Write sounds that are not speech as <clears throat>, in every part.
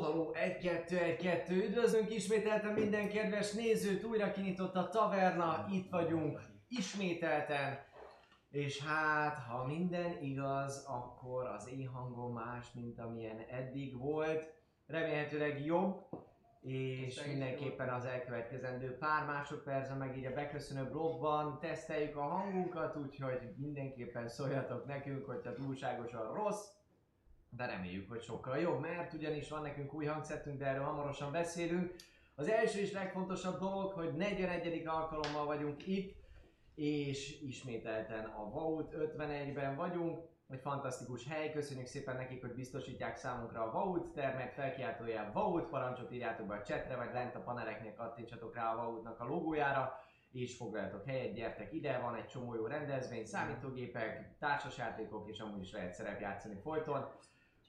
haló, 1-2-1-2, üdvözlünk ismételten minden kedves nézőt, újra kinyitott a taverna, itt vagyunk ismételten, és hát, ha minden igaz, akkor az én hangom más, mint amilyen eddig volt, remélhetőleg jobb, és mindenképpen az elkövetkezendő pár másodpercben, meg így a beköszönő blogban teszteljük a hangunkat, úgyhogy mindenképpen szóljatok nekünk, hogyha túlságosan rossz, de reméljük, hogy sokkal jobb, mert ugyanis van nekünk új hangszertünk, de erről hamarosan beszélünk. Az első és legfontosabb dolog, hogy 41. alkalommal vagyunk itt, és ismételten a Vault 51-ben vagyunk. Egy fantasztikus hely, köszönjük szépen nekik, hogy biztosítják számunkra a Vault termet, felkiáltójá Vault, parancsot írjátok be a chatre, vagy lent a paneleknél kattintsatok rá a Vaultnak a logójára, és foglaljatok helyet, gyertek ide, van egy csomó jó rendezvény, számítógépek, társasjátékok, és amúgy is lehet szerepjátszani folyton.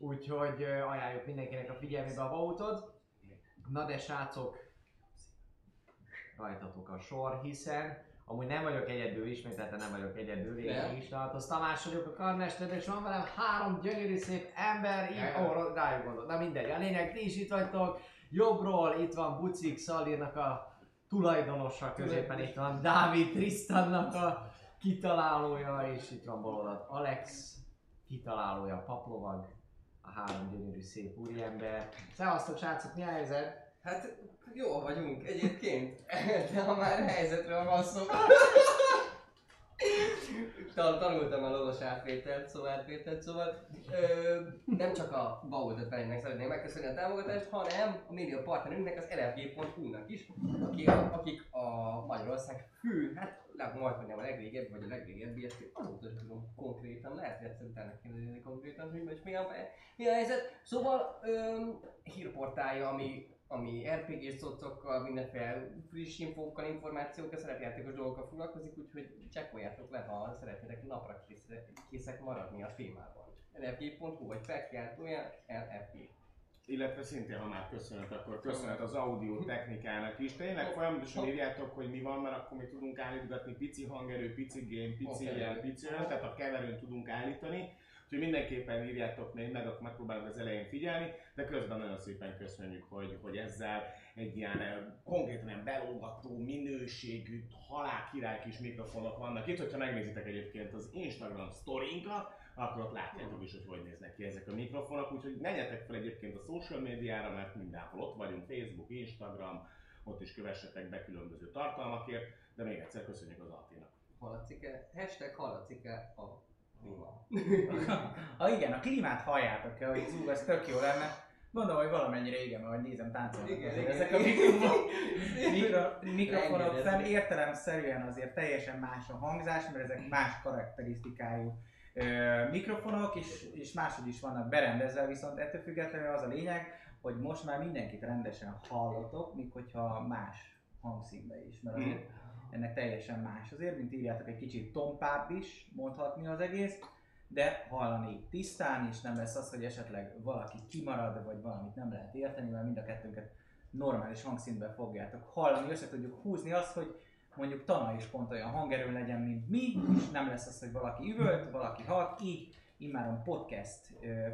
Úgyhogy ajánljuk mindenkinek a figyelmébe a Vaultot. Na de srácok, rajtatok a sor, hiszen amúgy nem vagyok egyedül, ismételten nem vagyok egyedül, Nem. én is Tartosz Tamás vagyok a karmester, és van velem három gyönyörű szép ember, így, Nem. rá- rájuk gondolt, na mindegy, a lényeg, ti is itt vagytok, jobbról itt van Bucik Szalírnak a tulajdonosa, középen itt van Dávid Tristannak a kitalálója, és itt van bal oldalt Alex kitalálója, Paplovag, a három gyönyörű szép úriember. Szevasztok srácok, mi a helyzet? Hát jó vagyunk egyébként, <laughs> de ha már helyzetről van szó. <laughs> Tan- Tanultam a lovas átvételt, szóval átvételt, szóval ö, nem csak a Vault 51-nek szeretném megköszönni a támogatást, hanem a média partnerünknek, az LFG.hu-nak is, aki a, akik a Magyarország fő, hát le, majd mondjam a legrégebb, vagy a legrégebbi, ezt azóta sem tudom konkrétan, lehet, hogy egyszer utána kérdezni konkrétan, hogy most mi a, mi a helyzet. Szóval öm, hírportálja, ami ami RPG szocokkal, mindenféle friss infókkal, információkkal, szerepjátékos dolgokkal foglalkozik, úgyhogy csekkoljátok le, ha szeretnétek napra készre, készek maradni a témában. lfg.hu vagy felkiáltója LFG. Illetve szintén, ha már köszönet, akkor köszönet az audio technikának is. Tényleg folyamatosan írjátok, hogy mi van, mert akkor mi tudunk állítgatni pici hangerő, pici game, pici Oké. ilyen, pici olyan, tehát a keverőn tudunk állítani. Úgyhogy mindenképpen írjátok még meg, akkor megpróbálunk az elején figyelni, de közben nagyon szépen köszönjük, hogy, hogy ezzel egy ilyen eh, konkrétan ilyen belógató, minőségű, halál király kis mikrofonok vannak itt. Hogyha megnézitek egyébként az Instagram sztorinkat, akkor ott látjátok is, hogy hogy néznek ki ezek a mikrofonok, úgyhogy menjetek fel egyébként a social médiára, mert mindenhol ott vagyunk, Facebook, Instagram, ott is kövessetek be különböző tartalmakért, de még egyszer köszönjük az Altinak. Halacike, hashtag halacike a klíma. <laughs> Ha igen, a klímát halljátok el, hogy <laughs> zúg, ez tök jó lenne. Gondolom, hogy valamennyire igen, mert nézem táncolni. Igen, azért igen, ezek a mikrofonok, <laughs> mikro, mikrofonok fenn értelemszerűen azért teljesen más a hangzás, mert ezek más karakterisztikájú mikrofonok, és, és máshogy is vannak berendezve, viszont ettől függetlenül az a lényeg, hogy most már mindenkit rendesen hallatok, míg hogyha más hangszínbe is, mert azért ennek teljesen más. Azért, mint írjátok, egy kicsit tompább is mondhatni az egész, de hallani tisztán, és nem lesz az, hogy esetleg valaki kimarad, vagy valamit nem lehet érteni, mert mind a kettőnket normális hangszínben fogjátok hallani, össze tudjuk húzni azt, hogy mondjuk Tana is pont olyan hangerő legyen, mint mi, és nem lesz az, hogy valaki üvölt, valaki halt, így immáron podcast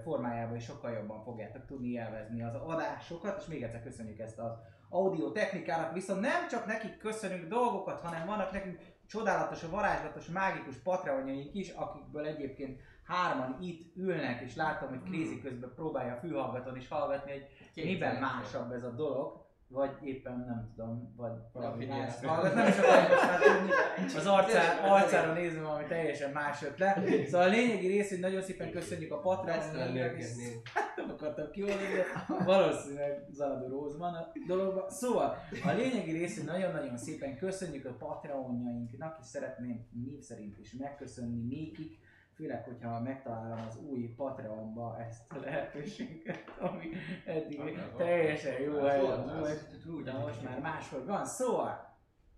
formájában is sokkal jobban fogjátok tudni élvezni az adásokat, és még egyszer köszönjük ezt az audio technikának, viszont nem csak nekik köszönünk dolgokat, hanem vannak nekünk csodálatos, varázslatos, mágikus patreonjaink is, akikből egyébként hárman itt ülnek, és látom, hogy Krézi közben próbálja a fülhallgatón is hallgatni, hogy miben másabb ez a dolog, vagy éppen nem tudom, vagy valami más. hallgat, nem már tudni, az arcá, arcára nézem, ami teljesen más jött le. Szóval a lényegi rész, hogy nagyon szépen köszönjük a Patreon-nak, és őket nem akartam kiolni, de valószínűleg Zaladó Róz van a dologban. Szóval a lényegi rész, hogy nagyon-nagyon szépen köszönjük a Patreonjainknak, és szeretném név szerint is megköszönni nékik, főleg, hogyha megtalálom az új Patreonba ezt a lehetőséget, ami eddig teljesen jó helyen volt, de most már máshogy van. Szóval,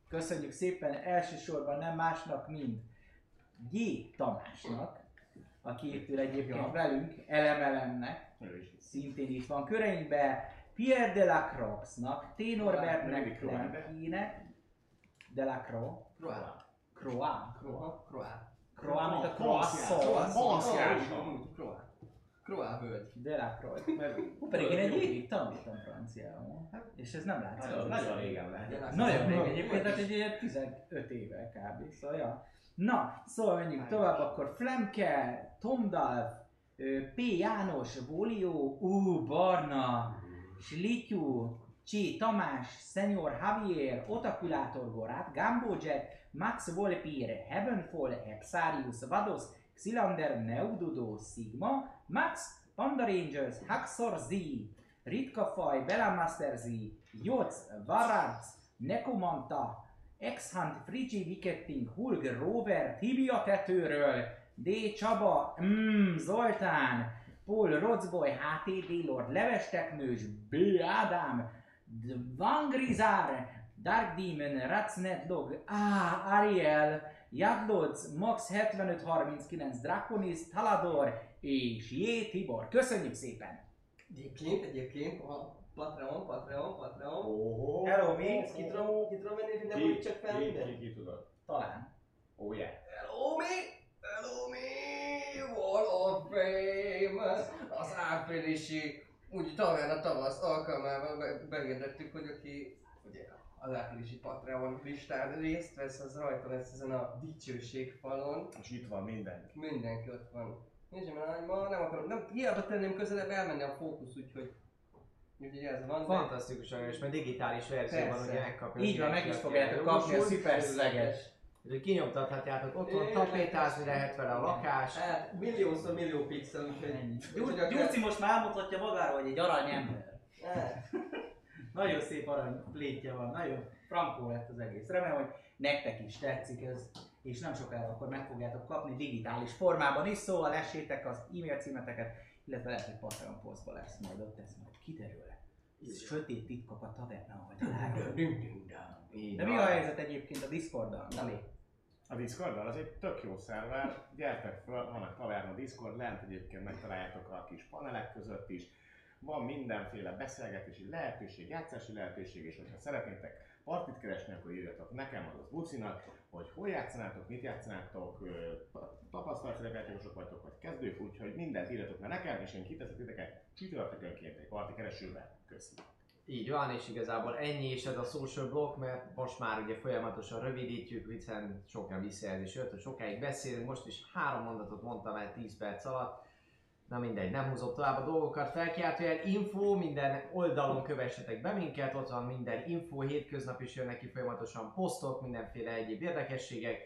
köszönjük szépen elsősorban nem másnak, mint G. Tamásnak, aki itt ül egyébként Ja. velünk, Elemelemnek, szintén itt van köreinkben, Pierre de la Croix-nak, T. Norbertnek, Mindig Croix, de- Lemkinek, de la Croix, Croá. Croix, Croá. Croá. Mint a Croissant. croissant, Croissant. Croá. Croix völgy. Delacroix. Meg- Hú, pedig én egy évig tanultam franciául. És ez nem látszik. Nagyon, nagyon régen lehet. Nagyon még egyébként, tehát egy ilyen 15 éve kb. Szóval, ja. Na, szóval menjünk tovább, akkor Flemke, Tomdalf, P. János, Volió, U. Barna, Slityu, Csi. Tamás, Senior Javier, Otakulátor Gorát, Gambo Jack, Max Volpire, Heavenfall, Hexarius, Vados, Xilander, Neudodo, Sigma, Max, Panda Rangers, Haxor Z, Ritka Faj, Belamaster Z, Joc, Vararc, Nekomanta, X-Hunt, Frigi Wicketing, Hulg, Rover, Tibia tetőről, D. Csaba, mm, Zoltán, Paul Rodzboy, HTD Lord, Leves Teknős, B. Ádám, Dvangrizár, Dark Demon, Ratsnetlog, A. Ariel, Jadlodz, Max 7539, Draconis, Talador és J. Tibor. Köszönjük szépen! Egyébként, egyébként, a Patreon, Patreon, Patreon. Óhó. Hello, mi? Ki tudom, ki tudom menni, hogy nem Ki, úgy csak fel ki, minden? ki, ki tudod? Talán. Oh yeah. Hello me, hello me, wall of fame. Az áprilisi, úgy talán a tavasz alkalmával be- hogy aki ugye az áprilisi Patreon listán részt vesz, az rajta lesz ezen a dicsőség falon. És itt van minden. Mindenki ott van. Nézd már, ma nem akarom, nem, hiába tenném közelebb, elmenne a fókusz, úgyhogy Úgyhogy ez van. de- Fantasztikus és mert digitális verzióban ugye megkapja. Így van, meg mindenki, is fogjátok kapni a szuper szöveget. Úgyhogy kinyomtathatjátok otthon, tapétázni lehet vele a lakás. Hát milliószor millió pixel, úgyhogy... Gyurci most már elmondhatja magáról, hogy egy aranyember. Nagyon szép arany plétje van, nagyon frankó lett az egész. Remélem, hogy nektek is tetszik ez, és nem sokára akkor meg fogjátok kapni digitális formában is, szóval lessétek az e-mail címeteket, illetve lehet, hogy Patreon posztba lesz majd ott, ez majd kiderül. Sötét titkok a taverna oldaláról. Így De mi a helyzet egyébként a Discorddal? Nali? A Discorddal az egy tök jó szerver, gyertek föl, van a Taverna Discord, lent egyébként megtaláljátok a kis panelek között is. Van mindenféle beszélgetési lehetőség, játszási lehetőség, és hogyha szeretnétek partit keresni, akkor írjatok nekem, azaz Bucinak, hogy hol játszanátok, mit játszanátok, tapasztalt szerepjátékosok vagytok, vagy kezdők, úgyhogy mindent írjatok meg nekem, és én kiteszek titeket csütörtökönként egy parti keresőbe. Köszönöm. Így van, és igazából ennyi is ez a social block, mert most már ugye folyamatosan rövidítjük, hiszen sok nem visszajelzés jött, hogy sokáig beszélünk, most is három mondatot mondtam el 10 perc alatt. Na mindegy, nem húzom tovább a dolgokat. Felkiáltójel info, minden oldalon kövessetek be minket, ott van minden info, hétköznap is jönnek ki folyamatosan posztok, mindenféle egyéb érdekességek,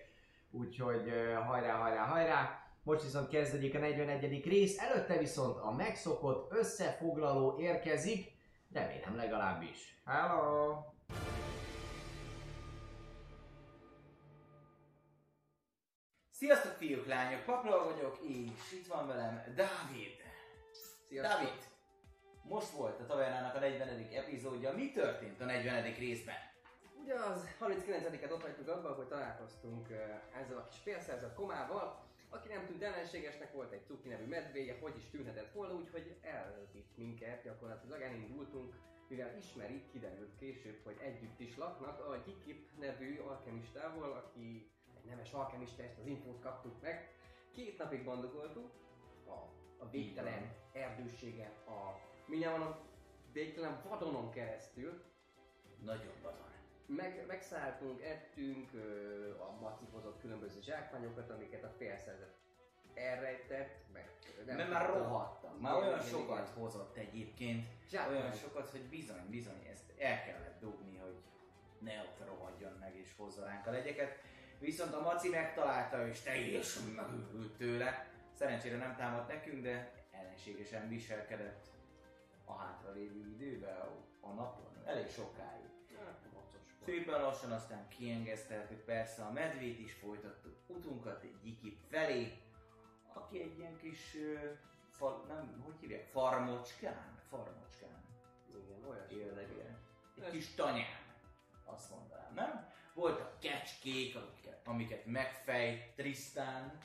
úgyhogy hajrá, hajrá, hajrá! Most viszont kezdődik a 41. rész, előtte viszont a megszokott összefoglaló érkezik, Remélem legalábbis. Hello! Sziasztok fiúk, lányok, Papló vagyok, és itt van velem Dávid. sziasztok. Dávid, most volt a Tavernának a 40. epizódja, mi történt a 40. részben? Ugye az 39-et ott hagytuk abban, hogy találkoztunk ezzel a kis félszerzett komával, aki nem tűnt ellenségesnek, volt egy cuki nevű medvéje, hogy is tűnhetett volna, úgyhogy elvitt minket, gyakorlatilag elindultunk, mivel ismerik, kiderült később, hogy együtt is laknak a Gikip nevű alkemistával, aki egy neves alkemista, ezt az infót kaptuk meg. Két napig bandogoltunk, a, a végtelen erdőségen, a mindjárt van a végtelen vadonon keresztül, Nagyon vadon. meg, megszálltunk, ettünk, a Maci hozott különböző zsákmányokat, amiket a félszerzet elrejtett, meg nem Mert már rohadtam. Már olyan sokat igen. hozott egyébként. Zsákmány. Olyan sokat, hogy bizony, bizony, ezt el kellett dugni, hogy ne ott rohadjon meg és hozza ránk a legyeket. Viszont a Maci megtalálta és teljesen megőrült tőle. Szerencsére nem támadt nekünk, de ellenségesen viselkedett a hátralévő időben, a- napon, elég sokáig. Hát. Szépen lassan aztán kiengeszteltük persze a medvét is, folytattuk utunkat egy gyikip felé, aki egy ilyen kis, fa, nem, hogy hívják, farmocskán, farmocskán Igen, olyan éldegél. Egy kis tanyán, azt mondanám, nem? Voltak kecskék, amiket, amiket megfejt Trisztán,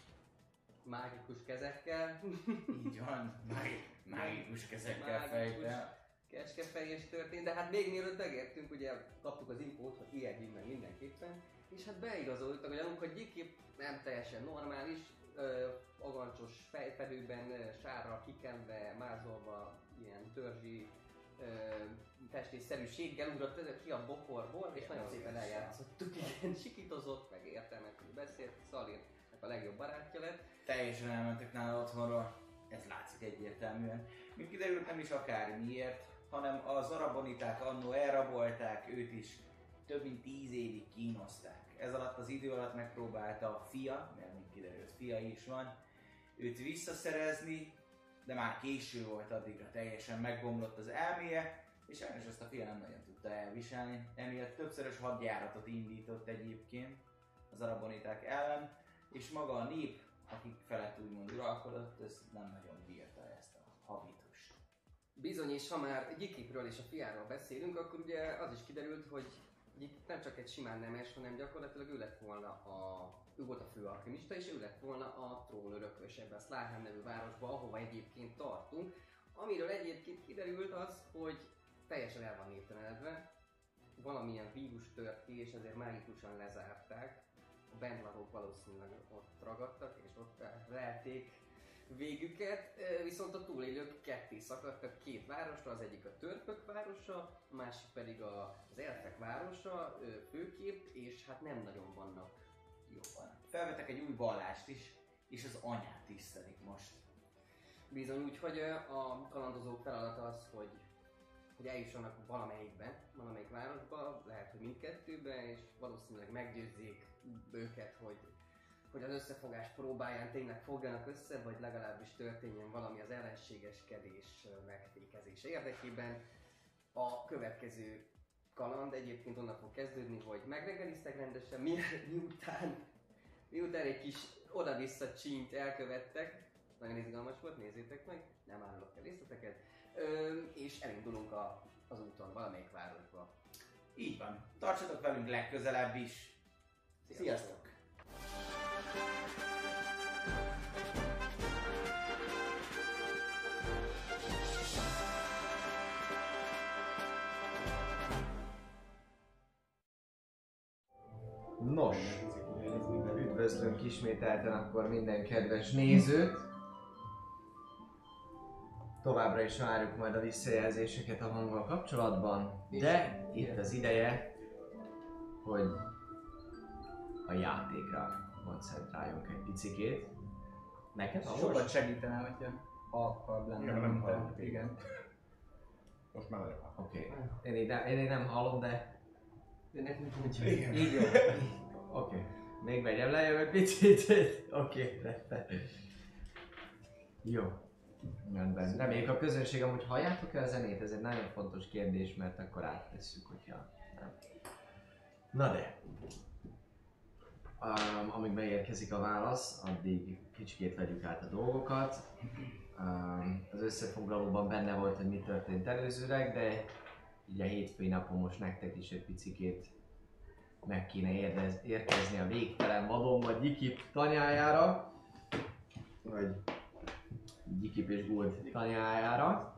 Mágikus kezekkel. <laughs> így van, mági- mágikus kezekkel fejtel. Kecskefejés történt, de hát még mielőtt megértünk, ugye kaptuk az infót, hogy ilyen meg mindenképpen, és hát beigazoltak olyanok, hogy Gyiki nem teljesen normális, ö, agancsos fejfedőben, sárra kikenve, mázolva, ilyen törzsi ö, festésszerűséggel ugrott ki a bokorból, és nagyon szépen eljátszottuk, igen, sikitozott, meg értelmetlenül beszélt, Szalirnek a legjobb barátja lett. Teljesen elmentek nála otthonról. Ez látszik egyértelműen. Mint kiderült nem is akár miért, hanem az araboniták annó elrabolták, őt is több mint tíz évig kínozták. Ez alatt az idő alatt megpróbálta a fia, mert mint kiderült fia is van, őt visszaszerezni, de már késő volt addigra, teljesen megbomlott az elméje, és sajnos ezt a fia nem nagyon tudta elviselni, emiatt többszörös hadjáratot indított egyébként az araboniták ellen, és maga a nép, akik felett úgymond uralkodott, ez nem nagyon bírta ezt a habitust. Bizony, és ha már Gyikipről és a fiáról beszélünk, akkor ugye az is kiderült, hogy Gyikip nem csak egy simán nemes, hanem gyakorlatilag ő lett volna a... Ő volt a fő alkimista, és ő lett volna a trón örökös ebbe a Sláhám nevű városba, ahova egyébként tartunk. Amiről egyébként kiderült az, hogy teljesen el van néptelenedve, valamilyen vírus tört ki, és ezért mágikusan lezárták. A bentlakók valószínűleg ott ragadtak, és ott verték végüket, viszont a túlélők ketté szakadtak két városra, az egyik a törpök városa, a másik pedig az elfek városa, főképp, és hát nem nagyon vannak Jobban. Felvettek egy új vallást is, és az anyát tisztelik most. Bizony, úgyhogy ö, a kalandozók feladata az, hogy, hogy eljussanak valamelyikbe, valamelyik városba, lehet, hogy mindkettőbe, és valószínűleg meggyőzzék őket, hogy, hogy az összefogás próbáján tényleg fogjanak össze, vagy legalábbis történjen valami az ellenségeskedés megfékezése érdekében. A következő kaland egyébként onnan fog kezdődni, hogy megreggeliztek rendesen, mi, miután, miután egy kis oda-vissza csínyt elkövettek, nagyon izgalmas volt, nézzétek meg, nem árulok el részleteket, Ö, és elindulunk a, az úton valamelyik városba. Így van. Tartsatok velünk legközelebb is. Sziasztok! Nos, üdvözlünk ismételten akkor minden kedves nézőt. Továbbra is várjuk majd a visszajelzéseket a hanggal kapcsolatban, de itt az ideje, hogy a játékra koncentráljunk egy picikét. Neked Sokat Sokat segítene, hogyha halkabb lenne. Nem hallok. Igen. Most már Oké. Okay. Én, én így nem hallom, de De nekünk hogy Igen. Így jó. Oké. Okay. Még megyem lejjebb egy picit. Oké, okay. Jó. Rendben. Reméljük a közönség amúgy halljátok-e a zenét? Ez egy nagyon fontos kérdés, mert akkor áttesszük, hogyha nem. Na de. Um, amíg beérkezik a válasz, addig kicsikét vegyük át a dolgokat. Um, az összefoglalóban benne volt, hogy mi történt előzőleg, de így a hétfői napon most nektek is egy picikét meg kéne érdez, érkezni a végtelen vadon vagy Gyikip tanyájára, vagy Gyikip és Gold tanyájára.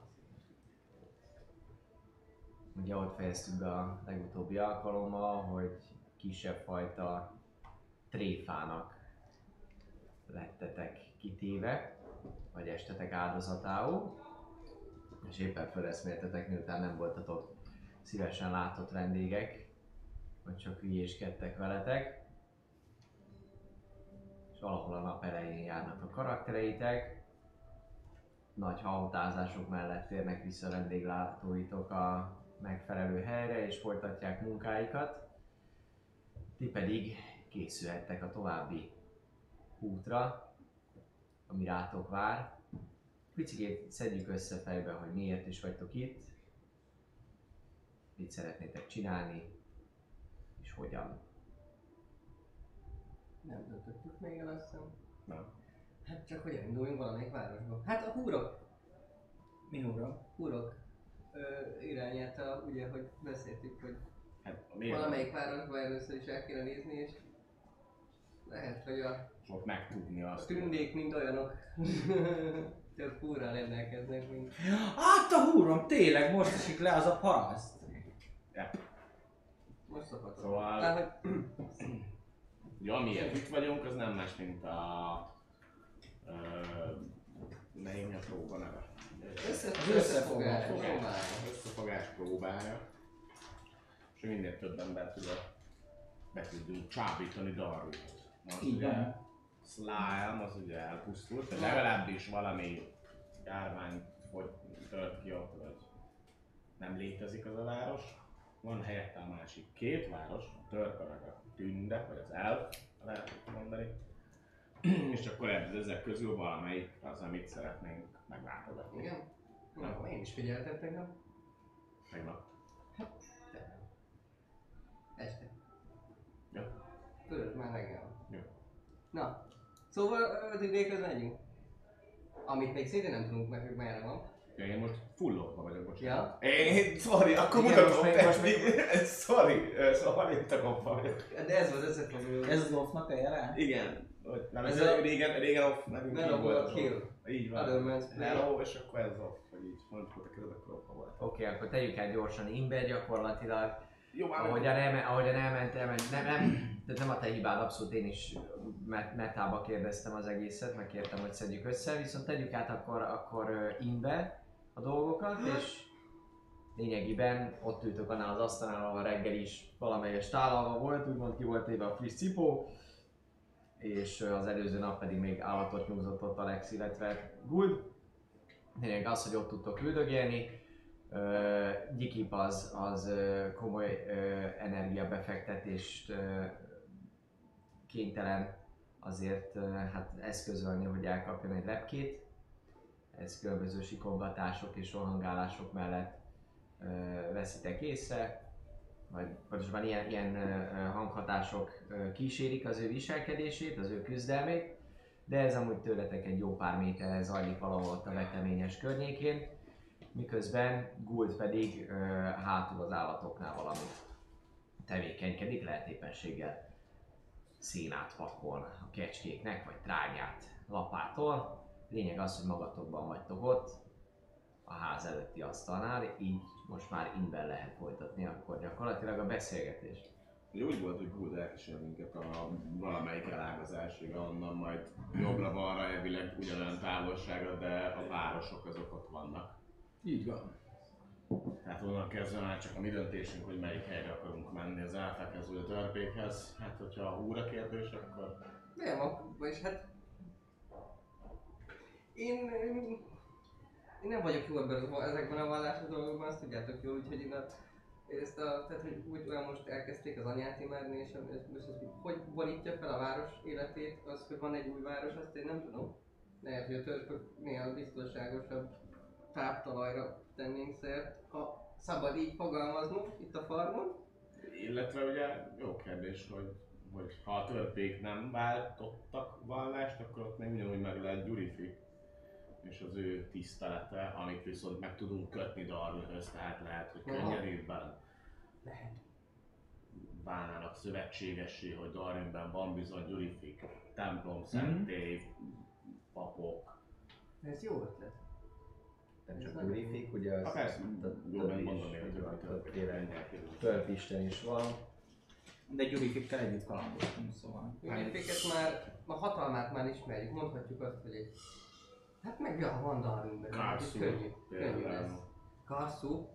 Ugye ott fejeztük be a legutóbbi alkalommal, hogy kisebb fajta tréfának lettetek kitéve, vagy estetek áldozatául, és éppen feleszméltetek, miután nem voltatok szívesen látott vendégek, hogy csak hülyéskedtek veletek. És valahol a nap elején járnak a karaktereitek. Nagy hautázások mellett térnek vissza vendéglátóitok a megfelelő helyre és folytatják munkáikat. Ti pedig készülhettek a további útra, ami rátok vár. Picikét szedjük össze fejbe, hogy miért is vagytok itt, mit szeretnétek csinálni, és hogyan. Nem döntöttük még el azt hiszem. Nem. Hát csak hogy elinduljunk valamelyik városba. Hát a húrok, Mi uram? húrok ö, irányáta, ugye, hogy beszéltük, hogy Hát valamelyik városba először is el kéne nézni, és lehet, hogy a Ott megtudni A azt. tündék, mint olyanok, <laughs> több fúrral rendelkeznek, mint... Hát a húrom, tényleg most esik le az a paraszt. Most szokott. Szóval- Tehát, hogy Ugye amiért itt vagyunk, az nem más, mint a Ö, Melyik a próba neve? Összefogás. összefogás. próbálja. Összefogás próbája. És minél több ember tud a be tudjunk csábítani Darwin. Az Így ugye. Slime az ugye elpusztult, de legalábbis valami járvány hogy tört ki ott, vagy nem létezik az a város. Van helyette a másik két város, a törpe meg a tünde, vagy az elf, lehet mondani. <clears throat> És akkor ez- ezek közül valamelyik az, amit szeretnénk meglátogatni. Igen? Na, én is figyeltem tegnap. Tegnap. Tegnap. Este. Ja. Tudod, már reggel. Jó. Na, szóval öt idéköz megyünk. Amit még szintén nem tudunk meg, hogy merre van. Ja, én most fullokba vagyok, most. Ja. Én, sorry, akkor Igen, mutatom most most még... <laughs> sorry, szóval itt a koppa vagyok. De ez volt összefoglaló. Ez az off-nak a jele? Igen. Nem, ez, Ez a, a- régen, régen off, nekünk volt the az kill. off. Így van. Hello, és akkor ez off, vagy így mondjuk, hogy közben akkor off volt. Oké, akkor tegyük el gyorsan Imber gyakorlatilag. Jó, már Ahogyan, elme, ahogyan elment, elment, nem, nem, de nem a te hibád, abszolút én is met, metába kérdeztem az egészet, meg kértem, hogy szedjük össze, viszont tegyük át akkor, akkor ö, Imbe a dolgokat, és lényegében ott ültök annál az asztalnál, ahol reggel is valamelyes tálalva volt, úgymond ki volt éve a friss cipó, és az előző nap pedig még állatot nyúzott ott Alex, illetve Guld. Lényeg az, hogy ott tudtok üldögélni, Gyikip az, az komoly energiabefektetést kénytelen azért hát eszközölni, hogy elkapjon egy lepkét. Ez különböző sikongatások és rohangálások mellett ö, veszitek észre, vagy pontosabban ilyen, ilyen hanghatások kísérik az ő viselkedését, az ő küzdelmét, de ez amúgy tőletek egy jó pár méterre zajlik valahol a veteményes környékén miközben Gould pedig ö, hátul az állatoknál valamit tevékenykedik, lehet éppenséggel szénát pakol a kecskéknek, vagy trágyát lapától. Lényeg az, hogy magatokban vagytok ott, a ház előtti asztalnál, így most már innen lehet folytatni akkor gyakorlatilag a beszélgetést. Ugye úgy volt, hogy Gould elkísér minket a valamelyik elágazásig, onnan majd jobbra-balra elvileg ugyanolyan távolságra, de a városok azok ott vannak. Így van. Tehát onnan kezdve már csak a mi döntésünk, hogy melyik helyre akarunk menni, az elfekhez vagy a törpékhez. Hát, hogyha a húra kérdés, akkor Nem, vagyis hát... Én, én, nem vagyok jó ebben az, ezekben a vallásos dolgokban, azt tudjátok jól, úgyhogy én a, ezt a, tehát hogy úgy olyan most elkezdték az anyát imádni, és most ez, hogy borítja fel a város életét, az, hogy van egy új város, azt én nem tudom. Lehet, hogy a törpöknél biztonságosabb táptalajra tennénk szert, ha szabad így fogalmaznunk itt a farmon. Illetve ugye jó kérdés, hogy, hogy ha a törpék nem váltottak vallást, akkor ott még ugyanúgy meg lehet Gyurifi és az ő tisztelete, amit viszont meg tudunk kötni Darwinhöz, tehát lehet, hogy könnyedében Lehet. válnának szövetségessé, hogy Darwinben van bizony Gyurifik, templom, szentély, papok. Ez jó ötlet. Nem csak nagyon Urifik, ugye az Ha persze, jó, mondom én, hogy törpisten is van. De Gyurifikkel együtt kalandoztunk, szóval. Őket már, a hatalmát már ismerjük, mondhatjuk azt, hogy egy... Hát meg ja, van Darwinben, Karszú, könnyű, könnyű lesz. Karszú?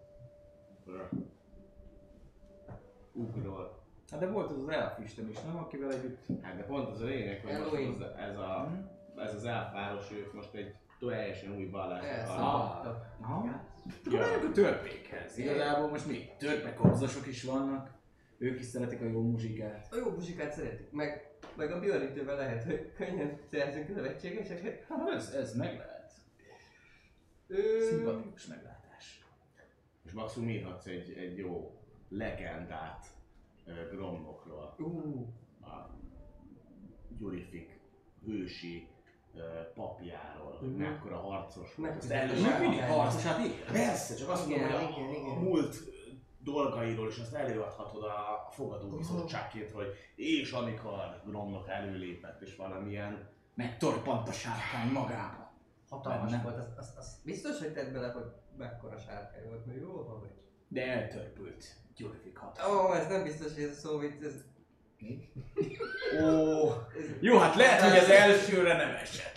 Ugrol. Hát de volt az az elfisten is, nem? Akivel együtt... Hát de pont az a lényeg, hogy most az, ez, a, Hm? ez az elfáros, ők most egy teljesen új vallást akarnak. Ah. Aha. Akkor menjünk a törpékhez. Igazából most mi? Törpekobzosok is vannak. Ők is szeretik a jó muzsikát. A jó muzsikát szeretik, meg, meg a bőrítővel lehet, hogy könnyen szerzünk szövetségeseket. Hát ez, ez meg lehet. Ö... Szimpatikus meglátás. És maximum írhatsz egy, egy jó legendát ö, Gromnokról. Ú, A Gyurifik hősi ö, papjáról, hogy Mhm. mekkora harcos volt. Meg- Azt meg- elő- És mindig harcosát. Persze, csak azt mondom, hogy a, a múlt dolgairól is azt előadhatod a fogadóbizottságként, hogy és amikor Gromnok előlépett és valamilyen Megtorpant a sárkány magába. hatalmas Benne. volt, az, az, az, biztos, hogy tedd bele, hogy mekkora sárkány volt, mert jó van, vagy. De eltörpült Gyurifik hat. Ó, ez nem biztos, hogy ez a szó vicc, ez... Ó, ez Jó, hát lehet, hogy az elsőre nem esett.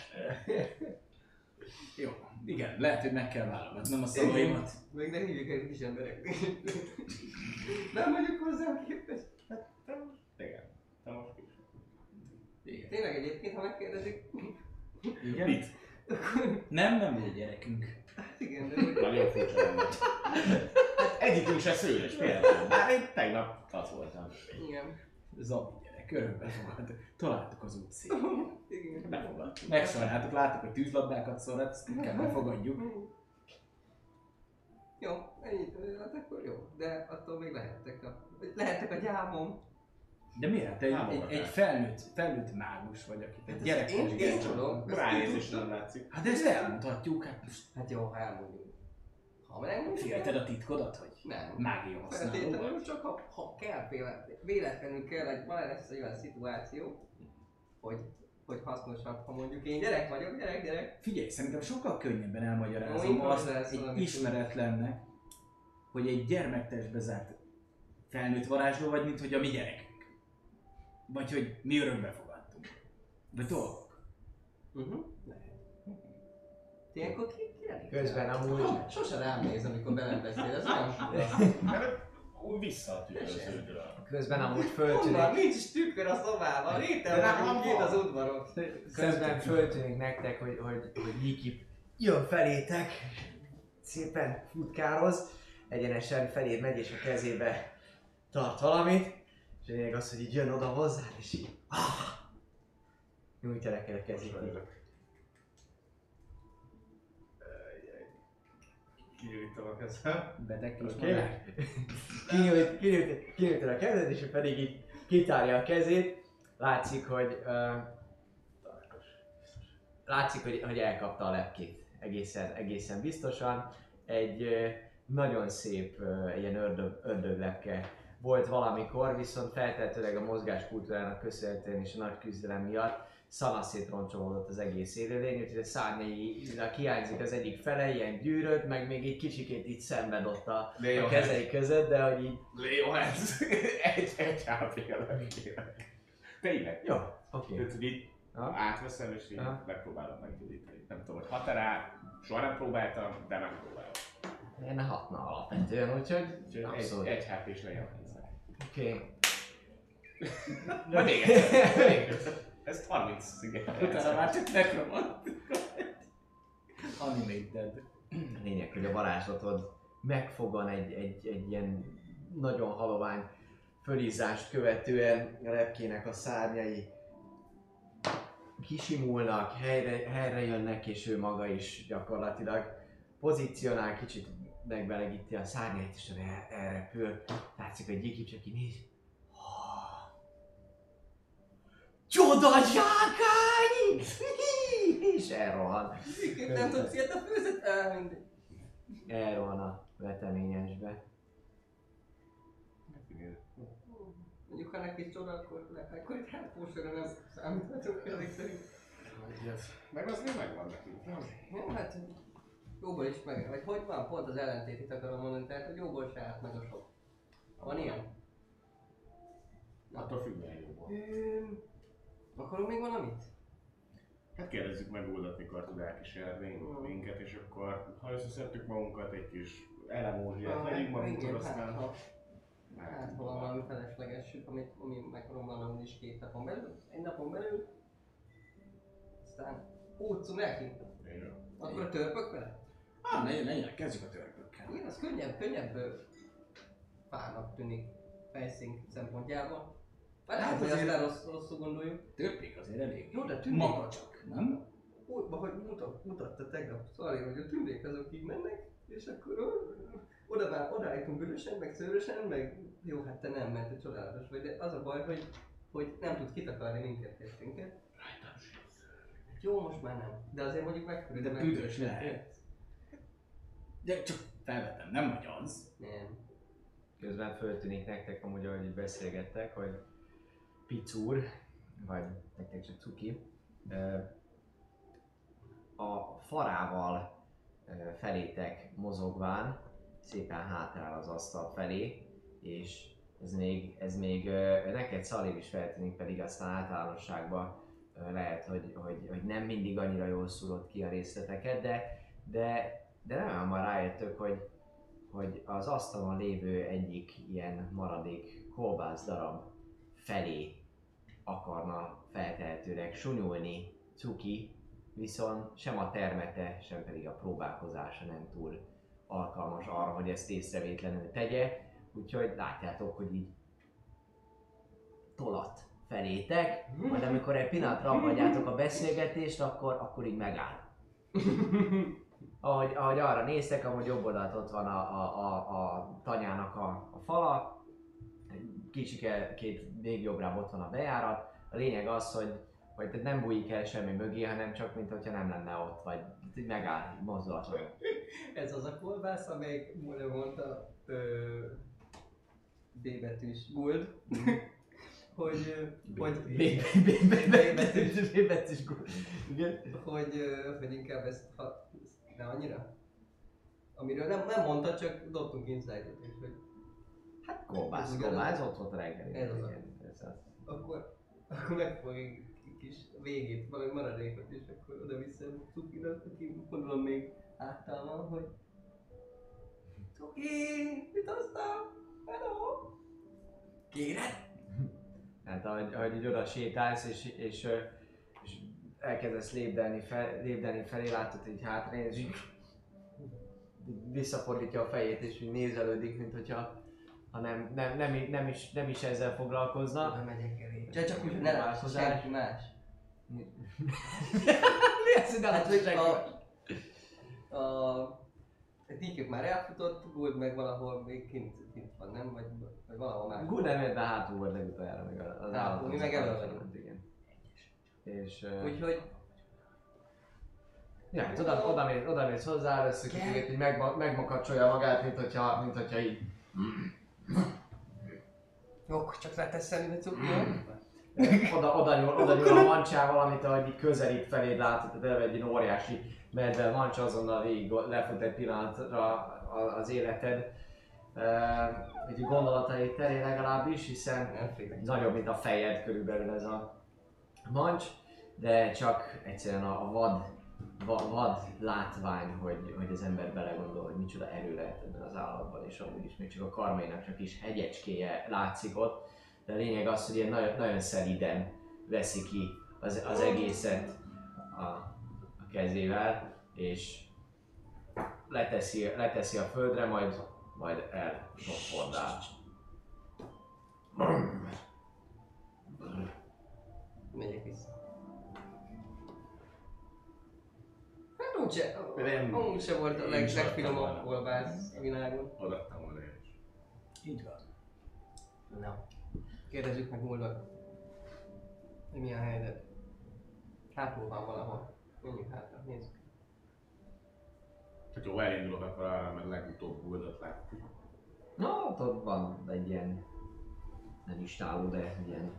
Jó, igen, lehet, hogy meg kell válogatnom a szavaimat. Még ne hívjuk el kis emberek. Nem vagyok hozzá képes. Igen. Te most is. Igen. Tényleg egyébként, ha megkérdezik, Igen? Mit? Nem, nem egy gyerekünk. hát igen, de. Nagyon furcsa lenne. Egyikünk se szőlős például. Már én tegnap az voltam. Igen. Zabi örökbe fogadtuk. Találtuk az út szép. <laughs> Igen. Befogadtuk. Megszoráltuk, láttuk, hogy tűzlabdákat szórat, ezt inkább befogadjuk. Jó, ennyit, hát akkor jó. De attól még lehettek a... Lehettek a gyámom. De miért? Te egy, egy, egy felnőtt, felnőtt mágus vagy, akit egy gyerek én- én tudom. Ránézés nem látszik. Hát ezt elmondhatjuk, hát most Hát jó, ha elmondjuk. Ha megmondjuk... félted a titkodat, hogy Nem. mágia? Feltétlenül csak ha, ha kell véletlenül, véletlenül kell, egy van lesz egy olyan szituáció, hogy, hogy hasznosabb, ha mondjuk én gyerek vagyok, gyerek, gyerek. Figyelj, szerintem sokkal könnyebben elmagyarázom Jó, azt improvizálsz egy ismeretlennek, hogy egy gyermektestbe zárt felnőtt varázsló vagy, mint hogy a mi gyerekünk. Vagy hogy mi örökbe fogadtunk. Vagy dolgok. Uh-huh. Ilyenkor ki, ki? Közben amúgy- So, sose rám néz, amikor velem beszél, ez olyan fura. <laughs> Vissza a tükröződről. Közben amúgy Honnan? föltűnik, Nincs is tükör a szobában, van. itt az udvaron. közben föltűnik nektek, hogy, hogy, hogy Niki jön felétek, szépen futkároz, egyenesen feléd megy és a kezébe tart valamit, és a lényeg az, hogy így jön oda hozzá, és így ah, nyújtja neked a kezét. Kinyújtom a kezem. Beteg kis Oké. madár. Kinyújt, kinyújt, kinyújtod a kezed, és pedig így kitárja a kezét. Látszik, hogy uh, látszik, hogy, hogy elkapta a lepkét. Egészen, egészen biztosan. Egy uh, nagyon szép uh, ilyen ördög, ördöglepke volt valamikor, viszont feltehetőleg a mozgáskultúrának köszönhetően és a nagy küzdelem miatt szanaszét roncsolódott az egész élőlény, úgyhogy a szárnyainak hiányzik az egyik fele, ilyen gyűrött, meg még egy kicsikét itt szenved ott a, jó, a kezei között, de hogy így... Léo, ez <laughs> egy, egy kérek. Tényleg. Jó, oké. Tehát, hogy így Aha. átveszem és így Aha. megpróbálom meggyógyítani. Nem tudom, hogy hat-e soha nem próbáltam, de megpróbálom. Én hatna alapvetően, úgyhogy Úgyhogy abszolút. egy, egy HP-s legyen a. Oké. Még egyszer, <laughs> még egyszer. Ez 30 sziget. Utána már csak nekromant. Animated. A lényeg, hogy a varázslatod megfogan egy, egy, egy ilyen nagyon halovány fölízást követően a lepkének a szárnyai kisimulnak, helyre, helyre jönnek, és ő maga is gyakorlatilag pozícionál, kicsit megbelegíti a szárnyait, és el- elrepül. Látszik, hogy Gyiki csak így néz. "Ah, Csoda zsákány! <laughs> És elrohan. Miképp nem tudsz ilyet a főzet? Mindegy. Elrohan a veteményesbe. Mondjuk, ha neki csoda, akkor, le, akkor itt hát pósra nem számíthatunk ezek szerint. Meg az még megvan nekünk, nem? Jó, hát jóból is meg, vagy hogy van, pont az ellentétét akarom mondani, tehát hogy jóból se állt meg a sok. Van ilyen? Attól függően jó volt. Akarunk még valamit? Hát kérdezzük meg Uldat, mikor tud elkísérni Mm. minket, és akkor ha összeszedtük magunkat, egy kis elemózsiát vegyünk magunkkal, igen, aztán... Hát, ha, hát, ha van valami felesleges, amit, ami megakarom valami is két napon belül, egy napon belül, aztán útszunk neki. Akkor törpök vele? Ah, legyen, legyen, kezdjük a törpökkel. Igen, az könnyebb, könnyebb ö, fának tűnik fejszín szempontjából. Már Hát hogy azért- aztán rossz, rosszul gondoljuk. Törpék azért elég. Jó, de tűnik. Makacsak, nem? Úgy, hogy mutat, mutatta tegnap Szali, hogy a tündék azok így mennek, és akkor oda már odaállítunk bűnösen, meg szőrösen, meg jó, hát te nem, mert te csodálatos vagy, de az a baj, hogy, hogy nem tud kitakarni minket testünket. Jó, most már nem. De azért mondjuk megfüröd. De büdös lehet. De csak felvettem, nem vagy az. Nem. Közben föltűnik nektek, amúgy ahogy beszélgettek, hogy Picúr, vagy nektek csak Cuki, a farával felétek mozogván szépen hátrál az asztal felé, és ez még, ez még neked Szalir is feltűnik, pedig aztán általánosságban lehet, hogy, hogy, hogy nem mindig annyira jól szúrod ki a részleteket, de, de, de nem hamar rájöttök, hogy, hogy az asztalon lévő egyik ilyen maradék kolbász darab felé akarna feltehetőleg sunyulni Cuki, viszont sem a termete, sem pedig a próbálkozása nem túl alkalmas arra, hogy ezt észrevétlenül tegye, úgyhogy látjátok, hogy így tolat felétek, majd amikor egy pillanatra abbagyátok a beszélgetést, akkor, akkor így megáll. <laughs> Ahogy, ahogy arra néztek, amúgy jobb oldalt ott van a, a, a, a tanyának a, a fala, kicsike, két még jobbra ott van a bejárat. A lényeg az, hogy, hogy tehát nem bújik el semmi mögé, hanem csak mint hogyha nem lenne ott, vagy így megáll, mozdulatlan. Ez az a kolbász, amelyik Mulder mondta ö, B betűs Gold, hogy, ö, hogy, Bébetűs Igen. hogy, hogy inkább ezt, ha, ne annyira? Amiről nem, nem mondta, csak dobtunk insight-ot hogy Hát kolbász, kolbász, ott volt a reggeli. Ez az. Ez az. akkor, akkor megfogjuk kis végét, valami maradékot, és akkor oda-vissza cukirat, aki gondolom még háttal van, hogy Cuki, mit hoztam? Hello! Kéred? Hát ahogy, ahogy így oda sétálsz, és, és, és elkezdesz lépdelni, fel, lépdelni felé, látod, hogy hátra és így visszafordítja a fejét, és így nézelődik, mint hogyha ha nem, nem, nem, nem, is, nem is ezzel foglalkozna. Na, megyek elé. Csak, csak úgy, hogy ne láss Változás. senki más. Mi <laughs> az, hogy ne Hát, hogy senki a... a Nikük már elfutott, Gold meg valahol még kint, kint van, nem? Vagy, vagy valahol más. Good nem mert hátul volt legutoljára meg az Hátul, mi meg elő vagyunk. Igen. És... Úgyhogy Ja, hát oda, oda, mész, oda mész hozzá, kicsit így megma, megmakacsolja magát, mint hogyha, mint hogyha így jó, csak leteszem cuki, jó? oda, oda, nyúl, oda nyúl a mancsával, amit ahogy így közelít feléd látod, tehát eleve egy ilyen óriási medve mancsa azonnal végig lefut egy pillanatra az életed. Egy gondolatai terén legalábbis, hiszen nagyobb, mint a fejed körülbelül ez a mancs, de csak egyszerűen a vad, vad, vad látvány, hogy, hogy az ember belegondol, hogy micsoda erő lehet ebben az állatban, és amúgy is még csak a karmainak csak is hegyecskéje látszik ott, de a lényeg az, hogy ilyen nagyon, nagyon szeliden veszi ki az, az egészet a, a kezével, és leteszi, leteszi a földre, majd, majd elzsofordál. Megyek vissza. Úgyse, Nem. amúgy se volt a leg, legfinomabb kolbász a világon. Adattam volna én is. Így van. Na. Kérdezzük meg múlva. Hogy mi a helyzet. Hátul van valahol. Menjünk hátra, nézzük. Hát jó, elindulok, akkor arra meg legutóbb buldat láttuk. Na, ott, ott van egy ilyen, nem is táló, de ilyen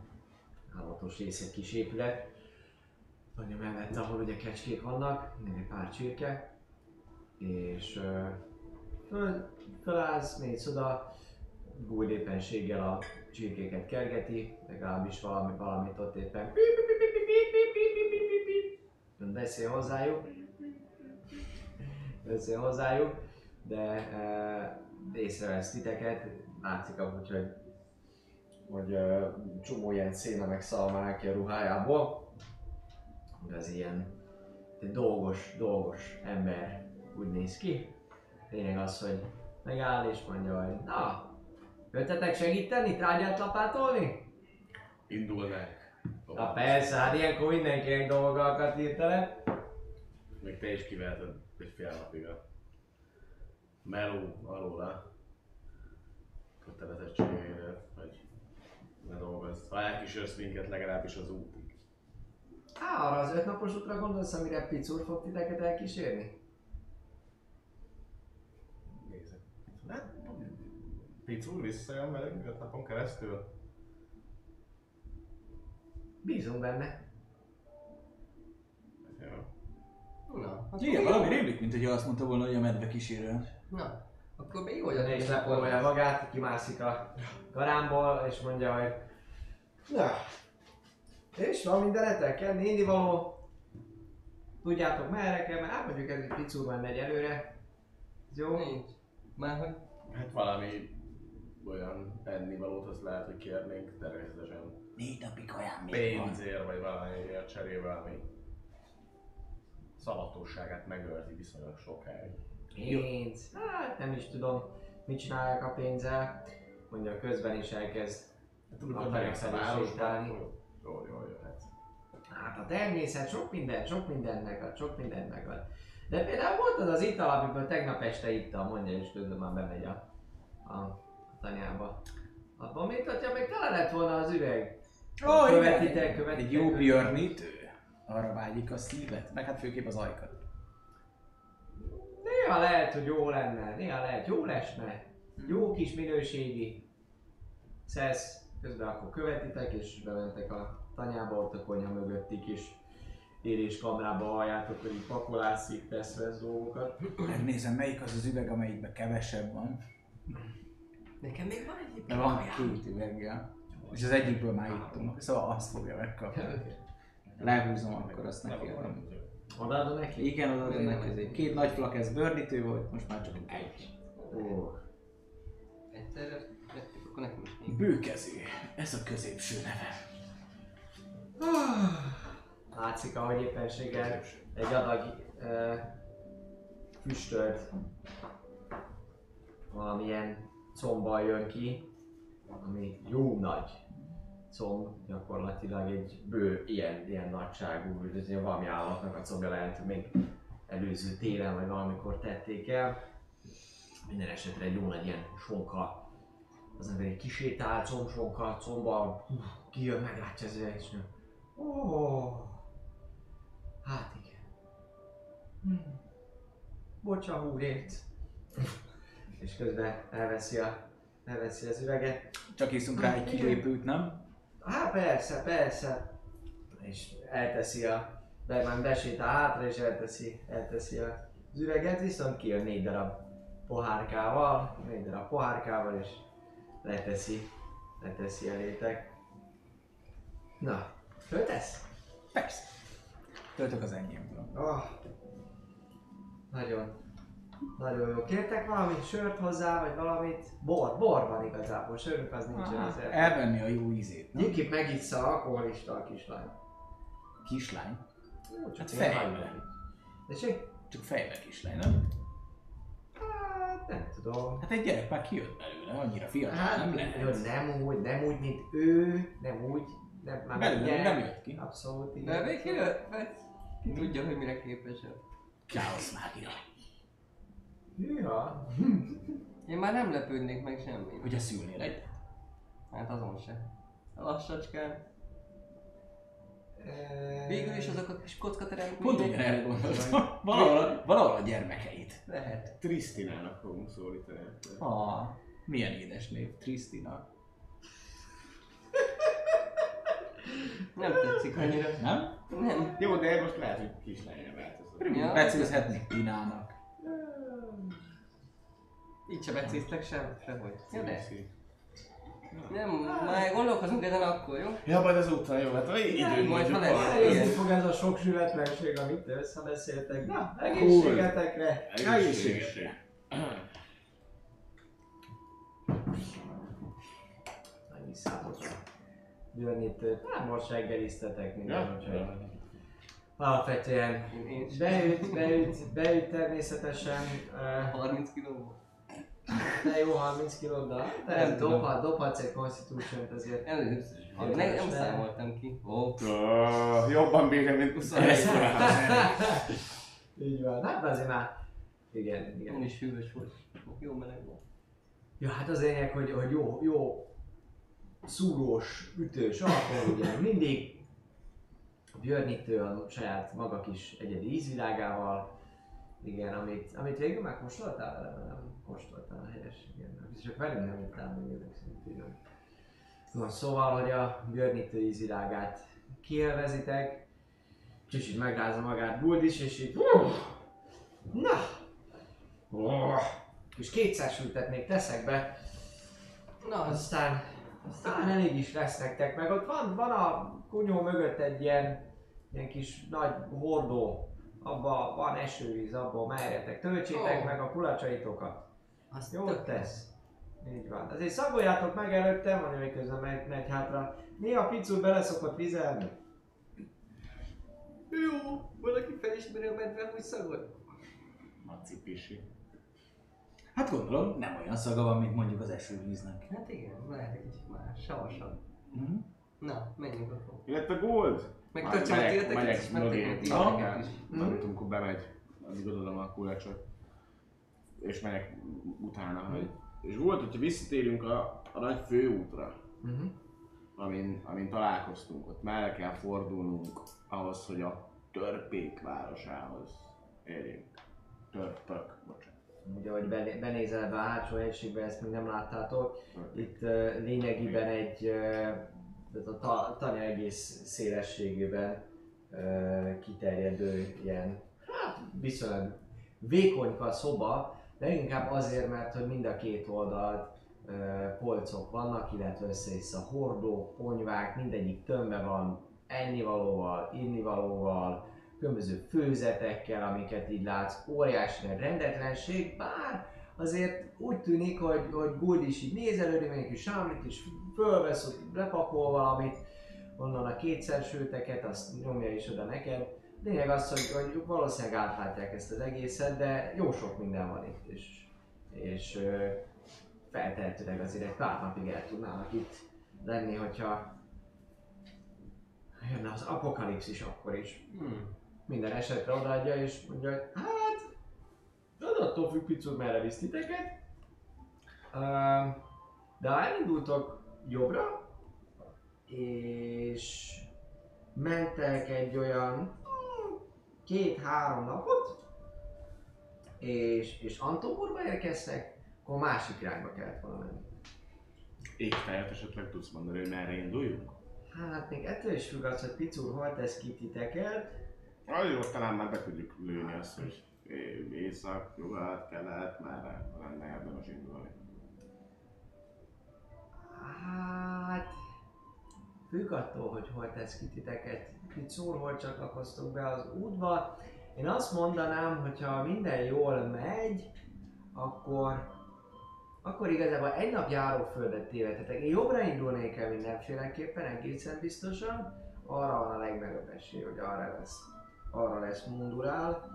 állatos rész, kis épület. Anya mellett, ahol ugye kecskék vannak, egy pár csirke. És uh, föl, fölállsz, mész oda, Gúj éppenséggel a csirkéket kergeti, legalábbis valami, valamit ott éppen beszél hozzájuk. Beszél hozzájuk, de e, észrevesz titeket, látszik amúgy, hogy, hogy e, csomó ilyen széna meg szalmál a ruhájából. De az ilyen egy dolgos, dolgos ember úgy néz ki. Lényeg az, hogy megáll és mondja, hogy na, jöttetek segíteni, trágyát lapátolni? Indulnánk. Na persze, hát ilyenkor mindenkinek dolgokat hirtelen. Még te is kiveheted egy fél napig a meló alól a kötelezettségeidet, hogy ne dolgozz. Ha elkísérsz minket legalábbis az útig. Á, arra az ötnapos útra gondolsz, amire Picur fog titeket elkísérni? Nézek. Hát, Picur visszajön velünk öt napon keresztül? Bízunk benne. Jó. Na, akkor Igen, mi- valami rémlik, mint hogy azt mondta volna, hogy a medve kísérő. Na, akkor még olyan És lepolja magát, kimászik a garámból, és mondja, hogy Na, És van mindenetek? Kell néni való? Tudjátok merre kell, mert hát mondjuk ez egy picurban megy előre. Ez jó? Nincs. Már hogy Hát valami olyan ennivalót azt lehet, hogy kérnénk természetesen Négy napig olyan még pénzért, vagy valamiért cserébe, ami szavatosságát megőrzi viszonylag sokáig. Pénz. Hát nem is tudom, mit csinálják a pénzzel. Mondja, közben is elkezd Tudod, A városban, sétálni. akkor Jó, jó, jöhetsz. Hát a természet sok minden, sok mindent megad, sok mindent megad. De például volt az az ital, amiből tegnap este ittam, mondja, és közben már bemegy a, a, a tanyába. Abban mit, hogyha még tele lett volna az üveg? Ó, Követitek, igen. követitek, Egy jó követitek. björnítő. Arra vágyik a szívet, meg hát főképp az ajkat. Néha lehet, hogy jó lenne, néha lehet, jó lesne. Jó kis minőségi szesz, közben akkor követitek, és bementek a tanyába, ott a konyha mögötti kis éréskamrába halljátok, hogy pakolászik, tesz vesz dolgokat. Megnézem, melyik az az üveg, amelyikben kevesebb van. nekem még van egy Mert van két üveggel. És az egyikből már ittunk, szóval azt fogja megkapni. Lehúzom, akkor azt neki adom. Odaadod neki? Igen, odaadom neki. Két nagy flak, ez bőrdítő volt, most már csak egy. Ó, Egyszerre akkor nekem is még. Bőkező. Ez a középső neve. látszik, ahogy éppenséggel egy adag uh, füstölt valamilyen combbal jön ki, ami jó nagy comb, gyakorlatilag egy bő ilyen, ilyen nagyságú, hogy ez ilyen valami állatnak a combja lehet, még előző télen vagy valamikor tették el. Minden esetre egy jó nagy ilyen sonka, az ember egy kisétál, combsonka, combbal, kijön, meglátja az üveget, és Ó, hát igen. Hm. Bocsa húrért. És közben elveszi, a, elveszi az üveget. Csak iszunk rá egy kilépőt, nem? Hát persze, persze. És elteszi a, de már besétál hátra és elteszi, elteszi az üveget, viszont kijön négy darab pohárkával, négy darab pohárkával és leteszi, leteszi elétek. Na, föltesz? Persze. Töltök az enyémből. Oh. Nagyon, nagyon jó. Kértek valami sört hozzá, vagy valamit? Bor, bor van igazából, sörünk az nincsen azért. Elvenni a jó ízét, nem? Gyikip megissza a alkoholista a kislány. Kislány. Jó, csak Hát hajlani. Tessék? Csak fejbe kislány, nem? Hát nem tudom. Hát egy gyerek már kijött belőle, annyira fiatal Hát nem jó, lehet. nem úgy, nem úgy, mint ő, nem úgy, nem, már Belőle gyerek. nem jött ki. Abszolút, De igen. még kijött, mert ki tudja, hogy mire képes. Káosz mágia. Hűha. Én már nem lepődnék meg semmi. Hogy a szülnél egyet. Hát azon se. Lassacskán. Végül is azok a kis kockatereink Pont ugyanerre gondoltam. Valahol, valahol a gyermekeit. Lehet. Trisztinának fogunk szólítani. Ah, milyen édes név, Trisztina. Nem tetszik annyira. Nem? Nem. Jó, de most lehet, hogy kislányra változott. Ja. Becézhetnék Tinának. Így se becéztek sem, sehogy. Ja, de. Nem, már gondolkozunk ezen akkor, jó? Ja, majd azután jó, hát időn majd, ha lesz. Érezni fog ez a sok zsületlenség, amit te összebeszéltek. Na, egészségetekre! Egészségesre. Megvisszátok a györnyítőt. Nem, most reggeliztetek minden, Ja? úgyhogy alapvetően én is. beüt, beüt, beüt természetesen. Uh, 30 kiló. De jó 30 kiló, de Nem nem dobhat, dobhatsz egy constitution azért. Ne, nem nem? számoltam ki. Ó, Oh, jobban bírja, mint 21 <laughs> Így van, hát azért már. Igen, nem igen. is hűvös volt. Jó meleg volt. Ja, hát az lényeg, hogy, hogy jó, jó szúrós, ütős alkohol, ugye mindig a saját maga kis egyedi ízvilágával, igen, amit, amit végül megkóstoltál vele, vagy nem kóstoltál helyes, igen, csak velünk nem ittál még ezek szerint, igen. No, szóval, hogy a björnítő ízvilágát kielvezitek, kicsit megrázza magát Buld is, és így, na, uh, és kétszer sültet még teszek be, Na, az aztán Aztán elég is lesz nektek, meg ott van, van a kunyó mögött egy ilyen, ilyen kis nagy hordó, abba van esővíz, abból merjetek, töltsétek Ó. meg a kulacsaitokat. Azt Jót tök- tesz. Így van. Azért szagoljátok meg előtte, van ő közben megy, megy hátra. Néha picul bele szokott vizelni. Jó, valaki felismeri a medve, hogy szagol. Maci pisi. Hát gondolom, nem olyan szaga van, mint mondjuk az esővíznek. Hát igen, lehet egy kicsit más, savasabb. Mhm. Na, menjünk akkor. Illetve Gold. Meg Már tartsam a tilteket is, meg mögé. tartsam a tilteket is. Amikor bemegy, addig odaadom a kulcsot. És megyek utána, hogy... És volt, hogyha visszatérünk a, a nagy főútra, Uh-huh. amin, amin találkoztunk, ott merre kell fordulnunk ahhoz, hogy a törpék városához érjünk. Törpök, bocsánat. Ugye, hogy bené- benézel be a hátsó egységbe, ezt még nem láttátok. Itt uh, lényegében egy, uh, a ta- tanya egész szélességében uh, kiterjedő ilyen, hát viszonylag vékonyka szoba, de inkább azért, mert hogy mind a két oldalt uh, polcok vannak, illetve össze-vissza hordók, ponyvák, mindegyik tömve van ennivalóval, innivalóval, különböző főzetekkel, amiket így látsz, óriási rendetlenség, bár azért úgy tűnik, hogy, hogy Guld is így nézelődik, még egy kis is fölvesz, hogy lepakol valamit, onnan a kétszer sőteket, azt nyomja is oda neked. Lényeg az, hogy, hogy valószínűleg átlátják ezt az egészet, de jó sok minden van itt, és, és ö, feltehetőleg azért egy pár napig el tudnának itt lenni, hogyha jönne az apokalipszis akkor is Hmm. minden esetre odaadja és mondja, hogy hát, az attól függ picit, merre visz titeket. Uh, de ha elindultok jobbra, és mentek egy olyan két-három napot, és, és Antoborba érkeztek, akkor másik irányba kellett volna menni. Égtájat esetleg tudsz mondani, hogy merre induljunk? Hát még ettől is függ az, hogy Picur hol tesz ki titeket, Azért talán már be tudjuk lőni azt, hogy észak, nyugat, kelet, merre lenne érdemes indulni. Hát... Függ attól, hogy hol tesz ki titeket. Itt szól, hol csatlakoztok be az útba. Én azt mondanám, hogyha minden jól megy, akkor akkor igazából egy nap járóföldet tévedhetek. Én jobbra indulnék el mindenféleképpen, egészen biztosan. Arra van a legnagyobb esély, hogy arra lesz, arra lesz mundurál.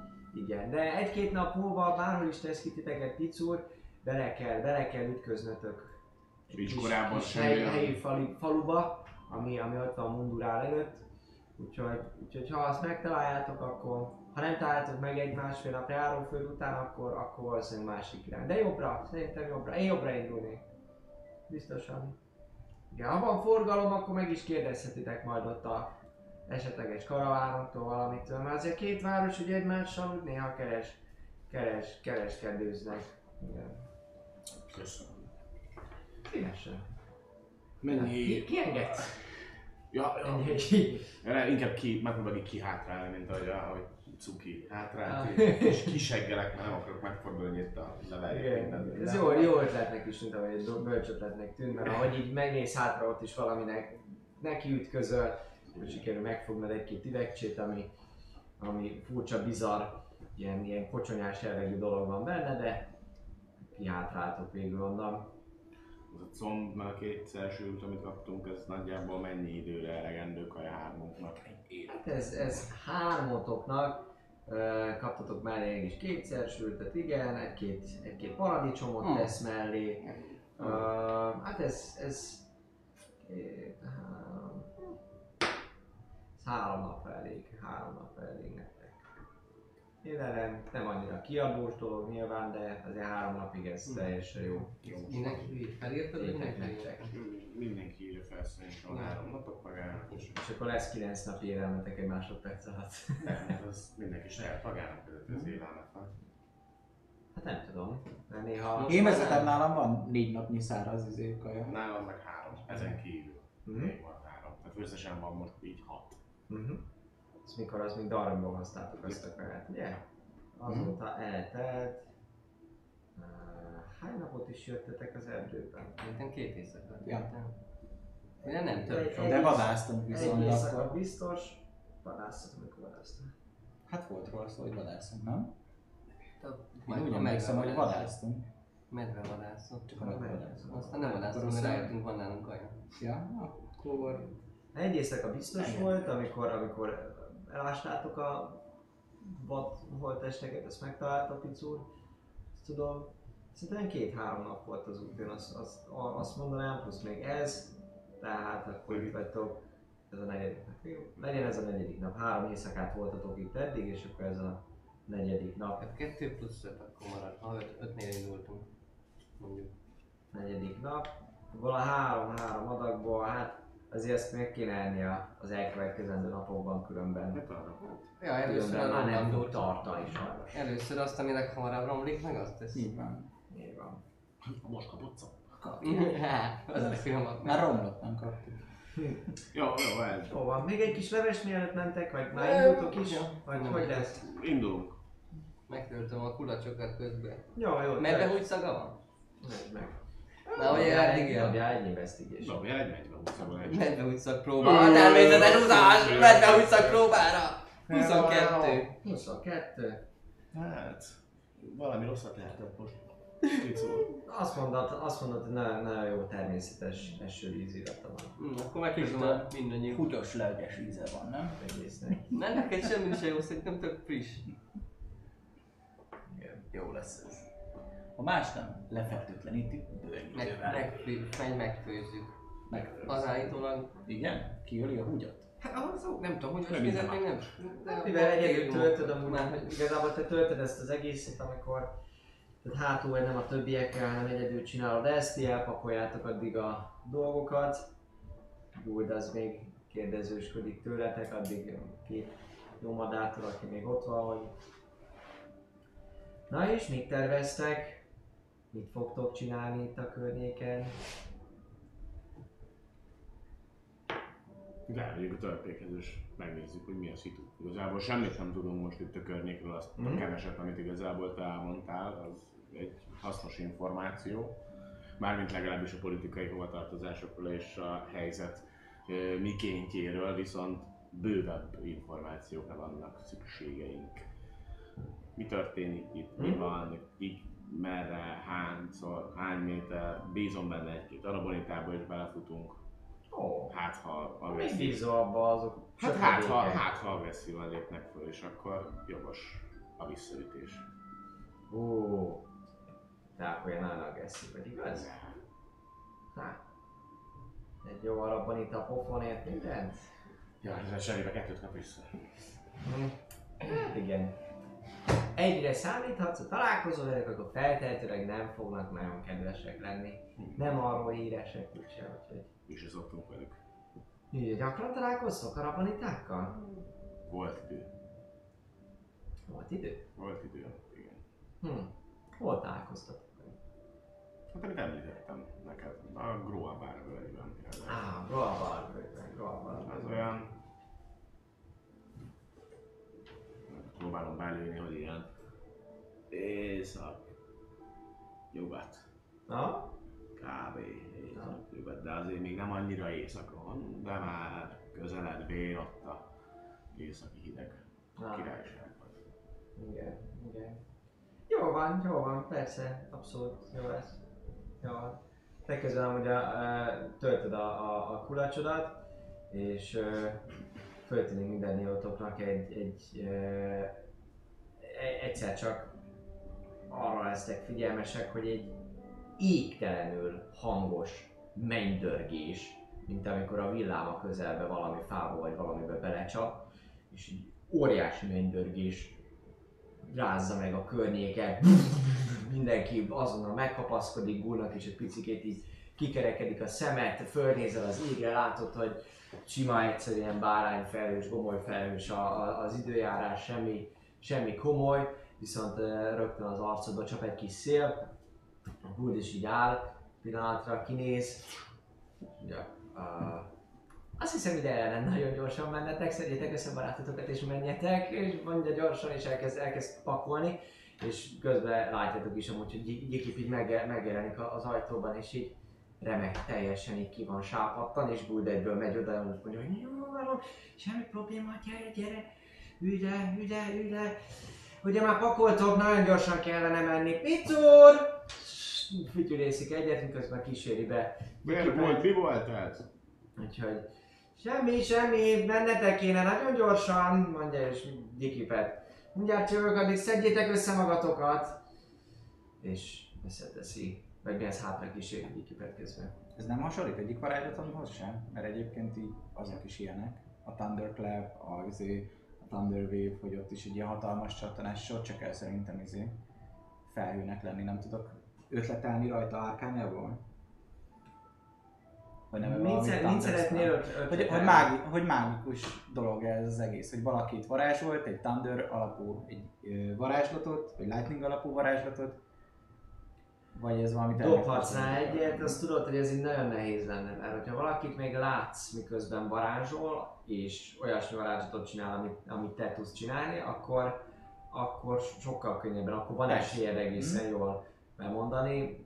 Igen, de egy-két nap múlva bárhol is tesz ki titeket picur, bele kell, bele kell ütköznötök kis- korábban kis semmi hely, olyan- helyi fali, faluba, ami, ami ott van Mundurál előtt. Úgyhogy, úgyhogy ha azt megtaláljátok, akkor ha nem találjátok meg egy másfél nap járóföld után, akkor, akkor valószínűleg másik irány. De jobbra, szerintem jobbra. Én jobbra indulnék. Biztosan. Igen, ha van forgalom, akkor meg is kérdezhetitek majd ott a esetleges karavánoktól valamitől, mert azért két város ugye egymással úgy néha keres, keres, kereskedőznek. Igen. Köszönöm. Szívesen. Mennyi... ki engedsz? Ja, ja. Ki. Inkább ki, megpróbálok ki hátrálni, mint ahogy, ahogy Cuki hátrált, Ah. és kiseggelek, mert nem akarok megfordulni itt a leveljét. Ez jó, jó ötletnek is tűnt, vagy egy bölcs ötletnek tűnt, mert ahogy így megnéz hátra, ott is valaminek neki ütközöl, hogy sikerül megfognod egy-két üvegcsét, ami, ami furcsa, bizarr, ilyen, ilyen kocsonyás jellegű dolog van benne, de kihátráltok végül onnan. Az a comb, meg a kétszer sült, amit kaptunk, ez nagyjából mennyi időre elegendő kaja hármunknak? Hát ez, ez hármotoknak, ö, kaptatok mellé egy is kétszer sültet, igen, egy-két, egy-két paradicsomot Hmm. tesz mellé. Ö, hát ez, ez, két, három, ez három nap elég, három nap elég nektek. Élelem, nem annyira kiadós dolog nyilván, de azért három napig ez Hmm. teljesen jó. Mindenki felírtad, hogy Étek mindenki? nektek. Mindenki írja fel szerintem a három napot magának, és És akkor lesz kilenc nap élelmetek egy másodperc alatt. nem, az mindenki saját magának vezeti az élelmet. nem? Hát nem tudom, mert néha... Én vezetem, nálam van négy napnyi száraz izé kaja. Nálam meg három, ezen kívül. Mhm. Még van három. Tehát összesen van most így hat. Uh-huh. Ez mikor az még darabban hoztátok azt a kaját, ugye? Azóta eltelt... Uh, hány napot is jöttetek az erdőben? Szerintem két éjszaka. Ja. Ugye nem több. Egy- De vadásztunk viszont Egy akkor. biztos. Vadászat, amikor vadásztam. Hát volt róla szó, hogy vadászunk, nem? Én úgy a emlékszem, hogy vadásztunk. Medve vadászunk. Csak a medvevadászunk. Aztán nem vadásztunk, mert rájöttünk, van nálunk kaja. Ja, akkor... Egy éjszaka biztos volt, amikor, amikor elástátok a vad holtesteket, ezt megtalálta Picur. Ezt tudom, szerintem két-három nap volt az út, én azt, azt, azt mondanám, plusz még ez, tehát akkor itt vagytok, ez a negyedik nap. Jó, legyen ez a negyedik nap. Három éjszakát voltatok itt eddig, és akkor ez a negyedik nap. Hát kettő plusz öt akkor marad, ha öt, ötnél indultunk. Mondjuk. negyedik nap. Abból a három-három adagból, hát Azért ezt meg kéne ennie az elkövetkezendő napokban különben. Hát arra volt. Ja, először különben már nem tud tartani sajnos. Először azt, aminek hamarabb romlik, meg azt tesz. Így van. Így van. Most kapott Hát, <laughs> az a filmat. Már romlott, nem kaptuk. Jó, jó, ez. Jó van. Még egy kis leves mielőtt mentek, vagy már indultok is? Vagy hogy lesz? Indulunk. Megtöltöm a kulacsokat közben. Jó, jó. Medve úgy szaga van? Megy meg. Na, hogy eddig jön. Dobjál egy investigation. Dobjál egy megy 40 szakpróba. Természetesen húzás! 40 szakpróbára! 22. 22. Hát, valami rosszat lehetett most. Azt mondod, azt mondod, hogy nagyon, nagyon jó természetes eső ízillata van. Mm, akkor megküzdöm a mindannyiuk. Futos lelkes íze van, nem? Egésznek. Nem, neked semmi se jó, szerintem tök friss. Igen, jó lesz ez. Ha más nem, lefektőtlenítjük bőrnyővel. Meg, megfőzzük. Meg. Az állítólag... Igen? Kiöli a húgyat? Hát, az, nem tudom, hogy Nem most minden még nem. de- Mivel egyedül töltöd, amúgy Már, hogy igazából te töltöd ezt az egészet, amikor tehát hátul nem a többiekkel, hanem egyedül csinálod ezt, ti elpakoljátok addig a dolgokat. Guld az még kérdezősködik tőletek, addig két jó madártól, aki még ott van, hogy... Na és mit terveztek? Mit fogtok csinálni itt a környéken? Elmegyünk a törpékezés, megnézzük, hogy mi a szitu. Igazából semmit nem tudunk most itt a környékről, azt Mhm. a keveset, amit igazából te elmondtál, az egy hasznos információ. Mármint legalábbis a politikai hovatartozásokról és a helyzet ö, mikéntjéről, viszont bővebb információkra vannak szükségeink. Mi történik itt, mi Mhm. van, kik, merre, hányszor, hány méter, bízom benne egy-két arabonitába is belefutunk, Ó, hát ha agresszív. bízol abba azok Hát, hát, ha, sötéteken? hát ha agresszívan lépnek föl, és akkor jogos a visszaütés. Ó, de akkor ilyen nagyon agresszív vagy, igaz? Hát. Egy jó arabban itt a pofonért mindent? Ja, ez a semmibe kettőt kap vissza. Hm. Hát igen. Egyre számíthatsz, ha találkozol velük, akkor feltehetőleg nem fognak nagyon kedvesek lenni. Nem arról híresek úgyse, úgyhogy... Mi is szoktunk velük. Így, gyakran találkoztok arabanitákkal? Volt idő. Volt idő? Volt idő, igen. Hm. Hol találkoztatok? Hát amit említettem neked, a Groa bárvölgyben. Á, Groabarkőben, Groabarkőben. Az olyan... Próbálom belőni, hogy ilyen... Észak... Nyugat. Na? Kb. Észak, nyugat, de azért még nem annyira északon, de már közeledvén ott a északi hideg Na. királyságban. Igen, igen. Jó van, jó van, persze, abszolút jó lesz. Jó van. Te közben ugye uh, töltöd a, a, a kulacsodat, és uh, föltűnik minden jótoknak egy, egy uh, egyszer csak arra lesztek figyelmesek, hogy egy égtelenül hangos mennydörgés, mint amikor a villám a közelbe valami fába vagy valamibe belecsap, és így óriási mennydörgés rázza meg a környéket, mindenki azonnal megkapaszkodik, gulnak és egy picikét így kikerekedik a szemet, fölnézel az égre, látod, hogy sima egyszerűen bárányfelhős, gomolyfelhős a, a, az időjárás, semmi, semmi komoly, viszont uh, rögtön az arcodba csap egy kis szél, a guld is így áll, pillanatra kinéz, ugye, uh, azt hiszem ide ellen nagyon gyorsan mennetek, szedjétek össze barátotokat és menjetek, és mondja gyorsan és elkezd, elkezd pakolni, és közben látjátok is amúgy, hogy Gyikip így megge- megjelenik az ajtóban, és így remek, teljesen így ki van sápadtan, és Guld egyből megy oda, és mondja, hogy jó van, semmi probléma, gyere, gyere, le, ülj le. Ugye már pakoltok, nagyon gyorsan kellene menni. Picur! Fütyülészik egyet, miközben kíséri be. Miért volt, mi volt ez? Úgyhogy semmi, semmi, mennetek kéne nagyon gyorsan, mondja és Dikipet. Mindjárt jövök, addig szedjétek össze magatokat. És összeteszi. Vagy mi ez hátra kíséri Dikipet közben. Ez nem hasonlít egyik varázslatomhoz sem? Mert egyébként így azok is ilyenek. A Thunderclap, a, izé, a Thunder Wave, hogy ott is egy ilyen hatalmas csattanás, csak el szerintem izé felhőnek lenni, nem tudok ötletelni rajta árkányából? Vagy nem Mit, szer- mit szeretnél öt- Hogy, ötletelni? hogy, mági, hogy mágikus dolog ez az egész, hogy valaki itt varázsolt, egy Thunder alapú egy varázslatot, vagy Lightning alapú varázslatot, vagy ez valami Dobhatsz rá egyet, azt tudod, hogy ez így nagyon nehéz lenne, mert hogyha valakit még látsz, miközben varázsol, és olyasmi varázslatot csinál, amit, amit te tudsz csinálni, akkor, akkor sokkal könnyebben, akkor van esélyed egészen jól bemondani.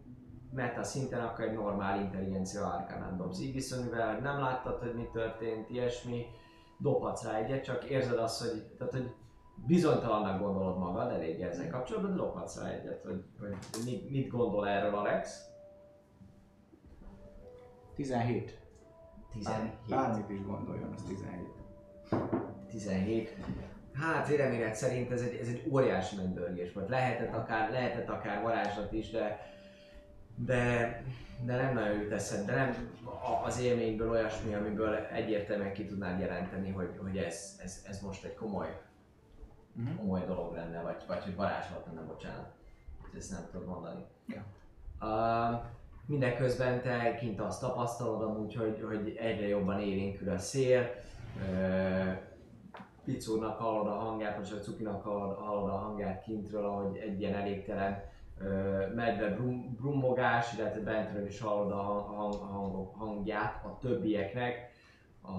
Meta szinten akkor egy normál intelligencia árkánát dobsz. Így viszont mivel nem láttad, hogy mi történt, ilyesmi, dobhatsz rá egyet, csak érzed azt, hogy, tehát, hogy bizonytalannak gondolod magad elég ezzel kapcsolatban, de dobhatsz rá egyet, hogy, hogy mit, mit gondol erről Alex. 17. 17. Bármit is gondoljon, az 17. 17. Hát véleményed szerint ez egy, ez egy óriási mennydörgés volt. Lehetett akár, lehetett akár varázslat is, de, de, de nem nagyon jut eszedbe. Nem a- az élményből olyasmi, amiből egyértelműen ki tudnád jelenteni, hogy, hogy ez, ez, ez most egy komoly, Mhm. komoly dolog lenne, vagy, vagy hogy varázslat lenne, bocsánat. Ezt nem tudod mondani. Ja. Uh, mindeközben te kint azt tapasztalod amúgy, hogy, hogy egyre jobban élénkül a szél, uh, Picurnak hallod a hangját, most a Cukinak hallod, hallod a hangját kintről, ahogy egy ilyen elégtelen medve brum, brummogás, illetve bentről is hallod a hang, hang, hang, hangját a többieknek, a,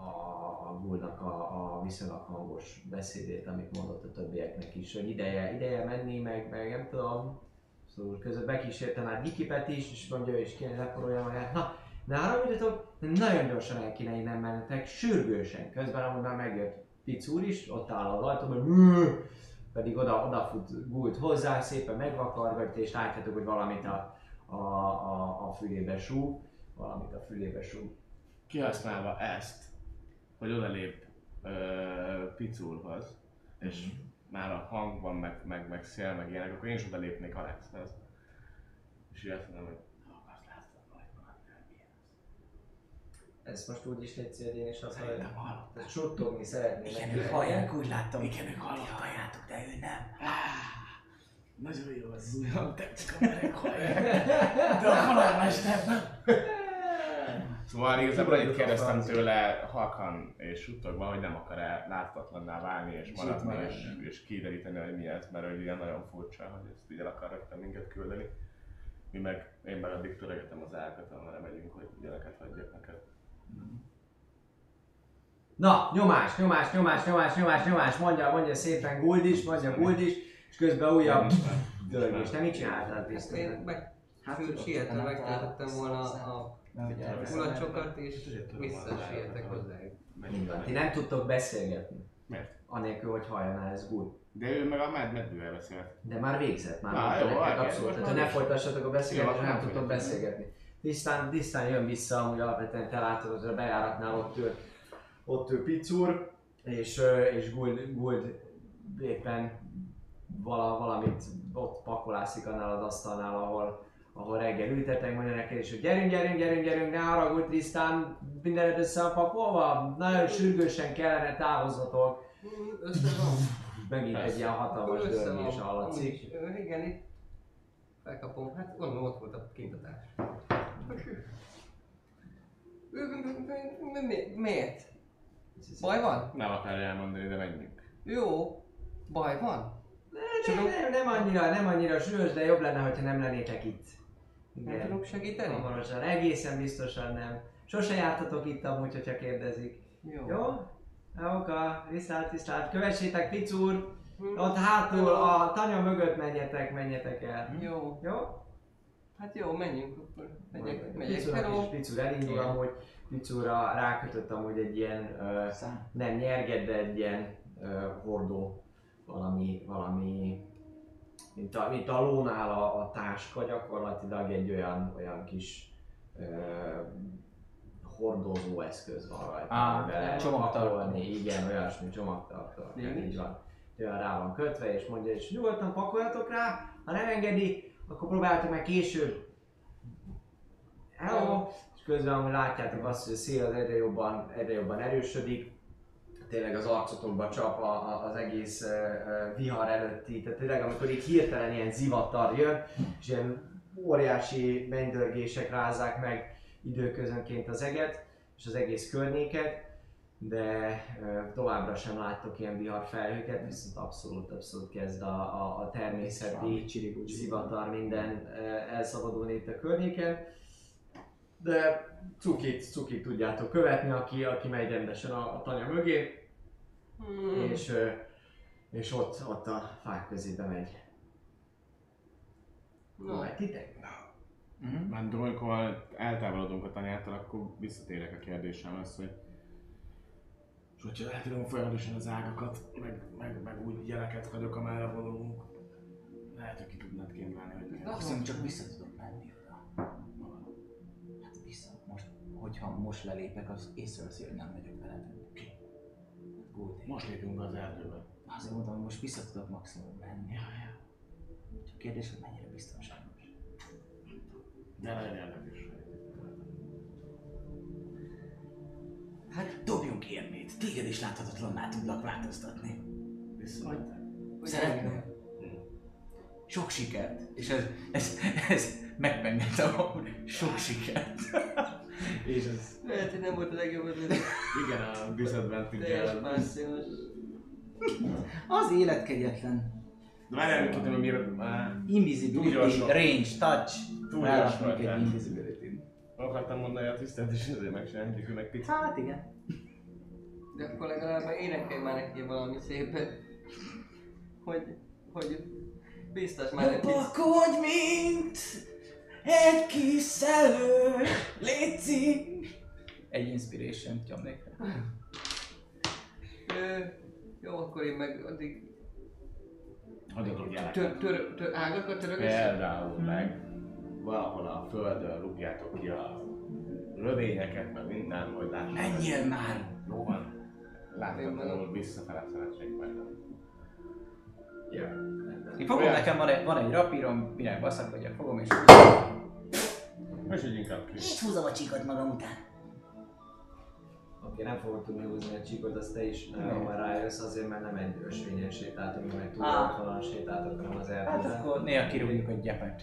a, Gullnak a, a viszonylag hangos beszédét, amit mondott a többieknek is, hogy ideje, ideje menni, meg, meg nem tudom, Szóval közben bekísérte már Dikipet is, és mondja, is kéne leporolja magát. Na, ne haragudjatok, de nagyon gyorsan el kéne innen mennetek, sürgősen. Közben amúgy már megjött Picúr is, ott áll az ajtóban, "Mű!" pedig oda, odafut Gult hozzá, szépen megvakargatja, és látjátok, hogy valamit a, a, a, a fülébe súg, valamit a fülébe súg. Kihasználva ezt, hogy odalép ö, Picurhoz, és már a hangban, meg, meg, meg szél, meg ilyenek, akkor én is odalépnék Alexhez. És így azt mondom, hogy "Ha azt látod, hogy van, nem ilyen. Ezt most úgy is légy én is azt Szerintem hallottam. Suttogni szeretném. Igen, ők hallják, úgy láttam. Igen, ők hallották. halljátok, de ő nem. Nagyon jó az ujjam, tetszik a meleg hallják. De a halálmester nem. Szóval igazából itt kérdeztem tőle halkan és suttogva, hogy nem akar-e láthatatlanná válni és És maradni és, és kideríteni, hogy mi ez, mert hogy ilyen nagyon furcsa, hogy ezt így el akartak minket küldeni. Mi meg, én meg addig töregetem az ágat, amire megyünk, hogy gyereket hagyjak neked. Na, nyomás, nyomás, nyomás, nyomás, nyomás, nyomás, mondja, mondja szépen Guld is, mondja Guld is, és közben újabb dörgés. Te mit csináltál biztos? én meg Hát, hát, sietve megtöltöttem volna a kulacsokat, és visszasietek hozzájuk. Ti nem tudtok beszélgetni. Miért? Anélkül, hogy halljaná ez Guld. De ő meg a med medvűvel beszélt. De már végzett, már mondta nektek abszolút. Tehát, ne folytassatok a beszélgetést, nem tudtok beszélgetni. Tisztán, tisztán jön vissza, amúgy alapvetően te látod, hogy a bejáratnál ott ül, ott ül Picur, és, és Guld, Guld éppen vala, valamit ott pakolászik annál az asztalnál, ahol, ahol reggel ültetek, mondja neked is, hogy gyerünk, gyerünk, gyerünk, gyerünk, ne haragudj Trisztán, mindenet össze van pakolva, nagyon sürgősen kellene távozzatok. Össze van. Megint egy Persze. ilyen hatalmas Össze dörgés hallatszik. Igen, itt felkapom. Hát gondolom ott volt a kintatás. Mi- mi- Miért? Baj van? Nem akarja elmondani, de menjünk. Jó. Baj van? Nem, nem, nem annyira, nem annyira súlyos, de jobb lenne, hogyha nem lennétek itt. Nem tudok segíteni? Hamarosan, egészen biztosan nem. Sose jártatok itt amúgy, hogyha kérdezik. Jó. Jó? Oka, viszlát, viszlát. Kövessétek Picúr, Hm. ott hátul a tanya mögött menjetek, menjetek el. Jó. Jó? Hát jó, menjünk akkor. Megyek, megyek. Is Picúr elindul Igen. amúgy, Picúra rákötött amúgy egy ilyen, ö, nem nyerget, de egy ilyen ö, hordó, valami, valami, mint a, mint a lónál a, a táska, gyakorlatilag egy olyan, olyan kis ö, hordozó eszköz van rajta, Á, lehet csomagtartó. igen, olyasmi csomagtartó, így van. Olyan rá van kötve, és mondja, és nyugodtan pakoljatok rá, ha nem engedi, akkor próbáljátok meg később. Hello! És közben amúgy látjátok azt, hogy a szél az egyre jobban, egyre jobban erősödik. Tényleg az arcotokba csap a, a, az egész uh, vihar előtti, tehát tényleg amikor itt hirtelen ilyen zivatar jön, és ilyen óriási mennydörgések rázzák meg időközönként az eget, és az egész környéket, de továbbra sem láttok ilyen viharfelhőket, viszont abszolút, abszolút kezd a, a, a természeti zivatar minden elszabadulni itt a környéken. De cukit, cukit tudjátok követni, aki, aki megy rendesen a, a tanya mögé, Hmm. és, és ott, ott a fák közébe megy. Na, Követitek? Mhm. Már amikor eltávolodunk a tanyától, akkor visszatérek a kérdésemhez, hogy és hogyha eltérünk folyamatosan az ágakat, meg, meg, meg úgy jeleket hagyok, amerre vonulunk, lehet, hogy ki tudnád képzelni, hogy mi Maximum csak vissza tudok menni oda. Hát vissza. Most, hogyha most lelépek, az észreveszi, hogy nem megyek veled. Ki? Gulti. Most lépünk be az erdőbe. Azért mondtam, hogy most vissza tudok maximum menni. Ja, ja. Csak kérdés, hogy mennyire biztonságos. De nagyon érdekes. Hát dobjunk érmét. Téged is láthatatlanná tudlak változtatni. Visszamentek? Szeretném. Sok sikert. És ez, ez, ez megpengettem a sok sikert. <laughs> És ez... lehet, hogy nem volt a legjobb ötlet. Igen, a disadvantage. Az élet kegyetlen. De várjál, hogy tudom, mire... Már Invisibility, range, touch. Túl gyors akartam mondani a tisztelt, és ezért megcsináljuk, hogy meg picit. Hát igen. De akkor legalább énekelj már neki valami szépet. Hogy, hogy biztos már egy. Pakodj, mint egy kis szellő, léci. Egy inspiration nyomnék Jó, akkor én meg addig Adjatok tör, jeleket. tör, tör, ágakat törögessek. Például meg valahol a földön rúgjátok ki a rövényeket, meg minden, hogy lássuk. Menjél már! Jó van. Láthatóan visszafele szeretnék majd. Ja. Én fogom, nekem van egy, van egy rapírom, minek baszak vagyok, fogom és És így inkább ki. Itt húzom a csíkot magam után. Oké, nem fogod tudni húzni a csíkot, azt te is, ha már rájössz, azért mert nem egy ösvényen sétáltunk, meg túloltalan sétáltok, hanem az Hát erdőben. akkor néha kirúgjuk egy gyepet.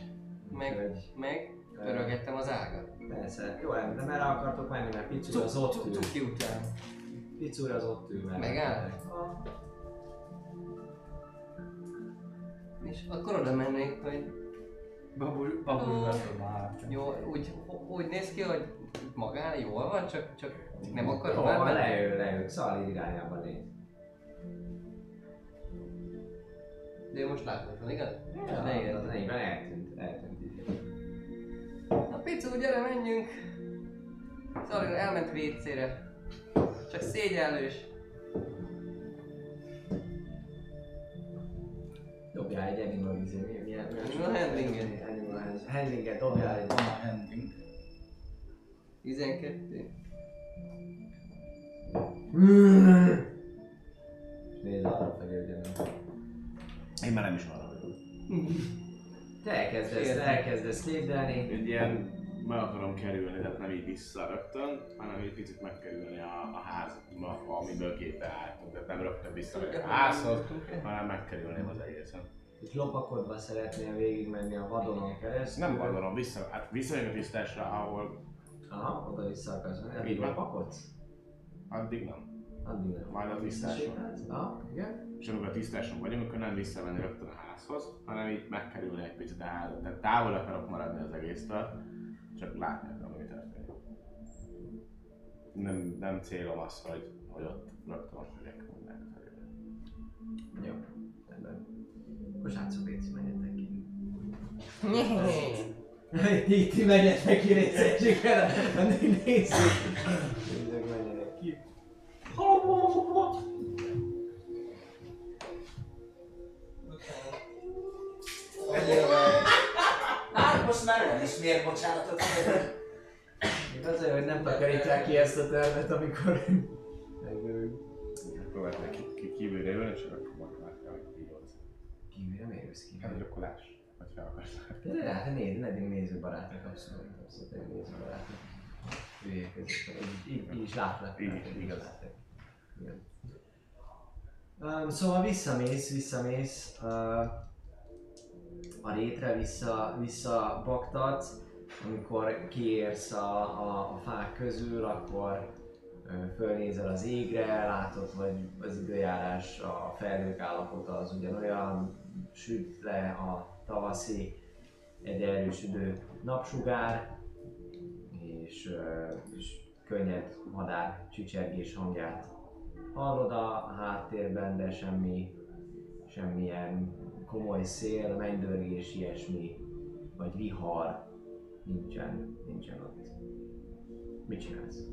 Meg, meg törögettem az ágat. Persze, jó, de merre akartok menni, mert Picur az ott ül. Cuki után. Picur az ott ül. mert- Megáll? És akkor oda mennék, hogy Babus, Ó. babus már. jó, úgy, úgy néz ki, hogy magán jól van, csak, csak nem akar Jó, már menni. leül, leül, Szalír irányába néz. De ő most láthatatlan, igaz? Ja, az enyémben eltűnt, eltűnt Picu, gyere menjünk! Szalira elment vécére. Csak szégyellős. Dobjál egy animal izé, mi- milyen, Animal handlinget. Animal hand- handlinget, dobjál egy. Van a handling. 12. És nézd arra felé, hogy. Én már nem is arra vagyok. <laughs> Te elkezdesz, Értem. elkezdesz lépdelni. Egy ilyen meg akarom kerülni, tehát nem így vissza rögtön, hanem egy picit megkerülni a, a házba, amiből képe álltunk. Tehát nem rögtön vissza a házhoz, hanem megkerülném az egészen. És lopakodva szeretnél végigmenni a vadonon keresztül. Nem gondolom, vissza, hát visszajön a tisztásra, ahol Aha, oda vissza akarsz menni. Van. Lopakodsz? addig nem. Addig nem. Majd a tisztáson. Visszasétálsz? Aha, igen. És amikor a tisztáson vagyunk, akkor nem visszamenni rögtön a házhoz, hanem így megkerülni egy picit házat. Tehát távol akarok maradni az egésztől, csak látni akarom, mi történik. Nem, nem célom az, hogy, hogy ott rögtön ott legyek minden felé. Jó. Rendben. Srácok, légy menjetek ki. Így ti menjetek ki részegységgel, nézzük. Nézzük, menjenek ki. Hát most már nem is miért bocsánatot kérek. Még az olyan, hogy nem takarítják ki ezt a tervet, amikor megölünk. Próbálták ki, ki, kívülre jönni, és akkor megvártam, hogy kihoz. Kívülre miért jössz ki? Hát akkor láss, hogyha akarsz. De hát nézd, eddig nézőbarátok, abszolút, abszolút egy nézőbarátok. Hülyék ezek, így, így, így is látlak. Így is, látlak. Igen. Um, szóval visszamész, visszamész uh, a rétre, vissza, vissza baktatsz, amikor kiérsz a, a, a fák közül, akkor fölnézel az égre, látod, hogy az időjárás, a felhők állapota az ugyanolyan, süt le a tavaszi, egy erősödő napsugár, és, és könnyed madár csicsergés hangját hallod a háttérben, de semmi, semmilyen komoly szél, mennydörgés, ilyesmi, vagy vihar nincsen, nincsen ott. Mit csinálsz?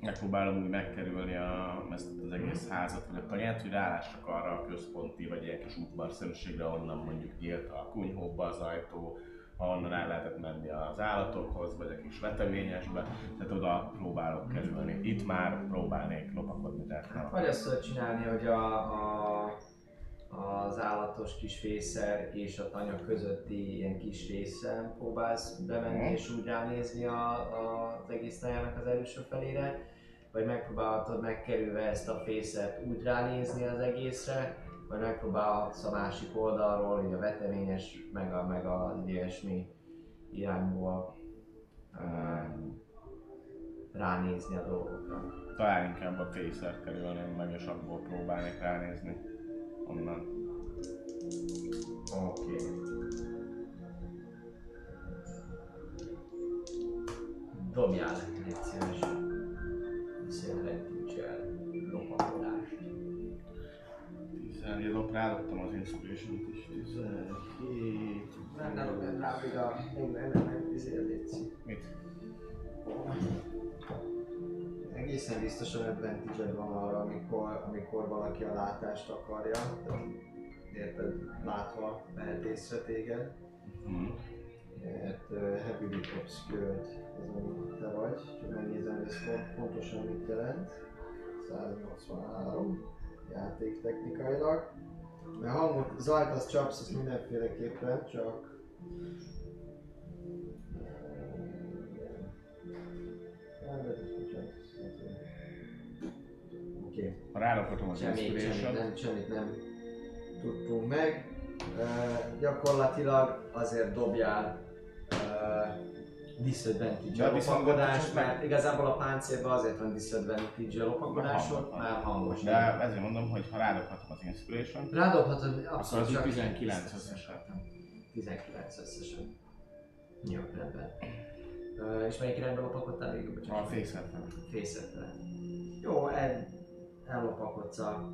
Megpróbálom úgy megkerülni a, ezt az egész házat, vagy a tanyát, hogy rálássak arra a központi, vagy ilyen kis udvarszerűségre, onnan mondjuk nyílt a kunyhóba az ajtó, ahonnan el lehetett menni az állatokhoz, vagy a kis veteményesbe, tehát oda próbálok kerülni. Itt már próbálnék lopakodni, tehát nem. Vagy azt tudod csinálni, hogy a, a, az állatos kis fészer és a tanya közötti ilyen kis részen próbálsz bemenni Mhm. és úgy ránézni a, a, az egész tanyának az előső felére, vagy megpróbálhatod megkerülve ezt a fészet úgy ránézni az egészre, vagy megpróbálhatsz a másik oldalról, így a veteményes, meg, a, meg az ilyesmi irányból um, ránézni a dolgokra. Talán inkább a fészert kerülném meg, és abból próbálnék ránézni. Onnan. Oké. Okay. Dobjál, légy szíves. Szélrendicsel lopakodást. 10, dob, rádobtam az inspiration-t is. 17. Nem, nem, nem, rá még a... Nem, nem, nem, nem, izé, légy szíves. Mit? Egészen biztosan advantage van arra, amikor, amikor valaki a látást akarja. Tehát, érted, látva lehet észre téged. Mhm. Mert uh, Heavy Recop Skill-t azon te vagy, csak megnézem, hogy ez pont, pontosan mit jelent. 183 játék technikailag. Mert hangot, zajt az csapsz, az mindenféleképpen, csak... Nem, Oké. Ha rárakodom az Semmit, nem, semmit nem tudtunk meg. Uh, gyakorlatilag azért dobjál uh, disadvantage a pontosan mert igazából a páncélban azért van disadvantage a lopakodásod, Hangos. már hangos. De ezért mondom, hogy ha rádobhatom az inspiration Rádobhatod akkor az csak 19 összesen. 19 összesen. Jó, rendben. Uh, és melyik irányba lopakodtál végül? A Bocsánat. fészert fel. fészetre. Jó, el, ellopakodsz a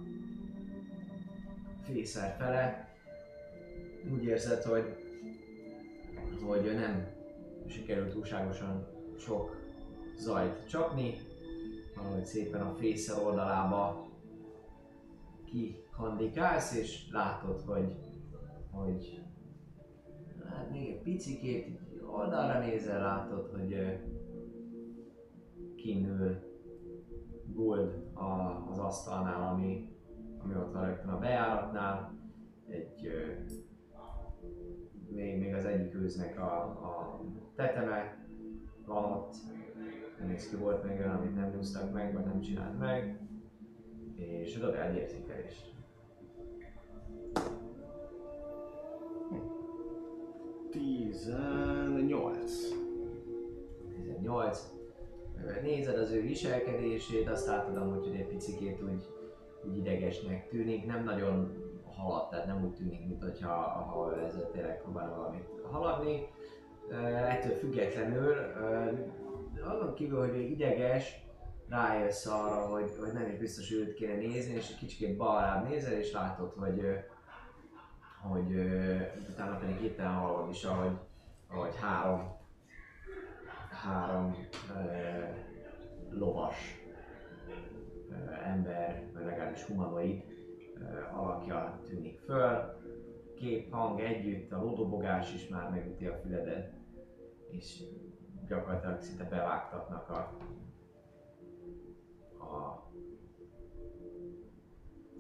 fészer fele. Úgy érzed, hogy, hogy nem sikerült túlságosan sok zajt csapni, valahogy szépen a fészer oldalába kikandikálsz, és látod, hogy, hogy hát még egy picikét oldalra nézel, látod, hogy kinül Gold a, az asztalnál, ami, ami ott van rögtön a bejáratnál. Egy, még, még az egyik őznek a, a teteme van ott. Nem néz ki, volt még olyan, amit nem nyúztak meg, vagy nem csinált meg. És dobj egy értékelést. Tizennyolc. 18. Ö, Nézed az ő viselkedését, azt látod amúgy, hogy egy picikét úgy, úgy idegesnek tűnik, nem nagyon halad, tehát nem úgy tűnik, mint hogyha ha ezzel tényleg próbálna valamit haladni. Ettől függetlenül, azon kívül, hogy ő ideges, rájössz arra, hogy, hogy nem is biztos, hogy őt kéne nézni, és egy kicsit balrább nézel, és látod, hogy, hogy utána pedig hirtelen hallod is, ahogy, ahogy három, három uh, lovas uh, ember, vagy legalábbis humanoid uh, alakja tűnik föl. Kép, hang együtt, a lódobogás is már megüti a füledet, és gyakorlatilag szinte bevágtatnak a, a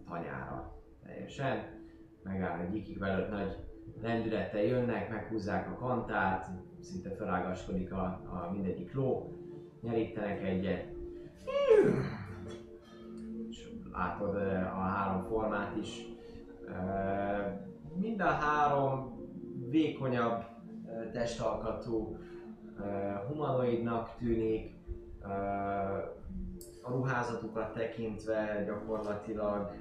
tanyára teljesen. Megáll egy ikig belőtt nagy lendülettel jönnek, meghúzzák a kantát, szinte felágaskodik a, a mindegyik ló, nyerítenek egyet. És látod a három formát is. Mind a három vékonyabb testalkatú humanoidnak tűnik. A ruházatukat tekintve gyakorlatilag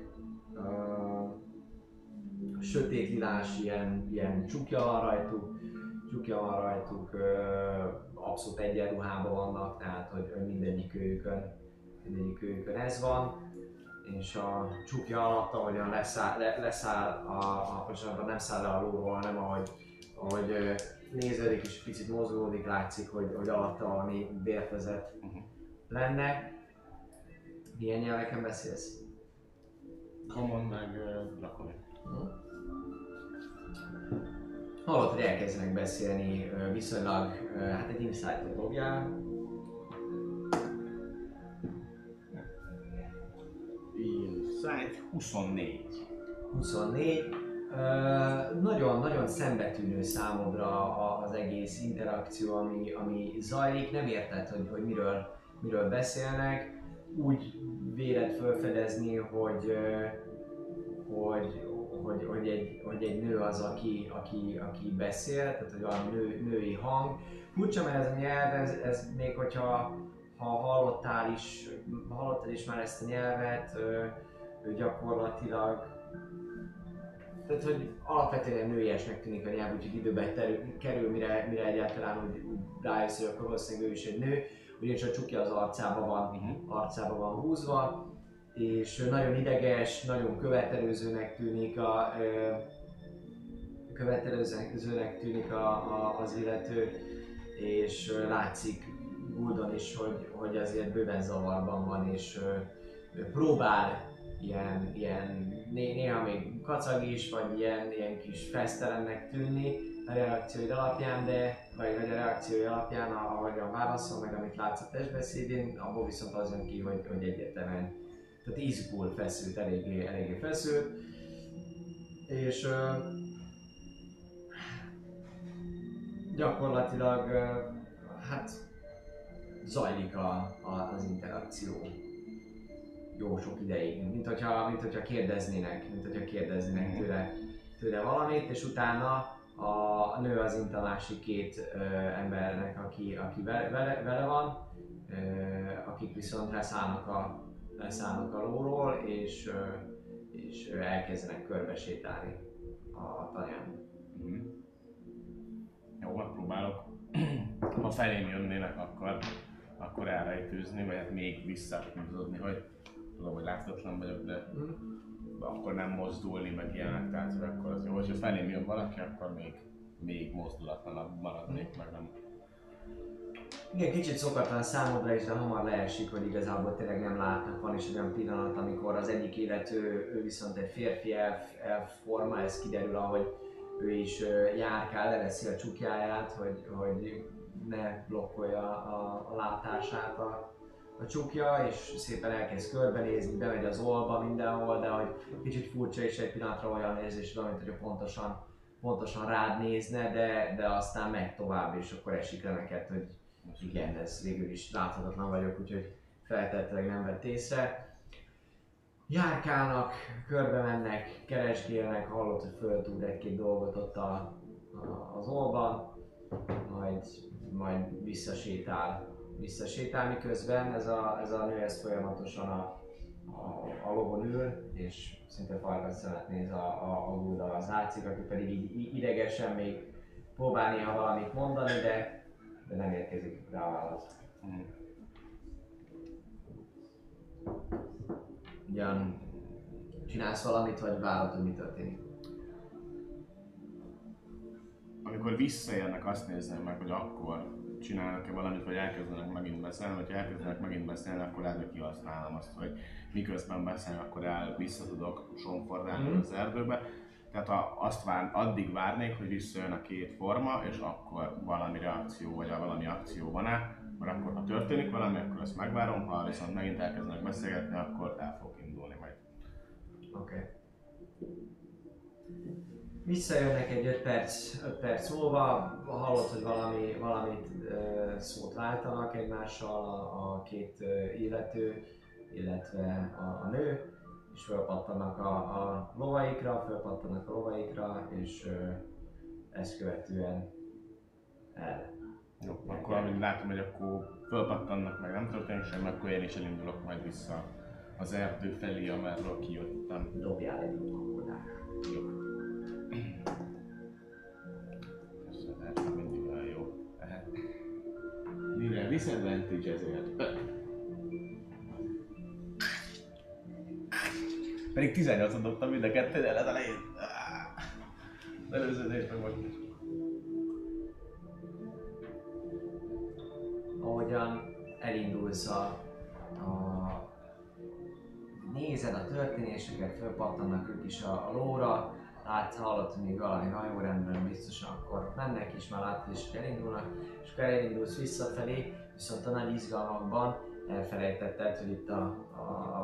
sötét lilás, ilyen, ilyen csukja van rajtuk, csukja van rajtuk, abszolút egyenruhában vannak, tehát hogy, mindegyik őjükön, mindegyik őjükön ez van, és a csukja alatt, ahogyan leszáll, le, leszáll a, a, bocsánat, nem száll le a lóról, hanem ahogy, ahogy néződik és picit mozgódik, látszik, hogy, hogy alatta valami vértezet lenne. Milyen nyelveken beszélsz? Common meg uh. Hallott, hogy elkezdenek beszélni viszonylag, hát egy insight-ot dobjál. Insight 24. 24. Nagyon-nagyon szembetűnő számodra az egész interakció, ami, ami zajlik. Nem érted, hogy, hogy miről, miről beszélnek. Úgy véled felfedezni, hogy, hogy, hogy, hogy, egy, hogy egy nő az, aki, aki, aki beszél, tehát hogy valami nő, női hang. Furcsa, mert ez a nyelv, ez, ez még hogyha ha hallottál is, hallottad is már ezt a nyelvet, ő gyakorlatilag tehát, hogy alapvetően nőiesnek tűnik a nyelv, úgyhogy időbe terül, kerül, mire, mire egyáltalán úgy, úgy rájössz, hogy akkor valószínűleg ő is egy nő, ugyanis a csukja az arcába van, arcába van húzva, és nagyon ideges, nagyon követelőzőnek tűnik a, követelőzőnek tűnik a, a, az illető, és látszik Guldon is, hogy, hogy azért bőven zavarban van, és próbál ilyen, ilyen né, néha még kacag is, vagy ilyen, ilyen kis fesztelennek tűnni a reakcióid alapján, de, vagy, vagy a reakciói alapján, ahogyan válaszol, meg amit látsz a testbeszédén, abból viszont az jön ki, hogy, hogy egyértelműen tehát izgul, feszült, eléggé, eléggé feszült. És ö, gyakorlatilag ö, hát zajlik a, a, az interakció jó sok ideig, mint hogyha, mint hogyha kérdeznének, mint hogyha kérdeznének tőle, tőle valamit, és utána a nő azint a másik két ö, embernek, aki, aki vele, vele, vele van, ö, akik viszont leszállnak a, leszállnak a lóról, és, és elkezdenek körbesétálni a tanyán. Mhm. Jó, megpróbálok. <clears throat> Ha felém jönnének, akkor, akkor elrejtőzni, vagy hát még visszahúzódni, hogy tudom, hogy láthatatlan vagyok, de akkor nem mozdulni, meg ilyenek, tehát akkor az jó. És ha felém jön valaki, akkor még, még mozdulatlanabb maradnék, meg nem. Igen, kicsit szokatlan számodra is, de hamar leesik, hogy igazából tényleg nem látnak. Van is olyan pillanat, amikor az egyik illető, ő viszont egy férfi elf, elf forma, ez kiderül, ahogy ő is járkál, leveszi a csukjáját, hogy, hogy ne blokkolja a, a látását a, a csukja, és szépen elkezd körbenézni, bemegy az olba mindenhol, de hogy kicsit furcsa is egy pillanatra olyan érzés, van, mint hogy pontosan, pontosan rád nézne, de, de aztán megy tovább, és akkor esik le neked, hogy igen, ez végül is láthatatlan vagyok, úgyhogy feltetőleg nem vett észre. Járkálnak, körbe mennek, keresgélnek, hallott, hogy föltúr egy-két dolgot ott a, a, az olban, majd, majd visszasétál. Visszasétál, miközben ez a, ez a nő ez folyamatosan a, a, a lovon ül, és szinte farkas szemet néz a, a, a Gulda az látszik, aki pedig így idegesen még próbál néha valamit mondani, de, de nem érkezik rá a válasz. Ugyan csinálsz valamit, vagy várod, hogy mi történik? amikor visszaérnek, azt nézzem meg, hogy akkor csinálnak-e valamit, vagy elkezdenek megint beszélni, vagy elkezdenek megint beszélni, akkor lehet, hogy kihasználom azt, hogy miközben beszélnek, akkor el vissza tudok sonfordálni Mhm. az erdőbe. Tehát ha azt vár, addig várnék, hogy visszajön a két forma, és akkor valami reakció, vagy valami akció van-e, mert akkor ha történik valami, akkor ezt megvárom, ha viszont megint elkezdenek beszélgetni, akkor el fog indulni majd. Oké. Okay. Visszajönnek egy 5 perc, 5 perc múlva, hallod, hogy valami, valamit uh, szót váltanak egymással a, a két illető, illetve a, a nő, és fölpattannak a, a lovaikra, fölpattannak a lovaikra, és uh, ezt követően el. Jó, akkor amíg látom, hogy akkor fölpattannak, meg nem történik semmi, akkor én is elindulok majd vissza az erdő felé, amerről kijöttem. Dobjál egy lovakodást. Jó. Ez mindig olyan jó. Mivel disadvantage ezért. Pedig 18 dobtam mind a el az elején. Az előződés meg volt. ahogyan elindulsz a, a nézed a történéseket, fölpattannak ők is a, a lóra, látsz, hallott, hogy még valami hajórendben biztosan akkor mennek is, már látod is, hogy elindulnak, és akkor elindulsz visszafelé, viszont a nagy izgalmakban elfelejtetted, hogy itt a, a, a,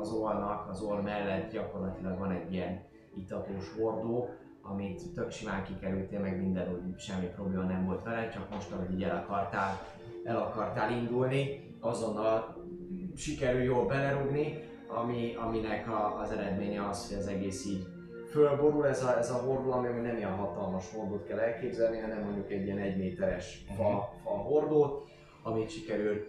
az ornak, az orr mellett gyakorlatilag van egy ilyen itatós hordó, amit tök simán kikerültél, meg minden úgy semmi probléma nem volt vele, csak most, ahogy így el akartál el akartál indulni, azonnal sikerül jól belerugni, ami, aminek a, az eredménye az, hogy az egész így fölborul ez a, ez a hordó, ami nem ilyen hatalmas hordót kell elképzelni, hanem mondjuk egy ilyen egy méteres fa, fa hordót, amit sikerül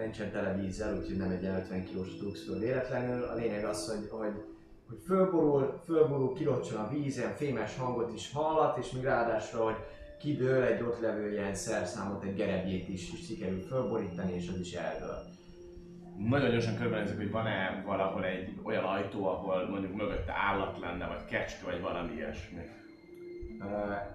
nincsen tele vízzel, úgyhogy nem egy ilyen 50 kilós dugsz föl véletlenül. A lényeg az, hogy, hogy, hogy fölborul, fölborul, kilocsan a víz, ilyen fémes hangot is hallat, és még ráadásul, hogy kidől egy ott levő ilyen szerszámot, egy gerebjét is, is sikerül fölborítani, és az is eldől. Nagyon gyorsan körbenézek, hogy van-e valahol egy olyan ajtó, ahol mondjuk mögötte állat lenne, vagy kecske, vagy valami ilyesmi.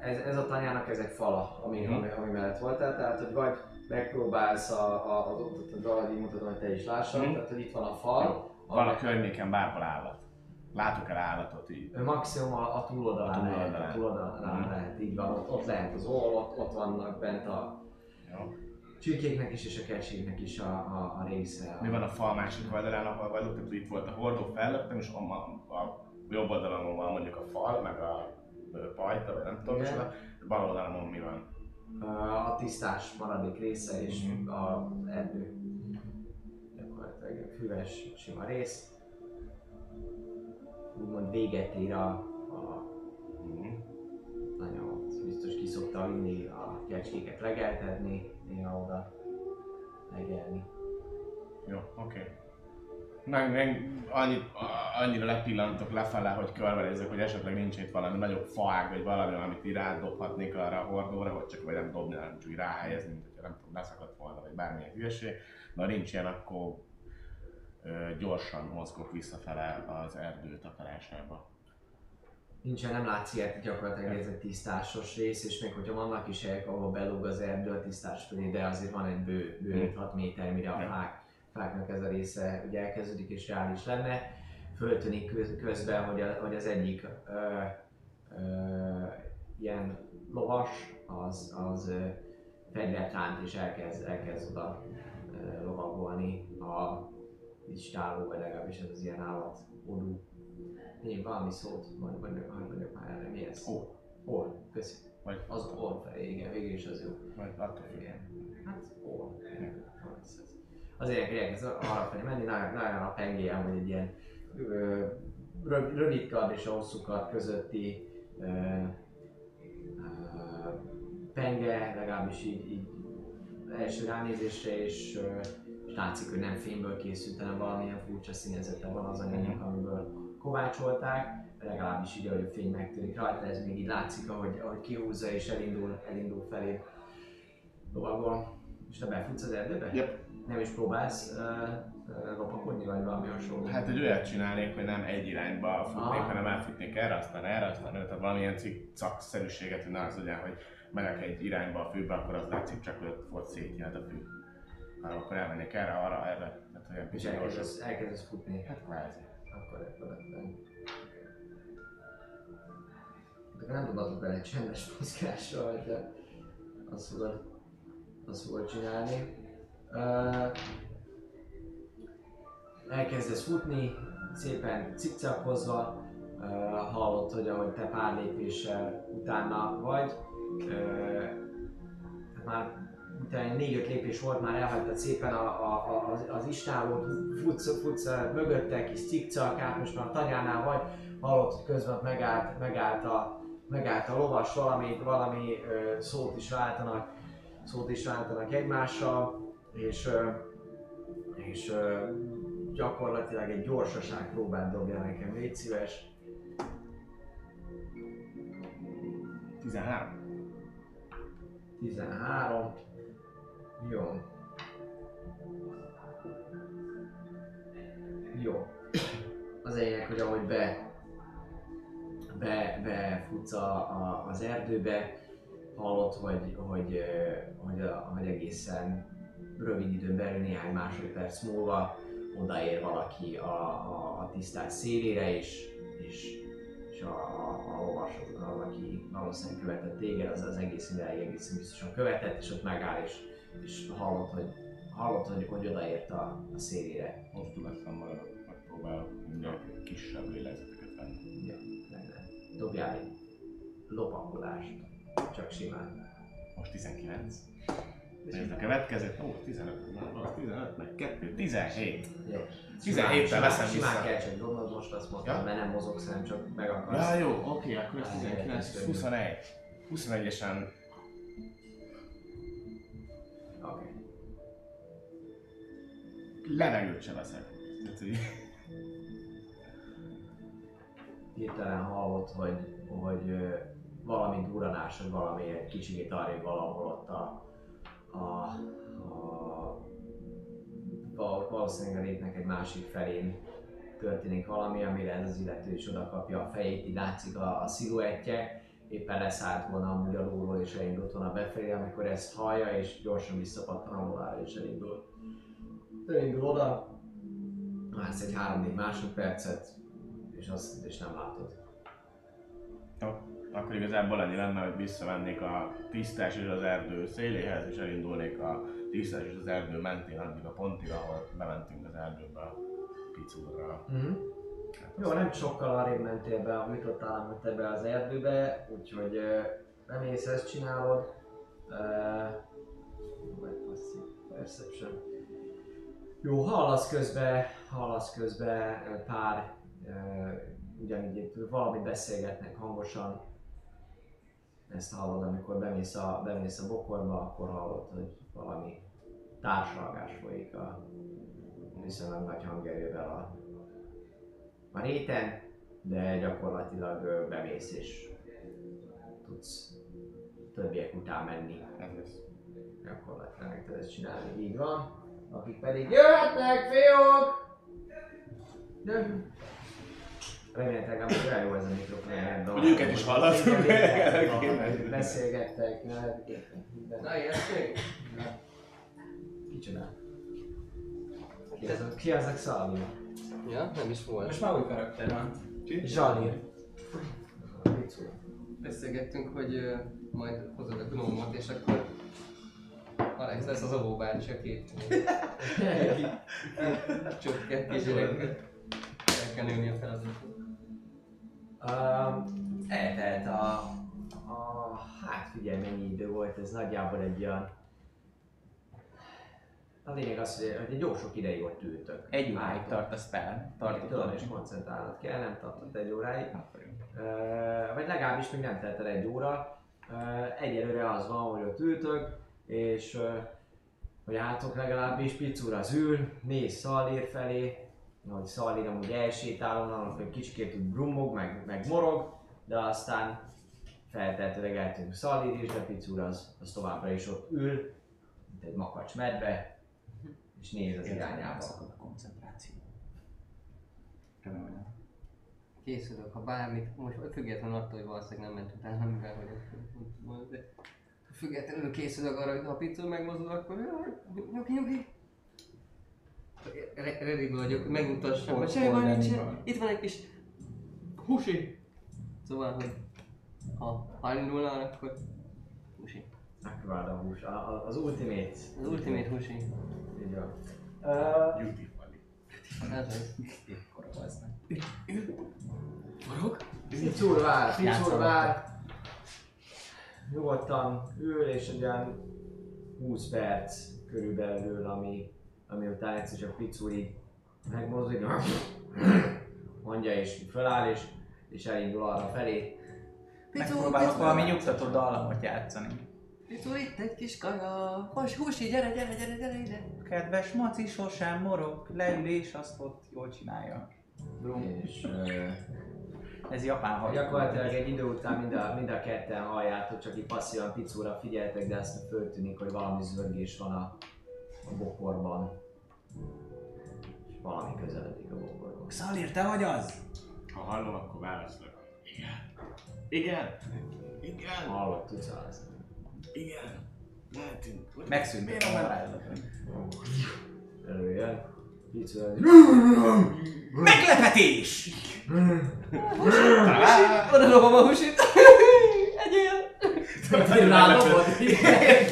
Ez, ez a tanyának ez egy fala, ami, Mhm. ami, ami mellett voltál, tehát hogy vagy megpróbálsz a, a, az ott, ott valahogy így mutatom, hogy te is lássad, Mhm. tehát hogy itt van a fal, Van a környéken bárhol állat. Látok el állatot így. Maximum a, a túloldalán, A lehet, túloldalán. a túloldalán Mhm. lehet, így van, ott, ott lehet az oll, ott, ott vannak bent a Jó. csirkéknek is és a kecséknek is a, a, a része. Mi van a fal másik oldalán, ahol vagyok? Tehát itt volt a hordó fellöttem, és a, a, a jobb oldalon van mondjuk a fal, meg a ö, pajta, vagy nem tudom, Igen. micsoda. bal oldalon mi van? A tisztás maradék része és Mhm. a erdő. Gyakorlatilag füves, sima rész. Úgymond véget ér a, a Mhm. nagyon biztos ki szokta vinni a kecskéket legeltetni, néha oda legelni. Jó, oké. Okay. Meg, meg annyit, a- annyira lepillantok lefele, hogy körbenézek, hogy esetleg nincs itt valami nagyobb faág, vagy valami, amit így rádobhatnék arra a hordóra, hogy csak vagy nem dobni, hanem csak így ráhelyezni, mint hogyha nem tudom, leszakadt volna, vagy bármilyen hülyeség. Ha nincs ilyen, akkor ö, gyorsan mozgok visszafele az erdő takarásába. Nincsen, nem látszik ilyet, gyakorlatilag ez egy tisztásos rész, és még hogyha vannak is helyek, ahol belóg az erdő a tisztás de azért van egy bő, bő Mhm. 6 méter, mire a Ja. fák, fáknak ez a része ugye elkezdődik és reális lenne. Föltűnik köz- közben, hogy, a, hogy az egyik ö, ö, ilyen lovas, az, az ö, fegyvert ránt és elkezd, elkezd oda ö, lovagolni a listáló, vagy legalábbis ez az ilyen állat, odú még valami szót, majd mondjuk, majd mondjuk már erre, mi ez? Ó. Orr, köszi. Vagy Az felé, igen, végül is az jó. Vagy attól függ. Igen. Hát. Az- az- Azért elkezd arra felé menni, nagyon, nagyon a pengéje, hogy egy ilyen ö, röv- rövid kard és hosszú kard közötti ö, ö, penge, legalábbis így, így első ránézésre, és, ö, és látszik, hogy nem fémből készült, hanem valamilyen furcsa színezete van az anyagnak, amiből kovácsolták, legalábbis így, ahogy a fény megtörik rajta, ez még így látszik, ahogy, ahogy kihúzza és elindul, elindul felé lovagol. És te befutsz az erdőbe? Yep. Nem is próbálsz uh, uh, lopakodni, vagy valami hasonló? Hát egy olyat csinálnék, hogy nem egy irányba futnék, Ah. hanem elfutnék erre, aztán erre, aztán erre, tehát valamilyen cikk-szerűséget, hogy ne az legyen, hogy megyek egy irányba a fűbe, akkor az látszik csak, hogy ott volt szétnyelt a fű. Hanem akkor elmennék erre, arra, erre, tehát olyan És elkezdesz, elkezdesz futni. Hát kvázi. Akkor ebben. De nem tudod bele egy csendes mozgással, hogyha azt fogod, azt fogod csinálni. Elkezdesz futni, szépen cikcakozva, hallod, hogy ahogy te pár lépéssel utána vagy, már utána négy-öt lépés volt, már elhagytad szépen a, a, az, az istálót, futsz, futsz mögötte, kis cikcak, át most már a tanyánál vagy, hallott, hogy közben megállt, megállt, a, megállt a lovas, valami, valami szót is váltanak, szót is váltanak egymással, és, és gyakorlatilag egy gyorsaság próbát dobja nekem, légy szíves. 13. 13. Jó. Jó. Az lényeg, hogy ahogy be, be, befutsz a, a, az erdőbe, hallod, hogy, hogy, hogy, hogy egészen rövid időn belül, néhány másodperc múlva odaér valaki a, a, a tisztás szélére, és, és, és a, a, a lovas, aki valószínűleg követett téged, az az egész ideig egészen biztosan követett, és ott megáll, és, és hallod, hogy, hallod, hogy, hogy odaért a, a szélére. Most lesz maradok, megpróbálok mindjárt kisebb lélegzeteket venni. Ja, lenne. Dobjál egy lopakolást, csak simán. Most 19. Nézd a következőt. Ó, 15, na, az 15, meg 2, 17. Jó. 17-tel Simán- veszem Simán vissza. kell csak dobnod, most azt mondtam, Ja. mert nem mozogsz, hanem csak meg akarsz. Ja, jó, oké, akkor ez Hát, 19, elkezdődő. 21. 21-esen Oké. levegőt se veszek. Hirtelen hallott, hogy, hogy valami duranás, vagy valami egy kicsit arrébb valahol ott a, a, a val- valószínűleg a rétnek egy másik felén történik valami, amire ez az illető is oda kapja a fejét, így látszik a, a sziluettje, éppen leszállt volna amúgy a lóról és elindult volna befelé, amikor ezt hallja és gyorsan visszapattan a lovára és elindul. Elindul oda, vársz egy 3-4 másodpercet, és azt és nem látod. Akkor igazából annyi lenne, hogy visszavennék a tisztás és az erdő széléhez, és elindulnék a tisztás és az erdő mentén addig a pontig, ahol bementünk az erdőbe a picúrra. Mm-hmm. Hát Jó, nem sokkal arrébb mentél be, amit ott államodtál be az erdőbe, úgyhogy ö, bemész, ezt csinálod. Uh, vagy passzív perception. Jó, hallasz közben, hallasz közben ö, pár, uh, ugyanígy itt valamit beszélgetnek hangosan. Ezt hallod, amikor bemész a, bemész a bokorba, akkor hallod, hogy valami társalgás folyik a viszonylag nagy hangerővel a a réten, de gyakorlatilag bemész és tudsz többiek után menni. Ez lesz. Gyakorlatilag meg tudod ezt csinálni, így van. Akik pedig jöhetnek, fiúk! Jöjjön! Remélhetőleg amúgy olyan jó ez a mikrofon, hogy Hogy őket is hallatunk. Beszélgettek, minden. Na, ilyesmi? Kicsoda? Ki az, ki az a Xavier? Ja, nem is volt. Most már új karakter van. Zsalir. Beszélgettünk, hogy majd hozod a gnómot, és akkor Alex lesz az Ovó bácsi, a két <laughs> csökkentés gyerekkel. El kell nőni a feladatot. Um, eltelt a, a... Hát figyelj, mennyi idő volt, ez nagyjából egy olyan... A lényeg az, hogy egy jó sok ideig ott ültök. Egy óráig tart a spell. Tudom, Tartott és koncentrálnod kell, nem tartott egy óráig. Ö, vagy legalábbis még nem telt el egy óra. Ö, egyelőre az van, hogy ott ültök, és ö, hogy átok legalábbis Picura az ül, néz Szalír felé, hogy Szalír amúgy elsétál onnan, hogy kicsikét úgy brummog, meg, meg morog, de aztán feltehetőleg eltűnik Szalír is, de Picura az, az továbbra is ott ül, mint egy makacs medve, és néz az irányába. Szakad a koncentráció. Remélem. Készülök, ha bármit, most függetlenül attól, hogy valószínűleg nem ment utána, mivel hogy ott- de függetlenül készülök arra, hogy ha a picul megmozdul, akkor nyugi, nyugi. Re- Ready vagyok, megmutassam, hogy Hol- semmi baj nincsen. Itt van egy kis husi. Szóval, hogy ha, elindulna, akkor husi. Megváld a hús. A, a, az ultimate. Az ultimate husi. Így van. Beautifully. Ez az. Ekkora az nem. Forog? Picur vár, Picur vár. Nyugodtan ül, és egy olyan 20 perc körülbelül, ami, ami után egyszer csak Picur így megmozdik, mondja és föláll, és, és elindul arra felé. Megpróbálok valami nyugtató dallamot játszani. Picul itt egy kis kaja. Hos, husi, gyere, gyere, gyere, gyere ide. Kedves Maci sosem morog, leül és azt ott jól csinálja. Brum. És Ez japán hajó. gyakorlatilag egy idő után mind a, mind a ketten halljátok, csak így passzívan Picúra figyeltek, de aztán föltűnik, hogy valami zörgés van a, a bokorban. És valami közeledik a bokorban. Szalir, te vagy az? Ha hallom, akkor válaszolok. Igen. Igen. Igen. Hallott, tudsz válaszolni. Igen. Lehetünk. Megszűnt Miért a. Picúra. Meglepetés! Oda dobom a husit. Egyél. Rádobod? Igen,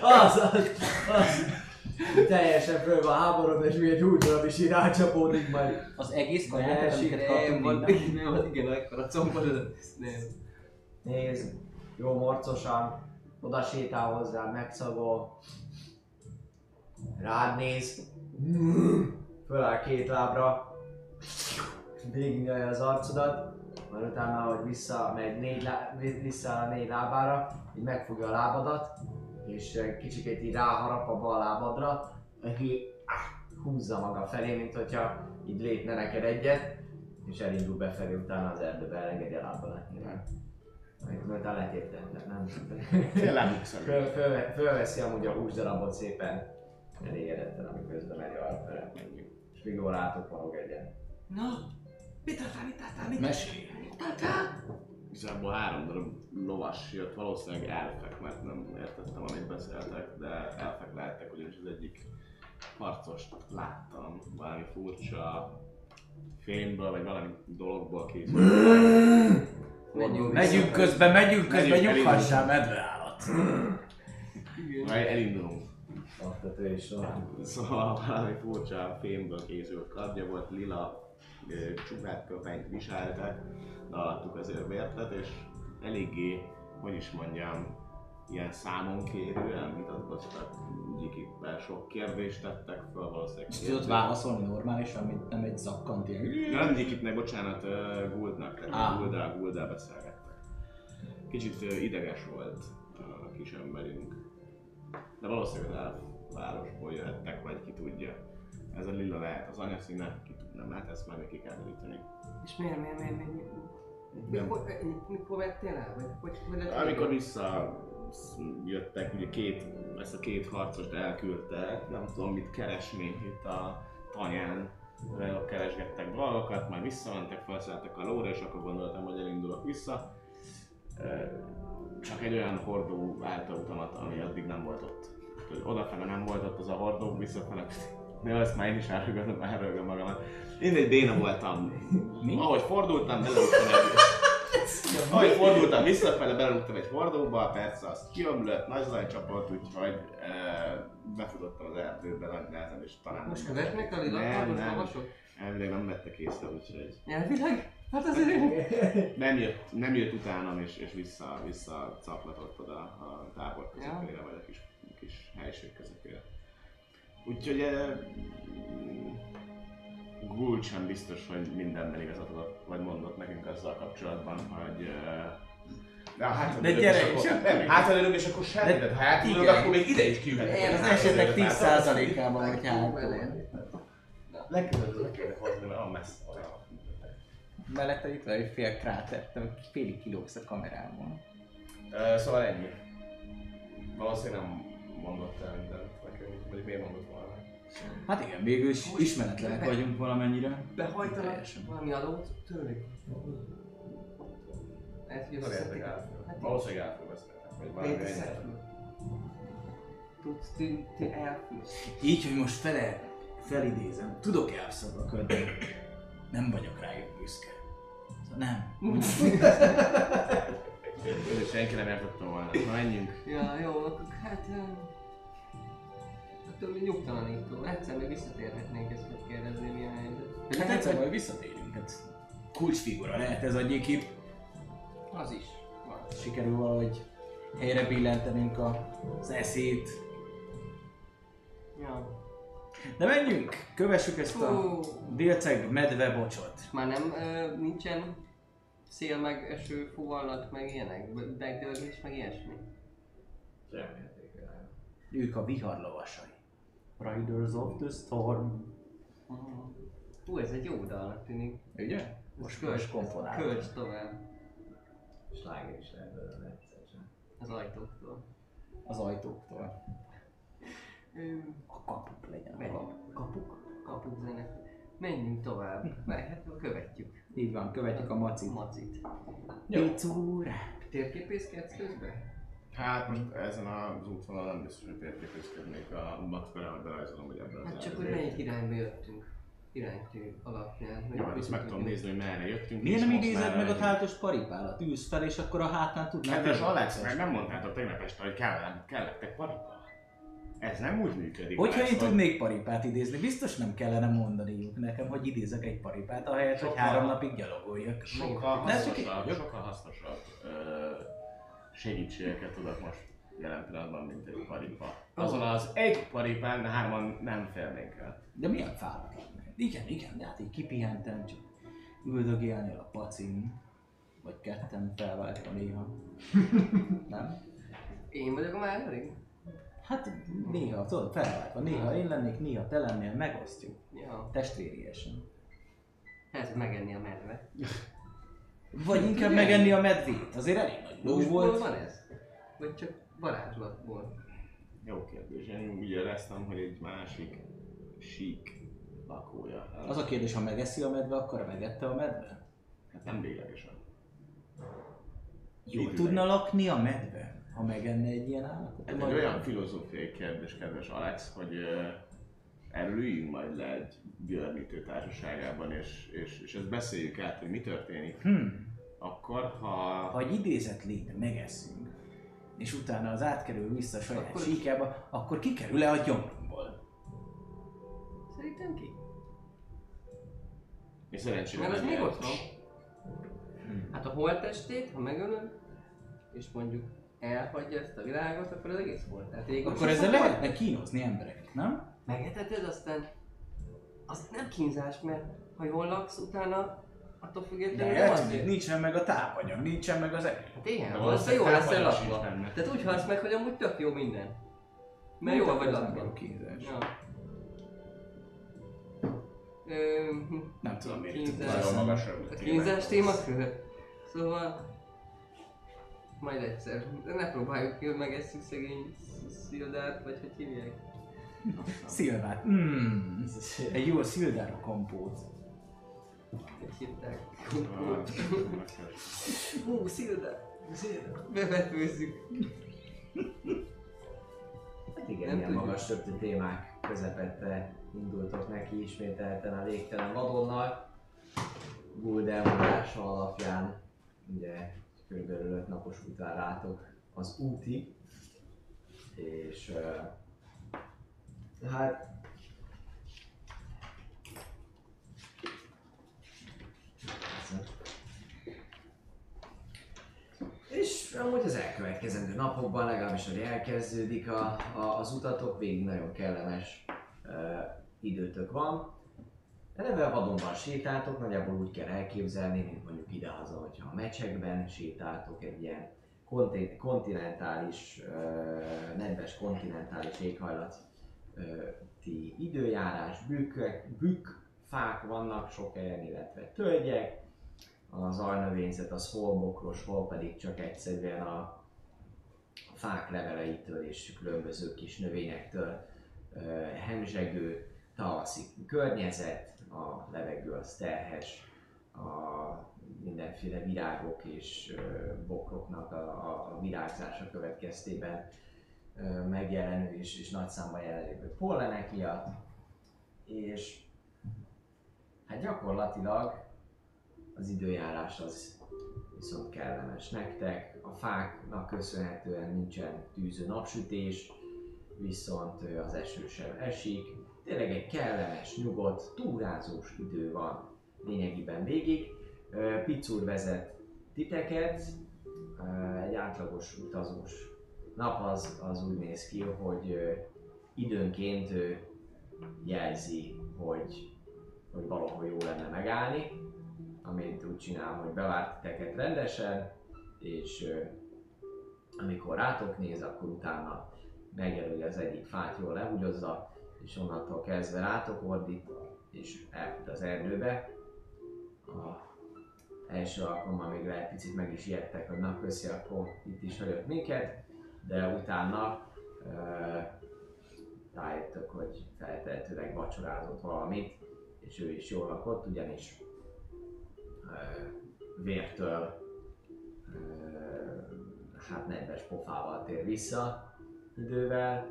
az, az, az. Teljesen föl van háborodva, és még egy úgy darab is így rácsapódik majd. Az egész kaját, elsik, amiket Nem, kaptunk van, minden. nem, van, igen, ekkora combod, nem. Nézd, jó morcosan, oda sétál hozzá, megszagol. Rád néz. Föláll két lábra. Végignyalja az arcodat. Majd utána, hogy visszamegy négy, lá- vissza a négy lábára, így megfogja a lábadat, és kicsikét így ráharap a bal lábadra, húzza maga felé, mint hogyha így lépne neked egyet, és elindul befelé utána az erdőbe, elengedi a lábadat nyilván. Majd utána letépte, nem? Föl, föl, fölveszi amúgy a húsdarabot szépen elégedetten, amiközben megy arra fele. És még jól rátok morog egyen. Na, mit mit adtál, mit Mesélj. Adtál? Igazából három darab lovas jött, valószínűleg elfek, mert nem értettem, amit beszéltek, de elfek lehettek, ugyanis az egyik harcost láttam, valami furcsa fémből, vagy valami dologból készült. Menjünk Megyünk közben, megyünk közben, Megyünk, nyughassál medveállat. Majd elindulunk. Szóval valami furcsa fémből készült kardja volt, lila ö, csukátköpenyt viseltek, de alattuk azért vértet, és eléggé, hogy is mondjam, ilyen számon kérően vitatkoztak, Gyikippel sok kérdést tettek fel, valószínűleg. És tudod válaszolni normálisan, mint nem egy zakkant ilyen. Nem Gyikipnek, bocsánat, ö, Guldnak, tehát Á. Guldal, Guldal beszélgettek. Kicsit ideges volt a kis emberünk. De valószínűleg az elf városból jöhettek, vagy ki tudja. Ez a lila lehet az anyaszíne, tudja, hát ezt majd ki kell deríteni. És miért, miért, miért, miért, miért? Nem. Mikor, mikor vettél el? Vagy hogy, hogy Amikor vissza jöttek, ugye két, ezt a két harcost elküldtek, nem tudom mit keresni itt a tanyán, Rajok keresgettek dolgokat, majd visszamentek, felszálltak a lóra, és akkor gondoltam, hogy elindulok vissza. Csak egy olyan hordó állt a utamat, ami addig nem volt ott. Odafele nem volt ott az a hordó, visszafele Ja, ezt már én is elrögöm, elrögöm magamat. Mindegy, béna voltam. Mi? Ahogy fordultam, belelőttem egy... <laughs> Ahogy fordultam visszafele, belelőttem egy hordóba, persze azt kiömlött, nagy zaj csapott, úgyhogy e, befutottam az erdőbe nagy nehezen, és talán Most követnek a nem. lovasok? Elvileg nem vettek észre, úgyhogy Elvileg? Hát azért... <laughs> nem jött, nem jött utánam, és, és vissza, vissza caplatott oda a tábor közepére, vagy a kis, kis helység közepére. Úgyhogy eh, Gult sem biztos, hogy mindenben igazat adott, vagy mondott nekünk azzal kapcsolatban, hogy eh, de hát, De gyere, és akkor, nem, hátraülök, és akkor semmi, de ha igen. akkor még ide is kiülhetek. Az esetek 10%-ában, hogy hátul. Legközelebb le kéne hozni, mert olyan messze van. Mellette itt van egy fél krátert, ami félig kilógsz a kamerában. Ö, Szóval ennyi. Valószínűleg nem mondott el mindent nekünk, vagy miért mondott. Hát igen, végül is ismeretlenek vagyunk valamennyire. Behajtanak Teljesen. valami adót tőlük? Ez hogy Nem értek összeszedik. át. Hát Valószínűleg elfölvesztettek, vagy valami ennyi. Tudsz, ti, ti elfűsz. Így, hogy most fele, felidézem, tudok elszabadulni. Nem vagyok rájuk büszke. Szóval nem. Senki nem értette volna. Na menjünk. Ja, jó, akkor hát... ö, Mi nyugtalanító. Egyszer még visszatérhetnénk ezt megkérdezni, milyen helyzet. Hát egyszer majd visszatérünk. Hát kulcsfigura lehet ez a gyiki. Az is. Van. Sikerül valahogy helyre billentenünk a- az eszét. Ja. De menjünk! Kövessük ezt a délceg medve bocsot. Már nem, ö, nincsen szél meg eső, fuvallat, meg ilyenek? Be- Begdörgés, meg ilyesmi? Remélték Ők a viharlovasai. Riders of the Storm. Hú, ez egy jó dalnak tűnik. Ugye? Most, Kölcs- most komponáltam. Kölcs tovább Sláger is lehet belőle egyszer az ajtóktól. Az ajtóktól. A kapuk legyen. Menjünk. kapuk. Kapuk, kapuk zene. Menjünk tovább. Meg, hát követjük. Így van, követjük a macit. Macit. Picúra. Térképészkedsz közben? Hát most ezen az útvonalon nem biztos, hogy térképészkednék a macskora, hogy berajzolom, hogy ebben Hát csak hogy melyik irányba jöttünk. Iránytű alapján. hogy Jó, hát ezt meg tudom nézni, hogy merre jöttünk. Miért és nem idézed meg a hátos paripálat? Ülsz fel, és akkor a hátán tudnál... Kedves venni. Alex, meg nem mondtátok tegnap este, hogy kellett, kellettek paripa. Ez nem úgy működik. Hogyha én hogy- tudnék paripát idézni, biztos nem kellene mondaniuk nekem, hogy idézek egy paripát, ahelyett, hogy Sokkal- három napig gyalogoljak. Sokkal hasznosabb, sokkal hasznosabb segítségeket tudok most jelen pillanatban, mint egy paripa. Azon az egy paripán hárman nem férnénk el. De milyen fáradt lenne? Igen, igen, de hát így kipihentem, csak üldögélnél a pacin, vagy ketten felváltva néha. <laughs> nem? Én vagyok a második? Hát néha, tudod, felváltva. Néha én lennék, néha te lennél, megosztjuk. Ja. Testvériesen. Ez megenni a medve. Vagy inkább megenni a medvét. Azért elég nagy ló Húsból volt. van ez? Vagy csak varázslatból? Jó kérdés. Én úgy éreztem, hogy egy másik sík lakója. Az a kérdés, ha megeszi a medve, akkor megette a medve? Hát nem véglegesen. Jól tudna lakni a medve, ha megenne egy ilyen állatot? Ez egy olyan filozófiai kérdés, kedves Alex, hogy üljünk majd le egy björnítő társaságában, és, és, és ezt beszéljük át, hogy mi történik. Hmm. Akkor, ha... Ha egy idézett lényt megesszünk, és utána az átkerül vissza a saját Akkor- síkjába, akkor kikerül-e a gyomrunkból? Szerintem ki? És szerencsére nem még ott van. Hát a holttestét, ha megölöd, és mondjuk elhagyja ezt a világot, akkor az egész volt. Tehát Akkor ezzel lehetne kínozni embereket, nem? Megeteted, aztán az nem kínzás, mert ha jól laksz, utána attól függetlenül nem De az, hát, hogy... nincsen meg a tápanyag, nincsen meg az erő. Hát igen, valószínűleg jól leszel lakva. Tehát úgy halsz meg, hogy amúgy tök jó minden. Mert jól vagy lakva. Ja. Ö, Nem tudom miért. Nagyon ezt. magasra a kínzás témakör. Szóval... Majd egyszer. De ne próbáljuk ki, hogy megesszük szegény Szildárt, vagy hogy hívják. Szilvát. Mm. Egy jó szildára kompót. Hogy hívták. Hú, Szildár! Szildár! Bevetőzzük. Hát igen, Nem ilyen tudjuk. magas röptű témák közepette indultok neki ismételten a végtelen vadonnal. Guld elmondása alapján, ugye körülbelül 5 napos vár rátok az úti, és uh, hát És amúgy az elkövetkezendő napokban, legalábbis hogy elkezdődik a, a, az utatok, végig nagyon kellemes uh, időtök van. Eleve a vadonban sétáltok, nagyjából úgy kell elképzelni, mint mondjuk idehaza, hogyha a mecsekben sétáltok egy ilyen konti- kontinentális, uh, nedves kontinentális éghajlati időjárás, bükkök, bükk, fák vannak sok helyen, illetve tölgyek, az alnövényzet az hol bokros, hol pedig csak egyszerűen a fák leveleitől és különböző kis növényektől hemzsegő tavaszi környezet, a levegő az terhes, a mindenféle virágok és bokroknak a, a, a virágzása következtében megjelenő és, és nagy számban jelenlévő pollenek miatt, és hát gyakorlatilag az időjárás az viszont kellemes nektek. A fáknak köszönhetően nincsen tűző napsütés, viszont az eső sem esik. Tényleg egy kellemes, nyugodt, túrázós idő van lényegében végig. Picur vezet titeket, egy átlagos utazós nap az, az úgy néz ki, hogy időnként jelzi, hogy, hogy valahol jó lenne megállni, amit úgy csinál, hogy bevárt titeket rendesen, és amikor rátok néz, akkor utána megjelöli az egyik fát, jól lehúgyozza, és onnantól kezdve rátok ordít, és elfut az erdőbe. A első alkalommal még lehet picit meg is ijedtek, hogy na köszi, akkor itt is hagyott minket, de utána ö, rájöttök, hogy feltehetőleg vacsorázott valamit, és ő is jól lakott, ugyanis vértől hát nedves pofával tér vissza idővel,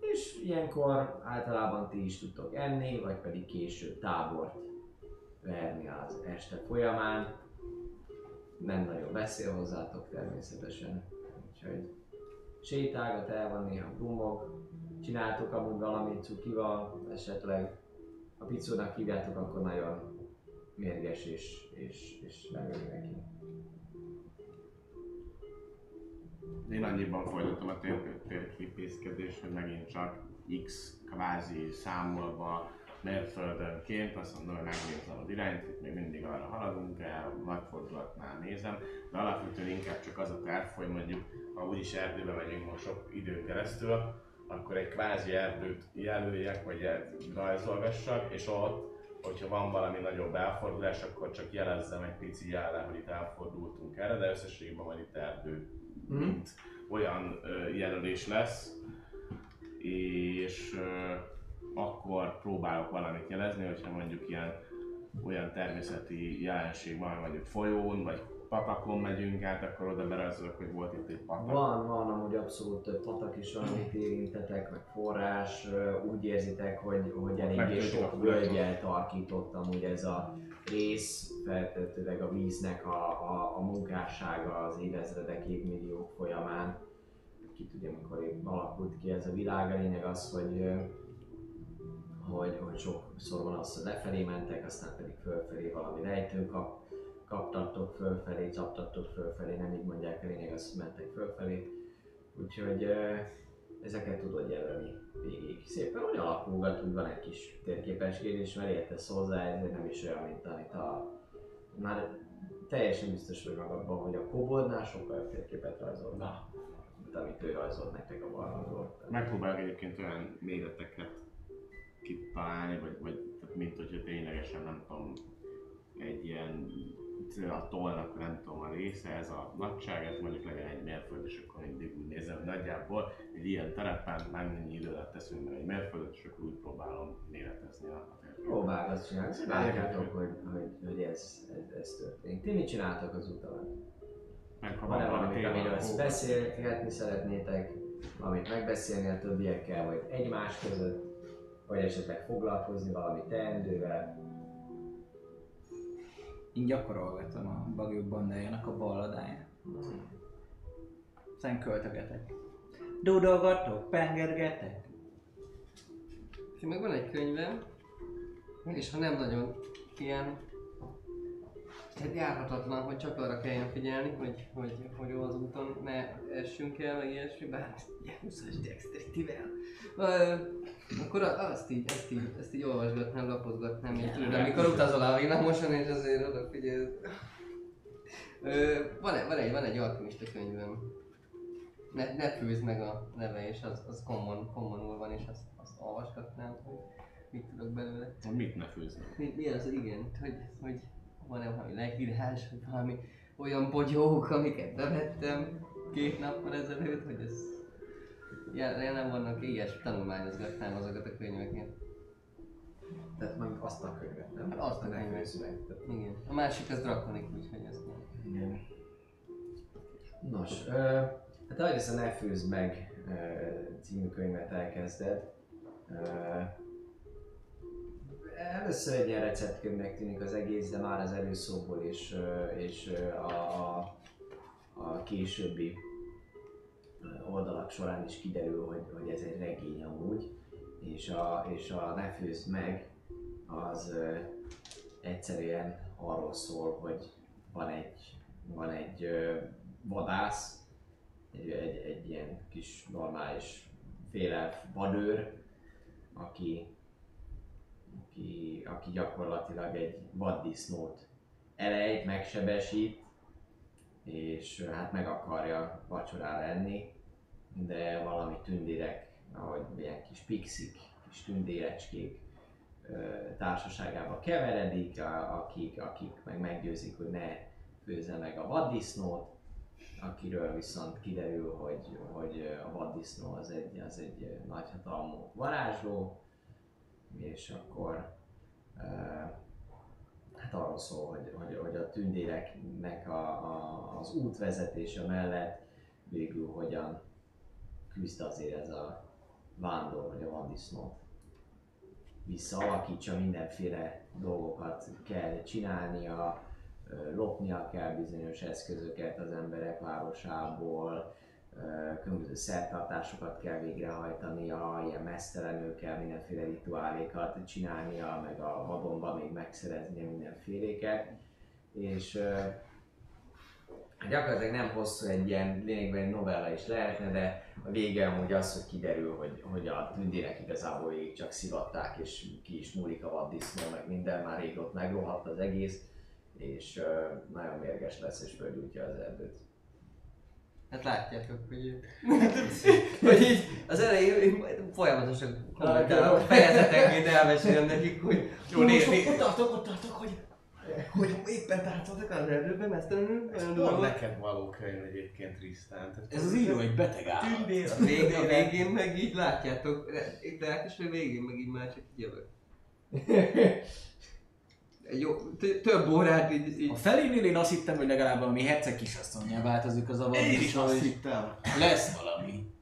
és ilyenkor általában ti is tudtok enni, vagy pedig később tábort verni az este folyamán. Nem nagyon beszél hozzátok természetesen, úgyhogy sétálgat, el van néha brummog. Csináltok amúgy valamit cukival, esetleg ha picónak hívjátok, akkor nagyon mérges és, és, és megöli neki. Én annyiban folytatom a tér- térképészkedést, hogy megint csak X kvázi számolva mérföldönként azt mondom, hogy megnézem az irányt, itt még mindig arra haladunk el, nagyfordulatnál nézem, de alapvetően inkább csak az a terv, hogy mondjuk, ha úgyis erdőbe megyünk most sok időn keresztül, akkor egy kvázi erdőt jelöljek, vagy rajzolgassak, és ott, hogyha van valami nagyobb elfordulás, akkor csak jelezzem egy pici jellel, hogy itt elfordultunk erre, de összességében majd itt erdő mint olyan ö, jelölés lesz, és ö, akkor próbálok valamit jelezni, hogyha mondjuk ilyen olyan természeti jelenség van, mondjuk folyón, vagy patakon megyünk át, akkor oda berajzolok, hogy volt itt egy patak. Van, van amúgy abszolút több patak is, amit érintetek, meg forrás, úgy érzitek, hogy, hogy eléggé sok völgyel tarkított amúgy ez a rész, feltetőleg a víznek a, a, a munkássága az évezredek, évmilliók folyamán. Ki tudja, mikor alakult ki ez a világ, a lényeg az, hogy hogy, hogy sokszor van az, hogy lefelé mentek, aztán pedig fölfelé valami rejtőn kap, kaptattok fölfelé, csaptattok fölfelé, nem így mondják, a lényeg az, hogy mentek fölfelé. Úgyhogy ezeket tudod jelölni végig. Szépen hogy alakulgat, úgy van egy kis térképeskedés, mert értesz hozzá, ez nem is olyan, mint amit a... Már teljesen biztos vagy magadban, hogy a koboldnál sokkal jobb térképet rajzol, na, mint amit ő rajzolt nektek a barlangról. Megpróbálok egyébként olyan méreteket kitalálni, vagy, vagy mint hogyha ténylegesen nem tudom, egy ilyen a tollnak nem tudom a része, ez a nagyság, ez mondjuk legyen egy mérföld, és akkor mindig úgy nézem, hogy nagyjából egy ilyen terepen mennyi idő alatt teszünk meg egy mérföldet, és akkor úgy próbálom méretezni a a térképet. Próbálgatsz csinálni, látjátok, hogy, hogy, hogy ez, ez, ez történik. Ti mit csináltok az utalon? Meg ha van valami amiről beszélgetni szeretnétek, valamit megbeszélni a többiekkel, vagy egymás között, vagy esetleg foglalkozni valami teendővel? Én gyakorolgatom a bagyok bandájának a balladáját. Aztán költögetek. Dudolgatok, pengergetek. Meg van egy könyvem, és ha nem nagyon ilyen tehát járhatatlan, hogy csak arra kelljen figyelni, hogy, hogy, hogy az úton ne essünk el, meg ilyesmi, bár ilyen 20-as dexterity-vel. Ö, Akkor a- azt így, ezt így, ezt így olvasgatnám, lapozgatnám, így tudod, amikor utazol a villamoson, és azért odafigyelsz. Van, egy- van, egy, van egy alkimista könyvem. Ne, ne főzd meg a neve, és az, az common, commonul van, és azt, azt olvasgatnám, hogy mit tudok belőle. Mit ne főzni? Mi, mi az, igen, hogy, hogy van-e valami leírás, vagy valami olyan bogyók, amiket bevettem, két nappal ezelőtt, hogy ez jel- jelen vannak ilyes, tanulmányozgatnám azokat a könyveket. Tehát már azt a könyvet, nem? Hát azt a könyvet. Igen. A másik az drakonik, úgyhogy ezt nem. igen. Nos, ö, hát ahogy ezt a Ne főzd meg ö, című könyvet elkezded, ö, először egy ilyen receptkönyvnek tűnik az egész, de már az előszóból és, és a, a, a későbbi oldalak során is kiderül, hogy, hogy ez egy regény amúgy, és a, és a Ne főzd meg az egyszerűen arról szól, hogy van egy, van egy vadász, egy, egy, egy ilyen kis normális félelf vadőr, aki, aki, aki gyakorlatilag egy vaddisznót elejt, megsebesít, és hát meg akarja vacsorára enni, de valami tündérek, ahogy ilyen kis pixik, kis tündérecskék társaságába keveredik, akik, akik meg meggyőzik, hogy ne főzze meg a vaddisznót, akiről viszont kiderül, hogy, hogy a vaddisznó az egy, az egy nagyhatalmú varázsló, és akkor hát arról szól, hogy, hogy, hogy a tündéreknek a, a, az útvezetése mellett végül hogyan küzd azért ez a vándor, vagy a vaddisznó. Visszaalakítsa, mindenféle dolgokat kell csinálnia, lopnia kell bizonyos eszközöket az emberek városából, különböző szertartásokat kell végrehajtania, ilyen mesztelenül mindenféle rituálékat csinálnia, meg a vadonban még megszereznie mindenféléket, és gyakorlatilag nem hosszú egy ilyen lényegben egy novella is lehetne, de a vége amúgy az, hogy kiderül, hogy, hogy a tündérek igazából végig csak szivatták, és ki is múlik a vaddisznó, meg minden, már rég ott megrohadt az egész, és nagyon mérges lesz, és fölgyújtja az erdőt. Hát látjátok, hogy... <laughs> hogy így az elején én folyamatosan kommentálok, fejezetenként elmesélem nekik, hogy Jó, nézd, most ott tartok, ott tartok, hogy, hogy éppen táncoltak az erdőben, mesztelenül, Ez pont neked való könyv egyébként, Trisztán. Ez az író egy beteg állat. Tündér, A végén, a végén meg így látjátok, itt lelkes, a végén meg így már csak így jövök. <laughs> Jó, több órát így, így A felénél én azt hittem, hogy legalább valami herceg kisasszonyjá változik az a Én is vaddisznó, azt hittem. lesz valami.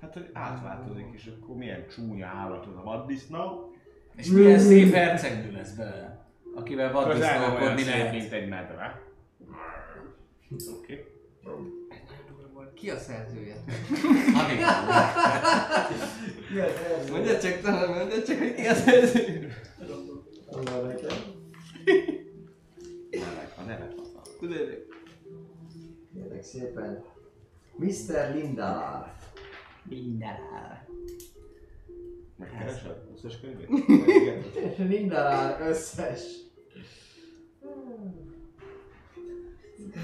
Hát, hogy átváltozik, és akkor milyen csúnya állat az a vaddisznó. És milyen szép hercegnő lesz belőle, akivel olyan vaddisznókodni szép, lehet. mint egy medve. Oké. Ki a szerzője? <laughs> Hannibal. Mondja csak, talán mondja csak, hogy ki a szerzője. Nevek, a nevek hatalmas. Tudod, Kérlek szépen. Mr. Lindar. Minden. Megkeresed? Összes könyvét? Lindar összes.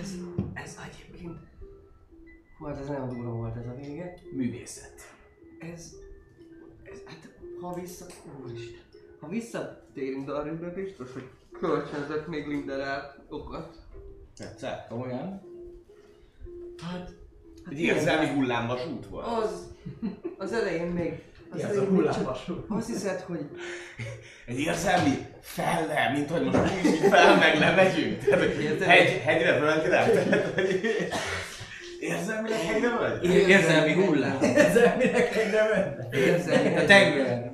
ez, ez egyébként... Hú, hát ez nagyon durva volt ez a vége. Művészet. Ez, ez, hát ha vissza, úristen, ha visszatérünk Darwinbe, biztos, hogy kölcsönzök még Linderátokat. Tetszett? Komolyan? Hát, hát Egy érzelmi hullámvasút volt. Az, az elején még, az Mi az a csak hullámvasút? azt hiszed, hogy Egy érzelmi felle, mint hogy most így fel meg lemegyünk. Tehát, hegy, hegyre földre. Érzelmileg hegyre vagy? Érzelmi hullám. Minek egy nem érzelmi A tenger.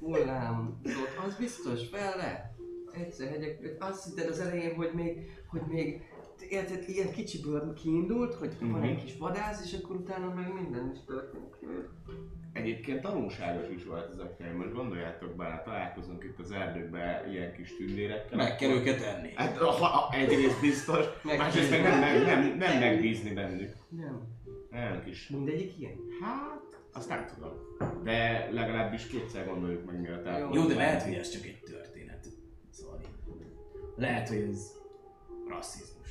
hullám, ott az biztos, fel le. Egyszer hegyek, azt hitted az elején, hogy még, hogy még érted, ilyen kicsiből kiindult, hogy van Mhm. egy kis vadász, és akkor utána meg minden is történik. Egyébként tanulságos is volt ez a könyv. Most gondoljátok bele, találkozunk itt az erdőkben ilyen kis tündérekkel. Meg kell őket enni. Hát ha, ha, egyrészt biztos, Meg- másrészt meg nem, nem, nem, nem megbízni bennük. Nem. Olyan kis. Mindegyik ilyen? Hát, azt nem tudom. De legalábbis kétszer gondoljuk meg miatt el. Jó, de lehet, hogy ez csak egy történet. Szóval lehet, hogy ez rasszizmus.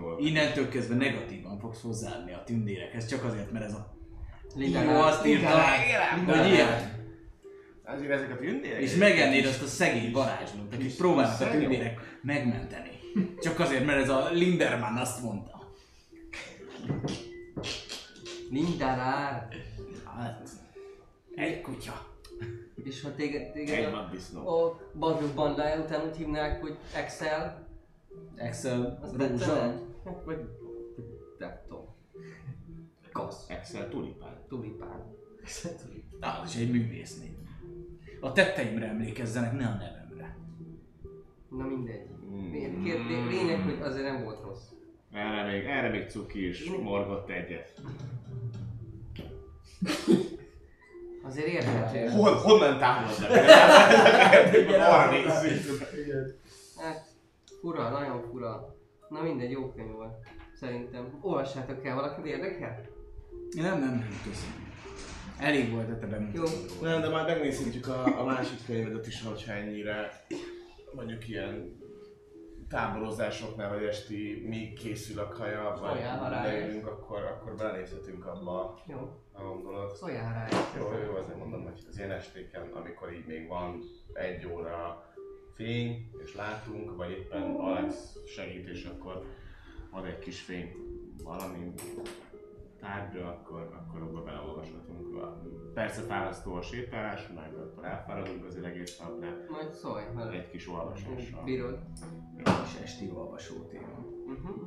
Dolog. Innentől kezdve negatívan fogsz hozzáadni a tündérekhez, csak azért, mert ez a Lindarát- Jó, azt írta, hogy ilyen. Azért ezek a tündérek. És megennéd azt a szegény varázslót, akit próbálnak a tündérek megmenteni. Csak azért, mert ez a Linderman azt mondta. Lindarár. Hát, egy kutya. És ha téged, Egy téged a, vaddisznó. a bagyok bandája után úgy hívnák, hogy Excel, Excel, az Rózsa. Vagy nem tudom. Kasz. Excel tulipán. Tulipán. Az is egy művésznév. A tetteimre emlékezzenek, ne a nevemre. Na mindegy. Mm. Lé- kér- lé- Lényeg, hogy azért nem volt rossz. Erre még, erre még cuki is morgott egyet. Azért érthető. Hol, honnan <laughs> támadnak? Arra nézzük. Hát, fura, nagyon fura. Na mindegy, jó könyv volt. Szerintem. Olvassátok el, valakit érdekel? Nem, nem, nem, köszönöm. Elég volt a te Jó. bemutató. Nem, de már megnézhetjük a, a másik könyvedet is, hogyha ennyire mondjuk ilyen táborozásoknál, vagy esti még készül a kaja, vagy leülünk, akkor, akkor belenézhetünk abba Jó. a gondolat. Szóljál rá. Jó, jó, azért mondom, hogy az ilyen estéken, amikor így még van egy óra fény, és látunk, vagy éppen Alex segít, és akkor ad egy kis fényt valami tárgyra, akkor, akkor abba beleolvashatunk. Persze fárasztó a sétálás, meg akkor elfáradunk azért egész nap, de Majd szólj, ha egy kis olvasással. bírod. És esti olvasó téma. Uh-huh.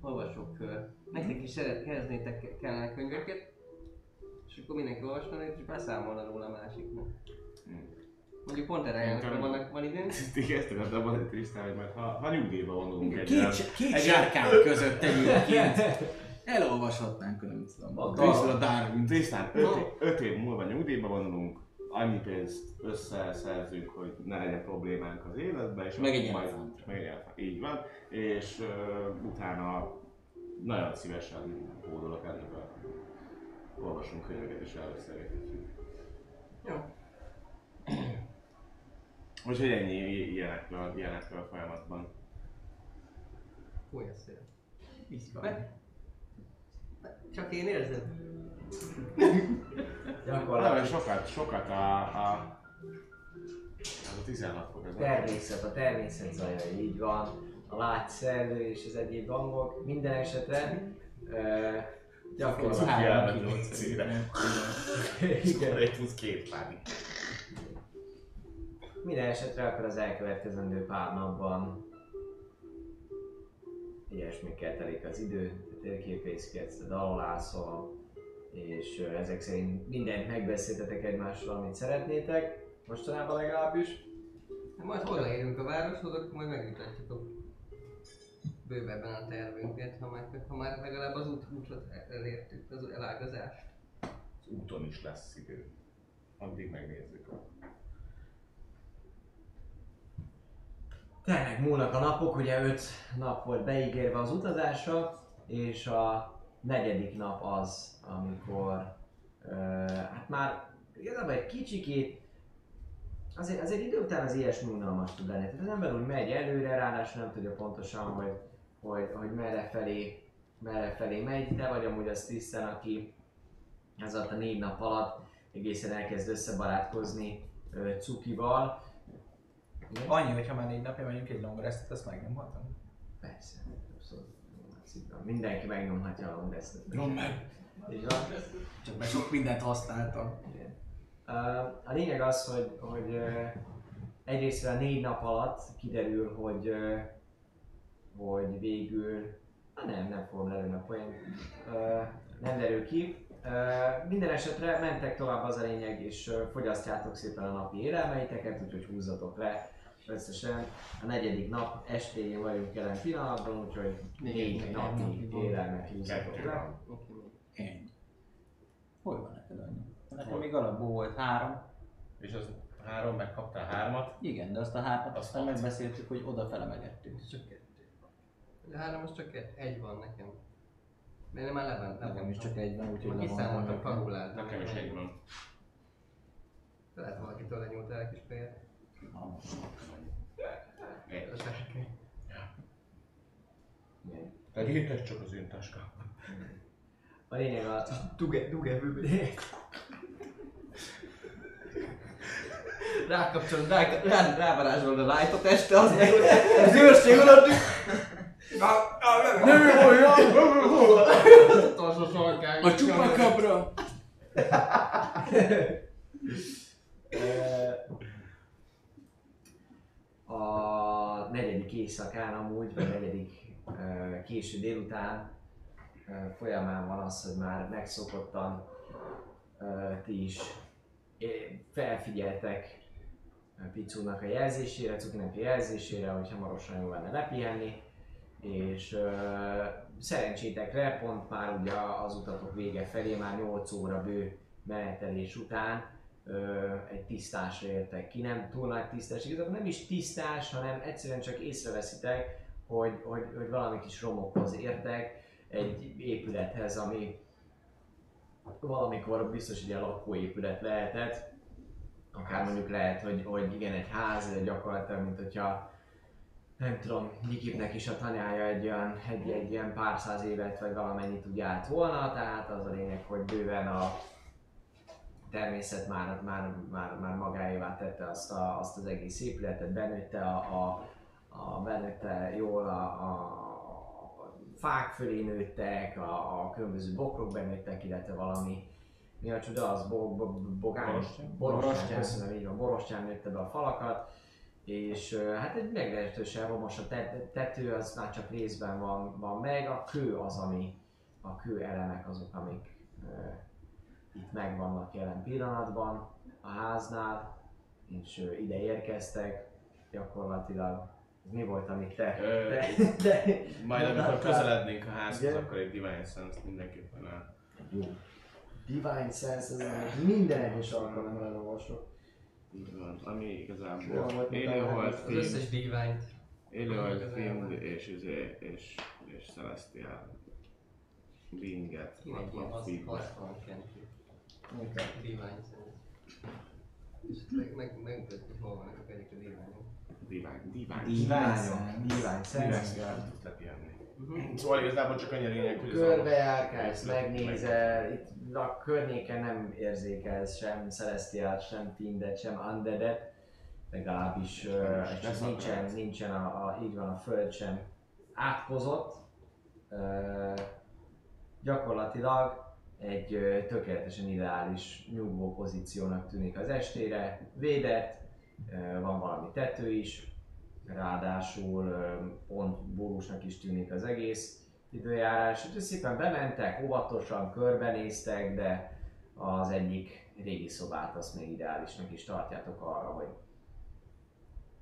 Olvasók kör. Nektek is szeret, kezdnétek kellene könyveket, és akkor mindenki olvasna, és beszámolna róla a másiknak. Mondjuk pont erre elnök vannak, van időnk. <laughs> Ti kezdted abban, hogy Trisztán, hogy majd ha, ha nyugdíjba vonulunk egy Két, két egy- zsárkány között egyébként elolvashatnánk, nem tudom. A A a Darwin. Trisztán, 5 év múlva nyugdíjba vonulunk, annyi pénzt összeszerzünk, hogy ne legyen problémánk az életben, és Meg egy elefánt. meg egy elefánt. Így van, és uh, utána nagyon szívesen hódolok ennek a olvasunk könyveket és előszergetjük. Jó. Úgyhogy ennyi ilyenekről, ilyenekről a folyamatban. A szél. Be- Csak én érzem. <laughs> Gyakorlatilag sokat, sokat a, a, az a 16 fok, ez nem- természet, a természet zaja, így van. A látszerző és az egyéb hangok. Minden esetre uh, gyakorlatilag... elmegy nyolcére. Igen. Egy plusz két pánik. Minden esetre akkor az elkövetkezendő pár napban ilyesmikkel telik az idő, térképészkedsz, te dalolászol, és ezek szerint mindent megbeszéltetek egymással, amit szeretnétek, mostanában legalábbis. Hát majd odaérünk a városhoz, akkor majd megmutatjuk a bővebben a tervünket, ha már, ha már legalább az út, útot elértük, az elágazást. Az úton is lesz idő. Addig megnézzük. Tényleg múlnak a napok, ugye 5 nap volt beígérve az utazásra, és a negyedik nap az, amikor ö, hát már igazából egy kicsikét azért, azért idő után az ilyesmi unalmas tud lenni. Tehát az ember úgy megy előre, ráadásul nem tudja pontosan, hogy, hogy, hogy merre felé, merre felé megy. Te vagy amúgy az Tisztán, aki ez alatt a négy nap alatt egészen elkezd összebarátkozni ö, Cukival. Igen? Annyi, hogyha már négy napja megyünk egy long restet, azt megnyomhatom. Persze, abszolút. Mindenki megnyomhatja a long restet. Nyomd meg! Így van. Csak mert sok mindent használtam. Igen. A lényeg az, hogy, hogy egyrészt a négy nap alatt kiderül, hogy, hogy végül, na nem, nem fogom lelőni a poént, Ö, nem derül ki. Ö, Minden esetre mentek tovább az a lényeg, és ö, fogyasztjátok szépen a napi élelmeiteket, úgyhogy húzzatok le. Összesen a negyedik nap estéjén vagyunk jelen pillanatban, úgyhogy négy egy napi napi van. élelmet húzzatok Kettő le. van. Ennyi. Hol van neked annyi? Nekem még alapból volt három. És az három, megkaptál hármat. Igen, de azt a hármat Azt aztán hat. megbeszéltük, hogy odafele megettük. Ez csak kettő. De három, az csak egy, van nekem. De én már leven, Nekem is csak egy van, úgyhogy Úgyhogy levontam kiszámoltam nekem. is egy van. Lehet valakitől lenyúltál egy kis fejet. Egy. A sárkány. Igen. Pedig ez csak az én táskám. A lényeg a... Duge, duge, bőbő. <laughs> rákapcsolod, rá, rá, rávarázsolod a light a testre, az meg az őrség alatt Nem olyan! Utolsó sarkán. A csupakabra! <laughs> a negyedik éjszakán amúgy, vagy negyedik késő délután folyamán van az, hogy már megszokottan ti is felfigyeltek Picúnak a jelzésére, Cukinak a jelzésére, hogy hamarosan jó lenne lepihenni, és ö, szerencsétekre pont már ugye az utatok vége felé, már 8 óra bő menetelés után egy tisztásra értek ki, nem túl nagy tisztás, igazából nem is tisztás, hanem egyszerűen csak észreveszitek, hogy, hogy, hogy valami kis romokhoz értek, egy épülethez, ami valamikor biztos egy ilyen lakóépület lehetett, akár mondjuk lehet, hogy, hogy igen, egy ház, de gyakorlatilag, mint hogyha nem tudom, Nikipnek is a tanyája egy olyan, egy, egy ilyen pár száz évet, vagy valamennyit úgy állt volna, tehát az a lényeg, hogy bőven a természet már, már, már, már magáévá tette azt, a, azt az egész épületet, benőtte a, a, a benőtte jól a, a, fák fölé nőttek, a, a különböző bokrok benőttek, illetve valami mi a csoda, az bo, bo, bogán, Borostyán? borostyán, köszönöm, így van, borostyán nőtte be a falakat, és hát egy meglehetősen romos a tet- tető, az már csak részben van, van meg, a kő az, ami, a kő elemek azok, amik itt megvannak jelen pillanatban a háznál, és ide érkeztek, gyakorlatilag mi volt, amit te, Ö, te, te Majd amikor közelednénk a házhoz, Igen. akkor egy Divine Sense mindenképpen el. Jó. Divine Sense, ez minden egyes alkalommal elolvasok. Így van, ami igazából volt, élőhold, Az fiend, összes diványt. élőhold, fiend és, izé- és, és celestial beinget, Mindenki 60 feet. 60 kenti. Divány szerint. És meg, meg, megmutatjuk, hol vannak a pedig a diványok. Divine, divine. Diványok, Sense. Divine tudsz lepjelni. Szóval igazából csak annyi a lényeg, hogy Körbejárkálsz, Meg- megnézel, itt a környéken nem érzékelsz sem Celestiát, sem Findet, sem Undeadet, legalábbis lesz nincsen, nincsen a, a, így van a föld sem átkozott. Ö, gyakorlatilag egy tökéletesen ideális nyugvó pozíciónak tűnik az estére, védett, van valami tető is, ráadásul pont borúsnak is tűnik az egész időjárás. Úgyhogy szépen bementek, óvatosan körbenéztek, de az egyik régi szobát azt még ideálisnak is tartjátok arra, hogy,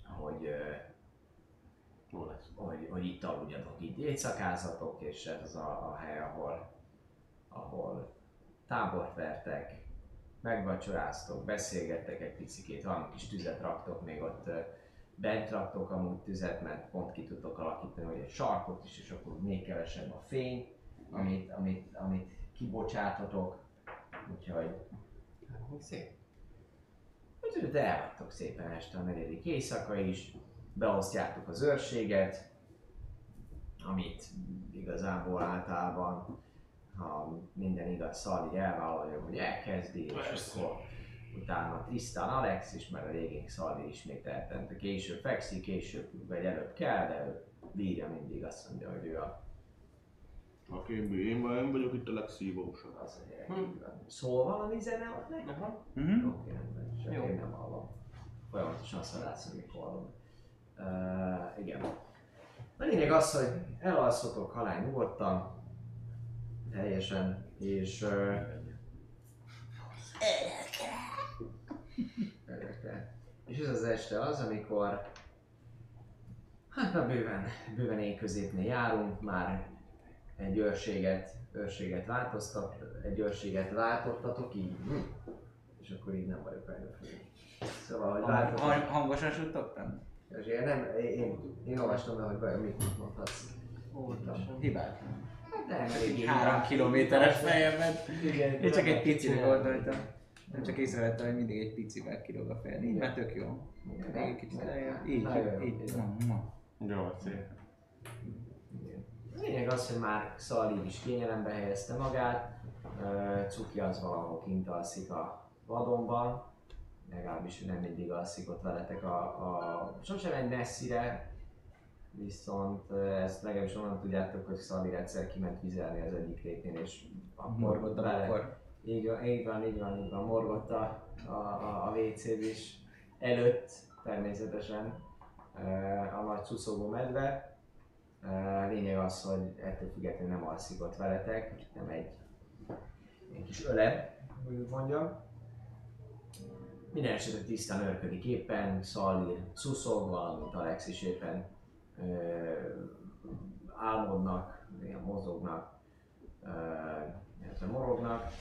hogy, hogy, hogy itt aludjatok, itt éjszakázatok, és ez az a, a hely, ahol, ahol tábort vertek, megvacsoráztok, beszélgettek egy picikét, valami kis tüzet raktok, még ott bent raktok amúgy tüzet, mert pont ki tudtok alakítani, hogy egy sarkot is, és akkor még kevesebb a fény, amit, amit, amit kibocsátotok, úgyhogy Hát, szép. Úgyhogy te elhagytok szépen este a negyedik éjszaka is, beosztjátok az őrséget, amit igazából általában, ha minden igaz, Szali elvállalja, hogy elkezdi, és akkor utána Tristan Alex is, mert a végén Szali ismételten később fekszik, később vagy előbb kell, de ő bírja mindig azt mondja, hogy ő a, Aki én, én, én vagyok itt a legszívósabb. az van. Szól valami zene ott neki? Aha. Mhm. Oké, rendben. Csak Jó. én nem hallom. Folyamatosan szalászom, mikor hallom. Uh, igen. A lényeg az, hogy elalszotok halál nyugodtan, teljesen, és... Uh, Örökre. és ez az este az, amikor hát már bőven, bőven én középnél járunk, már egy őrséget, őrséget változtat, egy őrséget váltottatok így, hm. és akkor így nem vagyok fölé. Szóval, hogy Hang- Hangosan suttogtam? Őrséget nem, én, én, én olvastam be, hogy vajon mit mondhatsz. Óvatosan. Hibátlan. Elég Három kilométeres fejemben. Igen, Én csak egy Igen. gondoltam. Nem csak észrevettem, hogy mindig egy picivel kilóg a fejem. Így már tök jó. Még egy kicsit eljön. Így, így. Jó, szép. Lényeg az, hogy már Szali is kényelembe helyezte magát, Cuki az valahol kint alszik a vadonban, legalábbis nem mindig alszik ott veletek a, a sosem egy messzire, viszont ezt legalábbis onnan tudjátok, hogy Szalir egyszer kiment vizelni az egyik rétén, és akkor a bele- bokor. így van, így van, így van, így van, morgott a, a, a, a wc is előtt természetesen a nagy szuszogó medve. Lényeg az, hogy ettől függetlenül nem alszik ott veletek, nem egy egy kis öle, hogy úgy mondjam. Minden esetre tisztán örködik éppen, Szalír szuszog, valamint Alex is éppen álmodnak, néha mozognak, illetve morognak,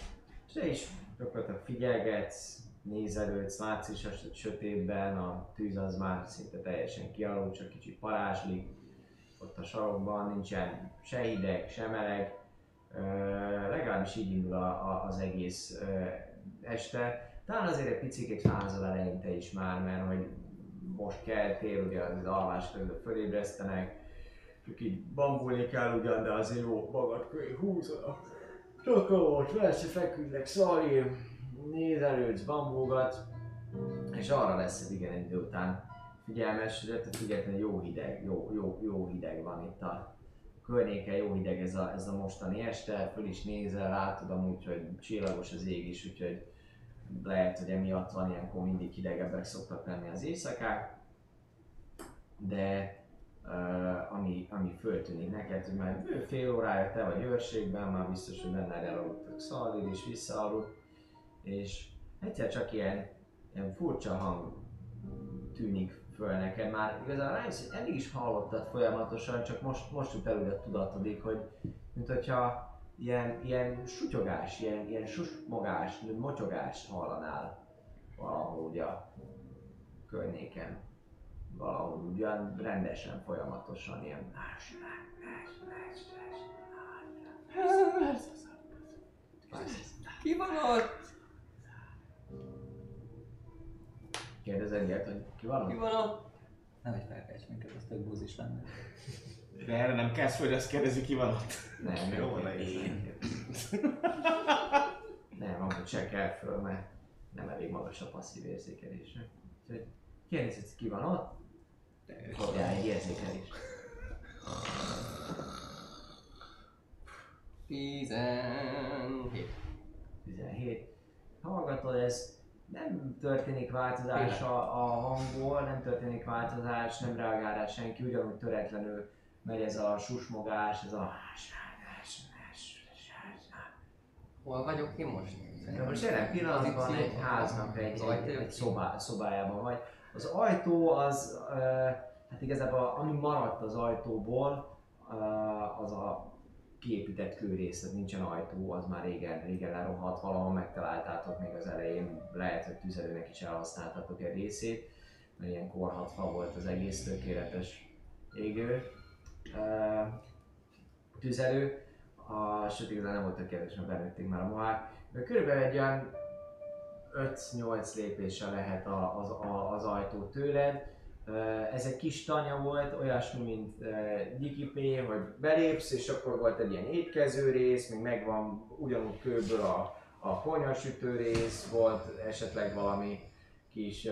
és te is gyakorlatilag figyelgetsz, nézelődsz, látsz is a sö- sötétben, a tűz az már szinte teljesen kialakult, csak kicsit parázslik, ott a sarokban nincsen se hideg, se meleg, legalábbis így indul a, a, az egész este. Talán azért egy picit fázol eleinte is már, mert hogy most keltél, ugye az alvás közben fölébresztenek, csak így bambulni kell ugyan, de azért jó magad köré húzod a takarót, persze feküdnek, szalír, nézelődsz, bambulgat, és arra lesz igen egy idő után figyelmes, de függetlenül jó hideg, jó, jó, jó hideg van itt a környéken, jó hideg ez a, ez a mostani este, föl is nézel, látod amúgy, hogy csillagos az ég is, úgyhogy lehet, hogy emiatt van ilyenkor mindig hidegebbek szoktak lenni az éjszakák, de uh, ami, ami föltűnik neked, hogy már bő fél órája te vagy őrségben, már biztos, hogy benne elaludtak Szalid is visszaaludt, és egyszer csak ilyen, ilyen furcsa hang tűnik föl neked. Már igazából rájössz, hogy eddig is hallottad folyamatosan, csak most, most jut elő a tudatodik, hogy mint hogyha ilyen, ilyen sutyogás, ilyen, ilyen susmogás, motyogást hallanál valahol ugye a környéken. Valahol ugyan rendesen, folyamatosan ilyen. Ki van ott? Kérdezed ilyet, hogy ki van Ki ott? van ott? Nem egy felkelts minket, az tök búzis lenne. De erre nem kezd, hogy azt kérdezi, ki van ott. Nem, Jó, nem, ne nem, is. nem, amúgy se kell föl, mert nem elég magas a passzív érzékelése. Úgyhogy kérdezed, ki van ott? Kapjál egy érzékelést. 17. 17. Hallgatod, ez nem történik változás a, a hangból, nem történik változás, nem reagál rá senki, ugyanúgy töretlenül megy ez a susmogás, ez a... Hol vagyok én most? De most jelen pillanatban egy háznak egy, egy, egy szobá, szobájában vagy. Az ajtó az, hát igazából ami maradt az ajtóból, az a kiépített kőrész, tehát nincsen ajtó, az már régen, régen lerohadt, valahol megtaláltátok még az elején, lehet, hogy tüzelőnek is elhasználtatok egy részét, mert ilyen korhatva volt az egész tökéletes égő. Tüzelő, a sőt igazán nem volt tökéletes, mert benőtték már a mohák. Körülbelül egy olyan 5-8 lépéssel lehet a, az, a, az ajtó tőled. Ez egy kis tanya volt, olyasmi, mint Dikipé, hogy belépsz, és akkor volt egy ilyen étkező rész, még megvan ugyanúgy kőből a, a konyhasütő rész, volt esetleg valami kis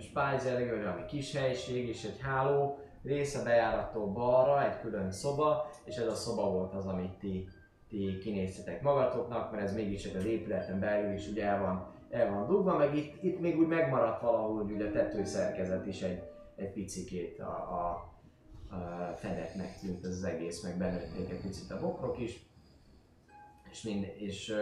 spájzelegő, ami kis helység, és egy háló rész a bejárattól balra, egy külön szoba, és ez a szoba volt az, amit ti, ti kinéztetek magatoknak, mert ez mégis az épületen belül is ugye el van, el van dugva, meg itt, itt még úgy megmaradt valahol ugye a tetőszerkezet is egy, egy picikét a, a, a fedetnek tűnt ez az egész, meg benőtték egy picit a bokrok is, és, mind, és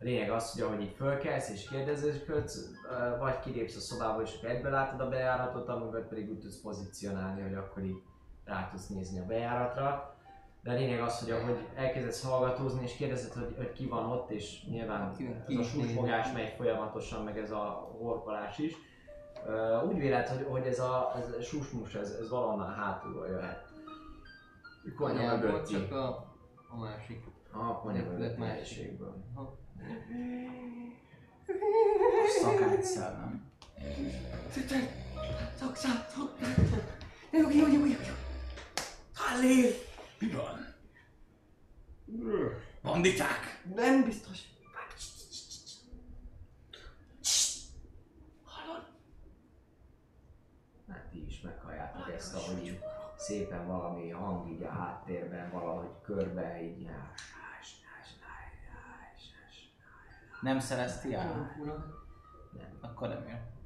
a lényeg az, hogy ahogy így fölkelsz és kérdezősködsz, vagy kilépsz a szobába és egyből látod a bejáratot, amúgy pedig úgy tudsz pozícionálni, hogy akkor így rá tudsz nézni a bejáratra. De a lényeg az, hogy ahogy elkezdesz hallgatózni és kérdezed, hogy, hogy ki van ott, és nyilván Ki- ez a nézi. megy folyamatosan, meg ez a horkolás is. Úgy véled, hogy, hogy ez a, ez a susmus, ez, ez valahonnan hátulról jöhet. Konyából mögötti. csak a, a másik. A Épület mögötti másik. helyiségből. Szakács szellem. Sitten, szaksa, szaksa, ne jogi, jogi, jogi, jogi. Hallél! Mi van? Banditák? Nem biztos. Hallod? Hát ti is meghalljátok ezt, ahogy szépen valami hang így a háttérben valahogy körbe így jár. Nem Celestial? Fura. Akkor nem jön.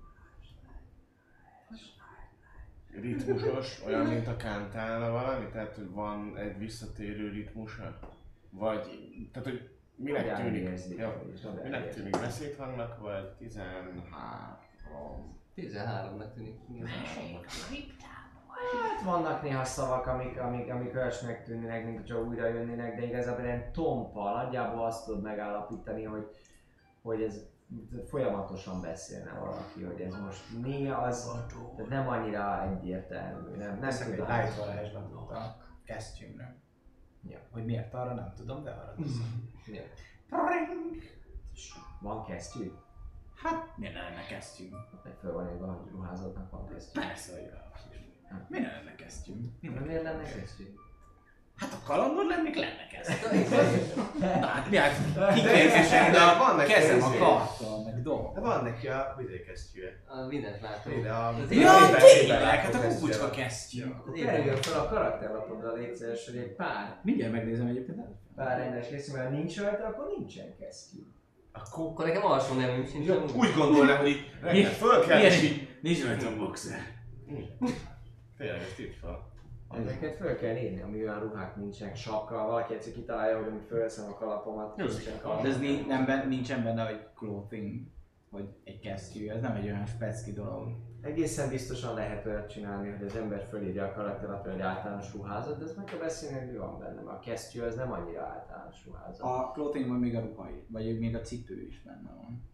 Ritmusos, olyan, mint a kántálna valami? Tehát, hogy van egy visszatérő ritmusa? Vagy, tehát, hogy minek tűnik? érzi? Ja, minek érzi? tűnik? Beszédhangnak, vagy 13? 13-nak tűnik. igen. Hát vannak néha szavak, amik, amik, amik olyasminek tűnnek, mint hogyha újra jönnének, de igazából ilyen tompa, nagyjából azt tudod megállapítani, hogy, hogy ez folyamatosan beszélne valaki, hogy ez most mi az, tehát nem annyira egyértelmű, nem, nem Veszek egy tudom. light varázslatot a kesztyűmre. Ja. Hogy miért arra nem tudom, de arra teszem. Ja. Pring! Van kesztyű? Hát, miért ne lenne kesztyű? Meg föl van írva, hogy ruházatnak van kesztyű. Persze, hogy rá. Miért ne lenne kesztyű? De miért lenne kesztyű? Hát a kalandor lennék, lenne kesztyű. Na hát mi hát kiképzésen, de a van neki kezem a izé. karttal, meg dolgok. De van neki a vidékesztyűje. A mindent látom. Az Ja, tényleg, hát a kukucska kesztyű. Az Kerüljön fel a karakterlapodra, légy szíves, hogy egy pár, Mindjárt megnézem egyébként. pár rendes kesztyű, mert ha nincs rajta, akkor nincsen kesztyű. Akkor Akkor nekem alsó nevünk sincs. Ja, úgy gondolnám, hogy reggel föl kell, és így... így? Nincs rajta a boxer. Tényleg, ezt itt fel. Ezeket föl kell írni, ami olyan ruhák nincsenek sakkal, valaki egyszer kitalálja, hogy amikor fölveszem a kalapomat, nincsen kalap. De ez ni- nem ben, nincsen benne, hogy clothing, vagy egy kesztyű, ez nem egy olyan specki dolog. Egészen biztosan lehet olyat csinálni, hogy az ember fölírja a karakterlapra egy általános ruházat, de ezt meg kell beszélni, hogy mi van benne, mert a kesztyű az nem annyira általános ruházat. A clothingban még a ruhai, vagy még a cipő is benne van.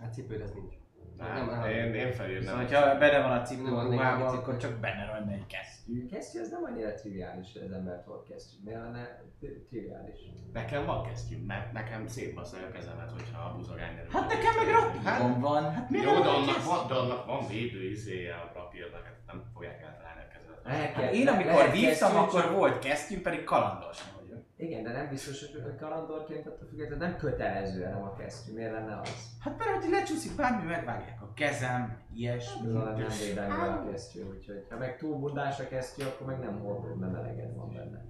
Hát cipőd ez nincs. Nem, én, én felírnám. Szóval, ha benne van a Nem a valami akkor csak benne van egy kesztyű. A kesztyű az nem annyira triviális, hogy az ember tud kesztyű. Miért lenne triviális? Nekem van kesztyű, mert nekem szétbaszolja a kezemet, hogyha a buzogány derül. Hát nekem meg rapírom van. Hát miért Jó, de van annak van, de annak van védő izéje a rapírnak, hát nem fogják eltalálni a kezemet. Hát én amikor vívtam, akkor volt kesztyű, pedig kalandos vagyok. Igen, de nem biztos, hogy kalandorként attól függetlenül nem kötelező nem a kesztyű. Miért lenne az? Hát mert hogy lecsúszik bármi, megvágják a kezem, ilyesmi. Szóval nem védelmi a kesztyű, úgyhogy ha meg túl bundás a kesztyű, akkor meg nem hordod, nem eleged van benne.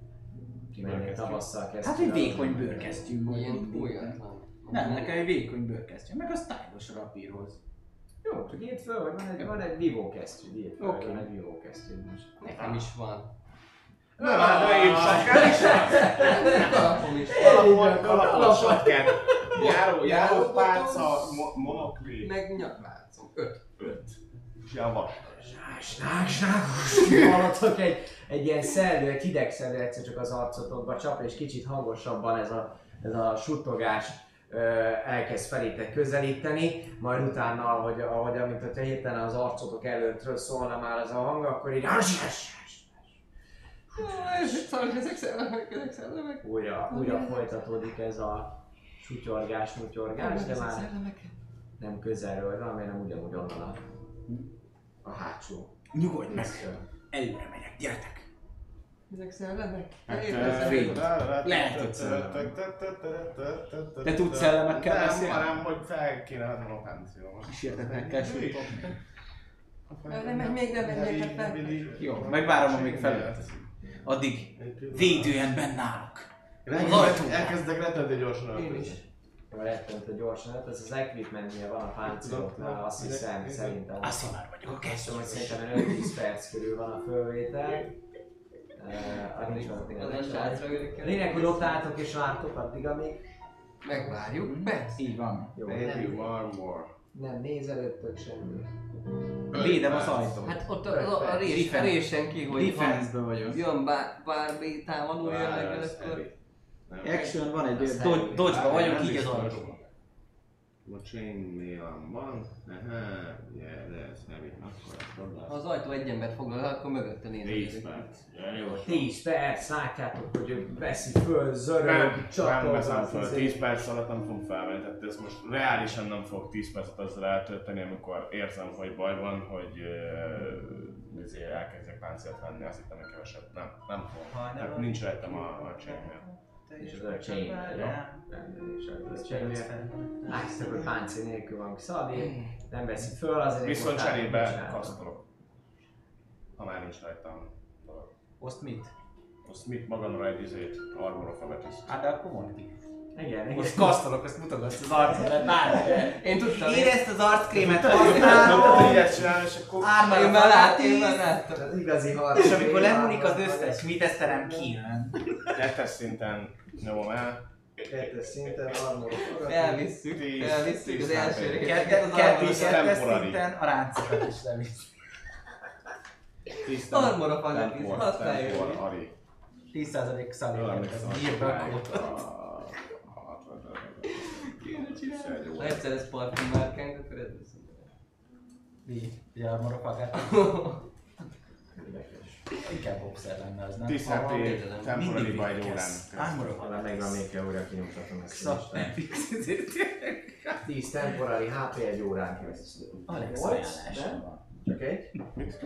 Kimennél tavasszal kesztyű. Hát egy vékony bőrkesztyű mindig. újatlan. Nem, nekem egy vékony bőrkesztyű, meg a stylos rapírhoz. Jó, csak írd föl, hogy van egy, van egy vívó kesztyű, írd föl, hogy van egy vívó kesztyű most. Nekem is van. Nem, hát de én sapkám is van. Kalapom is. Kalapot, kalapot, sapkát. Járó, járó pálca, mo- monokli. Meg nyakláncom. Öt. Öt. És ilyen vas. Snák, snák, Hallatok egy, egy ilyen szellő, egy hideg szellő egyszer csak az arcotokba csap, és kicsit hangosabban ez a, ez a suttogás elkezd felétek közelíteni, majd utána, ahogy, ahogy amint hogyha hirtelen az arcotok előttről szólna már ez a hang, akkor így Szóval ezek szellemek, ezek szellemek. újra, újra folytatódik ez a sutyorgás, mutyorgás, de már szellemek. nem közelről van, mert nem ugyanúgy onnan a, a hátsó Nyugodj meg, előre megyek, gyertek! Ezek szellemek. Hát. Lehet, hogy szellem. Te tudsz szellemekkel Nem, beszélni? hanem hogy fel kéne adnom a páncélomat. Kísértetnek kell suttogni. Nem, nem, még nem menjek fel. Jó, megvárom, amíg felült. Addig védően benne állok. Elkezdek- Elkezdek rettentő gyorsan Én öltözni. is. Rettentő gyorsan, hát ez az equipmentnél van a páncéloknál, azt hiszem, szerintem. Azt már vagyok Kezdtem, hogy szerintem 5-10 perc körül van a fölvétel. Lényeg, hogy ott álltok és vártok addig, amíg Megvárjuk, persze. Így van. jó, Maybe one more. Nem néz előttök semmi. Védem az ajtót. Hát ott a, a, a, rés, a résen ki, hogy ha Defense-ből vagyok. jön bár, bármi támadó akkor... heavy. Nem. Action van egy Az do- heavy. dodge-ba Várj, vagyok, így az ajtóba. A chainmail van. Aha, yeah, ez heavy. Akkor Ha az ajtó egy embert foglal, akkor mögötte nézni. 10 perc. Ja, jó. 10 perc, látjátok, hogy ő veszi föl, zörög, Nem, veszem fel. az 10 perc alatt nem fogom felvenni, tehát ez most reálisan nem fog 10 percet azzal eltölteni, amikor érzem, hogy baj van, hogy uh, ezért elkezdek páncélt venni, azt hittem, hogy kevesebb. Nem, nem fogom. Tehát nincs rajtam a, a chainmail. És az a chain, Látjátok, hogy páncél nélkül van Xavi, nem veszi föl, azért Viszont cserébe kasztolok. Ha már nincs rajtam dolog. Oszt mit? Azt mit magamra egy izét, Armor of Amethyst. Hát de akkor mondd ki. Igen, igen. Most kasztolok, azt mutogatsz az arcodat, bármire. Én tudtam, Én ezt az arckrémet tudod, használom. hogy ilyet csinálni, és akkor... Ármar én már láttam, én már láttam. Az igazi harc. és amikor lemúlik az összes, mit eszterem kijön. Kettes szinten nyomom el. Kettes szinten armor. Elvisszük, Tíz- elvisszük az tíz első részeket az armor. kettes temporary. szinten a ráncokat is levisz. Tisztán. Armor of Amethyst, használjuk. Tempor, Ari. 10% szalé. Jól Ez emlékszem, nyírva hogy kód. Ha egyszer ez parti márkánk, akkor ez lesz. Mi? Ugye a morofagát? Inkább boxer lenne az, nem? 10 HP védelem. temporary Mindig by egy órán. of Arra meg van még óra kinyomtatom ezt. 10 temporary HP egy órán keresztül. Alex Nyolc, ajánlása van. Csak egy?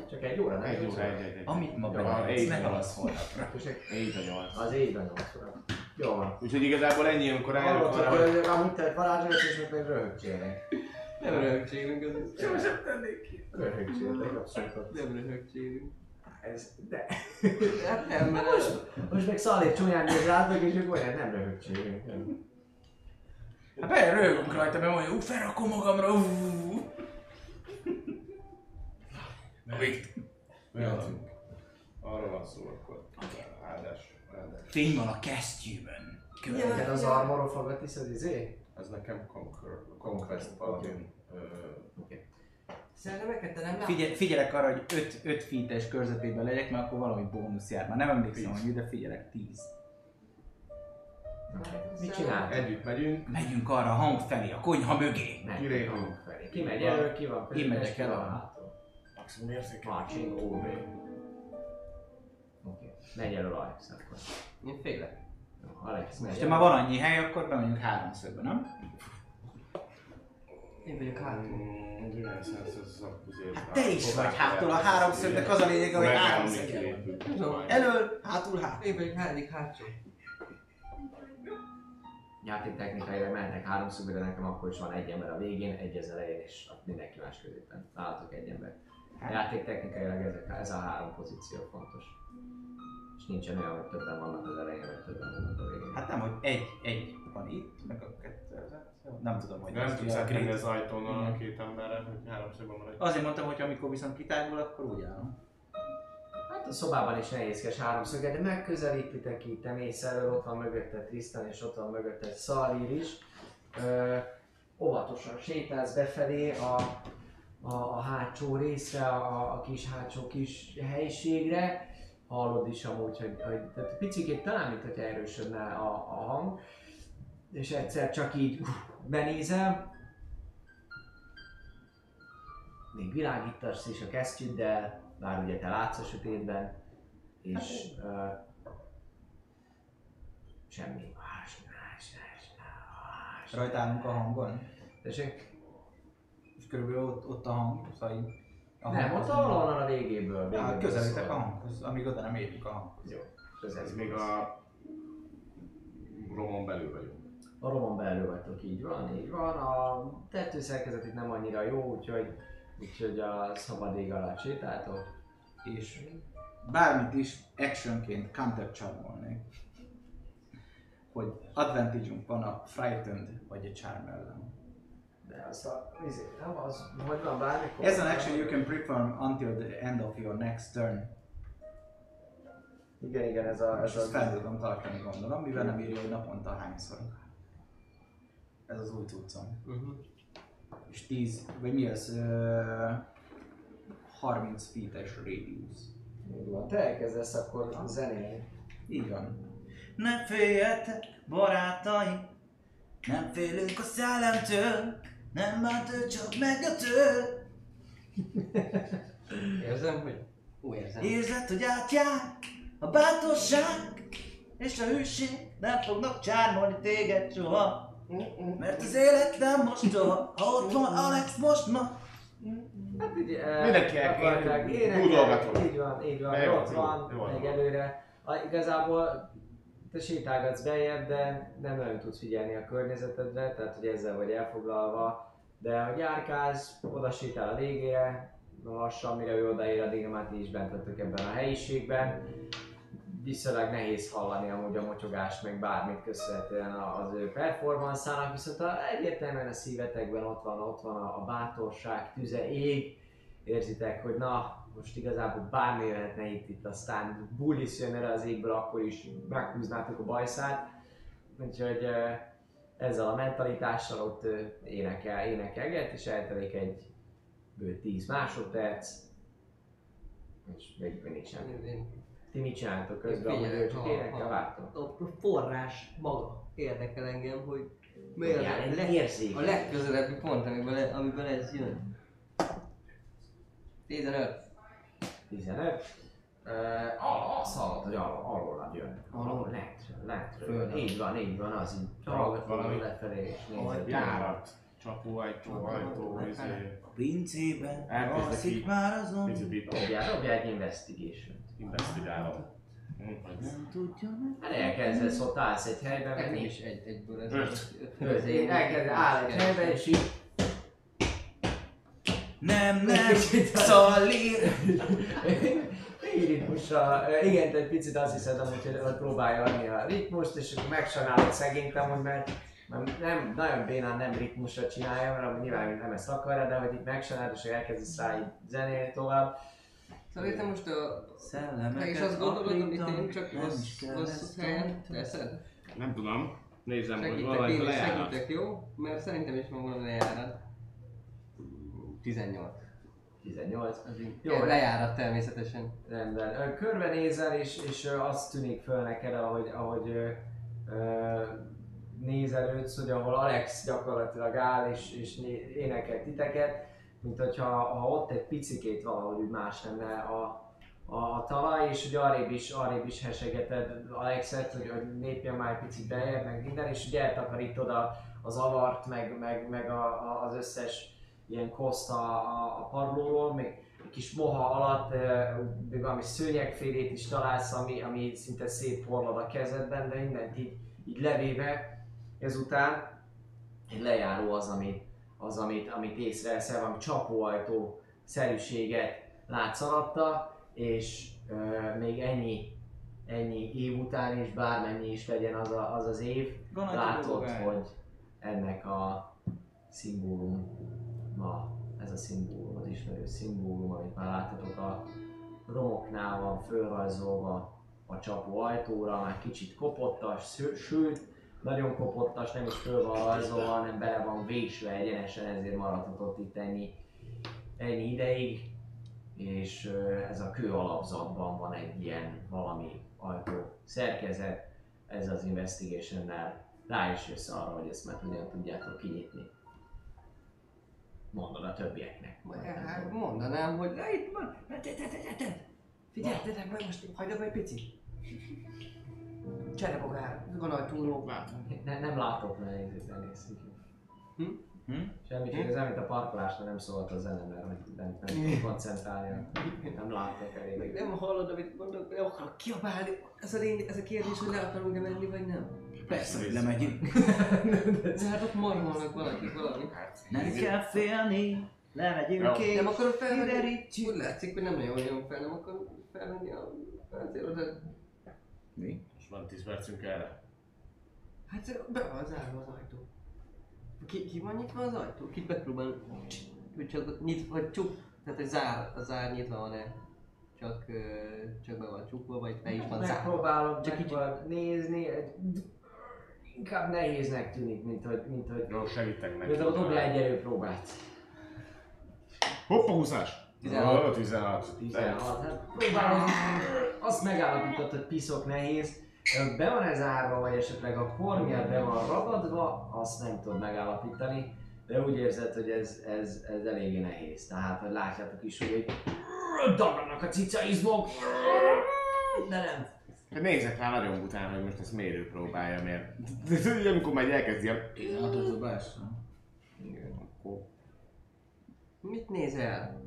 Csak egy óra, nem? Egy Nyolc óra, egy, egy, egy. Amit ma egy ne nyolc. halasz holnapra. Így a nyolc. Az így a 8 óra. Jó van. Úgyhogy igazából ennyi, amikor rájövök Hallottuk, arra, hogy hogy amúgy te varázsolsz, és még meg röhögcsélnek. Nem röhögcsélünk az is. Sosem tennék ki. Röhögcséltek, abszolút. Nem röhögcsélünk. Ez, de. Hát nem, mert Most, most meg Szalé csúnyán néz rátok, és ők olyan nem röhögcsélünk. Hát be röhögünk rajta, mert mondja, ú, felrakom magamra, ú. Na, mehetünk. Arra van szó akkor. Áldás. Áldás. Fény van a kesztyűben. Neked az armorról fogat az izé? Ez nekem Conquer, Conquest Conquest Paladin. Szellemeket te nem látod? Figyel, figyelek arra, hogy 5, 5 feet-es körzetében legyek, mert akkor valami bónusz jár. Már nem emlékszem, hogy de figyelek, 10. Mit csinál? Együtt megyünk. Megyünk arra a hang felé, a konyha mögé. Kilépünk. hang felé. Ki megy elő, ki van Én megyek ki el arra. hátul. Maximum érzékel. Marching over. Oké. Megy elő Alex akkor. Én félek. Alex megy ha már van annyi hely, akkor bemegyünk háromszögbe, nem? Én vagyok hátul. Ez a. Hát te is vagy hátul, a háromszögnek az a lényeg, hogy háromszög. Elől, hátul, hátul. Én vagyok hádik hátsó. Játéktechnikailag mennek háromszögbe, de nekem akkor is van egy ember a végén, egy az elején, és mindenki más középen. Nálatok egy ember. Játéktechnikailag ezek, ez a három pozíció fontos. És nincsen olyan, hogy többen vannak az elején, vagy többen vannak a végén. Hát nem, hogy egy, egy van itt, meg a kettő Nem tudom, hogy Nem tudsz grid. az ajtón a Igen. két emberre, hogy háromszögben van egy. Azért mondtam, hogy amikor viszont kitágul, akkor úgy állom. Hát a szobában is nehézkes háromszöget, de megközelítitek így, te mész elő, ott van mögötte Tristan, és ott van mögötte Szalír is. Ö, óvatosan sétálsz befelé a, a, a hátsó részre, a, a kis hátsó kis helyiségre. Hallod is amúgy, hogy, hogy tehát picikét talán, mint hogy erősödne a, a hang. És egyszer csak így uff, benézel. Még világítasz is a kesztyűddel, bár ugye te látsz a sötétben, és uh, semmi. Más, más, más, más. Rajta állunk a hangon. Tessék? És körülbelül ott, ott a hang, szóval így a Nem, hanghoz ott nem- valahol a végéből. Ja, végéből közelítek a hanghoz, amíg oda nem érjük a hanghoz. Jó. Ez Ez még a romon belül vagyunk. A romon belül vagytok, így van, így van. A tetőszerkezet itt nem annyira jó, úgyhogy, úgyhogy a szabad ég alatt sétáltok. És bármit is actionként counter charmolnék. Hogy advantage van a frightened vagy a charm ellen. De azt a, izé, nem az, hogy van bármikor. As an action you can perform until the end of your next turn. Igen, igen, ez a... És Ez ezt fel tudom tartani gondolom, mivel nem írja, hogy naponta hányszor. Ez az új cuccom. Uh-huh. És 10, vagy mi az? Uh, 30 feet-es radius. Így van. Te elkezdesz akkor zenélni. Így van. Ne féljetek, barátaim, nem félünk a szellemtől, nem bántő, csak megötő. <laughs> Érzem, hogy... Ó, érzem. Érzed, hogy átjár a bátorság és a hűség, nem fognak csármolni téged soha. Mert az élet nem mostoha, ha ott van Alex most ma. Hát így, eh, Mindenki akarták én- énekelni. Így van, így van, Jó, ott jó, van, jó, jó. egyelőre. A, igazából te sétálgatsz bejebb, de nem nagyon tudsz figyelni a környezetedre, tehát hogy ezzel vagy elfoglalva. De hogy járkálsz, oda sétál a végére, lassan, mire ő odaér, addig már ti is bent vagytok ebben a helyiségben. Viszonylag nehéz hallani amúgy a mocsogást, meg bármit köszönhetően az ő performanszának, viszont a, egyértelműen a szívetekben ott van, ott van a, a bátorság, tüze ég, érzitek, hogy na, most igazából bármi jöhetne itt, itt aztán bullis jön erre az égből, akkor is meghúznátok a bajszát. Úgyhogy ezzel a mentalitással ott énekel, énekelget, és eltelik egy bő 10 másodperc, és még mindig sem. Én- Ti mit csináltok közben, hogy ő csak énekel, vártok? A forrás maga érdekel engem, hogy mi az Igen, a, egy leg, érzék. a legközelebbi pont, amiben, e- amiben ez jön. 15. 15. Uh, azt hallod, hogy arról, arról jön. Alól? Lentről, lentről. Így van, így van, az így. Hallgatod valami- lefelé és nézed. Járat, csapóajtó, ajtó, izé. A pincében alszik már azon. Dobjál, dobjál egy investigation. Investigálom. Hogy- Nem tudja meg. Hát elkezdesz, ott állsz egy helyben, meg nincs. is egy, egyből ez. Öt. Öt. Én elkezd, áll egy helyben, és így Nem, nem, Szalír! Így ritmusra, ö, igen, te egy picit azt hiszed amúgy, hogy hogy próbálja adni a ritmust, és akkor megsajnálod szegényt amúgy, mert nem, nagyon bénán nem ritmusra csinálja, mert amúgy nyilván nem ezt akarja, de hogy itt megsajnálod, és elkezdesz rá így zenélni tovább. Szerintem most a... Szellemeket Te is azt gondolod, amit én csak nem rossz, rossz helyen teszed? Nem tudom. Nézem, hogy Segítek, valami én is lejárat. segítek, jó? Mert szerintem is van valami lejárat. 18. 18. Az így Jó, Jó, le- lejárat természetesen. Rendben. Körbenézel, és, és azt tűnik föl neked, ahogy, ahogy ö, nézelődsz, hogy ahol Alex gyakorlatilag áll és, és énekel titeket, mint hogyha ha ott egy picikét valahogy úgy más lenne a, a, a talaj, és hogy arrébb is, arrébb is hesegeted Alexet, hogy, hogy lépjen már egy picit bejebb, meg minden, és ugye eltakarítod a, az avart, meg, meg, meg a, a, az összes ilyen koszt a, a, a padlóról, még egy kis moha alatt még valami szőnyegfélét is találsz, ami, ami szinte szétporlad a kezedben, de mindent így, így levéve ezután egy lejáró az, amit, az, amit, amit észreveszel, valami csapóajtó szerűséget látsz alatta, és ö, még ennyi, ennyi év után is, bármennyi is legyen az a, az, az év, Gondolj, látod, hogy ennek a szimbólum, ma ez a szimbólum, az ismerős szimbólum, amit már láttatok a romoknál van fölrajzolva a csapó ajtóra, már kicsit kopottas, sőt, nagyon kopottas, nem is föl van rajzolva, hanem bele van vésve egyenesen, ezért maradhat ott itt ennyi, ennyi ideig. És ez a kő alapzatban van egy ilyen valami ajtó szerkezet, ez az investigation-nel rá is jössz arra, hogy ezt már hogyan tudjátok kinyitni. Mondod a többieknek. Hát mondanám, hogy itt van. Figyelj, te, te, most hagyd egy picit. Cserebogár, van ajtóról. Látom. Ne, nem látok nehézét, elnézzük. Hm? Hm? Semmi, csak ez mint a parkolásnál nem szólt a zene, mert hogy nem, nem tudok koncentrálni, nem látok Meg elég. nem hallod, amit mondok, nem akarok kiabálni. Ez a, lény, ez a kérdés, hogy le akarunk-e menni, vagy nem. Persze, hogy lemegyünk. De hát ott marmolnak valakik valami. Nem kell félni. Lemegyünk és Nem akarom felvenni. Úgy látszik, hogy nem nagyon jön fel, nem akarom felvenni a. Mi? Van 10 percünk erre. Hát be van zárva az ajtó. Ki, ki van nyitva az ajtó? Kit megpróbál, hogy csak nyitva, vagy csuk, tehát egy zár, a zár nyitva van-e? Csak, csak be van csukva, vagy be is van zárva? Megpróbálom Csak így- nézni, egy- inkább nehéznek tűnik, mint hogy, mint hogy Jó, segítek neki. Igazából dobja egy erőpróbát. Hoppa, 20-as! 16. Ó, 16. 16. Hát próbálom, azt megállapított, hogy piszok nehéz. Be van ez zárva, vagy esetleg a por miatt be van ragadva, azt nem tudod megállapítani. De úgy érzed, hogy ez, ez, ez eléggé nehéz. Tehát, hogy látjátok is, hogy egy dagadnak a cicaizmok. De nem. Hát Nézek rá nagyon után, hogy most ezt mérő próbálja, mert Tudod, <laughs> amikor majd elkezdi a... 16-os dobás. Akkor... Mit nézel?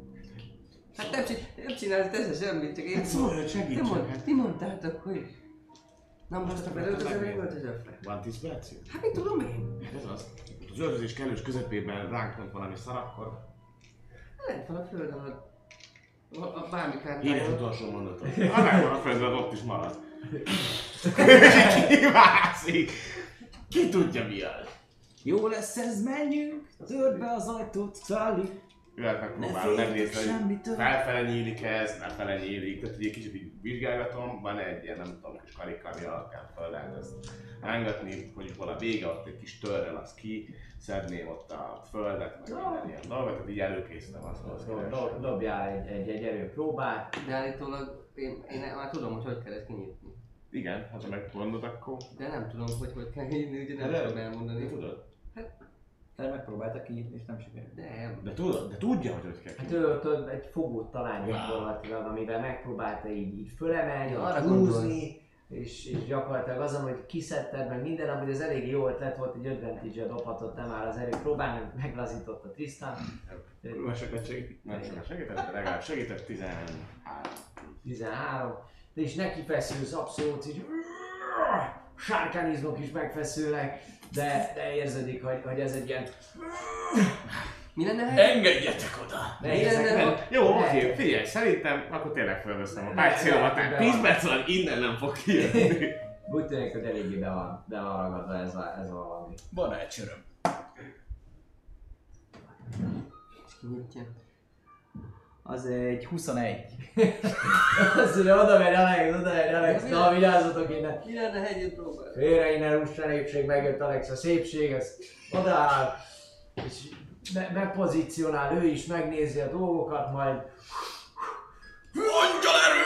Hát nem, csin- nem csinálsz te semmit, csak én Hát szólj, hogy segítsen, mond, ti mondtátok, hogy Hát, előtt, hát, nem hát, volt az öfre. Van 10 percünk? Hát mit tudom én? Ez az. Az öltözés kellős közepében ránk pont valami szar, akkor... Lent van a föld alatt. A, a bármi Híres kártyája. utolsó mondatot. <laughs> Ha megvan a földön, ott is marad. <laughs> Kivászik. Ki tudja mi az? Jó lesz ez, menjünk, törd be az ajtót, Charlie. Jöhet megpróbálom megnézni, hogy felfele nyílik ez, lefele nyílik. Tehát ugye kicsit így vizsgálgatom, van egy ilyen, nem tudom, kis karika, ami alapján fel lehet ezt rángatni, mondjuk hol a vége, ott egy kis törrel az ki, szedném ott a földet, meg minden ilyen dolgot, tehát így előkészítem azt, hogy dob- Dobjál egy, egy, egy erőpróbát. De állítólag én, én már tudom, hogy hogy kell ezt kinyitni. Igen, hát ha megmondod, akkor De nem tudom, hogy hogy kell kinyitni, ugye nem tudom elmondani. tudod. Te megpróbáltak kinyitni, és nem sikerült. Nem. De tudod, de tudja, hogy hogy kell Hát kinyitni. ő ott ott egy fogót talált gyakorlatilag, amivel megpróbálta így, így fölemelni, Ja, arra húzni, és, és gyakorlatilag azon, hogy kiszedted meg minden, amúgy ez elég jó ötlet volt, hogy advantage dobhatott nem már az erő próbálni, meglazította Tristan. Kurva sokat segít. Nem sokat segített, de legalább segített 13. 13. De is neki feszülsz abszolút, így sárkánizmok is megfeszülnek, de, de érződik, hogy, hogy ez egy ilyen Mi lenne Engedjetek oda! nehéz lenne, ha- Jó, Lehet. oké, figyelj, szerintem akkor tényleg felveszem a nem. 10 perc alatt innen nem fog kijönni. <laughs> Úgy tűnik, hogy eléggé be van, be van ragadva ez a, ez a valami. Van egy csöröm. kinyitja? Az egy 21. <laughs> Azt mondja, oda megy Alex, oda megy Alex, na vigyázzatok innen. Mi lenne, ha együtt próbál? Félre innen rústa népség, megjött Alex a szépség, az odaáll, és me- megpozícionál ő is, megnézi a dolgokat, majd Angyal <laughs> erő!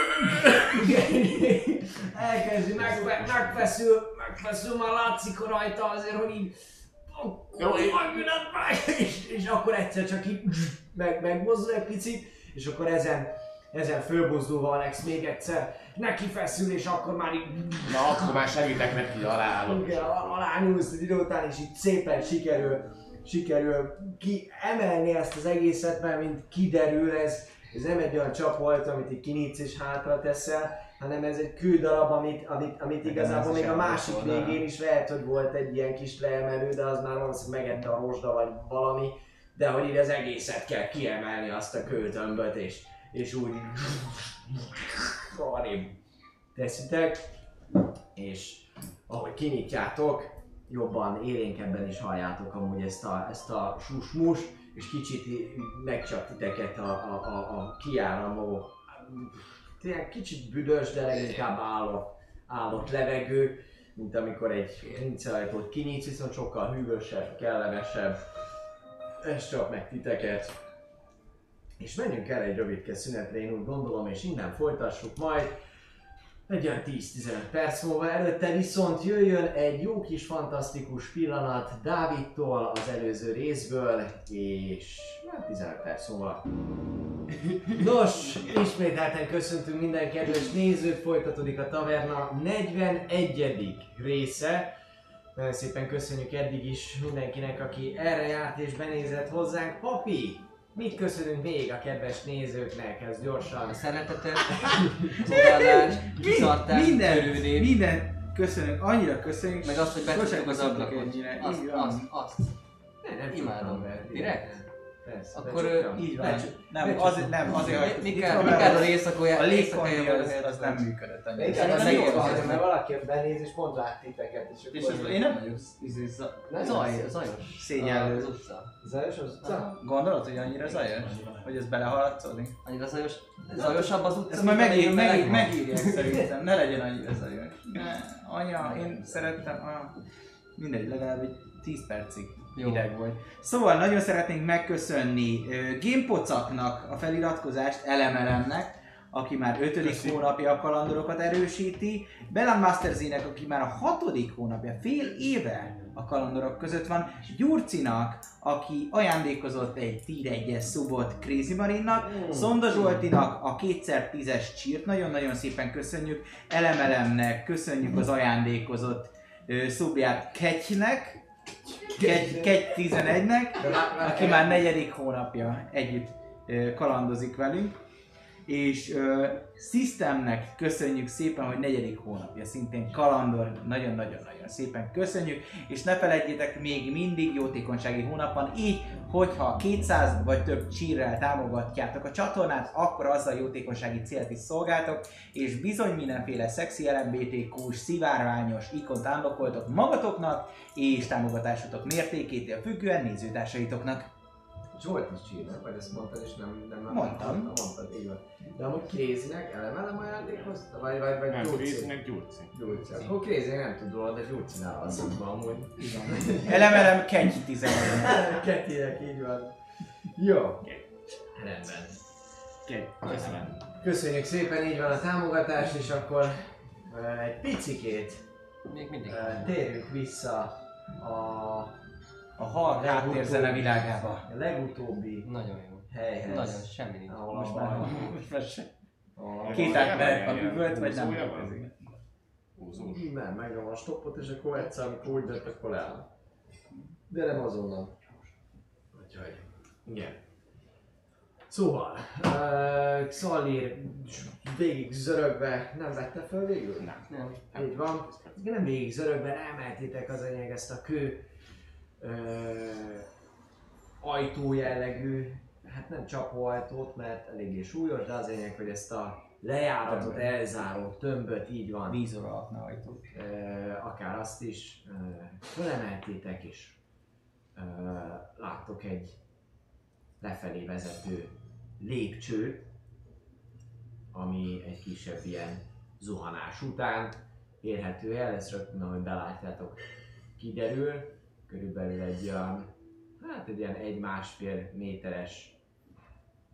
elkezdi, megfe- megfeszül, megfeszül, már látszik rajta azért, hogy így Jó, Jó, én- <laughs> és, és akkor egyszer csak így meg, megmozdul egy picit, és akkor ezen, ezen fölbozdulva Alex még egyszer neki feszül, és akkor már így Na, akkor már segítek neki, aláállok. igen, alá nyúlsz egy idő után, és így szépen sikerül, sikerül ki emelni ezt az egészet, mert mint kiderül, ez, ez nem egy olyan csap volt, amit így kinyitsz és hátra teszel, hanem ez egy kődarab, amit, amit, amit igazából még a másik végén is lehet, hogy volt egy ilyen kis leemelő, de az már valószínűleg megette a rozsda vagy valami, de hogy így az egészet kell kiemelni azt a kőtömböt, és, és úgy arrébb teszitek, és ahogy kinyitjátok, jobban, élénkebben is halljátok amúgy ezt a, ezt a susmus, és kicsit megcsap titeket a, a, a, a kiáramló, tényleg kicsit büdös, de leginkább állott, állott levegő, mint amikor egy rinceajtót kinyitsz, viszont sokkal hűvösebb, kellemesebb. Ez csap meg titeket. És menjünk el egy rövidke szünetre, én úgy gondolom, és innen folytassuk majd. Egy olyan 10-15 perc múlva előtte viszont jöjjön egy jó kis fantasztikus pillanat Dávidtól az előző részből, és hát 15 perc múlva. Nos, ismételten köszöntünk minden kedves nézőt, folytatódik a Taverna 41. része. Nagyon szépen köszönjük eddig is mindenkinek, aki erre járt és benézett hozzánk. Papi, mit köszönünk még a kedves nézőknek? Ez A gyorsan. szeretetet, <laughs> az odaadást, kitartást, minden, törődést, minden köszönünk, annyira köszönjük. meg azt, hogy betudtuk az ablakot. ennyire. Azt, azt, azt. Ne, nem Imádom. Direkt? Persze, Akkor, becsuktam. Így van. Becsuk- Nem, becsuktam. azért, nem, azért, hogy Mi itt kell, van mi benne kell a az- részakolja, a légkondi az, az nem működött annyira. Igen, az az egész jó, azért, mert valaki benéz és pont lát titeket. És, És az, én nem vagyok izé, za- Nem Zaj, az. zajos. Szégyellő. Az utca. Zajos az utca? Gondolod, hogy annyira zajos? Hogy ez belehaladszódik? Annyira zajos. Zajosabb az utca, Ezt majd mint megír, megír, megírják <laughs> szerintem, ne legyen annyira zajos. Anya, én szerettem. Mindegy, legalább egy 10 percig Jó. hideg volt. Szóval nagyon szeretnénk megköszönni Gamepocaknak a feliratkozást, Elemelemnek, aki már ötödik Köszi. hónapja a kalandorokat erősíti, Belan Masterzinek, aki már a hatodik hónapja, fél éve a kalandorok között van, Gyurcinak, aki ajándékozott egy tier 1-es szubot Crazy Marinnak, Szonda Zsoltinak a kétszer tízes csírt, nagyon-nagyon szépen köszönjük, Elemelemnek köszönjük az ajándékozott szubját Ketynek, Kegy, Kegy 11-nek, aki már negyedik hónapja együtt kalandozik velünk. És uh, Systemnek köszönjük szépen, hogy negyedik hónapja, szintén Kalandor, nagyon-nagyon-nagyon szépen köszönjük, és ne felejtjétek, még mindig jótékonysági hónap van, így, hogyha 200 vagy több csírrel támogatjátok a csatornát, akkor azzal jótékonysági célt is szolgáltok, és bizony mindenféle szexi LMBTQ-s, szivárványos ikont unlockoltok magatoknak, és támogatásotok mértékétől függően nézőtársaitoknak. Zsolt is csírnak, vagy ezt mondtad, és nem... nem Mondtam. Nem mondtad, így van. De amúgy Crazy-nek elem-elem ajándékozta? Vagy, vagy, vagy Nem, Gyurci? Krézinek gyurci. Gyurci. Akkor Crazy nem tud róla, de Gyurcinál az van amúgy. Elemelem kegy 11. Kettinek, így van. Jó. Rendben. Köszönöm. Köszönjük szépen, így van a támogatás, és akkor ö, egy picikét Még mindig. ö, térjünk vissza a A hal háttérzene világába. a legutóbbi Nagyon jó. helyhez. Nagyon, semmi nincs. Ahol Most már, <laughs> most már se. a- Két átmenet a üvölt, vagy nem. Húzós. Nem, megnyom a stoppot, és akkor egyszer, amikor úgy dönt, akkor leáll. De nem azonnal. Úgyhogy, igen. Szóval, uh, Xalir végig zörögve, nem vette fel végül? Nem. Nem. Így van. Nem végig zörögve, emeltétek az enyeg ezt a kő ö, ajtó jellegű, hát nem csapóajtót, mert eléggé súlyos, de az lényeg, hogy ezt a lejáratot elzáró tömböt így van, Vízor alatt ne ajtó. ö, akár azt is ö, fölemeltétek és ö, láttok egy lefelé vezető lépcsőt, ami egy kisebb ilyen zuhanás után érhető el, ez rögtön, ahogy belátjátok, kiderül, körülbelül egy olyan, hát egy ilyen egy-másfél méteres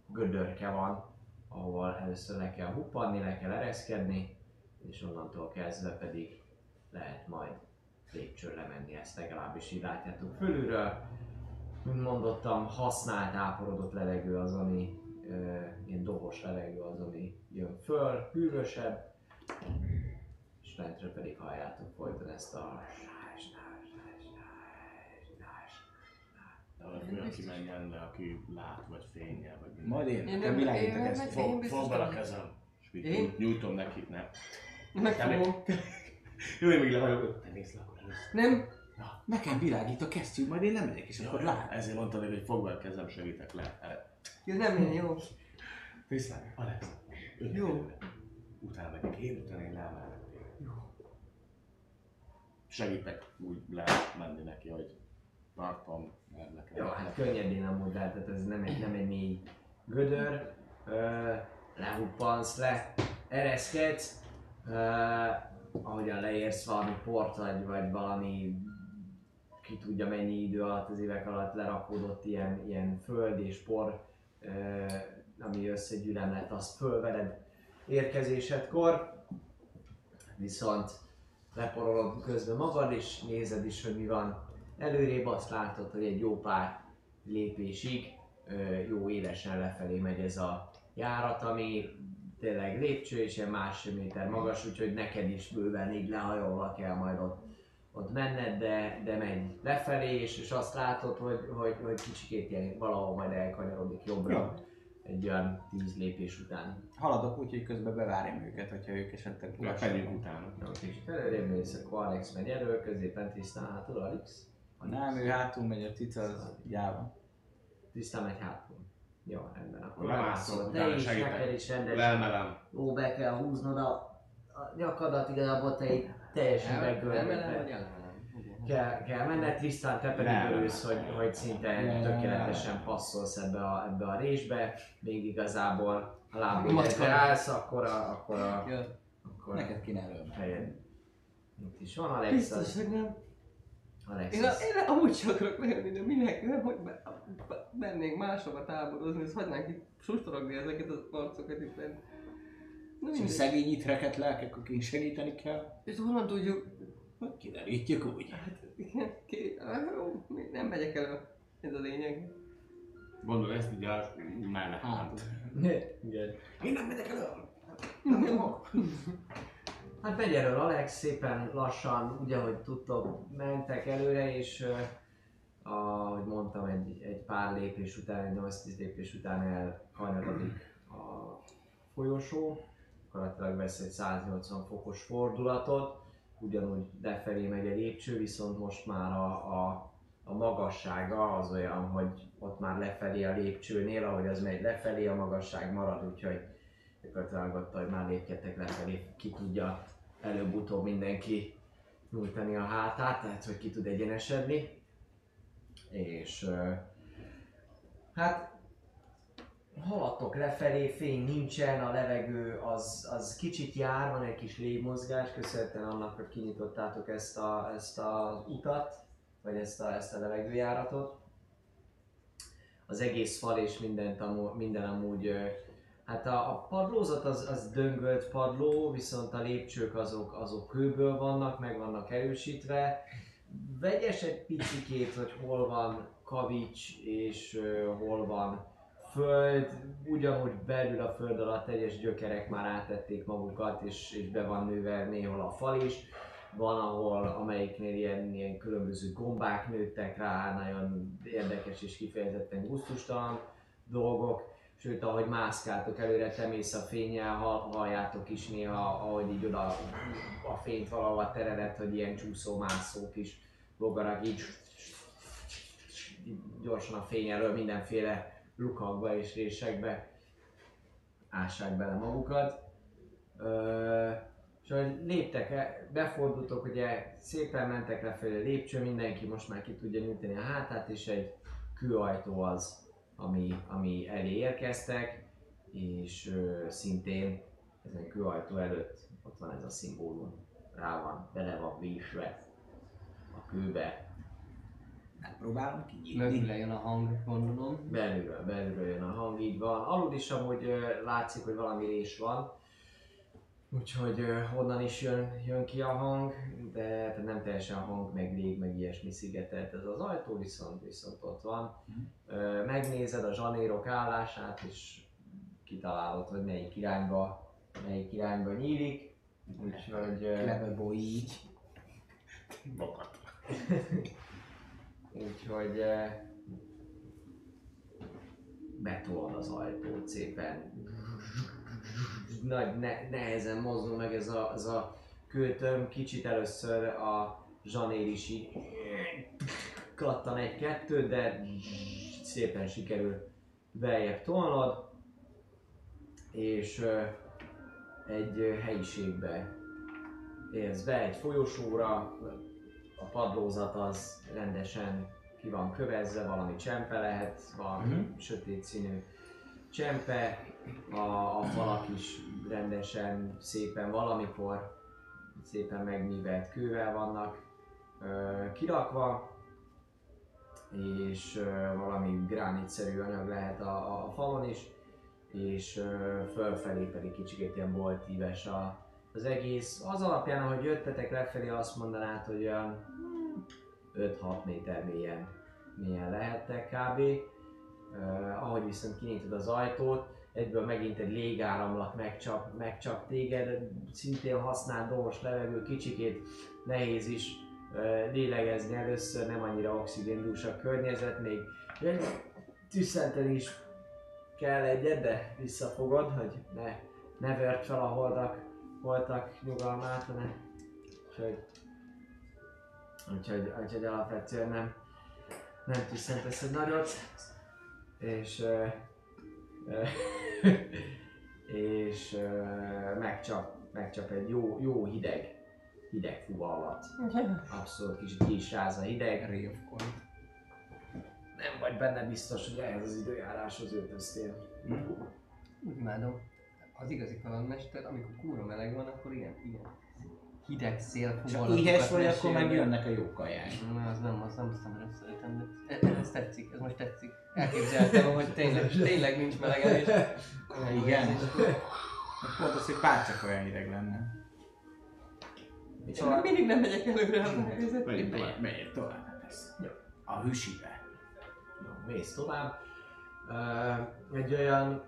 gödörke van, ahol először le kell huppanni, le kell ereszkedni, és onnantól kezdve pedig lehet majd lépcsőn lemenni, ezt legalábbis így látjátok fölülről. Mint mondottam, használt áporodott levegő az, ami ö, ilyen dobos levegő az, ami jön föl, hűvösebb, és lentről pedig halljátok folyton ezt a De valaki olyan kimenjen le, aki lát, vagy fényel, vagy minden. Majd én, Én nem- világítok ezt. fogd a nem. kezem. És így nyújtom neki, nem. Megfogom. <laughs> Jó, én még lehajolok. Te nézd le akkor először. Nem? Nekem világít a kesztyű, majd én lemegyek, és akkor lát. Ezért mondtam hogy fogd be a kezem, segítek le. Jó, nem én, jó. Le, Alex. Jó. Utána megyek én, utána én leemelek. Jó. Segítek úgy le menni neki, hogy tartom, mert nekem. Jó, hát könnyedén amúgy lehet, tehát ez nem egy, nem egy mély gödör. Ö, lehuppansz le, ereszkedsz, ö, ahogyan leérsz valami port, vagy, vagy valami ki tudja mennyi idő alatt, az évek alatt lerakódott ilyen, ilyen föld és por, ö, ami összegyűlem lett, azt fölveled érkezésedkor. Viszont leporolod közben magad, és nézed is, hogy mi van előrébb, azt látod, hogy egy jó pár lépésig jó élesen lefelé megy ez a járat, ami tényleg lépcső és ilyen másfél méter magas, úgyhogy neked is bőven így lehajolva kell majd ott, ott menned, de, de megy lefelé, és, és azt látod, hogy, hogy, hogy kicsikét ilyen valahol majd elkanyarodik jobbra. Jó. Egy olyan tíz lépés után. Haladok úgy, hogy közben bevárjam őket, hogyha ők esetleg utána. Na, kicsit előrébb mész, akkor Alex megy elő, középen tisztán hátul Alex. Nem, ő hátul megy, a cica az gyáva. Tisztán megy hátul. Jó, rendben. Akkor Lemászol. Te utána is, segítek. neked is rendesen. Leemelem. Jó, be kell húznod a, a nyakadat, igazából te itt teljesen elemelem? Kell, kell menned, Trisztán, te pedig Nem. örülsz, hogy, hogy szinte Nem. tökéletesen passzolsz ebbe a, ebbe a résbe, még igazából a egyre állsz, akkor a, akkor a, akkor Neked kéne fejed. Itt is van Alex, Biztos, hogy nem. Én, a, én amúgy sem akarok lejönni, de minek? Nem, hogy be, be, mennénk máshova táborozni, és hagynánk itt sustorogni ezeket az arcokat itt bent. Na Szóval szegény itt rekedt lelkek, akik segíteni kell. És honnan tudjuk? Hogy kiderítjük úgy. Hát igen, ki, jó, még nem megyek elő. Ez a lényeg. Gondolod, ezt így a mellett. Hát. Igen. Én nem megyek elő. Hát megy erről Alex, szépen lassan, ugye, ahogy tudtok, mentek előre, és uh, ahogy mondtam, egy, egy pár lépés után, egy 8-10 lépés után elkanyarodik a folyosó, gyakorlatilag vesz egy 180 fokos fordulatot, ugyanúgy lefelé megy a lépcső, viszont most már a, a, a magassága az olyan, hogy ott már lefelé a lépcsőnél, ahogy az megy lefelé, a magasság marad, úgyhogy gyakorlatilag ott, hogy már lépjetek lefelé, ki tudja előbb-utóbb mindenki nyújtani a hátát, tehát hogy ki tud egyenesedni. És hát haladtok lefelé, fény nincsen, a levegő az, az kicsit jár, van egy kis légmozgás, köszönhetően annak, hogy kinyitottátok ezt a, ezt a utat, vagy ezt a, ezt a levegőjáratot. Az egész fal és mindent amú, minden amúgy, hát a, a padlózat az, az döngölt padló, viszont a lépcsők azok, azok kőből vannak, meg vannak erősítve. Vegyes egy picikét, hogy hol van kavics és ö, hol van föld, ugyanúgy belül a föld alatt egyes gyökerek már átették magukat, és, és be van nőve néhol a fal is. Van, ahol amelyiknél ilyen, ilyen különböző gombák nőttek rá, nagyon érdekes és kifejezetten gusztustalan dolgok. Sőt, ahogy mászkáltok előre, temész a fényel, hall, halljátok is néha, ahogy így oda a fényt valahova teredet, hogy ilyen csúszó-mászók is bogarak így, gyorsan a fény elől mindenféle lukakba és résekbe ássák bele magukat. Ö, és ahogy léptek, befordultok, ugye szépen mentek lefelé a lépcső, mindenki most már ki tudja nyújtani a hátát, és egy kőajtó az, ami, ami elé érkeztek, és ö, szintén ezen kőajtó előtt ott van ez a szimbólum, rá van, bele van vésve a kőbe, Megpróbálom kinyitni. Mögül jön a hang, gondolom. Belülről, belülről jön a hang, így van. Alul is amúgy ö, látszik, hogy valami rés van. Úgyhogy ö, onnan is jön, jön ki a hang, de tehát nem teljesen hang, meg lég, meg ilyesmi szigetelt ez az ajtó, viszont, viszont ott van. Ö, megnézed a zsanérok állását, és kitalálod, hogy melyik irányba, melyik irányba nyílik. Úgyhogy... boy így. Magat. <laughs> Úgyhogy betolod az ajtót szépen. Nagy, ne, nehezen mozdul meg ez a, ez a kőtöm. Kicsit először a zsanér is így kattan egy-kettőt, de szépen sikerül beljebb tolnod. És egy helyiségbe érsz be, egy folyosóra, a padlózat az rendesen ki van kövezve, valami csempe lehet, valami Mhm. sötét színű csempe, a, a falak is rendesen, szépen valamikor szépen megművelt kővel vannak ö, kirakva, és ö, valami gránitszerű anyag lehet a, a falon is, és ö, fölfelé pedig kicsit ilyen boltíves a, az egész. Az alapján, ahogy jöttetek lefelé, azt mondanád, hogy olyan hmm, 5-6 méter mélyen, mélyen lehettek kb. Uh, ahogy viszont kinyitod az ajtót, egyből megint egy légáramlat megcsap, megcsap téged, szintén használt domos levegő, kicsikét nehéz is uh, lélegezni először, nem annyira oxigéndús a környezet, még tüsszenteni is kell egyet, de visszafogod, hogy ne, ne vört fel a holdak voltak nyugalmát, ne. Úgyhogy, úgyhogy, úgyhogy alapvetően nem, nem tüsszentesz egy nagyot, és, ö, <laughs> és ö, megcsap, megcsap egy jó, jó hideg, hideg fuvallat. Abszolút kicsit ki is ráz a hideg. Nem vagy benne biztos, hogy ehhez az időjáráshoz öltöztél. Úgy imádom. Az igazi kalandmester, amikor kúra meleg van, akkor ilyen, ilyen hideg szél fuvallatokat éhes vagy, akkor meg jönnek a jó kaják. Na, az nem, az nem hiszem, hogy de ez tetszik, ez most tetszik. Elképzeltem, hogy tényleg, <laughs> tényleg nincs melegem, és Igen. Pont az, hogy párcsak olyan hideg lenne. És még mindig nem megyek előre a helyzet. Menjünk tovább. Megyek tovább. Ez. A hűsibe. Jó, mész tovább. Ö, egy olyan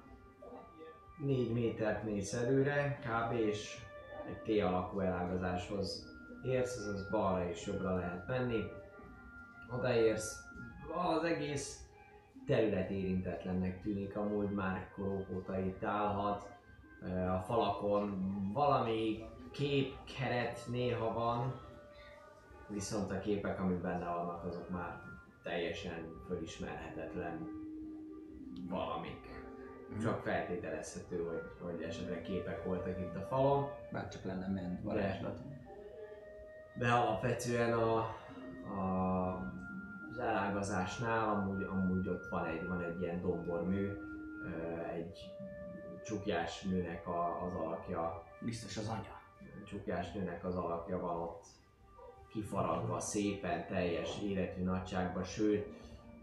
4 métert mész előre, kb. és egy T alakú elágazáshoz érsz, azaz balra és jobbra lehet menni. Odaérsz, az egész terület érintetlennek tűnik, amúgy már korok óta itt állhat. A falakon valami képkeret néha van, viszont a képek, amik benne vannak, azok már teljesen fölismerhetetlen valamik. Csak feltételezhető, hogy, hogy esetleg képek voltak itt a falon. Bár csak lenne ment varázslat. De alapvetően a, a, az elágazásnál amúgy, amúgy ott van egy, van egy ilyen dombormű, egy csukjás nőnek a, az alakja, Biztos az anya. csukjás nőnek az alakja van ott kifaragva szépen, teljes életű nagyságban, sőt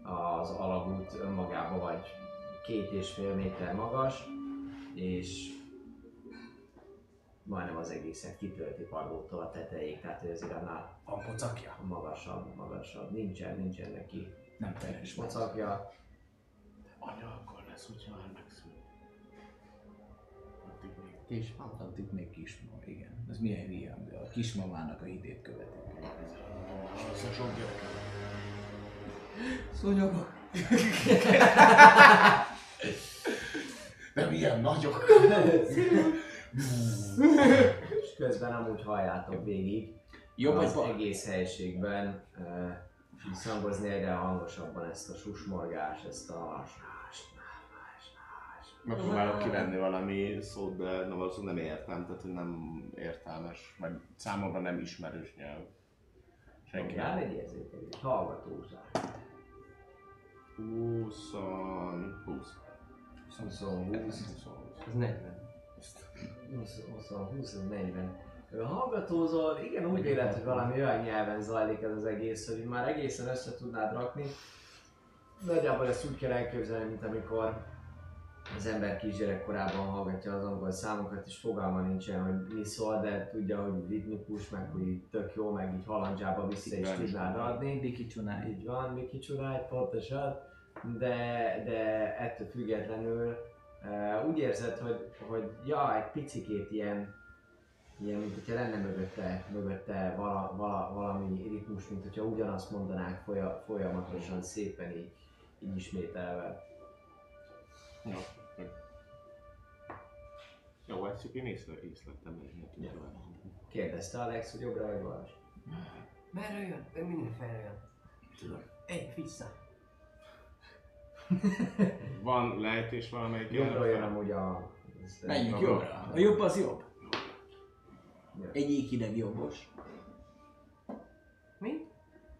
az alagút önmagában vagy két és fél méter magas, és majdnem az egészet kitölti padlótól a tetejéig, tehát ő azért annál Van pocakja. magasabb, magasabb. Nincsen, nincsen neki Nem teres volt. pocakja. Anya akkor lesz, hogyha már megszűnik. Addig még. Kis, addig még kisma, igen. Ez milyen hülye, de a kismamának a hitét követik. És vissza sok gyerek. Szúnyogok. Nem ilyen nagyok. És közben amúgy halljátok végig Jobb az bal? egész helységben uh, visszhangozni egyre hangosabban ezt a susmorgás, ezt a Megpróbálok kivenni valami szót, de na, valószínűleg nem értem, tehát hogy nem értelmes, vagy számomra nem ismerős nyelv. Senki nem. egy érzékelés, hallgatózás. 20, 20. 20, 20, Az 40. 20, 20, 20, 40. Ő hallgatózol, igen, úgy véled, hogy valami olyan nyelven zajlik ez az egész, hogy már egészen össze tudnád rakni. Nagyjából ezt úgy kell elképzelni, mint amikor az ember kisgyerekkorában hallgatja az angol számokat, és fogalma nincsen, hogy mi szól, de tudja, hogy ritmikus, meg hogy így tök jó, meg így halandzsába vissza is tudnád adni. Diki csunáj. Így van, Miki Csurály, pontosan, de, de ettől függetlenül úgy érzed, hogy, hogy ja, egy picikét ilyen, ilyen mint hogyha lenne mögötte, mögötte vala, vala, valami ritmus, mint hogyha ugyanazt mondanák folya, folyamatosan, szépen így, így ismételve. Jó. Jó, ezt csak én észre, észlettem, mert nem tudja vele. Kérdezte Alex, hogy jobbra vagy balra? Merre jön? Ő mindenfelé jön. Tudom. Egy, vissza. Van lejtés valamelyik Jobbra jön amúgy a... Menjünk Jobbra. A jobb az jobb. Egy ég hideg jobbos. Mi?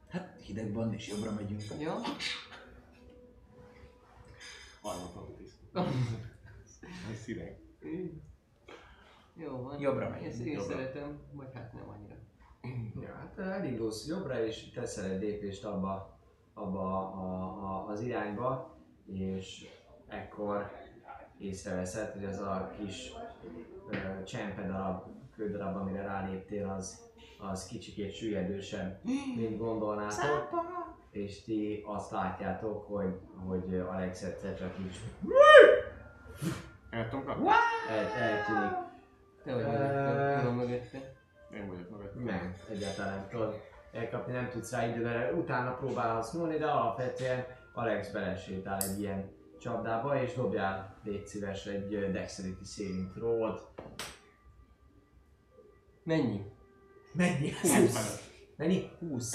Hát hideg van és jobbra megyünk. Ja? Harmadnak tiszt. Ez színek. Jó van. Jobbra megyünk, Ezt én jobbra. szeretem, vagy hát nem annyira. Ja, hát elindulsz jobbra, és teszel egy lépést abba, abba a, a, az irányba, és ekkor észreveszed, hogy az a kis ö, csempedarab, kődarab, amire ráléptél, az, az kicsikét süllyedősebb, mint gondolnátok. És ti azt látjátok, hogy, hogy Alex egyszer csak így El tudom kapni? el, eltűnik. Te vagy mögötte, mögötte. Én vagyok mögött. Nem, egyáltalán nem tudod elkapni, nem tudsz rá időre, utána próbálhatsz nyúlni, de alapvetően Alex belesétál egy ilyen csapdába, és dobjál, légy szíves, egy Dexterity saving throw Mennyi? Mennyi? 20. Mennyi? 20.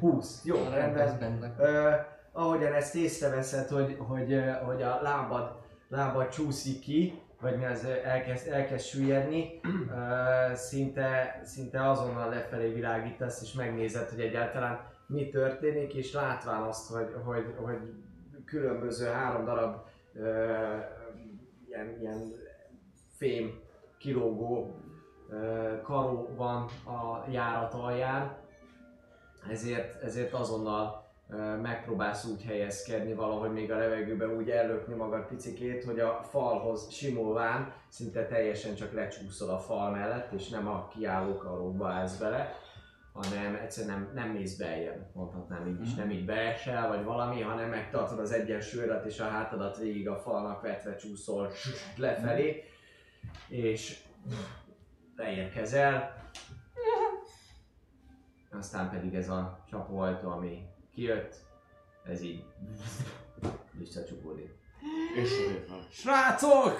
Jó. 20. Jó, Arra rendben. bent Ö, ahogyan ezt észreveszed, hogy, hogy, hogy a lábad, lábad csúszik ki, vagy mi az elkezd, elkezd süllyedni, ö, szinte, szinte azonnal lefelé világítasz, és megnézed, hogy egyáltalán mi történik, és látván azt, hogy, hogy, hogy különböző három darab ö, ilyen, ilyen fém kilógó ö, karó van a járat alján, ezért, ezért azonnal megpróbálsz úgy helyezkedni valahogy még a levegőbe úgy ellökni magad picikét, hogy a falhoz simulván szinte teljesen csak lecsúszol a fal mellett, és nem a kiálló karóba állsz bele, hanem egyszerűen nem, nem mész beljebb, mondhatnám így is, nem így beesel vagy valami, hanem megtartod az egyensúlyodat és a hátadat végig a falnak vetve csúszol lefelé, és leérkezel, aztán pedig ez a csapóajtó, ami kijött, ez így visszacsukódik. És. Srácok!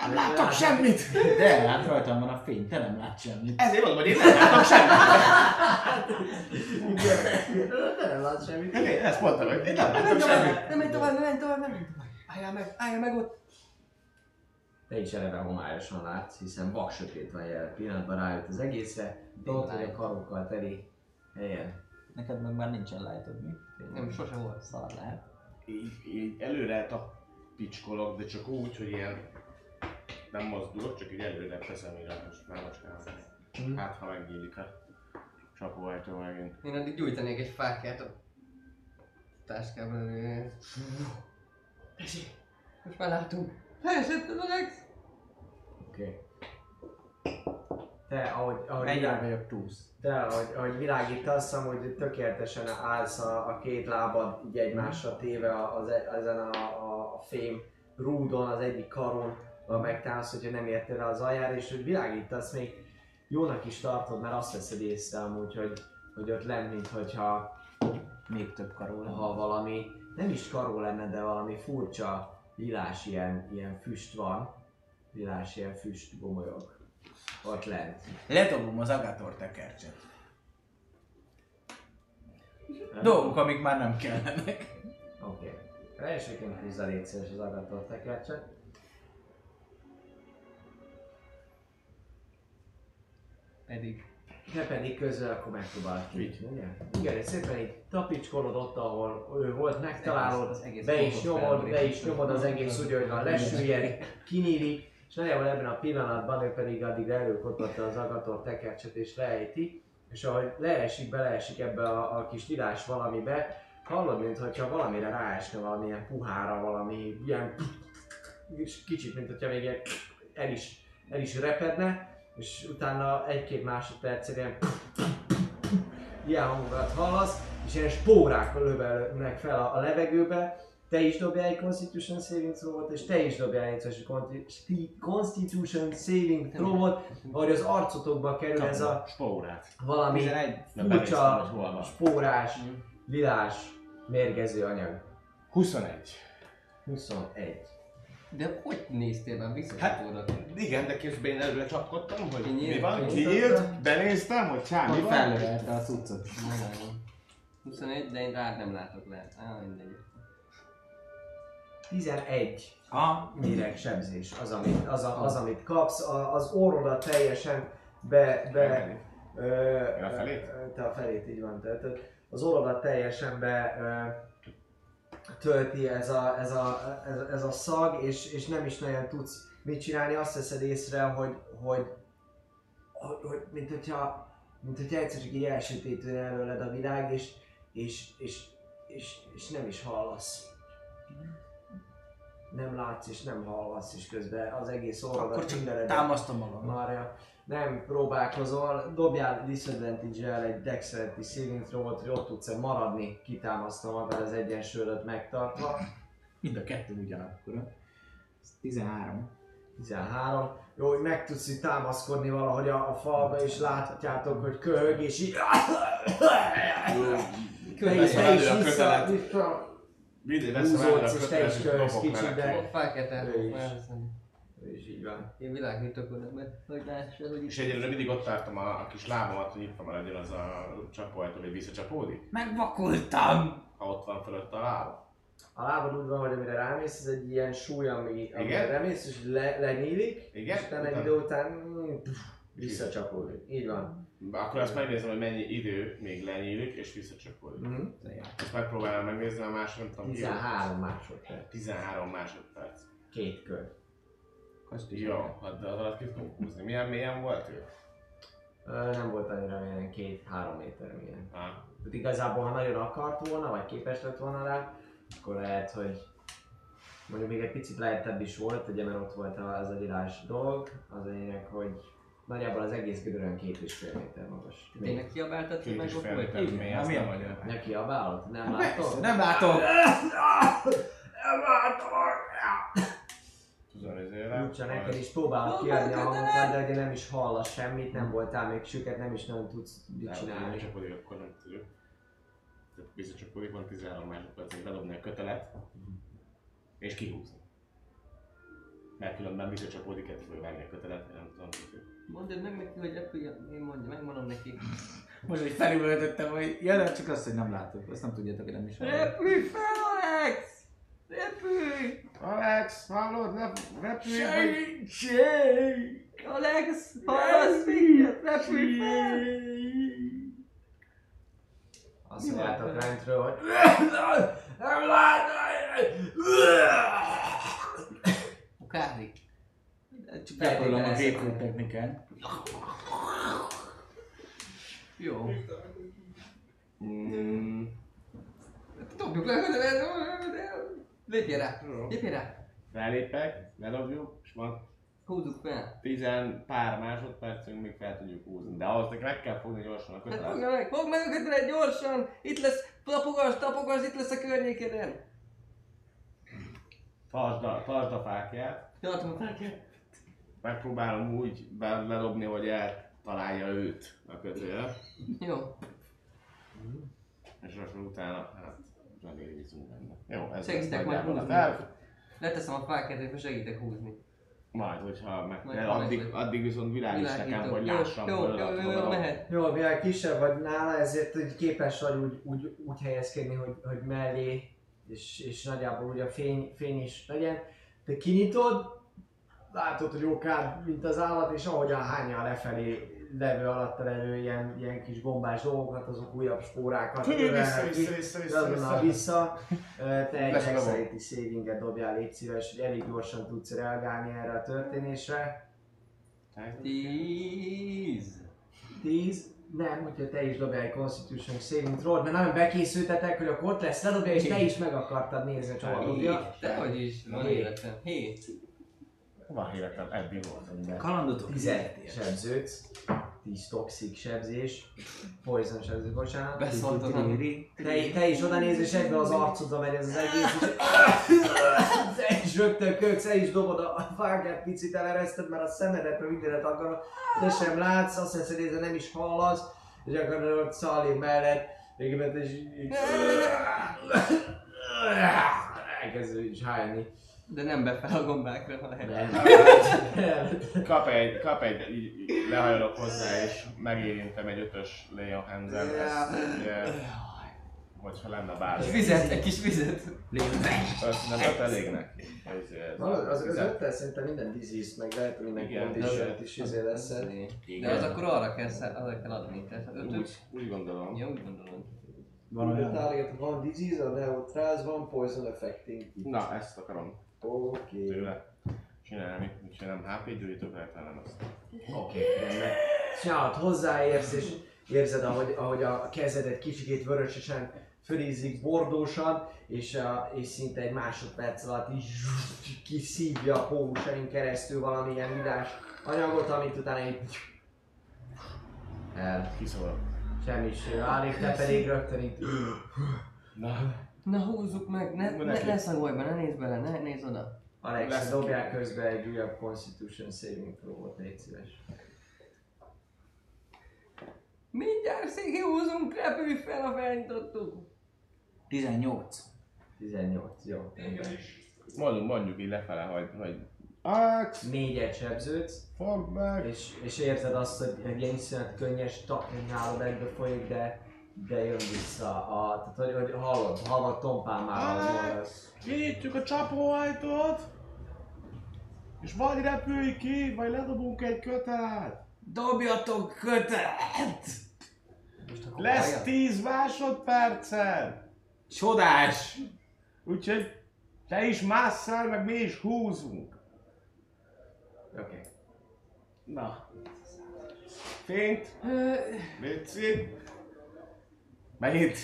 Nem látok semmit! De, hát rajtam van a fény, te nem látsz semmit. Ezért mondom, hogy én nem látok semmit! Te nem látsz semmit. Oké, ezt mondtam, hogy én nem látok semmit! nem menj tovább, nem menj tovább, nem menj tovább. Álljál meg, álljál meg ott. Te is eleve homályosan látsz, hiszen vak sötét van jelen pillanatban rájött az egészre. Tudod, hogy a karokkal teli helyen. Neked meg már nincsen lightod, mi? Nem, sose volt. Szar lehet. Így, így előre tapicskolok, de csak úgy, hogy ilyen nem mozdulok, csak így előre teszem így a mámocskámat. Hát, ha megnyílik a csapóhajtó megint. Én addig gyújtanék egy fákját a táskában. Tessék, most már látunk. Leesett az Alex. Oké. Te, ahogy, ahogy, Mennyire világ, vagyok túsz? te, ahogy, ahogy világítasz, amúgy tökéletesen állsz a, a két lábad így egymásra téve az, e- ezen a, a, a fém rúdon, az egyik karon, megtállsz, hogyha nem értél rá az aljára, és hogy világítasz, még jónak is tartod, mert azt veszed észre amúgy, hogy, hogy ott lenn, mint hogyha Még több karó lenne. ha valami, nem is karó lenne, de valami furcsa lilás ilyen, ilyen füst van, lilás ilyen füst gomolyog ott lent. Ledobom az Agator tekercset. Dolgok, amik már nem kellenek. Oké. Okay. Elsőként húzza légy az agator tekercset. Pedig. Te pedig közben akkor kinyitni, ugye? Igen, és szépen így tapicskolod ott, ahol ő volt, megtalálod, Az egész be is nyomod, be is nyomod az egész úgy, hogy van lesüllyedt, kinyílik, és nagyjából ebben a pillanatban ő pedig addig előkototta az agator tekercset és leejti, és ahogy leesik, beleesik ebbe a, a kis lilás valamibe, hallod, mintha valamire ráesne valamilyen puhára, valami ilyen és kicsit, mint hogyha még el is, el is repedne, és utána egy-két másodperc ilyen ilyen hangokat hallasz, és ilyen spórák lövelnek fel a, a levegőbe, te is dobjál egy Constitution Saving throw és te is dobjál egy Consti- Constitution Saving throw ahogy az arcotokba kerül ez a spórát. valami 11. Nem benéztem, furcsa, spórás, lilás, mérgező anyag. 21. 21. De hogy néztél már visszacsapódott? Igen, de közben én előre csapkodtam, hogy Kinyílt, mi van, kinyílt, benéztem, hogy csá, mi Hogy van. felnövelte a cuccot. Nem 21, de én rád nem látok le. Á, mindegy. 11 Aha. méreg sebzés az, amit, az, a, az, amit kapsz, a, az orrodat teljesen be, be ö, Én a felét? te a felét így van, tehát az orrodat teljesen be ö, tölti ez a, ez a, ez, ez a szag, és, és nem is nagyon tudsz mit csinálni, azt veszed észre, hogy, hogy, hogy, hogy mint hogyha mint hogyha egyszer csak így elsötétül előled a világ, és, és, és, és, és nem is hallasz nem látsz és nem hallasz, és közben az egész Akkor orrodat csak mindened támasztom magam. Marja. Nem próbálkozol, dobjál disadvantage-el egy dexterity saving throw-ot, hogy ott tudsz maradni, kitámasztva magad az egyensúlyodat megtartva. Mind a kettő ugyanakkor. Ez 13. 13. Jó, hogy meg tudsz így támaszkodni valahogy a, a falba, és látjátok, hogy köhög, és így... Te is, te is vissza, kötelet. vissza, Mindig veszem elő a Húzódsz, és te is kötelet, és dobok vele. de- így van. Én világítok mert hogy lássa, hogy És egyelőre mindig ott tartom a, a kis lábamat, hogy nyitva maradjon az a csapóajtó, hogy visszacsapódik. Megvakultam! Ha ott van fölött a láb. A lábad úgy van, hogy amire rámész, ez egy ilyen súly, ami, amire Igen? rámész, és le, lenyílik, Igen? és utána egy idő után mm, visszacsapódik. Így van. Akkor azt megnézem, hogy mennyi idő még lenyílik és visszacsapódik. Mm-hmm. Ezt megpróbálom megnézni, a más nem tudom ki. 13 másodperc. 13 másodperc. Két kör. Jó, hát de az alatt ki tudom húzni. Milyen mélyen volt ő? Ö, nem volt annyira ilyen két-három méter milyen. Ah, Tehát igazából, ha nagyon akart volna, vagy képes lett volna rá, akkor lehet, hogy mondjuk még egy picit lehetebb is volt, ugye mert ott volt az a lilás dolog, az lényeg, hogy nagyjából az egész gödörön két és fél méter magas. Még. Tényleg kiabáltad, hogy két és fél megvakult? méter mély, hát azt milyen nem vagy? Neki a bálot? Nem látod? nem látom! <laughs> Nem látom! Tudom, ezért Úgyse neked is próbálok kiadni a hangokat, de ugye nem is hallasz semmit, nem voltál még süket, nem is nagyon tudsz mit Nem, csinálni. visszacsapódik, akkor nem. Tehát visszacsapódik, van 13 másodperc, hogy bedobni a kötelet, és kihúzni. Mert különben visszacsapódik, egy fölvágni a kötelet, nem tudom. Mondd meg neki, hogy repüljön. Én mondja, megmondom neki. Most, hogy felülöltöttem, hogy ja, de csak azt, hogy nem látok. Azt nem tudjátok, hogy nem is hallom. Repülj fel, Alex! Repülj! Alex, hallod? Ne, repülj! vagy- Segítség! Alex, hallasz minket? Repülj fel! Azt mondjátok lentről, hogy nem Kári. Csak Gyakorlom a grapefruit technikán. Jó. Mm, Dobjuk le, lépj rá, lépj rá. Fellépek, ledobjuk, és van Húzzuk fel. tizen pár másodpercünk, még fel tudjuk húzni. De ahhoz meg kell fogni gyorsan a Hát kötelet. fogja meg, fogd meg a kötelet gyorsan! Itt lesz, tapogass, tapogass, itt lesz a környékeden. Tartsd a, tartsd a fákját. Tartom a fákját. Megpróbálom úgy ledobni, hogy eltalálja őt a kötél. Jó. És akkor utána, hát, zsagérizunk benne. Jó, ez Segítek majd húzni. Leteszem a fákját, és segítek húzni. Majd, hogyha meg Majd ha addig, addig viszont világos nekem, Világító. hogy lássam, jó, jó, jó, jó, mehet. Jó, mivel kisebb vagy nála, ezért hogy képes vagy úgy, úgy, úgy helyezkedni, hogy, hogy mellé, és, és nagyjából úgy a fény, fény is legyen. Te kinyitod, látod, hogy okán, mint az állat, és ahogyan hányja lefelé levő alatta levő ilyen, ilyen kis gombás dolgokat, azok újabb spórákat vissza, vissza, vissza, vissza, vissza. vissza. Te egy dexterity savinget dobjál, légy szíves, hogy elég gyorsan tudsz reagálni erre a történésre. Tíz. 10, nem, hogyha te is dobjál egy Constitution saving throw mert nagyon bekészültetek, hogy akkor ott lesz, ledobja, és te is meg akartad nézni, hogy hol dobja. Dehogy is, van életem. Hét. Van életem, eddig volt. De Kalandotok 10 sebződsz, 10 toxic sebzés, poison sebzés, bocsánat. Beszóltam. Te, te is oda néz, és egybe az arcodra megy ez az egész, és <laughs> te is rögtön köksz, te is dobod a a fákját, picit elereszted, mert a szemedet, meg mindenet akarod, te sem látsz, azt hiszed, hogy nem is hallasz, és akkor ott Szali mellett, végében te is így... <laughs> Elkezdő is hányni. De nem befel a gombákra, ha lehet. Nem. <laughs> Kap egy, kap egy, így, így lehajolok hozzá, és megérintem egy ötös Leon Hansen, ugye, hogyha lenne bármi. Egy vizet, egy kis vizet. Azt nem öt elég neki. Az, az tizen- öttel szerintem minden disease meg lehet, hogy minden condition de- is izé lesz. De az akkor arra kell, arra kell adni. Tehát az Úgy, ötöt. úgy gondolom. Jó, úgy gondolod. Van olyan. target van disease, a neutral, van poison affecting. Na, ezt akarom Oké. tőle csinálni. Úgyhogy nem HP gyújtókat, hanem azt. Oké, rendben. Csinálod, hozzáérsz, és érzed, ahogy, ahogy a kezed egy kicsikét vörösesen fölízik bordósan, és, a, és szinte egy másodperc alatt így kiszívja a pólusain keresztül valamilyen üdás anyagot, amit utána így el. Kiszól. Semmi sem válik, te pedig rögtön itt Na, Na húzzuk meg, ne, ne, ne szagolj be, ne nézz bele, ne nézz oda. Alex, Lesz dobjál közben egy újabb Constitution saving throw-ot, légy szíves. Mindjárt székihúzunk, repülj fel, a felnyitottuk. 18. 18, jó. mondjuk, mondjuk így lefele, hogy, hogy Alex, Négyet sebződsz, fogd meg! és, és érzed azt, hogy egy ilyen iszonyat könnyes nálad egybe folyik, de, de jön vissza a... Tehát, hogy, hogy hallod, hallod tompán már Alex! mondasz. Kinyitjuk a csapóajtót! És vagy repülj ki, vagy ledobunk egy kötelet! Dobjatok akkor Lesz hallja? 10 másodperced! Csodás! Úgyhogy te is másszál, meg mi is húzunk. Oké. Okay. Na. Fényt, Léci. Megint.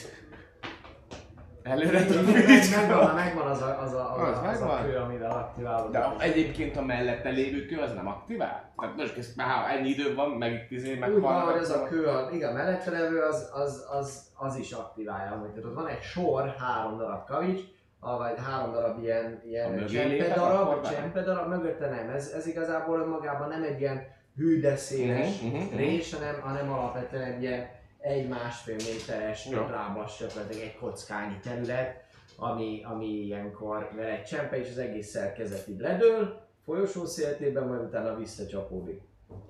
Előre Megvan, többít. megvan az a, az a, az, Az a, az a megvan? kő, amivel aktiválod. De egyébként a mellette lévő kő az nem aktivál? Tehát most ezt már ha ennyi idő van, meg itt izé Úgy meghalnak. van, hogy az a kő, a, igen, mellette levő, az, az, az, az is aktiválja. Amit, tehát ott van egy sor, három darab kavics, vagy három darab ilyen, ilyen csempe darab, csempe darab, mögötte nem. Ez, ez igazából önmagában nem egy ilyen hű de széles Mhm, mhm, mhm. rés, hanem, hanem alapvetően egy ilyen egy másfél méteres Jó. lábas, gyakorlatilag egy kockányi terület, ami, ami ilyenkor vele egy csempe, és az egész szerkezet így ledől, folyosó széltében, majd utána visszacsapódik.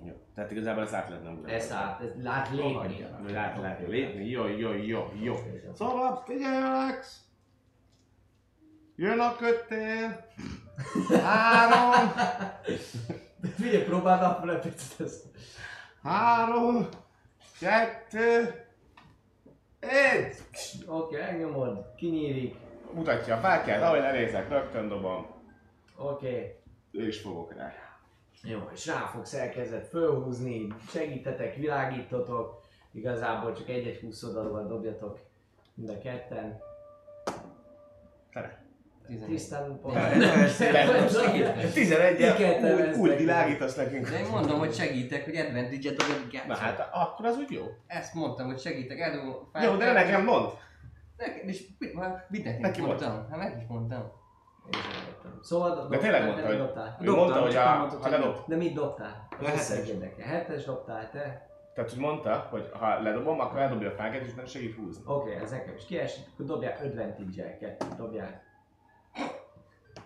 Jó. Tehát igazából ezt át lehetne ugrani. Ezt át, ezt lát lépni. Vagy át lehet lépni. Jó, jó, jó, jó. Szóval figyelj! Jön a kötél! Három! <laughs> Figyelj, próbáld repicit ezt. Három! Kettő! Egy! Oké, elnyomod, kinyílik. Mutatja a fákját, ahogy lenézek, rögtön dobom. Oké. És fogok rá. Jó, és rá fogsz elkezdett fölhúzni, segítetek, világítotok. Igazából csak egy-egy húszodalval dobjatok mind a ketten. Tere. Tisztán pont. Segítek. 11 Ki kell tervezni úgy, úgy világítasz nekünk. De én mondom, hogy segítek, hogy advantage-et dobjak Na gátszol. hát akkor az úgy jó. Ezt mondtam, hogy segítek, eldobom a Jó, de nekem mond. Nekem is, mit, már mindenki Neki mondtam. Hát meg is mondtam. Szóval dob, De tényleg mondta, hogy- dobtál. Mondta, hogy a, nem mondtad, ha ledob. De mit dobtál? A hetes. dobtál te? Tehát, hogy mondta, hogy ha ledobom, akkor eldobja a fákját, és utána segít húzni. Oké, ez nekem is kiesik, akkor dobjál advantage-el, kettőt dobjál.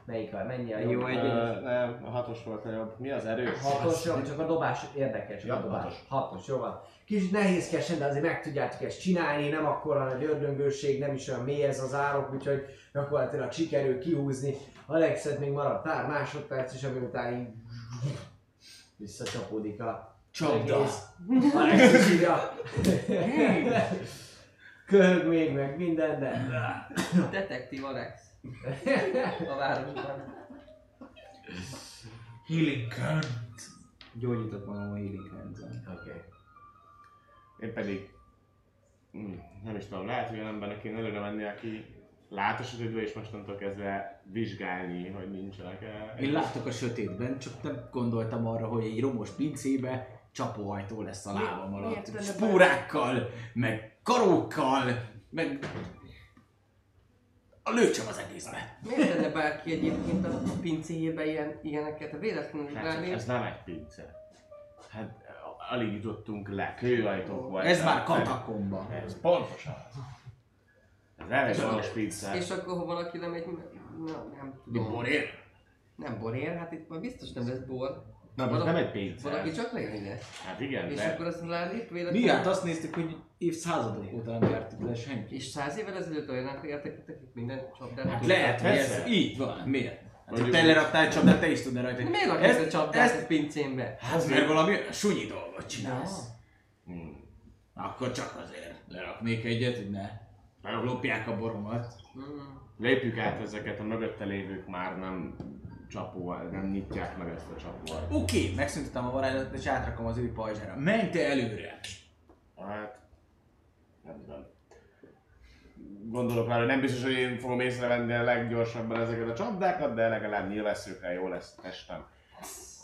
Melyik a, mennyi a jobb? Jó, egy- Ö, nem, a hatos volt a jobb. Mi az erő? Hatos, jó, csak a dobás érdekes. Ja, a dobás. hatos. hatos. jó van. Kicsit nehézkesen, de azért meg tudjátok ezt csinálni, nem akkora nagy ördöngőség, nem is olyan mély ez az árok, úgyhogy gyakorlatilag sikerül kihúzni. Alexet még maradt pár másodperc, és ami után így visszacsapódik a Csapda. egész. Alex is írja. Köhög még meg minden, de... Detektív Alex. A városban. Healing Current. Gyógyítok magam a Healing Current-en. Oké. Én pedig... hm, Nem is tudom, lehet, hogy olyan embernek kéne előre menni, aki lát a sötétbe, és mostantól kezdve vizsgálni, hogy nincsenek el. Én látok a sötétben, csak nem gondoltam arra, hogy egy romos pincébe csapóajtó lesz a lábam alatt. Spórákkal, meg karókkal, meg a lőcsöm az egészbe. Miért tenne bárki egyébként a pincéjébe ilyen, ilyeneket? Véletlenül Hát, rálép. ez nem egy pince. Hát alig jutottunk le, kőajtók voltak. Ez már katakomba. Ez pontosan. Ez nem egy valós pince. És akkor, ha valaki lemegy, na, nem tudom. Borér? Nem borér, hát itt már biztos nem lesz bor. Na, ez nem egy pince. Valaki csak ide. Hát igen, És de... akkor azt rálép véletlenül. Mi hát azt néztük, hogy évszázadok óta nem járt ide senki. És száz évvel ezelőtt olyanok értek, akik minden csapdát Hát lehet, persze. így van. Miért? Hát, te leraktál egy csapdát, te is tudnál rajta. Miért Ezt- laksz a csapdát ezt- a pincémbe? Hát mert valami sunyi dolgot csinálsz. Hmm. Akkor csak azért leraknék egyet, hogy ne lopják a boromat. Mm. Lépjük át ezeket, a mögötte lévők már nem csapóval, nem nyitják meg ezt a csapóval. Oké, okay, megszüntetem a varázslatot és átrakom az ő pajzsára. Menj te előre! Hát, nem tudom. Gondolok rá, hogy nem biztos, hogy én fogom észrevenni a leggyorsabban ezeket a csapdákat, de legalább nyilvesszőkre jó lesz a testem.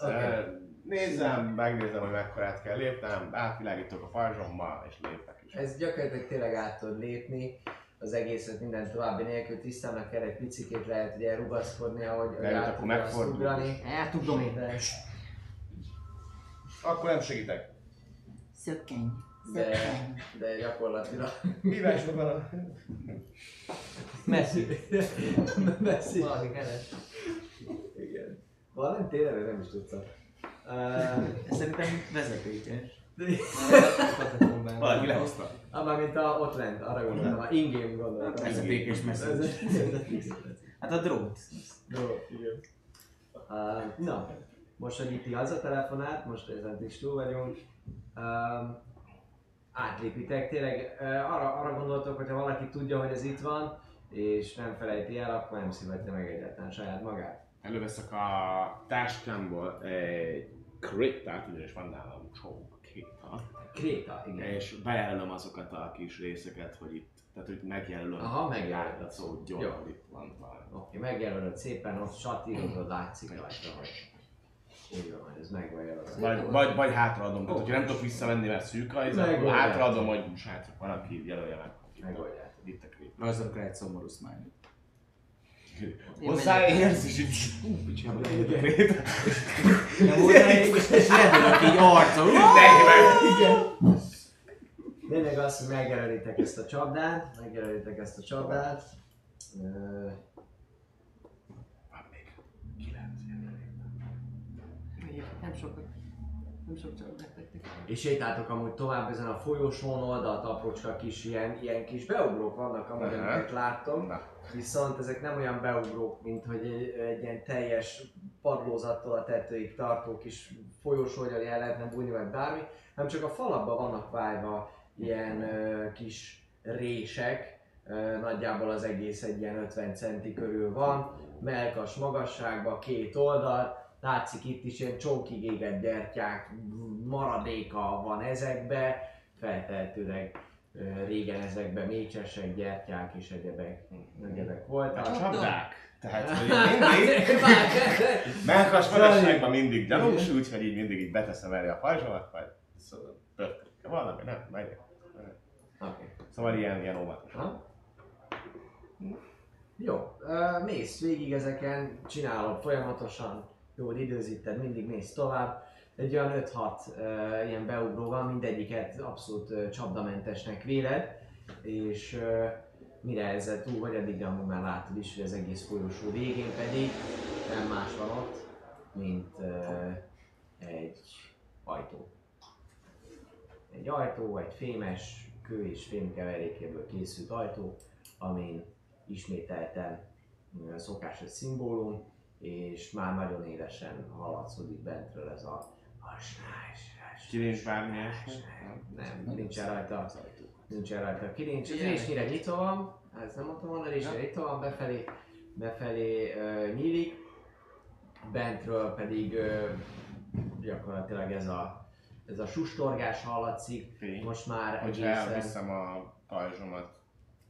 Okay. Nézzem, megnézem, hogy mekkorát kell lépnem, átvilágítok a pajzsommal, és lépek is. Ez gyakorlatilag tényleg át tud lépni, az egészet minden további nélkül tisztának kell egy picikét lehet ugye rugaszkodni, ahogy át akkor tudja azt megfordul. ugrani. El tudom én. De, Akkor nem segítek. Szökkenj. de, de gyakorlatilag Mívásban van a... messzi. messzi. Valaki keres. Igen. Valami tényleg nem is tudtam. Uh, Szerintem vezetékes. Valaki lehozta. ah, mint a ott lent, arra gondoltam, a in-game gondoltam. Vezetékes messzi. <laughs> Hát a drót. Jó, igen. Uh, na, most, hogy itt ti hazatelefonált, most ezen is túl vagyunk, um, átlépitek, tényleg uh, arra, arra gondoltok, hogy ha valaki tudja, hogy ez itt van, és nem felejti el, akkor nem szívetni meg egyáltalán saját magát. Előveszek a táskámból egy krétát, ugyanis van nálam kéta, Kréta, igen. és bejelölöm azokat a kis részeket, hogy itt, tehát hogy megjelölöm. Aha, megjelölöd. Látszó gyors, Jó. hogy itt van valami. Oké, megjelölöd szépen, ott satírozod, látszik rajta, hogy úgy van, hogy ez meg van jelölve. Vagy, vagy, vagy hátraadom, tehát hogyha nem tudok visszamenni, mert szűk a izé, akkor hátraadom, hogy srácok, van, aki jelölje meg. Itt a- Megoldják. Itt a krét. Rajzolok rá egy szomorú smile Én Hozzáérsz, és így... Ú, picsába, krét. Nem volt elég, és redőlök így arcon. Igen. Lényeg az, hogy megjelölitek ezt a csapdát, megjelölitek ezt a csapdát. Van még kilenc jelenleg. sokat. Nem sok csak megtették. És sétáltok amúgy tovább ezen a folyosón oldalt aprócska kis ilyen, ilyen kis beugrók vannak, Aha. amiket láttam. Na. Viszont ezek nem olyan beugrók, mint hogy egy, egy ilyen teljes padlózattól a tetőig tartó kis folyosó, hogy el lehetne bújni, vagy bármi, hanem csak a falakban vannak vájva ilyen ö, kis rések, ö, nagyjából az egész egy ilyen 50 centi körül van, melkas magasságban, két oldal, látszik itt is ilyen csókig égett gyertyák maradéka van ezekbe, feltehetőleg régen ezekben mécsesek, gyertyák és egyebek, egyebek voltak. A csapdák. Tehát, <laughs> hogy mindig, melkas magasságban mindig gyanús, úgyhogy így mindig így beteszem elé a pajzsomat, majd szóval történik. Valami, nem, megyek. Oké. Szóval ilyen, ilyen óvatos. Ha? Jó, mész végig ezeken, csinálod folyamatosan, jól időzíted, mindig mész tovább. Egy olyan 5-6 ö, ilyen beugró van, mindegyiket abszolút ö, csapdamentesnek véled, és ö, mire ezzel túl vagy, addig amúgy már látod is, hogy az egész folyosó végén pedig nem más van ott, mint ö, egy ajtó. Egy ajtó, egy fémes, kő és fém keverékéből készült ajtó, amin ismételten ö, szokásos szimbólum, és már nagyon élesen hallatszódik bentről ez a Kirincs bármi? Nem, nincsen rajta, nincsen rajta kirincs. Az résnyire nyitva van, ez nem mondtam volna, résnyire nyitva van, befelé, befelé uh, nyílik, bentről pedig uh, gyakorlatilag ez a, ez a sustorgás hallatszik, Fény. most már Hogyha egészen... elviszem a pajzsomat,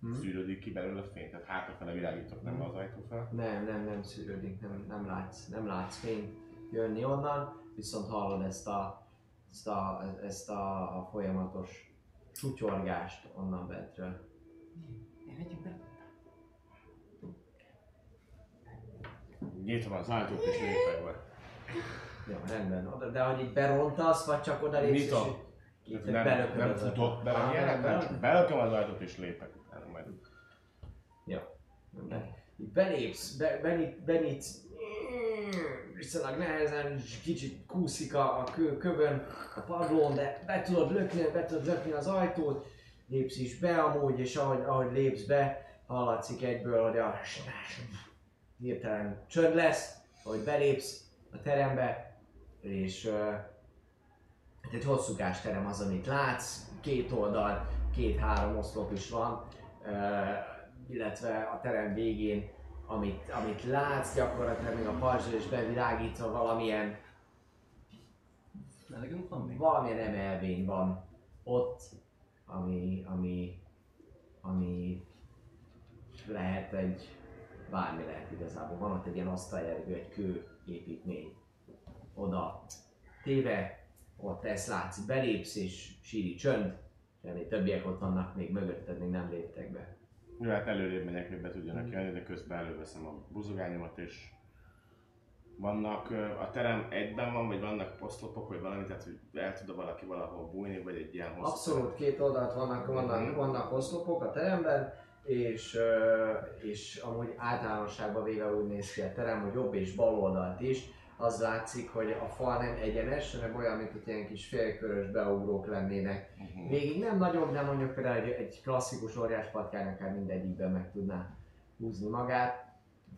Hm? szűrődik ki belőle a fény, tehát hátrafele világítok, nem az ajtó fel. Nem, nem, nem szűrődik, nem, nem, látsz, nem látsz fényt jönni onnan, viszont hallod ezt a, ezt a, ezt a, a folyamatos sutyorgást onnan bentről. Menjünk be. Nyitom az ajtót és lépek be. Jó, rendben. Oda, de hogy így berontasz, vagy csak oda lépsz Nyitom. és így Nem, belököd nem az futok bele, nem, nem, belököm az ajtót és lépek utána belépsz, be, benyit, benyitsz, viszonylag nehezen, és kicsit kúszik a, a kő, kövön, a padlón, de be tudod lökni, be tudod lökni az ajtót, lépsz is be amúgy, és ahogy, ahogy lépsz be, hallatszik egyből, hogy a hirtelen csönd lesz, ahogy belépsz a terembe, és uh, egy hosszúkás terem az, amit látsz, két oldal, két-három oszlop is van, uh, illetve a terem végén, amit, amit látsz, gyakorlatilag még a pajzsol is bevilágítva valamilyen, Melegünk van még? valamilyen emelvény van ott, ami, ami, ami lehet egy, bármi lehet igazából. Van ott egy ilyen asztaljelgő, egy kő építmény. Oda téve, ott ezt látsz, belépsz és síri csönd, semmi többiek ott vannak még mögötted, még nem léptek be. Jó, hát előrébb megyek, hogy be tudjanak jönni, de közben előveszem a buzogányomat és vannak, a terem egyben van, vagy vannak poszlopok, vagy valami, tehát hogy el tud valaki valahol bújni, vagy egy ilyen hosszú Abszolút két oldalt vannak, vannak, vannak oszlopok a teremben, és, és amúgy általánosságban véve úgy néz ki a terem, hogy jobb és bal oldalt is, az látszik, hogy a fal nem egyenes, hanem olyan, mint hogy ilyen kis félkörös beugrók lennének. Mhm. Végig nem nagyobb, de mondjuk például egy, egy klasszikus óriás patkány akár mindegyikben meg tudná húzni magát,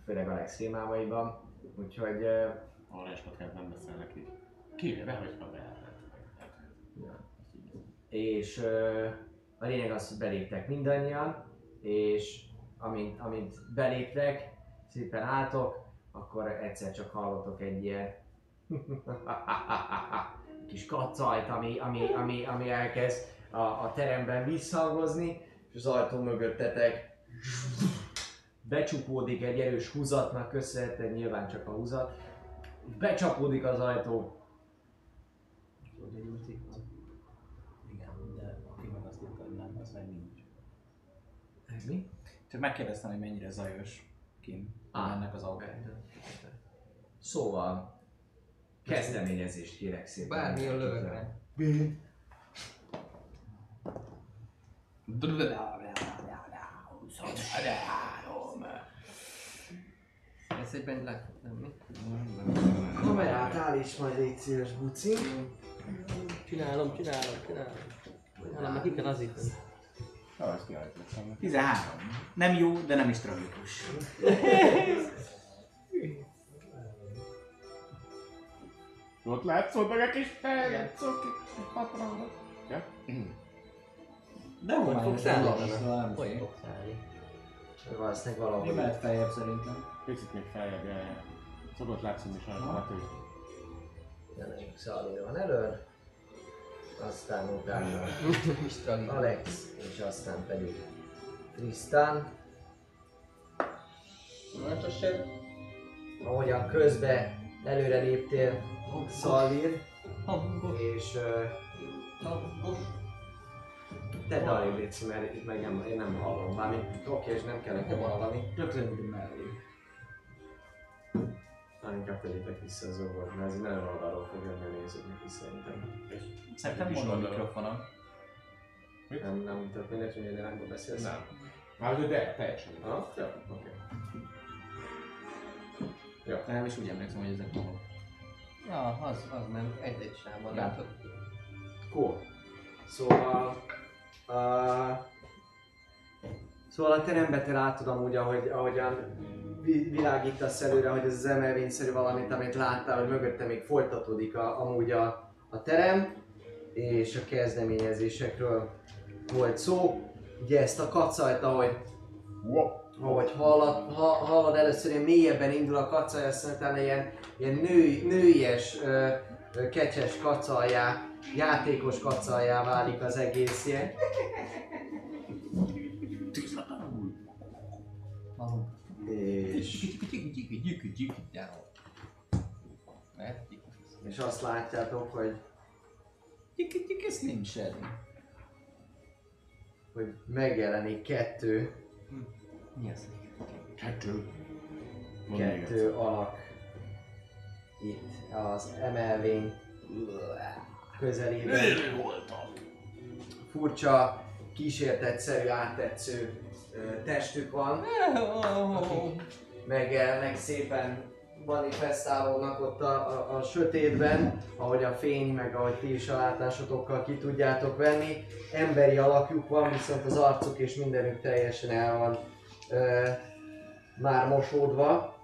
főleg a legszémávaiban. Úgyhogy Óriás patkát nem beszélnek így. Kivéve, hogyha beállhat. és ö, a lényeg az, hogy beléptek mindannyian, és amint, amint beléptek, szépen álltok, akkor egyszer csak hallotok egy ilyen <laughs> kis kacajt, ami, ami, ami, ami elkezd a, a teremben visszhangozni, és az ajtó mögöttetek becsukódik egy erős húzatnak köszönhetően, nyilván csak a húzat, becsapódik az ajtó. Igen, de aki meg azt írta, hogy nem, az meg nincs. Ez mi? Csak megkérdeztem, hogy mennyire zajos kint Á. ennek az autók. Szóval, kezdeményezést kérek szépen. Bármilyen lövökre. Ez Ez egyben le fog lenni. Kamerát állíts majd légy szíves, buci. Csinálom, csinálom, csinálom. Csinálom, meg ki kell lazítani. Ezt kiállítottam. 13. Nem jó, de nem is tragikus. Ott látszott meg a kis fejed, cuki, patronot. Ja? De Hogy hol fogsz fogsz állni? állni? Olyan. Valószínűleg Mi valahogy. lehet feljebb szerintem? Picit még feljebb, jaj. Szokott látszani is rajta, hát ő. Jelenleg Xalir van elől. Aztán utána. Alex, és aztán pedig Tristan. Sem. Ahogyan közbe előre léptél Hangos, és uh, te arrébb légy, mert itt meg nem, én nem hallom. Mármint oké, és nem kell nekem hallani. Rögtön mellé. Na, inkább tegyétek vissza az óvort, mert ez nagyon oldalról fog jönni a nézőknek is szerintem. Szerintem is van mikrofonom. Nem, nem, tehát mindegy, hogy milyen irányba beszélsz. Nem. Már de, teljesen. Ah, jó, oké. De nem is úgy emlékszem, hogy ezek maguk. Ja, az, az nem. Egy-egy sávban Ja. látod. Cool. Szóval... Uh, szóval a terembe te látod amúgy, ahogy, ahogyan világítasz előre, hogy ez az emelvényszerű valamit, amit láttál, hogy mögötte még folytatódik a, amúgy a, a terem, és a kezdeményezésekről volt szó. Ugye ezt a kacajt, ahogy ahogy hallod, ha, hallod először ilyen mélyebben indul a kacaj, aztán utána ilyen, ilyen női, nőies, ö, ö, kecses kacaljá, játékos kacaljá válik az egész ilyen. És, és azt látjátok, hogy, Gyiki, gyiki, slim shady. hogy megjelenik kettő, mi az? Kettő. Kettő alak itt az emelvény közelében. Furcsa, kísértetszerű, áttetsző testük van, megjelennek szépen manifestálódnak ott a, a, a sötétben, ahogy a fény, meg ahogy ti is a látásotokkal ki tudjátok venni. Emberi alakjuk van, viszont az arcuk és mindenük teljesen el van ö, már mosódva.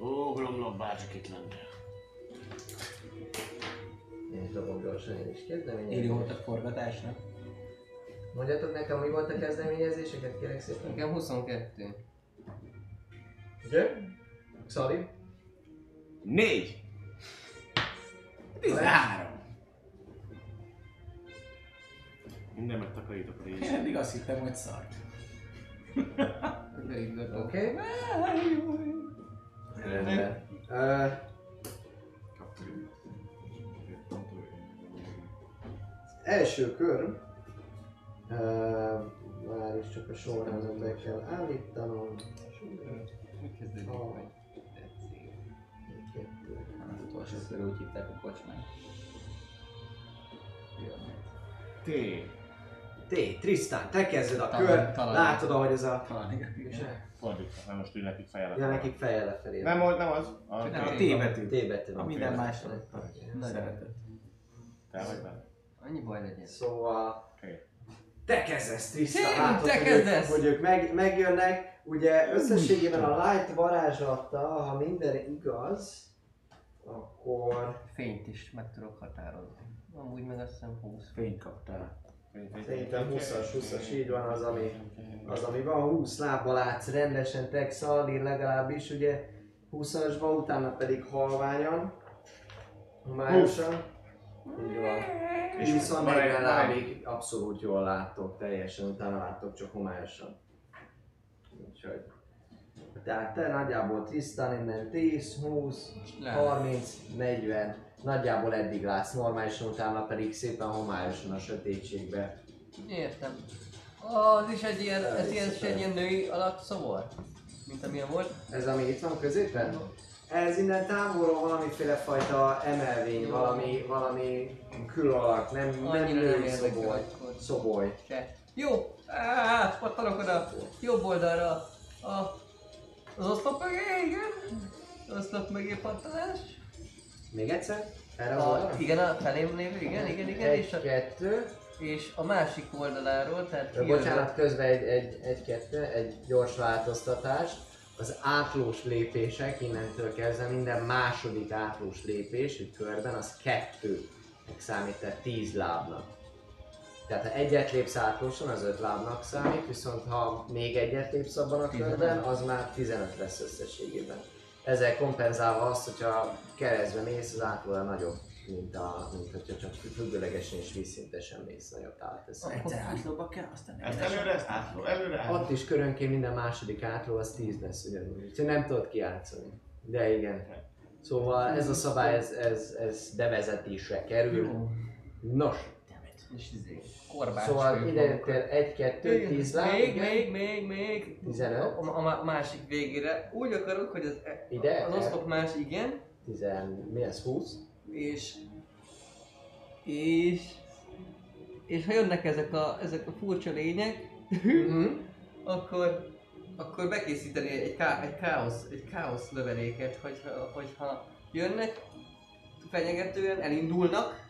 Ó, Gromlok bárcsak itt lenne. És dobok gyorsan én is kezdeményezést. volt a forgatásnak. Mondjátok nekem, mi volt a kezdeményezéseket, kérek szépen. Nekem 22. Ugye? Szali? Négy! 13. Minden megtakarítok a Én eddig azt hittem, hogy szart. Oké. Rendben. Ö, első kör. Már is csak a sorrendben be kell állítanom. Úgy kezdődik, Ah. hogy tetszik. Kettő. Az utolsó úgy hívták a kocsmát. T. T. Tristan, te kezded a Talán- kör. talán. Látod, ahogy ez a... Talán igen. Fordítva, nem most ül nekik fejjel. Ja, nekik feje lefelé. Nem, volt, nem az. A Nem, A T. T betű. T betű A van. minden másra. Szeretett. Szeretett. Te vagy benne. Annyi baj legyen. Szóval... Oké. Te kezdesz, Én, látod, te hogy, kezdesz! Ők, hogy ők meg, megjönnek. Ugye összességében a light varázslata, ha minden igaz, akkor Fényt is meg tudok határozni. Amúgy meg azt hiszem 20. Fényt kaptál. szerintem 20-as, 20-as így van az, ami, az, ami van. 20 lábbal látsz rendesen, Texaldir legalábbis, ugye 20-asba, utána pedig halványan, homályosan. Így van. És viszont van egy- 40 van egy- lábig abszolút jól láttok, teljesen, utána láttok csak homályosan. Úgyhogy... Tehát te nagyjából Tristan innen 10, 20, Le. 30, 40, nagyjából eddig látsz normálisan, utána pedig szépen homályosan a sötétségbe. Értem. Az is egy ilyen, ez ilyen, egy ilyen női alakszó volt? Mint amilyen volt? Ez ami itt van középen? Ez innen távolról valamiféle fajta emelvény, valami, valami külalak, nem, nem Annyira női érdekel szoboly. akkor. Szoboly. Se. Jó, át, pattanok oda, jobb oldalra. A Az oszlop mögé, igen. Az oszlop mögé pattanás. Még egyszer? Erre az A, oldalra? igen, a felém lévő, igen, igen, igen. És a, kettő. és a másik oldaláról, tehát Ö, kijövő- Bocsánat, közben egy, egy, egy, kettő, egy gyors változtatás. Az átlós lépések innentől kezdve minden második átlós lépés egy körben az kettő számít, tehát tíz lábnak. Tehát ha egyet lépsz átlóson, az öt lábnak számít, viszont ha még egyet lépsz abban a körben, az már 15 lesz összességében. Ezzel kompenzálva azt, hogyha keresztbe mész, az átlóra nagyobb, mint, a, mint hogyha csak függőlegesen és vízszintesen mész, nagyobb áttesz. Egyszer átlóba kell, aztán Ezt előre, ezt átló, előre, átló. Ott is körönként minden második átló az 10 lesz ugyanúgy, úgyhogy nem tudod kijátszani. De igen. Szóval ez a szabály, ez, ez, ez bevezetésre kerül. Nos, És izé, korbács szóval ide jöttél 1, 2, 10 láb, Még, igen. még, még, még. 15. A, a, a másik végére. Úgy akarok, hogy az, Ide? az oszlop más, igen. 10, mi ez, 20? És... És... És ha jönnek ezek a, ezek a furcsa lények, Mhm. <laughs> akkor, akkor bekészíteni egy, ká, egy, káosz, egy káosz lövedéket, hogyha, hogyha jönnek, fenyegetően elindulnak,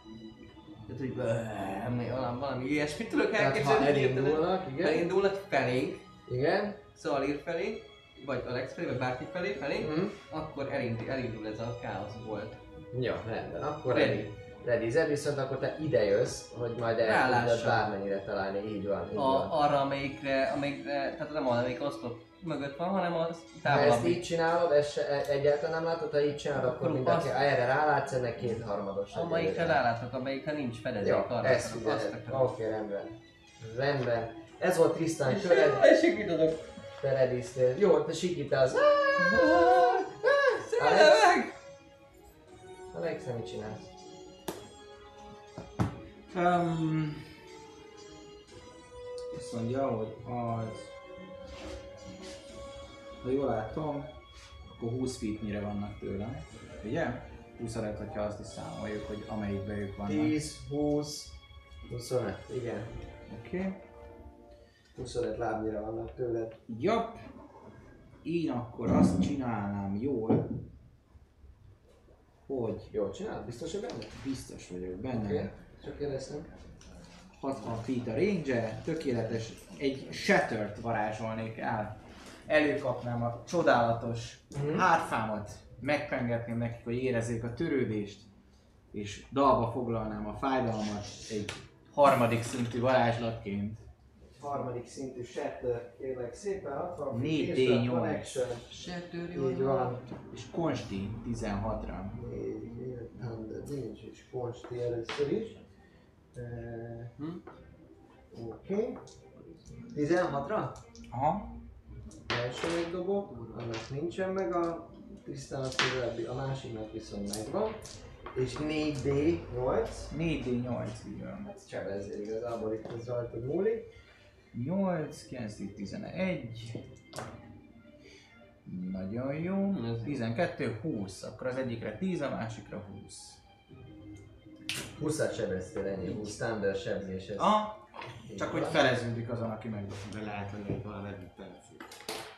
tehát hogy valami, valami, valami ilyesmit tudok Tehát ha elképzelni. elindulnak, igen. elindulnak felénk, Igen. Szalir felé, vagy Alex felé, vagy bárki felé, felé, Mhm. akkor elindul, elindul ez a káosz volt. Jó, rendben, akkor Ready. ready. Viszont akkor te ide jössz, hogy majd el tudod bármennyire találni, így van, így A, van. arra, amelyikre, amelyikre, tehát nem az, amelyik oszlop mögött van, hanem az Ha ezt így csinálod, ezt e- egyáltalán nem látod, ha így csinálod, akkor mindenki, azt- erre rálátsz, ennek kétharmados. Amelyikre rálátok, amelyikre nincs fedezék, Jó, arra ezt. Oké, rendben. Rendben. Ez volt tőled, Jaj, sikítodok! te rediztél. Jó, te sikítálsz. Alex, nem mit csinálsz? Um, azt mondja, hogy az... Ha jól látom, akkor 20 feetnyire vannak tőlem. Ugye? 20 alatt, hogyha azt is számoljuk, hogy amelyikben ők vannak. 10, 20, 25, igen. Oké. Okay. 25 lábnyira vannak tőled. Jap. Én akkor azt csinálnám jól, hogy Jól csinálod? Biztos, hogy benne? biztos vagyok benne. Oké, okay. csak kérdeztem. 60 feet a range tökéletes, egy shattert varázsolnék el. Előkapnám a csodálatos Mhm. hárfámat, megpengetném nekik, hogy érezzék a törődést, és dalba foglalnám a fájdalmat egy harmadik szintű varázslatként. Harmadik szintű shatter, kérlek szépen, 60 Négy és a D8. connection. Sertőri Így van. És konsti 16-ra. Négy, Thunder nincs is konsti először is. Hm? Oké. 16-ra? Aha. Első egy dobok, annak nincsen meg a Trisztán a szövelbi, a másiknak viszont megvan. És 4D8. 4D8, így van. Hát sebezzel igazából itt ez rajtad múlik. 8, 9, 11. Nagyon jó. 12, 20. Akkor az egyikre 10, a másikra 20. 20-at sebeztél ennyi, 20 thunder sebzés. ez. Ah, csak hogy feleződik azon, aki meg. De lehet, hogy még van rezisztencia.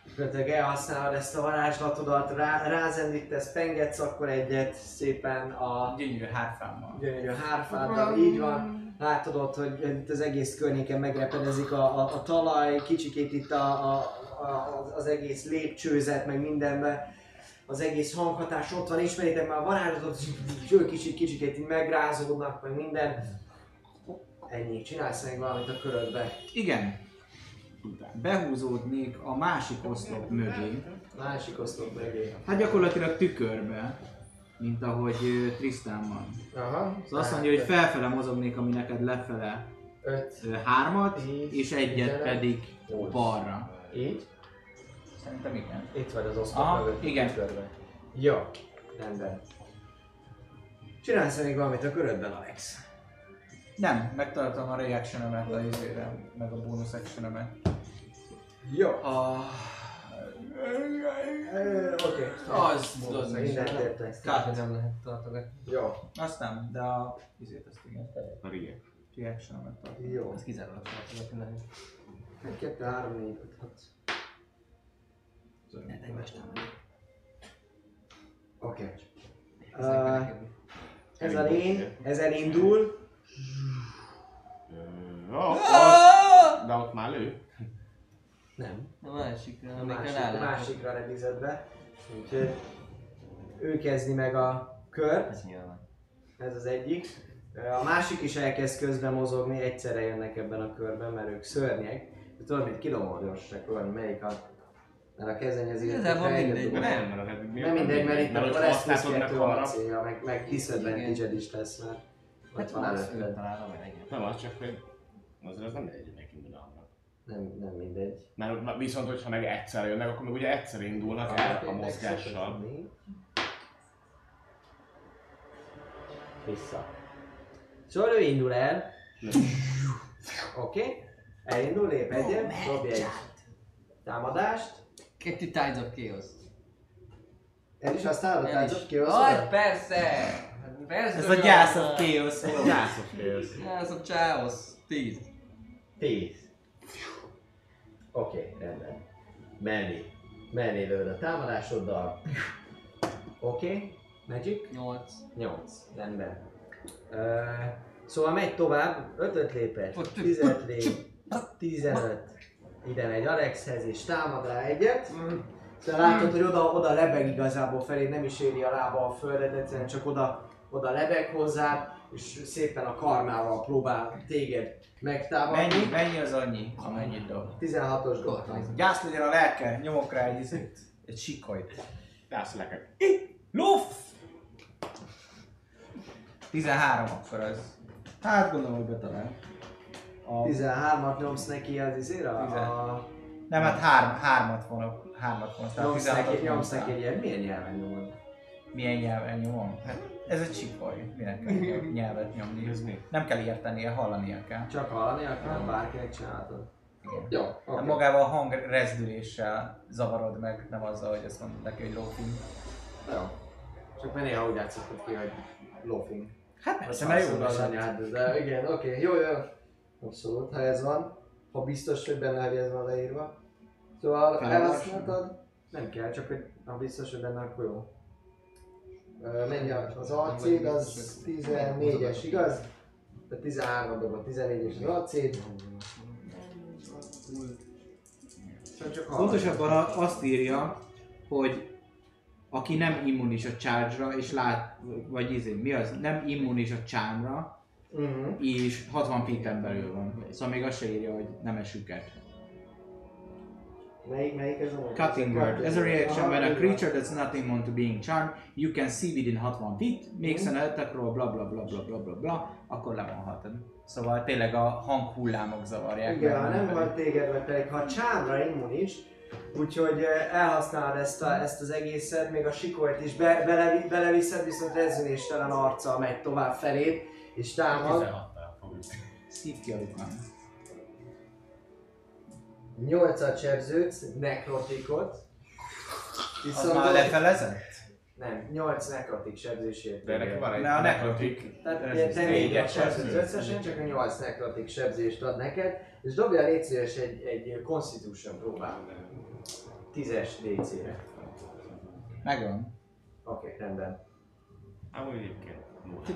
Gyakorlatilag elhasználod ezt a varázslatodat, rá, rázendítesz, pengetsz akkor egyet szépen a Gyönyörű hárfámmal. gyönyörű hárfáddal, így van. Látod ott, hogy itt az egész környéken megrepedezik a, a, a talaj, kicsikét itt a, a, a, az egész lépcsőzet, meg mindenben. Az egész hanghatás ott van, ismeritek már a varázslatot, és ők kicsit, kicsikét így megrázódnak, meg minden. Ennyi, csinálsz meg valamit a körödbe. Igen. Behúzódnék a másik oszlop mögé. Másik oszlop mögé. Hát gyakorlatilag tükörbe. Mint ahogy ö, Tristan van. Aha. Az azt mondja, hogy felfele mozognék, ami neked lefele 5, ö, hármat, Tíz, és egyet pedig húsz. balra. így. Szerintem igen. Itt vagy az oszlop mögött. igen. Körbe. Jó, rendben. Csinálsz még valamit a körödben, Alex? Nem, megtartom a reaction a izére, meg a bonus action Jó. A... Oké. Az, az Mindent is. értek. Tehát nem lehet tartogatni. Jó. Azt nem, de a... Izét azt igen. A riek. reaction tartom. Jó. Ez kizárólag tartogatni lehet. 1, 2, 3, 4, 5, 6. Oké. Uh, ez a lény, ez elindul. Ö, ó, ó, De ott már lő. Nem. A másikra, A amikor másik, rálátok. másikra rebized be. Úgyhogy ő kezdi meg a kört. Ez nyilván. Ez az egyik. A másik is elkezd közben mozogni, egyszerre jönnek ebben a körben, mert ők szörnyek. Tudod, mint kilomorjosak, valami melyik a... Mert a kezenyező... Igazából mindegy, De nem, mi Nem mindegy, mert itt akkor lesz 22 hamarabb. acélja, meg, meg disadvantage is lesz, mert Hát van előtted. Nem, az csak, hogy azért az nem egy. Nem, nem mindegy. Mert viszont, hogyha meg egyszer jönnek, akkor meg ugye egyszer indulnak el a mozgással. Vissza. Szóval ő indul el. Oké. Okay. Elindul, lép egyet, dobj egy támadást. Kettő Tides of Chaos. El is használod a is. táncot ki Aj, persze! Hát Persze, Ez a Gyász of Chaos volt. Gyászos félsz. Gyász of Chaos. Tíz. 10. Oké, okay, rendben. Mellé. Mellé lőd a támadásoddal. Oké, okay. Magic. Nyolc. 8. Rendben. Ö, szóval megy tovább, 5 lépett, Ott- 10 <laughs> lép, 15. Ide megy Alexhez és támad rá egyet. Szóval látod, hogy oda, oda lebeg igazából felé, nem is éri a lába a földet, egyszerűen csak oda, oda lebeg hozzá, és szépen a karmával próbál téged megtámadni. Mennyi, mennyi az annyi, amennyit dob? 16-os dobtam. Gyász legyen a lelke, nyomok rá egy izét, egy sikolyt. Gyász leket. Luff! 13 akkor az. Hát gondolom, hogy betalál. A... 13-at nyomsz neki az izére? A... Nem, hát három, hármat vonok. Hármat vonok. Tehát Nyomsz 16 neki, nyomsz neki egy ilyen, milyen nyelven nyomod? Milyen nyelven nyomom? Hát ez egy sikoly. Minek kell <laughs> nyelvet nyomni? Ez mi? Nem kell értenie, hallania kell. Csak hallani, akkor bárkinek csinálhatod. Igen. Jó, Okay. oké. Magával a hang rezdüléssel zavarod meg, nem azzal, hogy azt mondod neki, hogy lófing. Jó. Csak mert néha úgy játszottad ki, hogy loafing. Hát persze, mert jó az anyád, de igen, oké, jó, jó. Abszolút, ha ez van. Ha biztos, hogy benne, hogy ez van leírva. Szóval elhasználtad? Nem kell, csak hogy ha biztos, hogy benne, akkor jó. Mennyi a- az AC-d, az 14-es, igaz? De 13 dob a 14-es az AC-d. Szóval. Pontosabban azt írja, hogy aki nem immunis a charge-ra, és lát, vagy izé, mi az, nem immunis a charmra, Mhm. és 60 feet belül van. Szóval még azt se írja, hogy nem esüket. Melyik, melyik ez a? Cutting word. As a reaction, Aha, when a creature that's not immune to being charmed, you can see within 60 feet, makes an attack roll, bla bla bla bla bla bla bla, akkor levonhatod. Szóval tényleg a hanghullámok zavarják. Igen, mert ha nem van téged, vagy pedig ha csámra immunis, úgyhogy eh, elhasználod ezt, a, ezt az egészet, még a sikolyt is be, bele, beleviszed, viszont rezüléstelen arccal megy tovább felé, és támad. 16-tal fogjuk. Szív ki a lukán. 8-at sebződsz, nekrotikot. Az Viszont már lefelezett? nem, 8 nekrotik sebzésért. De neki van egy Ne, a nekrotik. Tehát te, négyet sebződsz összesen, csak a 8 nekrotik sebzést ad neked, és dobja légy szíves egy, egy Constitution próbát. 10-es DC-re. Megvan. Oké, rendben. Amúgy egyébként.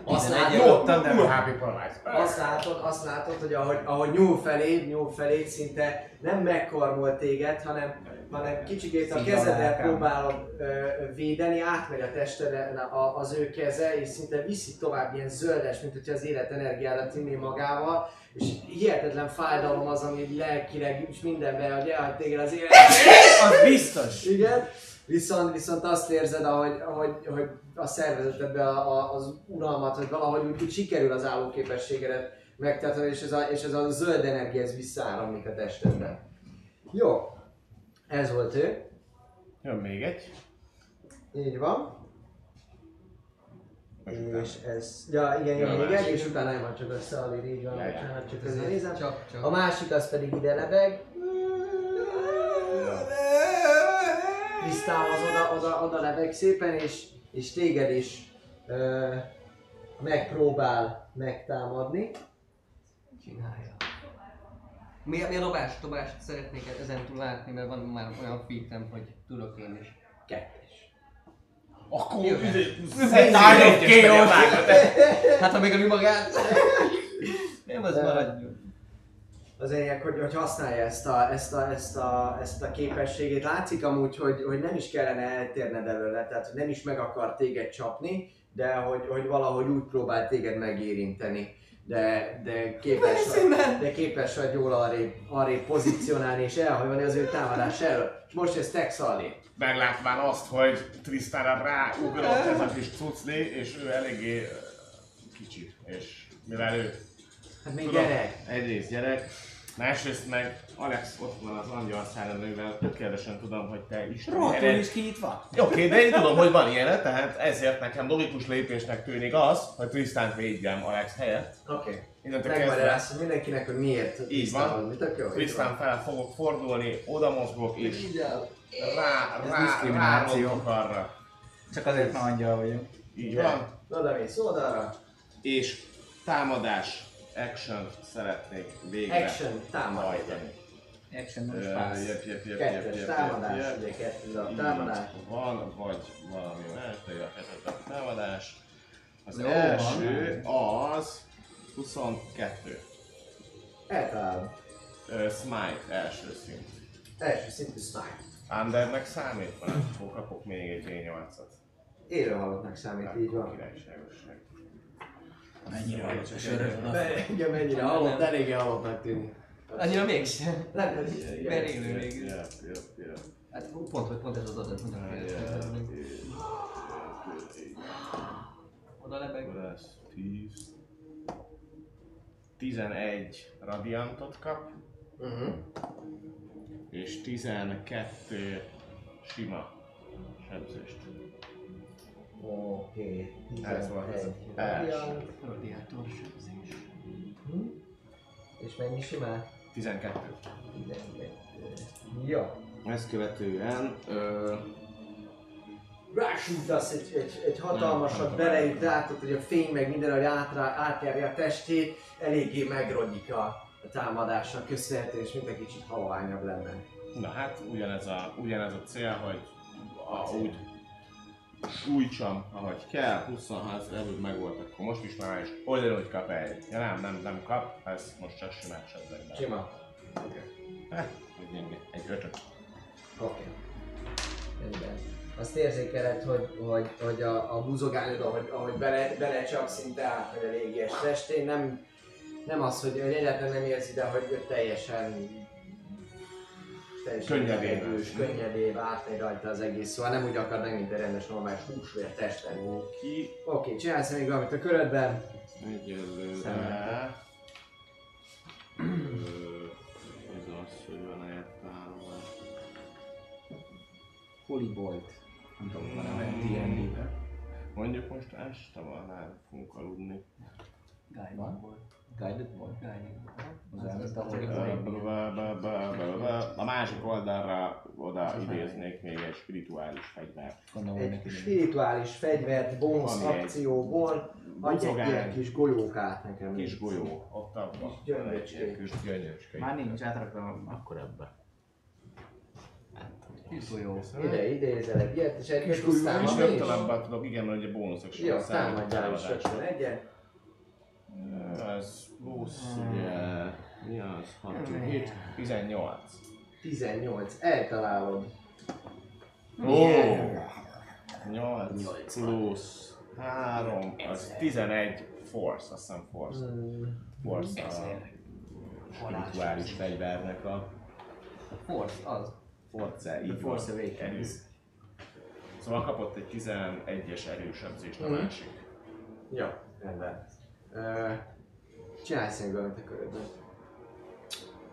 Azt 11 látod, de- Null HP paralyze. azt látod, azt látod, hogy ahogy, ahogy nyúl felé, nyúl felé, szinte nem megkarmol téged, hanem, hanem kicsikét a kezeddel próbálod védeni, átmegy a testeden az ő keze, és szinte viszi tovább ilyen zöldes, mint hogyha az élet energiára tinné magával, és hihetetlen fájdalom az, ami lelkileg és mindenben, hogy elhagy téged az élet. <laughs> Az biztos! Igen, viszont, viszont azt érzed, ahogy, ahogy, ahogy a szervezetedben a, a, az uralmat, hogy valahogy úgy, úgy sikerül az állóképességedet megtartani, és ez a, és ez a zöld energia ez visszaáramlik a testedben. Jó, ez volt ő, Jön még egy. így van. Most. És ez, ja igen, jön Ja, még egy, másik. és utána nem csak összealir, így van, Ja, ja. csak közben nézem. Csak, csak. A másik az pedig ide lebeg. Tisztához oda, oda, oda lebeg szépen, és, és téged is ö, megpróbál megtámadni. Csinálja. Mi, mi a dobás? Dobást szeretnék ezen túl látni, mert van már olyan fitem, hogy tudok én is. Kettes. Akkor of chaos. Hát ha még a magát. Nem, az maradjon. Az lényeg, hogy, hogy használja ezt a, ezt, a, ezt, a, ezt a képességét. Látszik amúgy, hogy, hogy nem is kellene eltérned előle, tehát hogy nem is meg akar téged csapni, de hogy, hogy valahogy úgy próbál téged megérinteni. De, de képes vagy, de képes vagy jól arrébb, arrébb pozícionálni és elhajolni az ő támadás elől. És most ez Tex alé. meglátván azt, hogy Tristanra ráugrott ez a kis cucli, és ő eléggé kicsi. És mivel ő Hát még Tudom. gyerek. egyrészt gyerek, másrészt meg Alex ott van az angyal szárnővel, tökéletesen tudom, hogy te is Rohadtul is kinyitva. Oké, de én tudom, hogy van ilyen, tehát ezért nekem logikus lépésnek tűnik az, hogy Tristan védjem Alex helyett. Oké. Okay. Innentől kezdve mindenkinek, hogy miért Így van. jó. így Tristan van. fel fogok fordulni, oda mozgok és rá, Ez rá, diszkrimináció. rárontok arra. Csak azért már angyal vagyok. Így van. Oda mész oldalra. És támadás, action szeretnék végre Action, támadás. hajtani. Action Ö, most fász. Jep, jep, jep, jep, Kettes jep, támadás, jep, ugye kettő a Így támadás. Van, vagy valami más, de a kettő a támadás. Az Jó, első az 22. Eltalálod. Ö, smite első szint. Első szintű smite. Undernek számít? Van, akkor kapok még egy D8-at. Élő halottnak számít, így van. Királyságosság. Mennyire De igen, mennyire halott, eléggé halottnak tűnik. Annyira mégsem. Nem. Mert élő végül. Hát pont, hogy pont ez az adat, mint a. Oda lebeg. Akkor lesz 10. 11 radiantot kap, Uh-huh. és 12 sima sebzést. Oké. Ez volt az 11 első. Radiátor sebzés. Hm? És mennyi simán? 12. 12. Jó. Ezt követően ö, Rásújtasz egy, egy, egy hatalmasat, tudom. látod, hogy a fény meg minden, hogy átrá, átjárja a testét, eléggé megronyik a, a támadásnak köszönhető, és mint egy kicsit halványabb lenne. na hát ugyanez a, ugyanez a cél, hogy a, úgy sújtsam, ahogy kell, 26 előbb meg volt, akkor most is már is ugyanúgy kap egy. Ja nem, nem, nem kap, ez most csak simán sebzek Sima. Eh, egy egy ötöt. Oké. Rendben. Azt érzékeled, hogy, hogy, hogy a, a buzogányod, ahogy, ahogy bele, belecsap szinte átmegy a légies testén, nem, nem az, hogy hogy egyáltalán nem érzi, de hogy hogy teljesen teljesen Könnyedén levegős, lesz. könnyedén átmegy rajta az egész, szóval nem úgy akar meg, mint egy rendes normális húsvér testen. Ki Oké, csinálsz még valamit a körödben. egyelőre... Ez az, hogy van értelme. Holy Bolt. Nem tudom, van a D&D-ben. Mondjuk most este van, nem fogunk aludni. Van? Guided? Az ahol A másik oldalra oda idéznék még egy spirituális fegyvert. Hogy Egy spirituális fegyvert, bonus egy akcióból, adj egy ilyen kis golyókát nekem. kis golyó, ott abban. Kis gyöngyöcskék. Egy Kis gyöngyöcskék. Már nincs, átraktam akkor ebbe. jó. Ide idézel egy ilyet, és egy kis És pusztában is. rögtönabban tudok, igen, mert ugye bónuszok Jó, támadjál is rögtön egyet. Ez plusz, ugye, mi az? 6, 7, 18. 18, eltalálod. Ó! 8 plusz 3, az 11 force, azt hiszem force. Force a spirituális fegyvernek a Force, az. force, így Force. Awakens. Szóval kapott egy 11-es erősebzést a Mhm. másik. Jó, rendben. Még valamit a körödben.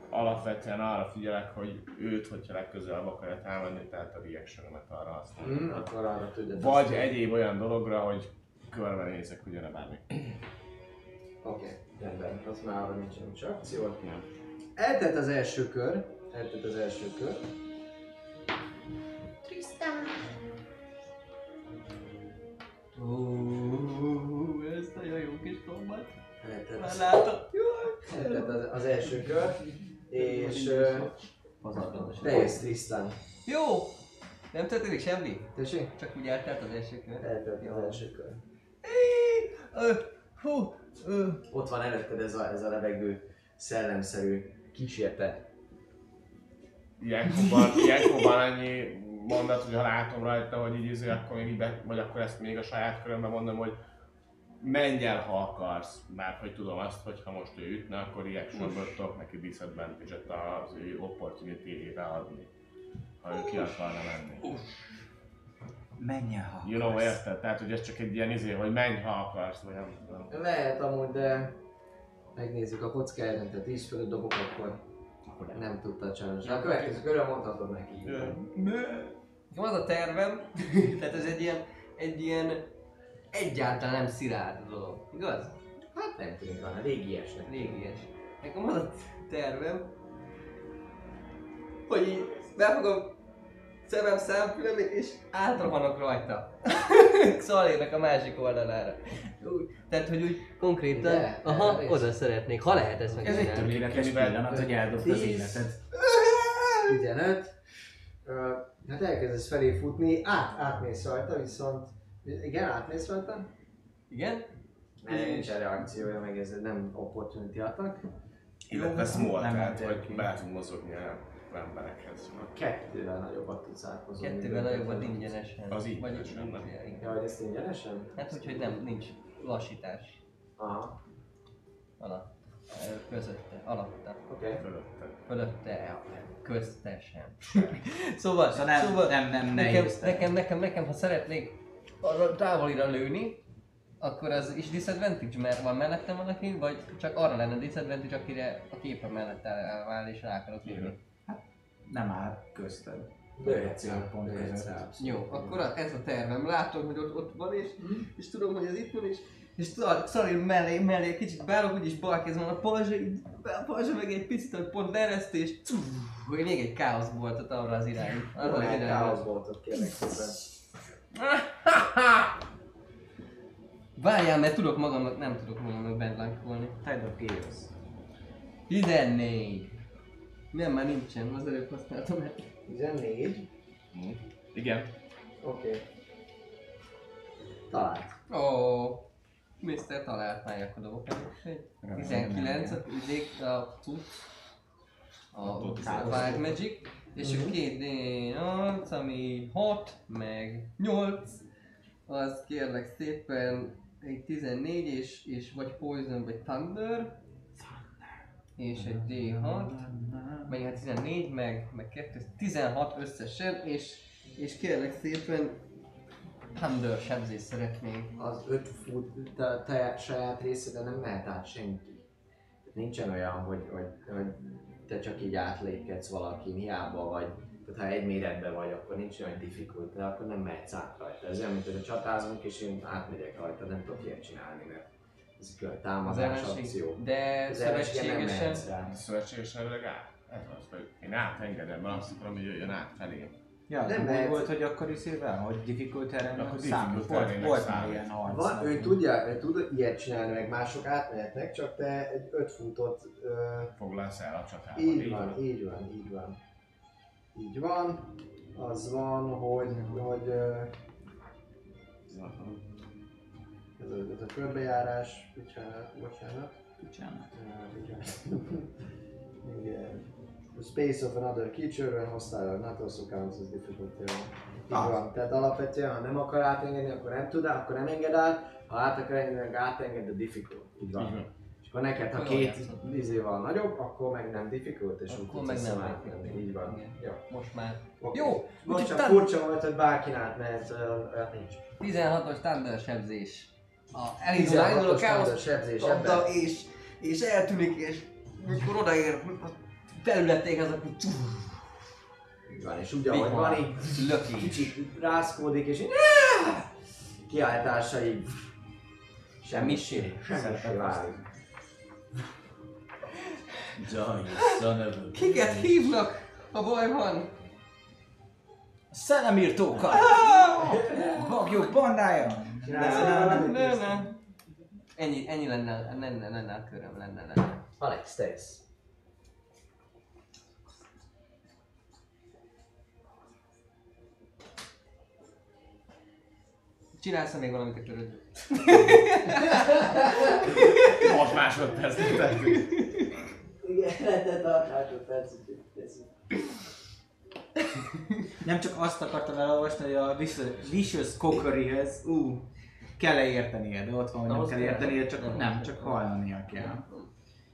Alapvetően arra figyelek, hogy őt, hogyha legközelebb akarja támadni, tehát a reactionomet arra használom. Mm, akkor arra tudod. Vagy egyéb olyan dologra, hogy körbenézek, hogy jön bármi. Oké, rendben. Az már arra nincsen nincs akció. Nem. Eltett az első kör. Eltett az első kör. Ó, ez kombat. Már látom. az, az első kör. És ö, Pazarlás. te jössz Tristan. Jó! Nem történik semmi? Tessék? Csak úgy eltelt az első kör. Eltelt az első kör. Hú, ö, Ott van előtted ez a, ez a levegő szellemszerű kísértet. Ilyenkor, ilyenkor van annyi mondat, hogy ha látom rajta, hogy így izé, akkor még így be, vagy akkor ezt még a saját körömben mondom, hogy menj el, ha akarsz, mert hogy tudom azt, hogy ha most ő ütne, akkor reactionből tudok neki disadvantage-et az ő opportunity-ére adni. Ha ő ki akarna menni. Menj el, ha You know, akarsz. érted? Tehát, hogy ez csak egy ilyen izé, hogy menj, ha akarsz, vagy nem tudom. Lehet amúgy, de megnézzük a kocka tehát 10 fölött dobok, akkor nem tudta sajnos. De a következő körül mondhatod neki. így van. Nekem az a tervem, <laughs> tehát ez egy ilyen, egy ilyen egyáltalán nem szilárd dolog, igaz? Hát nem tűnik van, régiesnek. Régies. Nekem az a tervem, hogy így befogom szemem számfülem és átrohanok rajta. <laughs> Szalérnek a másik oldalára. Úgy, tehát, hogy úgy konkrétan, De, aha, elmész. oda szeretnék, ha lehet ezt Ez egy megcsinálni. tökéletes pillanat, hogy eldobd az Tíz. életed. 15. Ö, Hát elkezdesz felé futni, át, átmész rajta, viszont... Igen, átmész rajta? Igen? Ez nincsen reakciója, meg ez nem opportunity attack. Illetve small, Nem tehát, hogy be tud mozogni a emberekhez. Kettővel nagyobbat tudsz átmozni. Kettővel nagyobbat ingyenesen. Az így Vagy ingyenesen, nem? Ja, hogy ezt ingyenesen? Hát úgyhogy nem, nincs lassítás Aha, alatt. Közötte, alatta, oké. Okay. Fölötted. fölötte, köztesen. szóval, Szóval nem, szóval nem, nem, ne nekem, nekem, nekem, nekem, ha szeretnék arra távolira lőni, akkor az is disadvantage, mert van mellettem valaki, vagy csak arra lenne disadvantage, akire a képe mellett áll és rá akarok lőni. Nem áll közted. Rá, Célpont lőhetsz között. Jó, akkor a- ez a tervem. Látom, hogy ott, ott van, és, és tudom, hogy ez itt van, és, és Szal- Szalír mellé, mellé kicsit beállok, úgyis bal kezem van a pajzsa, a meg egy picit, hogy pont ereszt, és cuf, hogy még egy káosz voltat arra az irány. Arra az irányba. káoszboltot kérlek szépen. Várjál, mert tudok magamnak, nem tudok magamnak bent lankolni. Tide of Chaos. 14. Nem, már nincsen, az előbb használtam el. 14. Igen. Oké. Okay. Talált. Ó, oh, Mr. talált már akkor dobok egy 19 a izék, a cucc. A, Wild Magic. És a két D8, ami 6, meg 8. Az kérlek szépen egy 14 és, és vagy Poison, vagy Thunder. És egy D6. Meg hát 14, meg, meg 2, 16 összesen, és, és kérlek szépen Thunder sebzést szeretnénk. Az 5 fut, te, te saját részeden nem mehet át senki. Nincsen olyan, hogy, hogy, hogy te csak így átlépkedsz valakin, hiába vagy. Tehát ha egy méretben vagy, akkor nincs olyan difficult, de akkor nem mehetsz át rajta. Ez olyan, mint hogy csatázunk, és én átmegyek rajta, nem tudok ilyet csinálni, mert ez egy Az támadás ellenség, akció. de Az szövetségesen. Szövetségesen át. Ez az, hogy én átengedem, mert azt akarom, hogy jöjjön át felé. Ja, Nem mehetsz. volt, hogy akkor is szépen, hogy difficult erre Akkor számít. Volt, volt már ilyen harc. Van, ő tudja, ő tud ilyet csinálni, meg mások átmehetnek, csak te egy 5 futot ö, Foglalsz el a csatában. Így van, így van, így van. Így van. Az van, hogy, hogy ö, ez a, ez a körbejárás, bocsánat, bocsánat. Bocsánat. Bocsánat. Igen. <laughs> The space of another creature when hostile or not also counts as difficulty. Így Ah. van. Tehát alapvetően, ha nem akar átengedni, akkor nem tud, akkor nem enged át. Ha át akar engedni, akkor átenged a difficult. Így van. Így van. És akkor neked, ha két izé van nagyobb, akkor meg nem difficult, és úgy akkor tudsz meg nem difficult. Így van. Igen. Jó. most már. Okay. Jó, Most csak tan- furcsa volt, hogy bárkin átmehet, olyan nincs. 16-os Thunder sebzés. A elindul, 16-os elindul a káosz és, és eltűnik, és mikor odaér a területéhez, akkor csúf, Így van, és úgy ahogy van, így löki. kicsit rászkódik, és így kiáltása így Semmissé. semmissé válik. You son of a... Kiket hívnak, ha baj van? Szellemírtókat! Bagyok bandája! Csinálsz Ne, valamit? ne, ne. Ennyi, ennyi lenne, lenne, lenne a köröm, lenne, lenne. Alex, te jössz. Csinálsz még valamit a köröd? <laughs> Most másodperc tettünk. Igen, lehetett a. Nem csak azt akartam elolvasni, hogy a Vicious- Vicious Cookeryhez, ú, kell-e értenie, de ott van, hogy nem kell értenie, csak Nem. nem, csak hallania kell.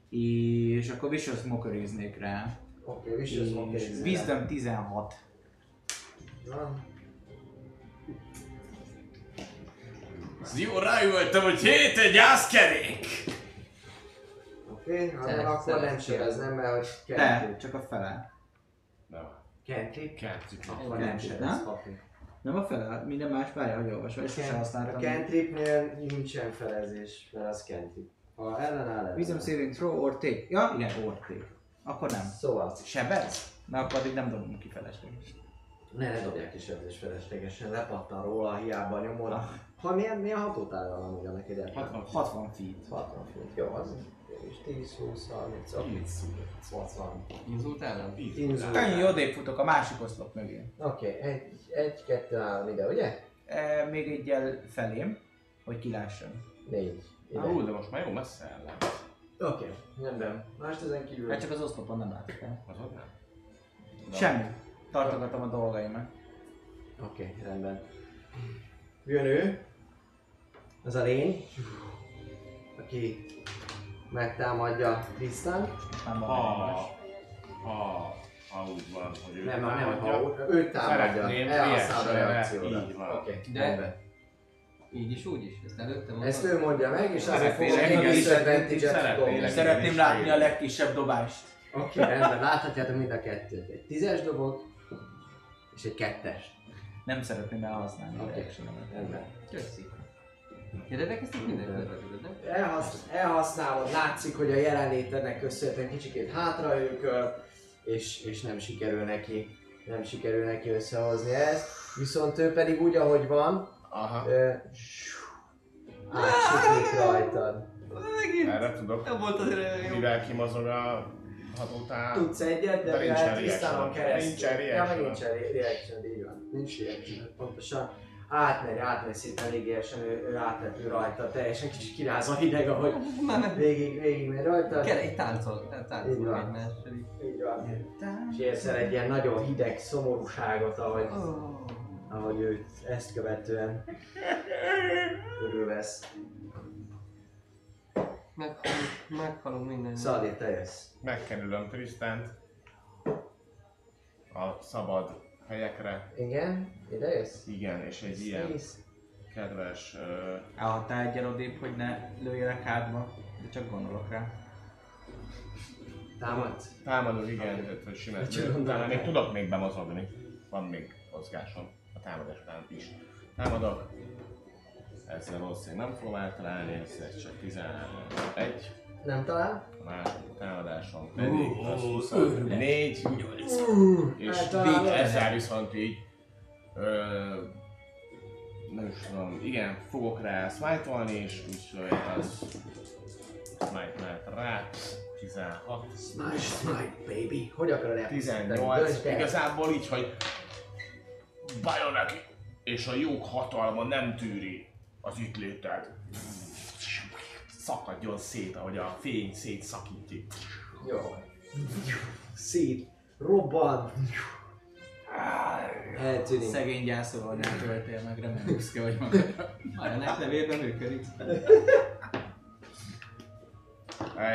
És akkor Vicious Mockeryznék rá. Oké, okay, Vicious Monkey. Wisdom 16. Van. Jó, rájöttem, hogy hét egy gyászkerék! Oké, okay, Szeret- akkor nem szeret sebeznem, mert hogy cantrip. csak a fele. Nem. Cantrip? Kettőt. Akkor Nem nem sebez, nem? papi. Nem a fele, minden más várja, hogy olvasva, és sose A használtam. cantripnél nincsen felezés, mert az cantrip. Ha ellenáll, ellenáll. Wisdom saving throw or take. Ja, igen, or take. Akkor nem. Szóval, Sebez? Na akkor addig nem dobom ki felesleges. ne, ne dobják ki sebzés feleslegesen, lepattan róla, hiába nyomod. Ha milyen, milyen hatótára van ugye neked ebben? 60 60 feet. 60 fut, jó, az is 10, 20, 30, 30, 80. Inzultálom? Ennyi odébb futok a másik oszlop mögé. Oké, egy, egy, kettő, három ide, ugye? E, még egyel felém, hogy kilásson. Négy. Ide. Ú, de most már jó messze ellen. Oké, rendben. Mást ezen kívül. Hát csak az oszlopon nem látok el. Az ott nem? Semmi. Tartogatom a dolgaimat. Oké, rendben. Jön ő. Az a lény. Aki megtámadja Trisztán. Nem van Ha, ha, ha úgy van, hogy ő Nem, nem, támadja, ha őt támadja. Szeretném Elhasználod a ilyesmire, reakciódat. így van. Oké, De- rendben. Így is, úgy is. Ezt előtte mondod? Ezt ő mondja meg, és azért egy disadvantage-et szeretnélek. dobni. Szeretném látni a legkisebb dobást. Oké, rendben, láthatjátok mind a kettőt. Egy tízes dobok, és egy kettes. Nem szeretném elhasználni a Oké. reactionomat. Rendben. Köszi. Ja, neked ezt minden körbe nem? Elhasz, elhasználod, látszik, hogy a jelenlétednek köszönhetően kicsikét hátraőköl, és, és nem sikerül neki, nem sikerül neki összehozni ezt. Viszont ő pedig úgy, ahogy van, Aha. ö, átsiklik rajtad. Megint. Erre tudok, Nem volt azért jó. mivel kimozog a hatótár. Tudsz egyet, de De nincsen Trisztánon reaction. keresztül. Nincsen Ja, reaction. meg nincsen re- reaction, így van. Nincs reaction, pontosan. Átmegy, átmegy szépen légélyesen, ő, ő átrepül rajta, teljesen kicsit kiráz a hideg, ahogy <laughs> végig, végig megy rajta. kell egy táncol, Így táncol van. egymással így. Van. És érzel egy ilyen nagyon hideg szomorúságot, ahogy, Oh. ahogy ő ezt követően körülvesz. Meghalunk, meghalunk minden. Szaldi, te jössz. Megkerülöm Trisztánt a szabad helyekre. Igen, ide jössz? Igen, és egy ilyen Mész. kedves... ö, Elhattál egyen odébb, hogy ne lőjelek hátba, de csak gondolok rá. Támadsz? Támadok, igen, tehát hogy simán. Csak Utána még tudok még bemozogni. Van még mozgásom a támadás után is. Támadok. Ezzel valószínűleg nem fogom eltalálni, ez csak 11. Nem talál? A második támadásom pedig az 24. És eltalálod. ezzel viszont így ö, nem is tudom, igen, fogok rá smite és úgyhogy az smite mehet rá. 16. Smite, smite, baby. Hogy akarod el? 18. Döntsd el. Igazából így, hogy bajon neki, és a jók hatalma nem tűri az itt léted. Szakadjon szét, ahogy a fény szétszakítja. Jó. Szét. Robban. Eltűnik. Szegény gyászolóanyát öltél meg, remélem büszke vagy magadra. Ennek nevében működik.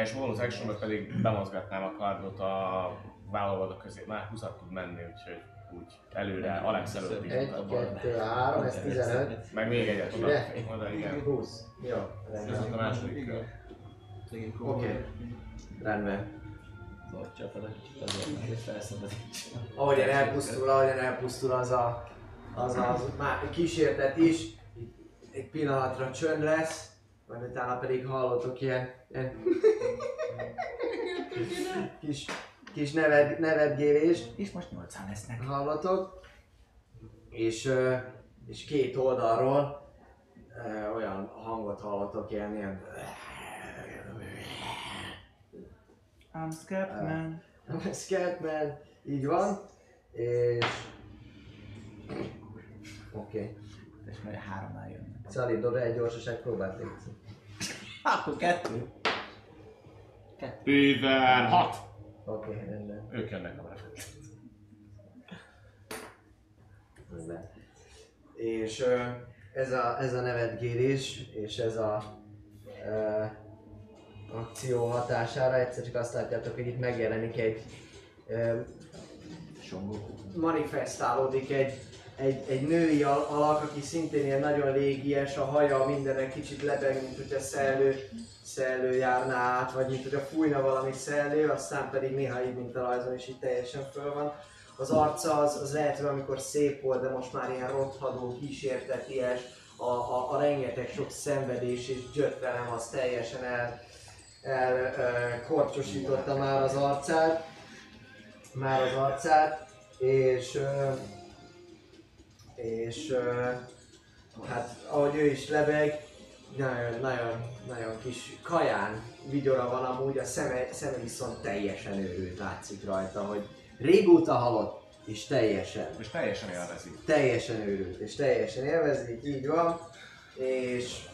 És bonus actionben pedig bemozgatnám a kardot a vállalvadok közé. Már 20 tud menni, úgyhogy úgy előre, Alex előtt is Egy, mutatva. kettő, három, ez 15. Meg még egyet oda. Oda, igen. 20. Jó, Ez a második kör. Oké. Rendben. Zortja fel, hogy felszabadítsa. Ahogyan elpusztul, ahogyan elpusztul az a, az, a, az már kísértet is, egy pillanatra csönd lesz, majd utána pedig hallottok ilyen, ilyen kis, kis neved, nevetgélést, És most nyolcán lesznek. hallotok, és, és két oldalról olyan hangot hallotok, ilyen, ilyen I'm Scatman. <laughs> Scatman, így van, és... Oké. Okay. És majd háromnál jönnek. Szali, dobj egy gyorsaság próbát légy. <laughs> Akkor kettő. 16! Oké, okay, rendben. Ők jönnek a rendben. És ez a, ez a nevetgélés, és ez a ö, akció hatására egyszer csak azt látjátok, hogy itt megjelenik egy ö, manifestálódik egy, egy, egy női al- alak, aki szintén ilyen nagyon légies, a haja mindenek kicsit lebeg, mint hogyha szellő, szellő járná át, vagy mint hogyha fújna valami szellő, aztán pedig néha így, mint a rajzon is így teljesen föl van. Az arca az, az lehet, hogy amikor szép volt, de most már ilyen rothadó, kísérteties, a, a, a rengeteg sok szenvedés és gyötrelem az teljesen el, el ö, korcsosította már az arcát, már az arcát, és, és hát ahogy ő is lebeg, nagyon, nagyon, nagyon kis kaján vigyora van amúgy, a szeme, szeme viszont teljesen őrült látszik rajta, hogy régóta halott, és teljesen, És teljesen élvezi. teljesen őrült, és teljesen élvezik, így van, és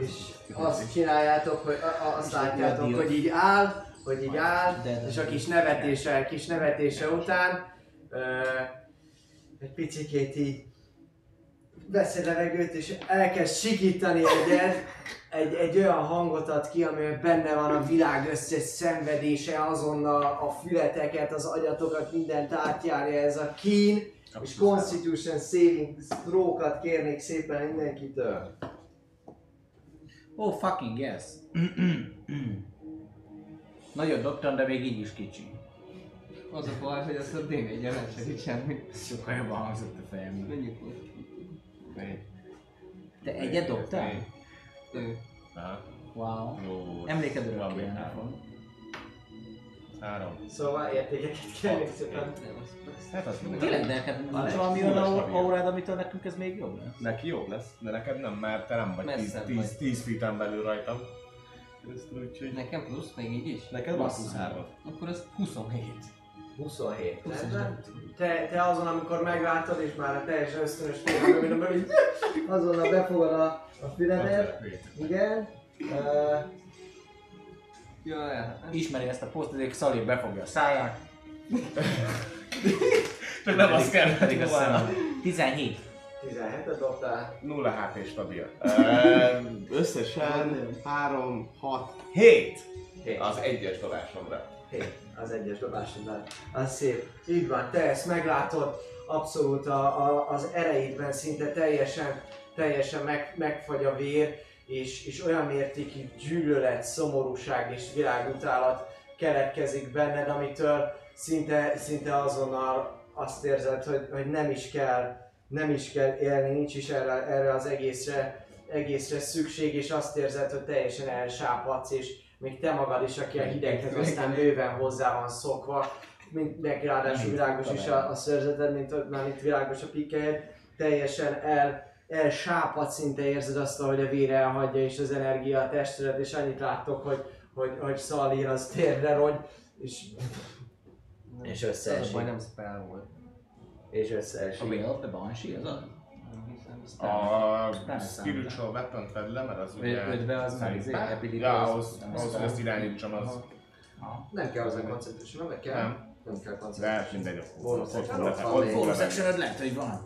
és azt csináljátok, hogy a- azt látjátok, hogy így áll, hogy így áll, és a kis nevetése, kis nevetése után ö, egy picikét így vesz egy levegőt, és elkezd sikítani egyet, egy, egy olyan hangot ad ki, amiben benne van a világ összes szenvedése, azonnal a fületeket, az agyatokat, mindent átjárja ez a kín, és Constitution Saving Throw-kat kérnék szépen mindenkitől. Oh, fucking yes. <clears throat> Nagyon dobtam, de még így is kicsi. Az a baj, hogy azt a d 4 nem segít semmi. Sokkal jobban hangzott a fejemben. Menjünk. Négy. Te egyet dobtál? Ő. Wow. Még ennek három. Szóval értékeket szépen. Nem, az persze. Hát azt mondom. Tényleg, de neked Van nincs valami olyan aurád, amitől nekünk ez még jobb lesz? Neki jobb lesz, de neked nem, mert te nem vagy 10, Messzebb 10, vagy. 10 feet belül rajtam. Úgyhogy... Nekem plusz, még így is? Neked van plusz 3. Akkor az 27. 27. 27. Rendben. Te, te azon, amikor meglátod, és már a teljesen ösztönös félelmében, hogy azonnal befogad a, a füledet. Igen. Uh, Ja. Ismeri ezt a posztodék, Szali befogja a száját. Csak nem azt kell, pedig a szemem. 17. 17-et dobtál. 0 HP stabil. Összesen 3, 6, 7 Hét. az egyes dobásomra. Hét. Az egyes dobásodnál. Az szép. Így van, te ezt meglátod, abszolút a, a, az erejédben szinte teljesen, teljesen meg, megfagy a vér, és, és olyan mértékű gyűlölet, szomorúság és világutálat keletkezik benned, amitől szinte, szinte azonnal azt érzed, hogy, hogy nem is kell, nem is kell élni, nincs is erre, erre az egészre, egészre szükség, és azt érzed, hogy teljesen elsápadsz, és még te magad is, aki a hideghez aztán bőven hozzá van szokva, mindenki ráadásul világos is a, a szörzeted, mint már itt világos a pikkelyed, teljesen el, elsápad szinte érzed azt, hogy a vér elhagyja és az energia a testedet, és annyit láttok, hogy, hogy, hogy Szalír az térre rogy, és, és Az a összeesik. baj, nem spell volt. És A összeesik. Veil of the Banshee, az az? A Nem spiritual weapon vedd le, mert az ugye... ötve az már izé, Szerintem- ability Ja, az- ahhoz, nem ahhoz hogy ezt irányítsam, az... Nem kell hozzá koncentráció, nem kell? Nem. Nem kell De koncentráció. mindegy, Bonus ott fog lehet, hogy van.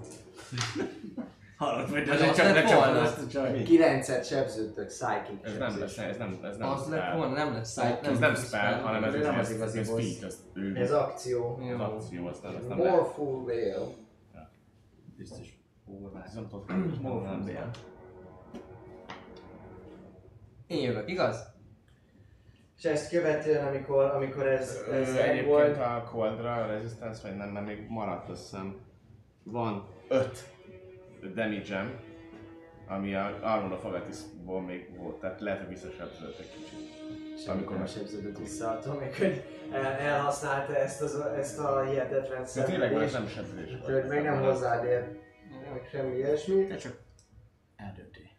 Hallod, hogy de Az csak, csaj. 9-et sebződtök, psychic Ez nem lesz, ez nem, ez nem Az lett volna, nem lett Psychic. Ez nem spell, hanem ez, Ez ez, nem az ez, ez, igazi ez boss. ez ő. Ez akció. Akció, azt nem, lehet. Morphle Veil. Biztos. Ez nem tudok, nem nem nem. Én jövök, igaz? És ezt követően, amikor, amikor ez, ez Ö, volt, a Coldra a Resistance, vagy nem, mert még maradt azt hiszem. Van 5 damage ami a Armor of Agatisból még volt, tehát lehet, hogy visszasebződött egy kicsit. amikor amikor nem meg- sebződött vissza attól, még hogy el, elhasználta ezt, az, ezt a hihetetlen De tényleg ez szenvedést. nem sebzés volt. Úgyhogy még nem hozzád ér, meg semmi ilyesmi. Te csak eldönti.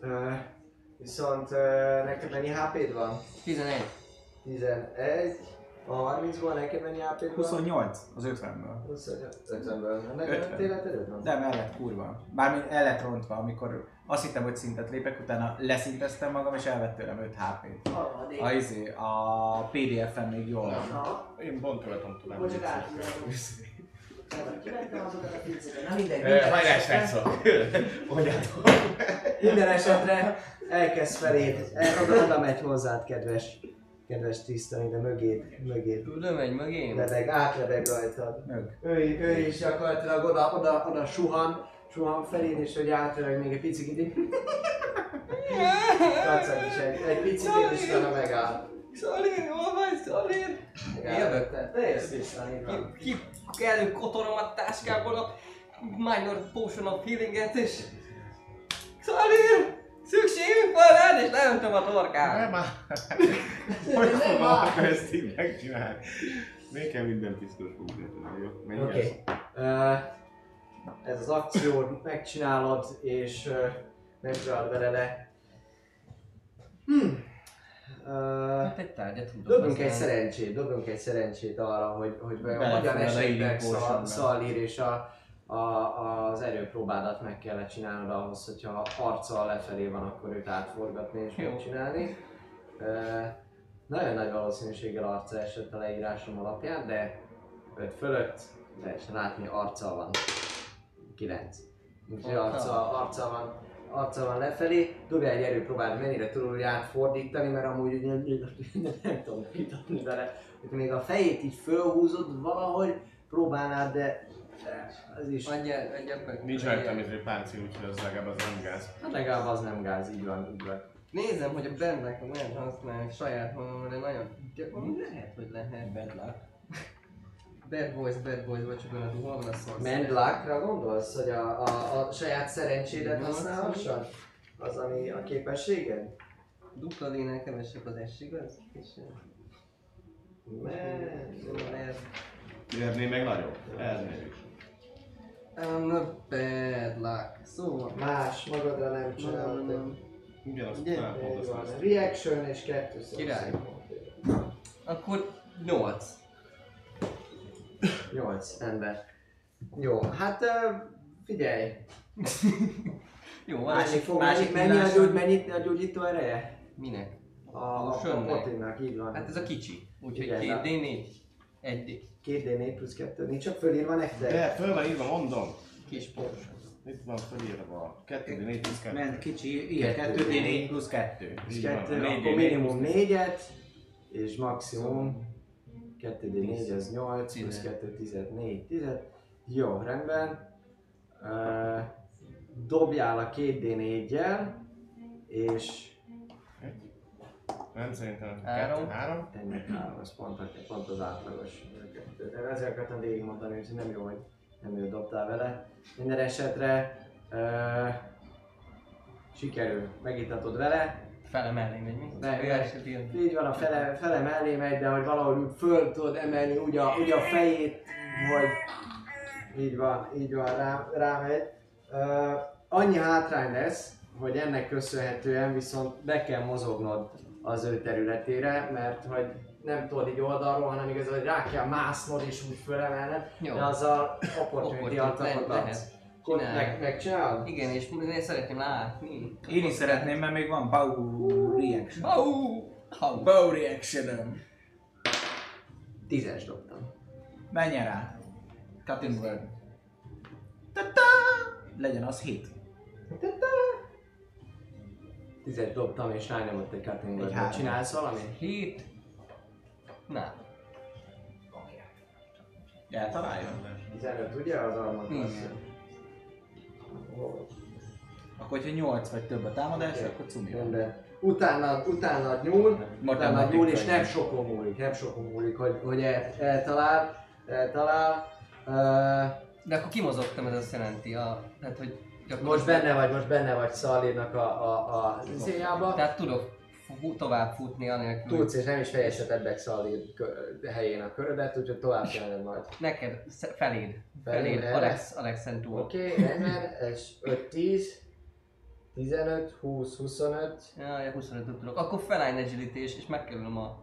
Ö, viszont ö, neked mennyi HP-d van? 11. 11. A 30-ból neked mennyi AP -t van? 28 az 50-ből. 25 50-ből. Neked 50. életed van? De el lett kurva. Bármi el lett rontva, amikor azt hittem, hogy szintet lépek, utána leszinteztem magam, és elvett tőlem 5 HP-t. Harmadik. A, izé, a PDF-en még jól van. Én pont követem tovább. Bocs, csak átmondom. Kivettem azokat a pinceket. Na mindegy, Hajrá, esetre- srácok! <laughs> Mondjátok. Minden esetre elkezd el, oda, oda megy hozzád, kedves, kedves tisztani, de mögéd, mögéd. Oda megy mögém. Lebeg, átlebeg rajtad. Mög. Ő, ő is gyakorlatilag oda, oda, oda suhan, suhan feléd, és hogy átlebeg még egy picit így. Kacag is egy, egy picit, és utána megáll. Szalér, hol vagy, Szalér? Megáll. Jövök. Te, te jössz vissza, így van. Ki, ki előkotorom a táskából a Minor Potion of Healing-et, és... Szalér! Szükségünk van rád, és leöntöm a torkát. Nem <laughs> már. Hogy fogom akkor ezt így megcsinálni? Még kell minden piszkos fogni. Jó, Oké. okay. Ez az akciót megcsinálod, és uh, megpróbálod vele le. Hmm. Ö, Hát egy tárgyat tudok Dobjunk egy szerencsét, dobjunk egy szerencsét arra, hogy, hogy vajon hogyan a esett healing meg Szal- potionbe. Szallír és a, a, az erőpróbádat meg kellett csinálnod ahhoz, hogyha arccal lefelé van, akkor őt átforgatni és Jó. megcsinálni. Ö, nagyon nagy valószínűséggel arca esett a leírásom alapján, de 5 fölött lehessen látni, arccal van 9. Úgyhogy arccal, arccal van arccal van lefelé, dobjál egy erőpróbát, mennyire tudod átfordítani, mert amúgy ugye, nem tudom kitatni vele, még a fejét így fölhúzod valahogy, próbálnád, de ez is, Adjál, adjál meg. Nincs rajtam izé páncél, úgyhogy az legalább az nem gáz. hát legalább az nem gáz, így van, így van. Nézem, hogy a Bendnek lehet használni saját magam, de nagyon... De, lehet, hogy lehet. Bad luck. Bad boys, bad boys, vagy csak olyan, hol van a szó? Mendlákra gondolsz, hogy a, a, a saját szerencsédet használhassad? Az, ami a képességed? Dupla D-nél kevesebb az S, igaz? Ez... Érné meg nagyobb. Ernél is. I'm a bad luck. Szóval... Más, magadra nem. Ugyanazt Ugye? nem pont Így azt van. mondom. Reaction és kettő szó. Király. Akkor 8. 8 ember. Jó, hát ö, figyelj. Jó, Másik fog, másik mennyi, a, gyógy, mennyi a gyógyító ereje? Minek? A, a, a potinnak, így van. Hát ez a kicsi. Úgyhogy Igen, 2 de- D4. 1 D. 2D4 plusz 2, nincs csak fölírva nektek? De föl van írva, mondom. Kis potion. Itt van fölírva. 2 d 4 plusz 2. Ment kicsi, igen, Kettő. 2D4 plusz 2. Plusz így van, 2, négy akkor D4 minimum plusz 4-et, és maximum 2D4 az 8, plusz Tíz. 2, 10, 4, 10. Jó, rendben. Uh, dobjál a 2D4-jel, és Nem szerintem. Három. 2, 3. ennek három, az pont, pont az átlagos. Ezzel akartam végigmondani, hogy nem jó, hogy nem jó dobtál vele. Minden esetre uh, sikerül, megitatod vele, Fele mellé megy mi? Ne, Ő ne. első ilyen. így van, a fele, fele mellé megy, de hogy valahogy föl tudod emelni úgy a, úgy a fejét, hogy így van, így van, rá, rámegy. Uh, annyi hátrány lesz, hogy ennek köszönhetően viszont be kell mozognod az ő területére, mert hogy nem tudod így oldalról, hanem igazából hogy rá kell másznod és úgy fölemelned, Jó. de azzal opportunity Csinálj. meg, megcsinálod? Igen, és én szeretném látni. Én is szeretném, mert még van Bow Reaction. Au! Au! Bow reaction Tízes dobtam. Menjen rá. Cutting word. Ta-ta! Legyen az hit. Tízet dobtam és rányomott egy cutting word három. Csinálsz valamit? Hét. Na, Eltalálja? 15 ugye az armat? Igen. Akkor, hogyha 8 vagy több a támadás, akkor cumi van. Rendben. Utána, utána nyúl, utána nyúl és nem sokon múlik, nem sokon múlik, hogy, hogy el, eltalál, eltalál. Uh, de akkor kimozogtam, ez azt jelenti, a, tehát hogy most benne vagy, most benne vagy Szalírnak a, a, a zéjába. Tehát tudok tovább futni anélkül, Tudsz és nem is fejeseted meg Szalír kö- helyén a körödet, úgyhogy tovább kellene majd. Neked, feléd. Feléd, Feléd? Alex, Alexen túl. Oké, okay, rendben, ez 5-10, 15, 20, 25, Ja, ja, 25 tudok. Akkor felállj agility és, és megkerülöm a...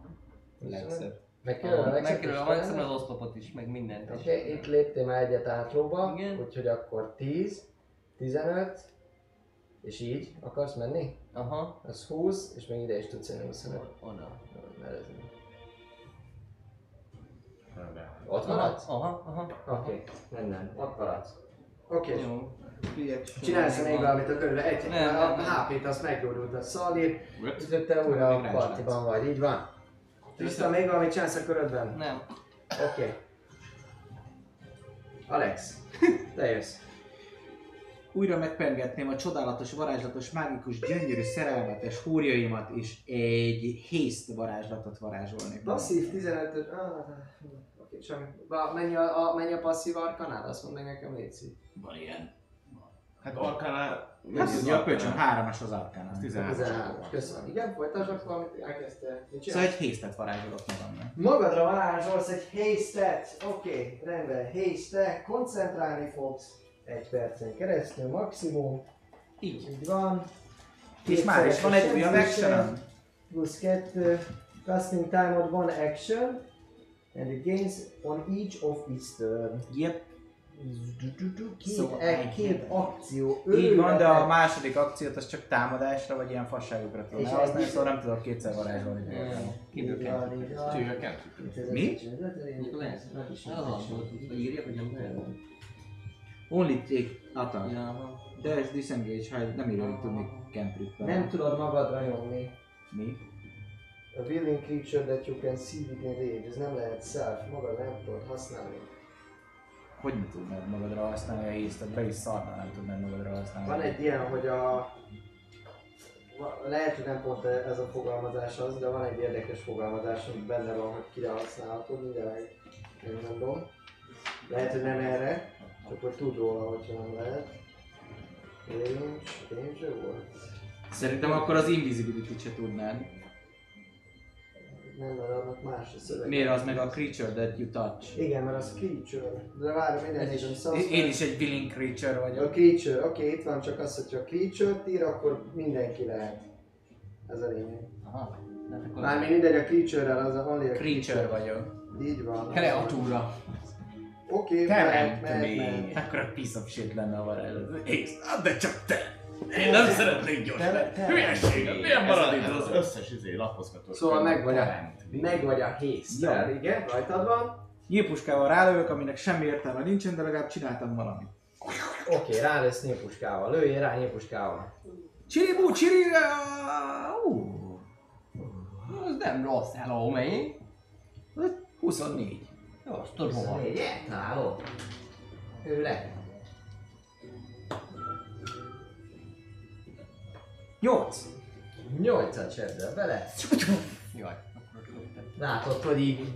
Legszebb. Megkerül a Alexet Megkerül is a maximum talán? az oszlopot is, meg mindent. Oké, okay, itt léptél már egyet átróba, Igen. úgyhogy akkor 10, 15, és így akarsz menni? Aha. Az 20, és még ide is tudsz jönni 25. Oda. Mert ez nem. De. Ott maradsz? Aha, aha. Oké, nem, ott maradsz. Oké. Jó. csinálsz még valamit a körülre, egy Nem, a. HP-t azt meggyógyultad Szalír, Öt. ütötte újra a partiban vagy, így van. Tiszta még valamit csinálsz a körödben? Nem. Oké. Okay. Alex, te jössz. Újra megpergetném a csodálatos, varázslatos, mágikus, gyönyörű, szerelmetes húrjaimat, és egy haste varázslatot varázsolnék. Passzív 15-ös... Ah, oké, semmi. Va, Mennyi a, a, mennyi a passzív arkanál? Azt mondd meg nekem, Léci. Van ilyen. Hát Arkánál... Hát ugye a pölcsön hármas az arkánál. 13. 13. Köszönöm. Igen, folytasd akkor, amit elkezdte. Szóval egy hastet varázsolok magamnak. Magadra varázsolsz egy haste-et. Oké, okay, rendben. Haste, koncentrálni fogsz. Egy percen keresztül maximum. Így. Így van. És már is van egy újabb action Plusz kettő. Casting time-od van action. And it gains on each of its turn. Yep. Két, Szóval e, két akció. Így van, de a második akciót az csak támadásra, vagy ilyen fasságokra tudom És elhasználni, egy- szóval nem tudok kétszer varázsolni. Csőken. Mi? Írja, hogy nem kell. Only take attack. Ja, aha. Dash, disengage, ha nem írja, hogy tudni cantrip Nem tudod magadra nyomni. Mi? A willing creature that you can see within range, ez nem lehet self, magad nem tudod használni. Hogy ne tudnád magadra használni a hésztet? Be is szarna nem tudnád magadra használni. Van egy ilyen, hogy a... Lehet, hogy nem pont ez a fogalmazás az, de van egy érdekes fogalmazás, ami benne van, hogy kire használhatod, mindjárt meg- megmondom. Lehet, hogy nem erre, csak hogy tud róla, hogyha nem lehet. Range, range volt? Szerintem akkor az invisibility se tudnád. Nem, mert annak más a szöveg. Miért az meg a creature that you touch? Igen, mert az creature. De várj, minden nézem, szóval... Én is egy willing creature A vagyok. creature, oké, okay, itt van csak az, hogyha creature-t ír, akkor mindenki lehet. Ez a lényeg. Aha. Hát akkor Mármint mindegy, a creature-rel az a only a Creature vagyok. Így van. kreatúra. Oké, okay, mehet, mehet. Akkor a piece of shit lenne a varázslat. Ész, ah, de csak te! Én nem szeretnék gyors Te- lenni. te- Hülyeség, milyen Ez marad a- itt ez az összes izé lapozgató. Szóval meg vagy a, meg vagy a haste igen, rajtad van. Nyílpuskával rálövök, aminek semmi értelme nincsen, de legalább csináltam valamit. Oké, okay, rálesz nyílpuskával, lőjél rá nyílpuskával. Csiribú, csirira! Uh, Az nem rossz, hello, mennyi? 24. Jó, azt tudod hova. 24, eltalálod. Ő le. 8. 8-at csapdel bele. Jaj, akkor. Látod, hogy így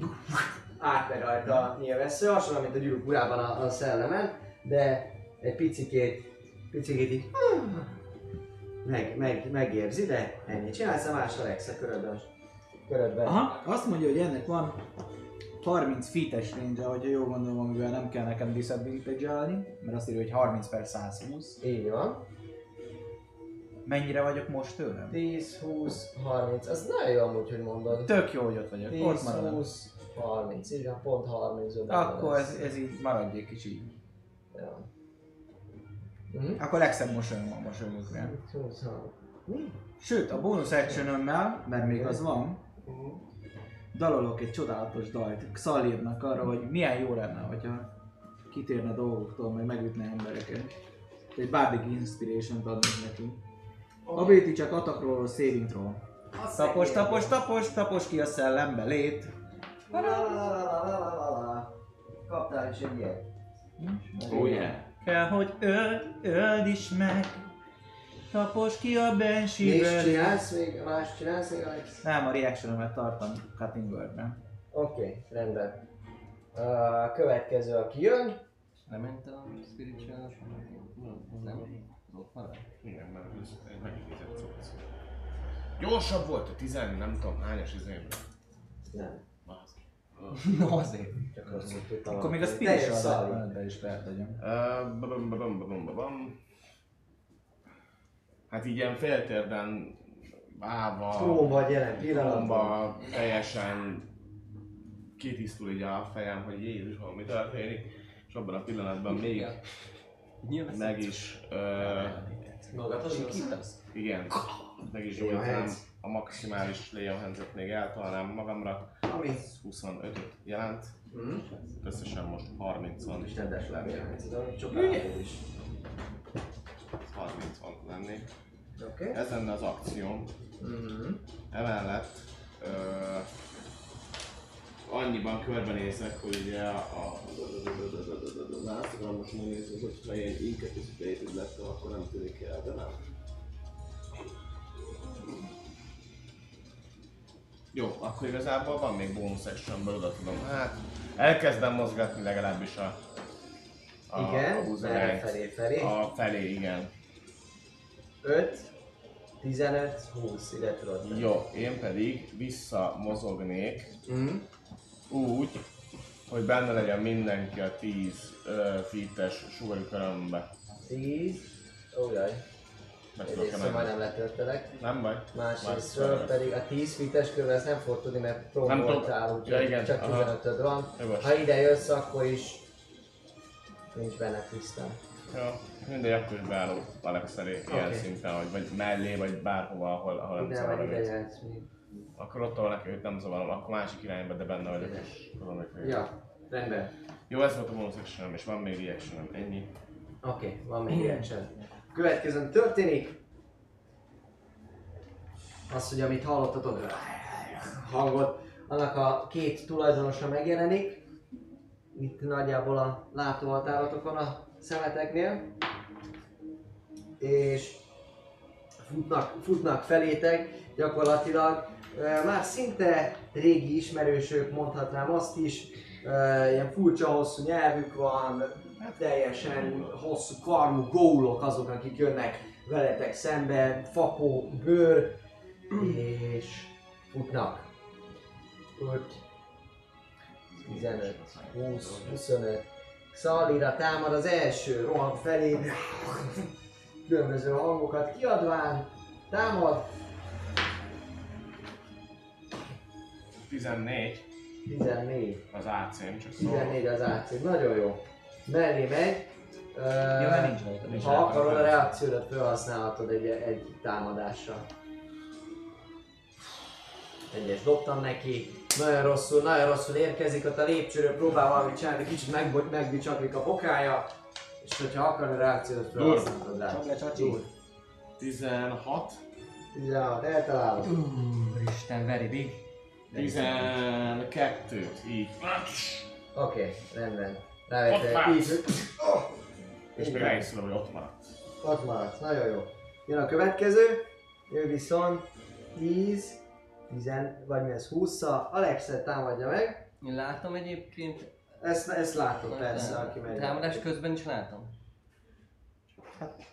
átmegy rajta a nyilvessző, hasonló, mint a gyűrűk urában a, a szellemen, de egy picikét, picikét így meg, meg, megérzi, de ennyi. Csinálsz a más a körödben. körödben. Aha, azt mondja, hogy ennek van 30 feet-es range hogyha jól gondolom, amivel nem kell nekem disadvantage mert azt írja, hogy 30 per 120. Így van. Mennyire vagyok most tőlem? 10, 20, 30. Az nagyon jó amúgy, hogy mondod. Tök jó, hogy ott vagyok. 10, ott maradok. 20, 30. Így van, pont 30 -ben Akkor ez, ez így maradjék is így. Ja. Mhm. Akkor legszebb. 20, 30. Mi? Sőt, a bónusz actionömmel, mert még az van, Mhm. Dalolok egy csodálatos dalt Xalirnak arra, hogy milyen jó lenne, hogyha kitérne dolgoktól, meg megütne embereket. Egy Bardic Inspiration-t adnék neki. Ability csak atakról, savingról. Tapos, tapos, tapos, tapos ki a szellembe lét. Kaptál is egy ilyet. Oh yeah. Kell, hogy öld, öld is meg. Tapos ki a is Banshee-ből. csinálsz még? Más csinálsz még, Alex? Nem, a reactionomet tartom Cutting Word-ben. Oké, okay, rendben. A következő, aki jön, Lement a spiritual Nem? Ott marad? Igen, mert ez egy megidézett cucc. Gyorsabb volt a 10, nem tudom hányas izében. nem, <laughs> Na azért. csak rosszul tudtam. Akkor még a spiritual is feltegyem. Ö, Hát így ilyen féltérben állva, Trón vagy jelen pillanatban. teljesen kitisztul így a fejem, hogy Jézus, valami történik, és abban a pillanatban még. Nyilván meg is, igen, meg is gyújtanám a maximális Leo Hands-et még eltalálnám magamra, Ami? ez 25-öt jelent, Mhm. összesen most 30 van, És rendes. Tudom, csak is. 30 van lenni. Oké. Ez lenne az akcióm. Mhm. Emellett ö, annyiban körbenézek, hogy ugye a... a már azt akarom most megnézni, hogy ha ilyen incapacitated lettem, akkor nem tűnik el, de nem. Jó, akkor igazából van még bonus actionből, oda tudom. Hát, elkezdem mozgatni legalábbis a... a a Igen, merre felé felé. A felé, igen. 5, 15, 20, ide tudod tenni. Jó, én pedig visszamozognék Mhm. úgy, hogy benne legyen mindenki a 10 uh, feet-es sugari körömbe. 10, ó jaj, Meg tudok egyrészt menni. majdnem letöltelek. Nem baj. Másrésztről Más- pedig a 10 feet-es körbe ezt nem fog tudni, mert Nem tudom. úgyhogy Ja, igen, csak aha. 15 van. Jogos. Ha ide jössz, akkor is nincs benne tisztán. Jó, mindegy, akkor is beállok Alex elé ilyen szinten, vagy, vagy mellé, vagy bárhova, ahol, ahol nem Ide vagy ide még. Akkor ott, ahol neki őt nem zavarom, akkor másik irányba, de benne vagyok, és tudom, hogy ja. Rendben. Jó, ez volt a bonus actionem, és van még reactionem, ennyi. Oké, okay, van még reaction. Következőn történik. Az, hogy amit hallottatok, hangot, annak a két tulajdonosa megjelenik. Itt nagyjából a látóhatárotokon a szemeteknél. És futnak, futnak felétek, gyakorlatilag már szinte régi ismerősök, mondhatnám azt is, ilyen furcsa hosszú nyelvük van, teljesen hosszú karmú gólok azok, akik jönnek veletek szembe, fakó, bőr, és futnak. 5, 15, 20, 25. Szalira támad az első, rohan felé, különböző hangokat kiadván, támad, 14 14. az AC-m, csak szólok. 14 az AC, nagyon jó. Mellé megy. Ö, Ja, mert nincs rajta. Nincs ha akarod, a reakciódat felhasználhatod egy, egy támadásra. Egyes dobtam neki, nagyon rosszul, nagyon rosszul érkezik, ott a lépcsőről próbál valamit csinálni, kicsit megbo- megbicsaklik a bokája, és hogyha akarod, a reakciódat felhasználhatod rá. Csak le, csacsi. Dur. 16, 16, eltalálod. Úristen, very big. 12, így. Oké, okay, rendben. Már. így, hogy... És még tudom, hogy ott maradt. Ott maradsz, nagyon jó. Jön a következő, ő viszont 10, 10, vagy mi ez, 20 Alexet támadja meg. Én látom egyébként. Ezt, ezt látod persze, aki megy. Támadás közben is látom.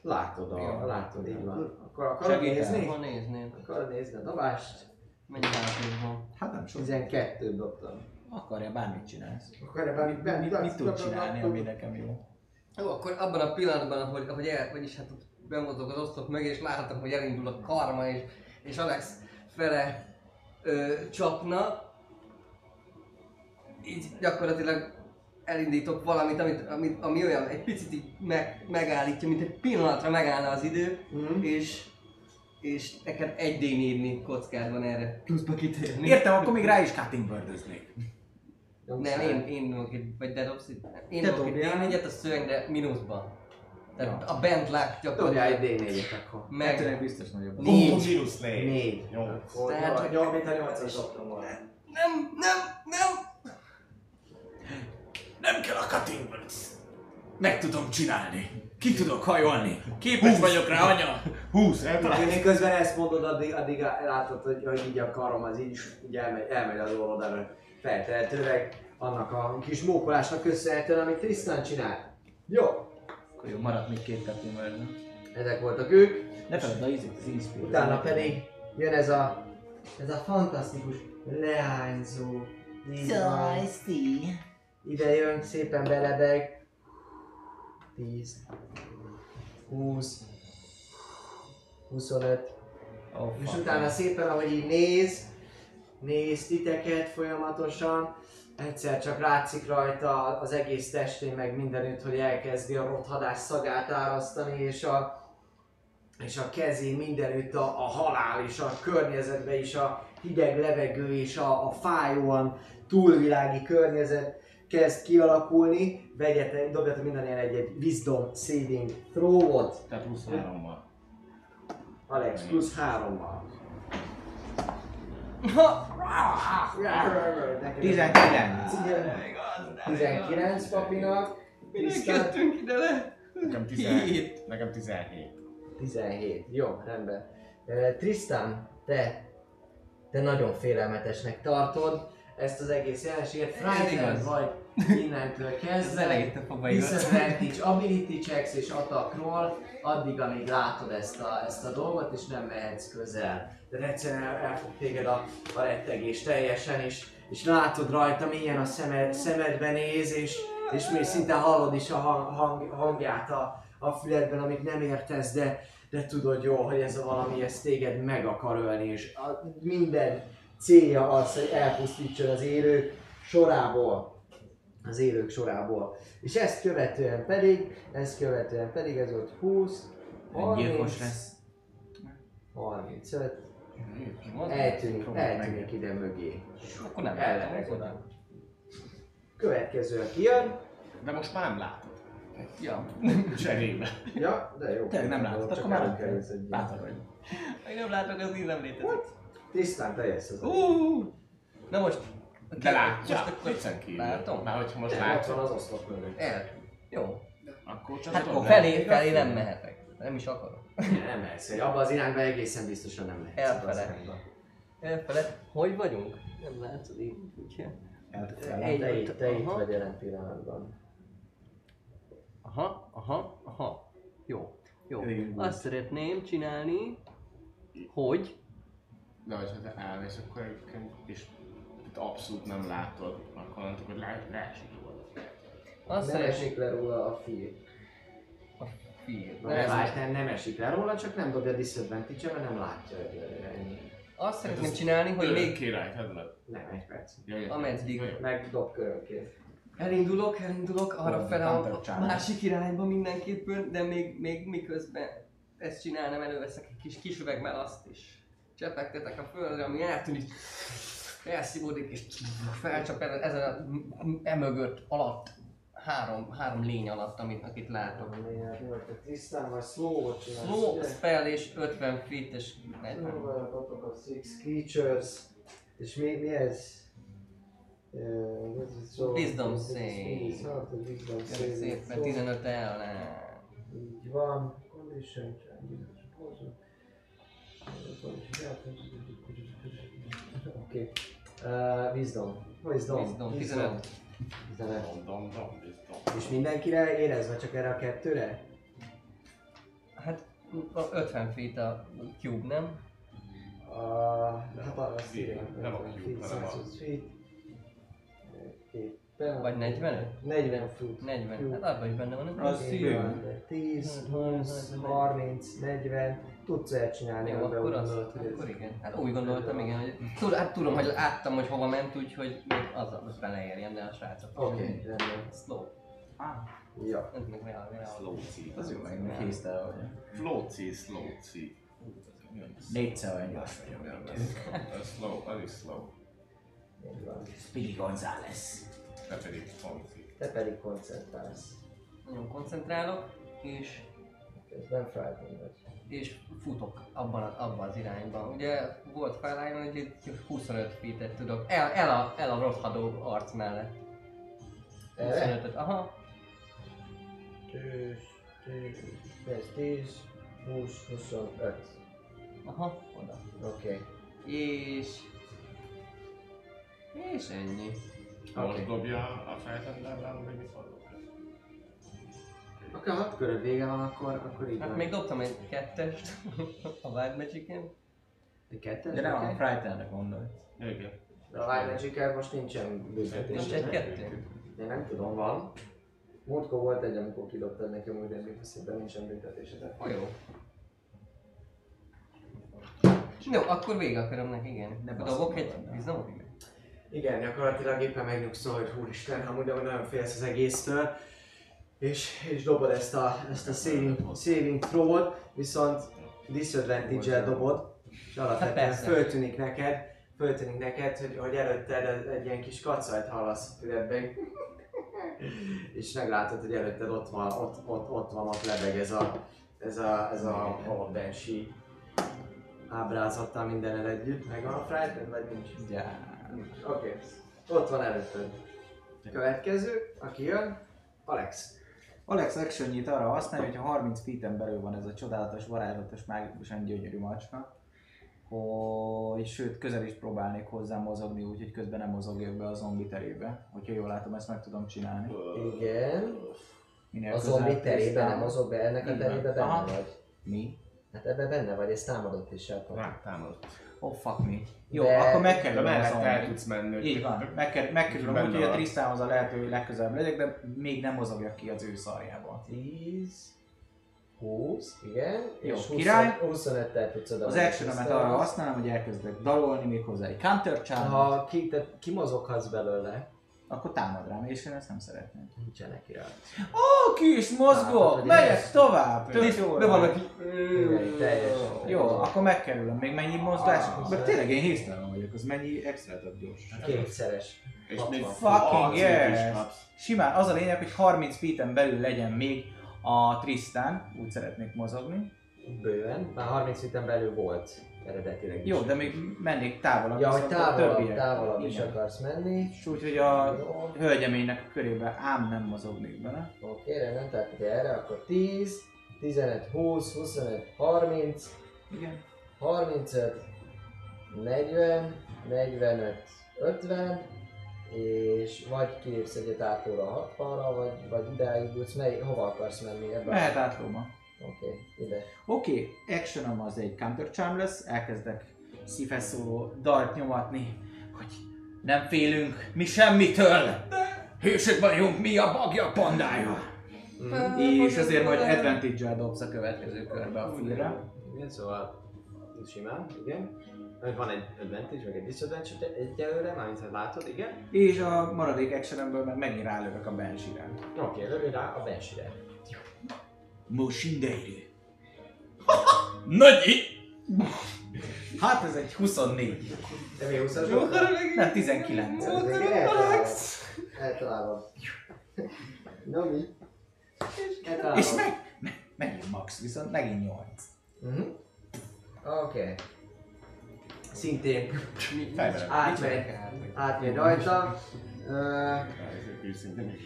Látod, a, Jó. látod, így van. Akkor akarod Segítem. nézni? Ha nézném. Akarod nézni a dobást? Mennyi látom van? Hát nem sok. 12 dobtam. Akarja, bármit csinálsz. Akarja bármit Mit, benni? mit, mit tud csinálni, ami nekem jó? Jó, akkor abban a pillanatban, ahogy, ahogy el, vagyis hát bemozog az oszlop mögé, és láthatom, hogy elindul a karma, és, és Alex fele ö, csapna, így gyakorlatilag elindítok valamit, amit, amit, ami olyan egy picit így meg, megállítja, mint egy pillanatra megállna az idő, Mhm. és és neked egy d 4 kockád van erre pluszba kitérni. Értem, akkor még rá is cutting birdöznék. Nem, én, én egy, vagy te dobsz egy, én dobok egy dobjál. D4-et a szövegre mínuszban. Tehát Ja. a bent Dobjál gyakorlatilag egy D4-et akkor. meg... Kettőnek biztos nagyobb. Négy. 4. 4. Jó. Akkor Tehát, hogy- nyolc, mint a 8-as dobtam volna. Nem, nem, nem! Nem kell a cutting words. Meg tudom csinálni. Ki tudok hajolni. Képes vagyok rá, anya. 20, eltalálsz. Én közben ezt mondod, addig, addig látod, hogy, hogy így a karom az így, így elmegy, elmegy az orrod előtt. Feltehetőleg annak a kis mókolásnak köszönhetően, amit Tristan csinált. Jó, Akkor jó, maradt még két bird. ezek voltak ők. Ne feledd a ízét, az inspire. Utána pedig jön ez a, ez a fantasztikus leányzó. Így van. Ide jön, szépen belebeg. 10, 20, 25, Oh, És utána szépen, ahogy így néz, néz titeket folyamatosan, egyszer csak látszik rajta az egész testén, meg mindenütt, hogy elkezdi a rothadás szagát árasztani, és a, és a kezén mindenütt a, a halál, és a környezetben is a hideg levegő, és a, a fájóan túlvilági környezet kezd kialakulni. Vegyetek, dobjatok minden ilyen egy, egy wisdom saving throw-ot. Tehát plusz hárommal. Alex, plusz hárommal. 19. 19 papinak, Tisztán jöttünk ide le? Nekem 17. Nekem 17. 17. Jó, rendben. Uh, Tristan, te, te nagyon félelmetesnek tartod ezt az egész jelenséget. Frightened vagy innentől Ez kezdve. Disadvantage ability checks és attack roll, addig, amíg látod ezt a, ezt a dolgot, és nem mehetsz közel. De egyszerűen el, el fog téged a, a rettegés teljesen, és, és látod rajta, milyen a szemed, szemedbe néz, és, és még szinte hallod is a hang, hang, hangját a, a füledben, amit nem értesz, de, de tudod jól, hogy ez a valami, ez téged meg akar ölni, és a, minden célja az, hogy elpusztítson az élők sorából az élők sorából. És ezt követően pedig, ezt követően pedig ez ott 20, 30, Gyilkos lesz. 35, Van? eltűnik, eltűnik ide mögé. Akkor nem Ellen lehetek oda. Következő, aki jön, De most már nem látod. Ja. <laughs> Cserébe. ja, de jó. Tényleg nem látod, Csak akkor már nem Látod, hogy Még nem látok, az így nem létezik. Tisztán te jössz az Uh, Na most... De látja. Most akkor Viccen kívül. Látom? Már hogyha most látod, az oszlop mögött. El. Jó. akkor csak Hát akkor nem. felé, felé nem mehetek. Nem is akarok. Nem mehetsz, hogy abba az irányba egészen biztosan nem az Elfele. Elfeled. Hogy vagyunk? Nem látszod így, úgyhogy. Te, te, itt, te itt vagy jelen pillanatban. Aha, aha, aha. Jó. Jó. Azt szeretném csinálni, hogy De hogyha te elmész, akkor egyébként és itt abszolút nem látod, akkor mondtuk, hogy le, leesik róla. azt Nem esik le róla a fír. a fiel. Na, ez nem, nem esik le róla, csak nem dobja disadvantage mert nem látja egyelőre ennyi. Azt szeretném csinálni, hogy még király, tedd le. Nem, egy perc. Ameddig. Meg dob körönként. elindulok, elindulok arra fel a, a másik irányba mindenképpen, de még, még miközben ezt csinálnám, előveszek egy kis kis üvegben azt is. Csepegtetek a földre, ami eltűnik, elszívódik és felcsap el ezen a emögött alatt három, három lény alatt, amit, akit látok. Volt a tisztán, vagy slow-ot csinálsz, Slow spell és 50 feet és 40. Slow, botok of six creatures. És mi, mi ez? Wisdom save. hát, szépen 15 el, ne. Így van. Condition. Oké. Uh, wisdom. Wisdom. Wisdom, 15. 15. Dom, dom, dom, dom. És mindenkire érezve csak erre a kettőre? Hát a 50 feet a cube, nem? Uh, hát azt írja. Nem a cube, hanem a- 120 feet. Éppen. Vagy 45? 40 foot. 40. Hát abban is benne van? Az van. 10, 20, 30, 40. Tudsz elcsinálni, Jó, akkor úgy az, gondolod, hogy ez- akkor igen. Hát úgy gondoltam, igen, hogy tud, hát tudom, hogy láttam, hogy hova ment, úgyhogy még az az beleérjen, de a srácok. Oké, rendben. Slow. Ja. Ez meg reál, reál. Slow C. Az jó, meg késztel vagy. Flow C, slow C. Négyszer olyan gyors vagyok. Ez slow, az is slow. Speedy González. Te pedig fancy. Te pedig koncentrálsz. Nagyon koncentrálok, és, Közben frightened vagy. És futok abban, abban az irányban. Ugye volt felálljon, hogy itt 25 feet tudok. El, el, a, el a rothadó arc mellett. Erre? 25-öt, aha. 10, 10, 10, 20, 25. Aha, oda. Oké. És... És ennyi. Most Oké. dobja a feltendelben, vagy mikor dobja? Akkor hat köröd vége van, akkor, akkor így Hát van. még dobtam egy kettest <laughs> a Wild Magic-en. De kettő? De nem a Frightennek mondod. Ja, igen. De a Wild magic most nincsen büntetés. Nincs egy kettő. Én nem tudom, van. Múltkor volt egy, amikor kidobtad nekem úgy emlékszem, de nincsen büntetése. de- Oh, jó. Jó, akkor vége a körömnek, igen. De dobok egy bizonyos? Igen, gyakorlatilag éppen megnyugszol, hogy úristen, amúgy amúgy nagyon félsz az egésztől. És, és dobod ezt a, ezt a saving, saving throw viszont disadvantage-el dobod, és alapvetően föltűnik neked, föltűnik neked, hogy, hogy előtted egy- egy ilyen kis kacajt hallasz a füledben. és meglátod, hogy előtted ott van, ott, ott, ott van, ott lebeg ez a, ez a, ez a, a Banshee ábrázattal mindennel együtt. Megvan a frightened, vagy nincs? Ja. Oké, okay. ott van előtted. Következő, aki jön, Alex. Alex action arra használja, hogy ha 30 feet belül van ez a csodálatos, varázslatos, mágikusan gyönyörű macska, hogy sőt közel is próbálnék hozzá mozogni, úgyhogy közben nem mozogjak be a zombi terébe. Hogyha jól látom, ezt meg tudom csinálni. Igen. Minél A zombi terébe nem mozog be, ennek a terébe benne Aha. vagy. Mi? Hát ebben benne vagy, ez támadott is hát. Rá támadott. Oh fuck me. Jó, De- akkor De megkerülöm a mellett el tudsz menni. Így van, megker- megkerülöm úgy, hogy a. Tristanhoz a lehető legközelebb legyek, de még nem mozogjak ki az ő szarjából. 10, 20, igen, Jó, és király. 25-tel tudsz oda Az actionemet arra használom, hogy elkezdek dalolni még hozzá egy counter challenge, Ha ki, te, kimozoghatsz belőle, akkor támad rám, és én ezt nem szeretném. nincsenek rá. Ó, ki is Hát, mozgok, hogy megyek tovább, tök jó. Igen, teljes. Jó, akkor megkerülöm. Még mennyi mozgás? Mert tényleg én hésztelen vagyok, az mennyi extra gyors. Kétszeres. És még Fucking yes! Simán, az a lényeg, hogy 30 feet belül legyen még a Tristan, úgy szeretnék mozogni. Bőven, már 30 feet belül volt eredetileg is. Jó, de még mennék távolabb. Ja, hogy távolabb, távolabb is akarsz menni. És úgy, hogy a Jó. hölgyeménynek a körébe ám nem mozognék bele. Oké, rendben, tehát ugye erre, akkor 10, 15, 20, 25, 30, Igen. 35, 40, 45, 50, és vagy kilépsz egyet ától a 60-ra, vagy, vagy idáig jutsz, mely, hova akarsz menni ebben? Mehet átlóba. Oké, ide. Oké, okay, actionom az egy counter charm lesz, elkezdek szívhez szóló dalt nyomatni, hogy nem félünk mi semmitől. Hősök vagyunk, mi a bagja pandája. És azért majd advantage-el dobsz a következő körbe a filmre. Igen, szóval simán, igen. Mert van egy advantage, meg egy disadvantage egyelőre, mármint ha látod, igen. És a maradék actionemből meg megint rálövök a Banshee-re. Oké, lövj rá a benchire. Moshindeiru. <laughs> Nagyi! Hát ez egy 24. De mi 20 as Nem, 19. Ez még eltalálod. Eltalálod. Na mi? És meg, meg, megint max, viszont megint 8. Mhm. Oké. Szintén Fejben. átmegy, átmegy rajta. Őszintén.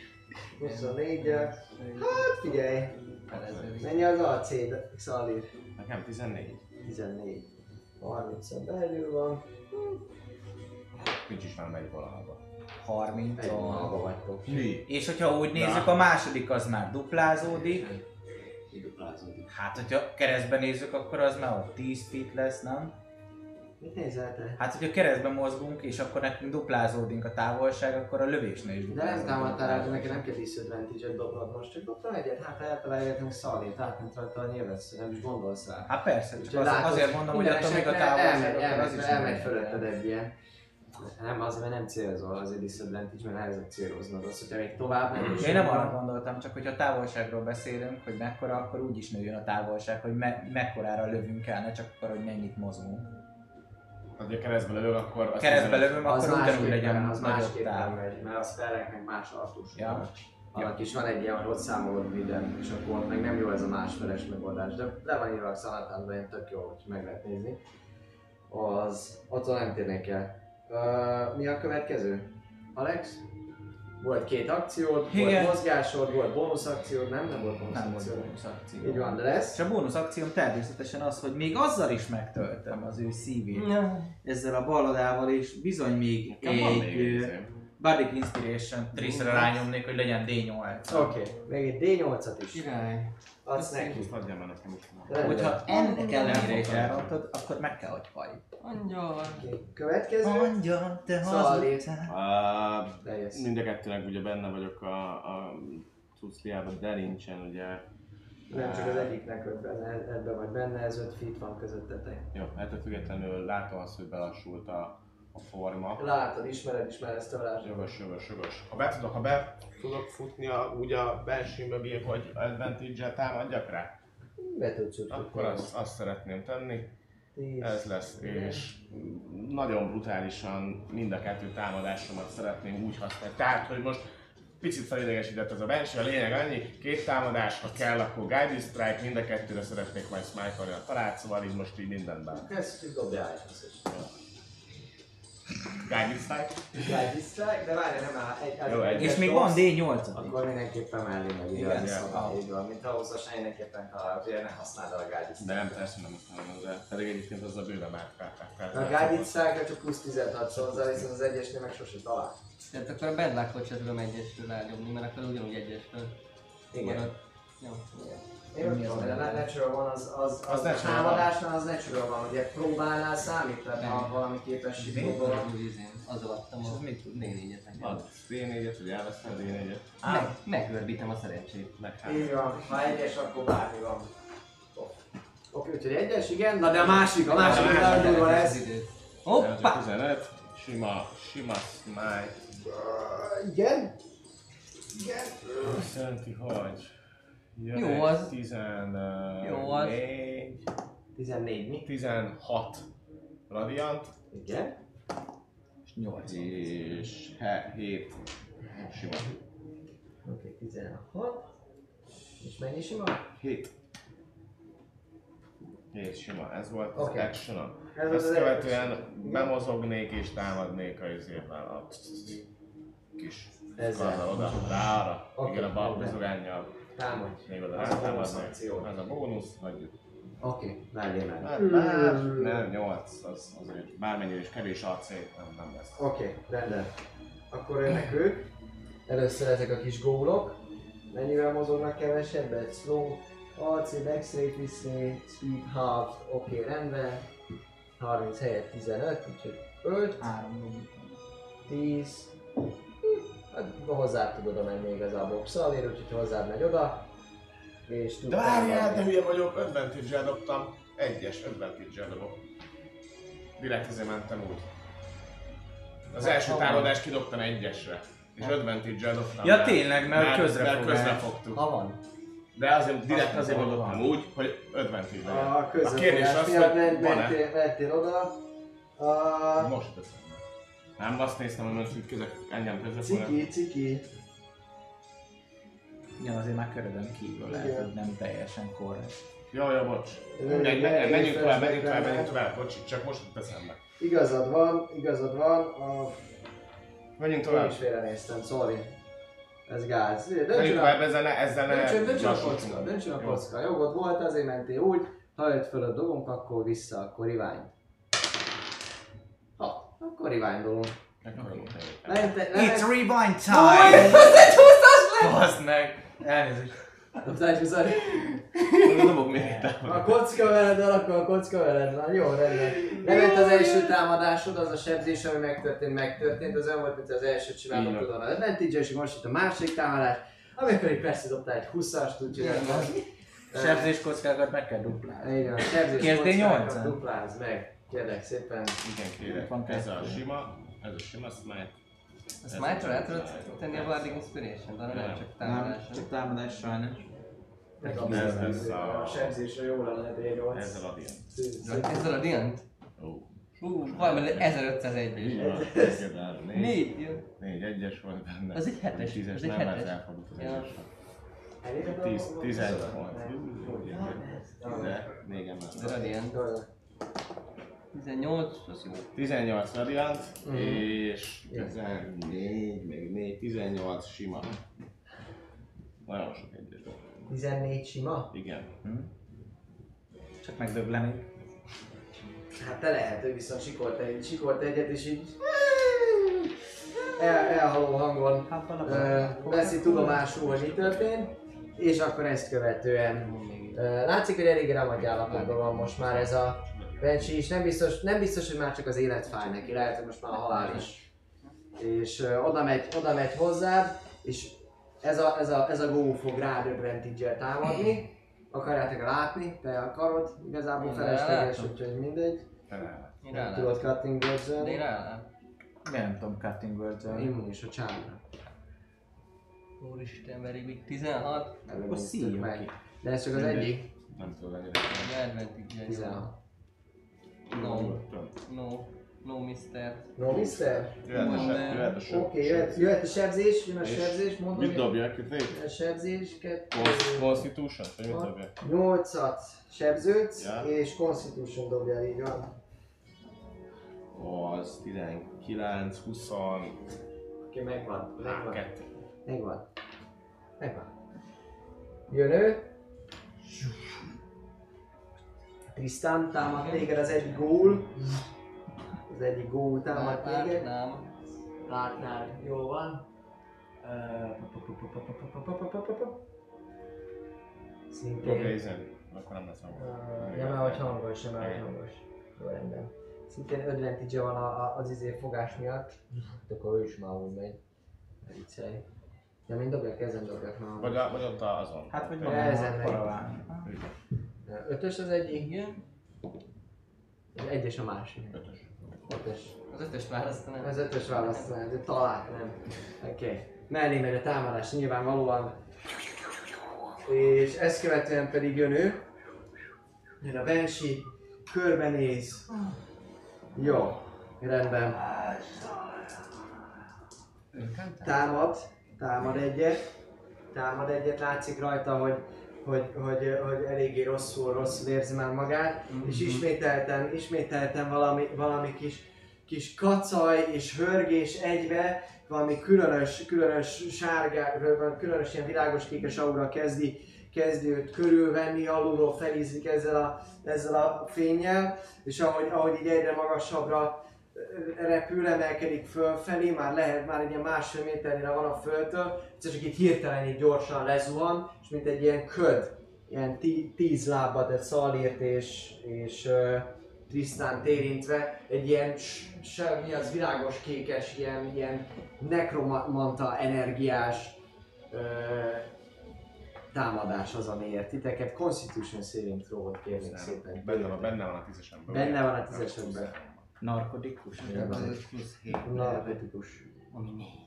24 Hát figyelj. Mennyi az AC, Xalir? Nekem 14. 14. 30 belül van. Nincs is már megy valahova. 30. Egy vonalba vagytok. Mi? És hogyha úgy nézzük, a második az már duplázódik. Duplázódik. Hát, hogyha keresztben nézzük, akkor az már ott 10 feet lesz, nem? Mit nézel te? Hát, hogyha keresztben mozgunk, és akkor nekünk duplázódik a távolság, akkor a lövésnél is De nem duplázódik. támadtál rá, de neki nem kell disadvantage-et dobnod most, csak dobtam egyet, hát hogy szalét, átment rajta a nyilvesz, nem is gondolsz rá. Hát persze, csak az, látod, azért mondom, hogy attól még a távolság, elmegy, akkor az elmegy, is elmegy nem fölötted egy ilyen. Nem, azért mert nem célzol, azért disadvantage, mert nehezebb céloznod. Az, hogyha még tovább nem Én nem arra gondoltam, csak hogyha távolságról beszélünk, hogy mekkora, akkor úgy is nőjön a távolság, hogy me- mekkorára lövünk el, ne csak akkor, hogy mennyit mozgunk. Ha ugye keresztbe lövök, akkor... azt Keresztbe lövöm, az akkor ugyanúgy legyen az másképpen megy, mert a spelleknek más artus. Ja. Annak is van egy ilyen, hogy ott számolod minden, és akkor ott meg nem jó ez a másfeles megoldás, de le van írva a szalátánban, ilyen tök jó, hogy meg lehet nézni. Az, attól nem térnék el. Uh, mi a következő? Alex? Volt két akciód, Igen. volt mozgásod, volt bónusz akciód, nem? Nem volt bónusz Nem volt akciód. bónusz akció. Így van, de lesz. És a bónusz akcióm természetesen az, hogy még azzal is megtöltöm az ő szívét. Ezzel a balladával, és bizony még Nekem még egy ö, izém. Bardic Inspiration trészre rányomnék, hogy legyen D8. Oké, okay. még egy D8-at is. Király. Adsz neki. Adjam el nekem is. Hogyha ennek ellenére is elrontod, akkor meg kell, hogy hallj. Angyal. Oké, Következő. Angyal, te Szóval hazudtál. Uh, mind a kettőnek ugye benne vagyok a, a cucliában, de nincsen ugye... Nem csak az egyiknek benne, ebben vagy benne, ez 5 feet van közöttetek. Jó, ettől függetlenül látom azt, hogy belassult a, a forma. Látod, ismered, ismered ezt a varázslatot. Jogos, jogos, jogos. Ha be tudok, ha be tudok futni a, úgy a belső mögé, hogy advantage-el támadjak rá, Be tudsz akkor azt, azt szeretném tenni. Tíz. Ez lesz, és nagyon brutálisan mind a kettő támadásomat szeretném úgy használni. Tehát, hogy most picit felidegesített ez a benső, a lényeg annyi, két támadás, ha kell, akkor Guiding Strike, mind a kettőre szeretnék majd smite a talált, szóval így most így mindenben. Dobjál egy összes. Guiding Strike? Guiding Strike, de várj, nem áll. Egy, Jó, egy- És még van D8 Akkor mindenképpen mellé meg Igen, igen, igen. szóval így van, mint ahhoz a mindenképpen találod, ugye ne használd el a Guiding De nem, Strike. persze nem tudom, de pedig egyébként az a bőven már A Guiding Strike csak plusz 10 adsz hozzá, viszont az egyesnél meg sose talál. Tehát akkor a bad luck-ot sem tudom egyesről elnyomni, mert akkor ugyanúgy egyesről Igen. Jó. Én tudom, hogy a natural van, az, az, az, Az támadásnál az natural van, ugye próbálnál számít, tehát ha valami képesség próbál. A az mit tud? D4-et nekem. Ad D4-et, hogy elveszem a D4-et. Meg, megörbítem a szerencsét. Meg hát. Így van, ha egyes, akkor bármi van. Oké, úgyhogy egyes, igen, na de a másik, a másik, A a másik, Ez lesz. Hoppá! 15, sima, sima smite. Igen? Igen. Azt jelenti, hogy az- 14, Jó, az- 14 mi? 16 radiant, Igen. És 8. és 7 sima. Oké, 16. És mennyi sima? 7. 7 sima, ez volt az Oké. actionom. Ez az Ezt az követően action. bemozognék és támadnék a izével a kis karddal oda, rá arra. Oké, Igen, a bal rendben. Támadj. Még oda Az a akció. Ez a bónusz, hagyjuk. Oké, várjél meg. Hát bár, nem, 8, az azért bármennyire is kevés AC, nem, nem lesz. Oké, rendben. Akkor jönnek ők. Először ezek a kis gólok. Mennyivel mozognak kevesebbet? Slow, AC, rate viszni, Speed half, oké, rendben. 30 helyett 15, úgyhogy 5, 3 10. Hát hozzá tudod menni igazából boxalért, úgyhogy hozzád megy oda. És De várjál, támadni. de hülye vagyok, advantage-el dobtam. Egyes, advantage-el dobok. Direkt ezért mentem úgy. Az Hát, első ha támadást kidobtam egyesre. És advantage-el dobtam. Ja mert- tényleg, mert közrefogás. Mert közrefogtuk. Ha van. De azért direkt Az azért van. dobtam úgy, hogy advantage. A A kérdés az, hogy van-e? mentél oda. A Most teszem. Nem azt néztem, hogy most közök, engem közök. ciki, ciki. Igen, azért már körödön kívül lehet, Igen. hogy nem teljesen korrekt. Jó, jó, bocs. Menjünk, tovább, menjünk tovább, menjünk tovább, bocs, csak most jut eszembe. Igazad van, igazad van. A... Menjünk Én tovább. is félrenéztem, sorry. Ez gáz. Döntsön Menjünk a, tovább, ezzel ne, ezzel ne döntsön, döntsön a kocka, döntsön a Jó. kocka. Jogod volt, azért mentél úgy. Ha öt fölött dobunk, akkor vissza, akkor rivány. Akkor. Mente, It's rewind time! <laughs> Baszd meg! Elnézést. Dobtál is az Dobok még egy A támadást. kocka veled, akkor a kocka veled van. Jó, rendben. Lement az első támadásod, az a sebzés, ami megtörtént, megtörtént. Az olyan volt, mint az első van. tudod, az advantage és most itt a másik támadás. Ami pedig persze dobtál egy 20-ast, úgyhogy ez az. Sebzés kockákat meg kell duplálni. Igen, a sebzés kockákat D8-at? duplázd meg. Kérlek szépen. Igen, kérek. Van Ez a sima, ez a sima smite. A smite-ról el tudod tenni a Bardic Inspiration-t, arra nem csak támadásra. csak támadás sajnos. Ez a- lesz a- a sebzésre jó lenne D8. Ez a radiant. Ezzel a Diant? Ó. Hú, valami 1501 Így van. Négy. Négy. Egyes volt benne. Az egy hetes, Tízes, nem, ez elfordult az egyes. Elég a Tíz, dolgok? 18, az jó. 18 radiant, Mhm. és 14, még 4, 18 sima. Nagyon sok egyes volt. 14 sima? Igen. Csak megdöblenik. Hát te lehet, hogy viszont sikolt, egy, sikolt egyet, és így el, elhaló hangon ö, veszi tudomásul, hogy mi történt, és akkor ezt követően ö, látszik, hogy elég remadj állapotban van most már ez a Bencsi, és nem biztos, nem biztos, hogy már csak az élet fáj neki, lehet, hogy most már a halál is. És ö, oda, megy, oda megy hozzád, és ez a, ez a, ez a gó fog rád advantage támadni, Akarjátok látni? Te akarod? Igazából Én felesleges, úgyhogy mindegy. Én Nem tudod cutting én words rá Miért nem tudom cutting words Immunis a csámra. Úristen, very big. 16. Előbb Akkor szíjunk meg. De ez csak az egyik. Nem tudod ennyire. Advantage. 16. No, no, no mister. No, mister? Jöhet a se- jöhet a Oké, jöhet, jöhet a sebzés, jön a És sebzés, mondom. Mit itt végig? A sebzés, kettő, Constitution? Vagy mit dobjak? 8-at sebződsz, és Constitution dobja, így van. Az 19, 20, Oké, megvan, megvan. 2. Megvan. Megvan. Jön ő. Trisztán támad téged az egy gól. Az egyik gól támad téged. Nem. Látnál, jó van. Szintén. Oké, akkor nem lesz hangos. Nem elhagy hangos, nem elhagy hangos. Jó rendben. Szintén advantage van az izé fogás miatt. Hát akkor ő is már úgy megy. Hát Viccelj. Ja, mind dobják, ezen dobják már. Vagy, vagy ott azon. Hát, vagy ezen megy. Ötös az egyik, Igen. az egyes a másik. Ötös. Ötös. Az ötöst választanám. Az ötös választanál, de talán nem. Oké. Okay. Mellé megy a támadás nyilvánvalóan. És ezt követően pedig jön ő. Jön a Banshee, körbenéz. Jó, rendben. Támad, támad egyet. Támad egyet, látszik rajta, hogy, hogy, hogy, hogy eléggé rosszul, rosszul érzi már magát. És ismételten, ismételten valami, valami kis, kis kacaj és hörgés egybe, valami különös, különös sárga, különös ilyen világos kékes aura kezdi, kezdi őt körülvenni, alulról felízik ezzel a, ezzel a fényjel, és ahogy, ahogy így egyre magasabbra repül, emelkedik fölfelé, már lehet, már egy ilyen másfél méternyire van a földtől, egyszer csak így hirtelen így gyorsan lezuhan, és mint egy ilyen köd, ilyen tí, tíz lábbal, tehát Szalírt és, és uh, Trisztánt érintve, egy ilyen s- se, mi az világos kékes, ilyen, ilyen nekromanta energiás uh, támadás az, ami ért titeket. Constitution saving throw-ot kérnék szépen. Benne van, benne van a tízesemben. Benne van a tízesekben. Narkotikus. Van. Az plusz 7. Narkotikus. Ami négy.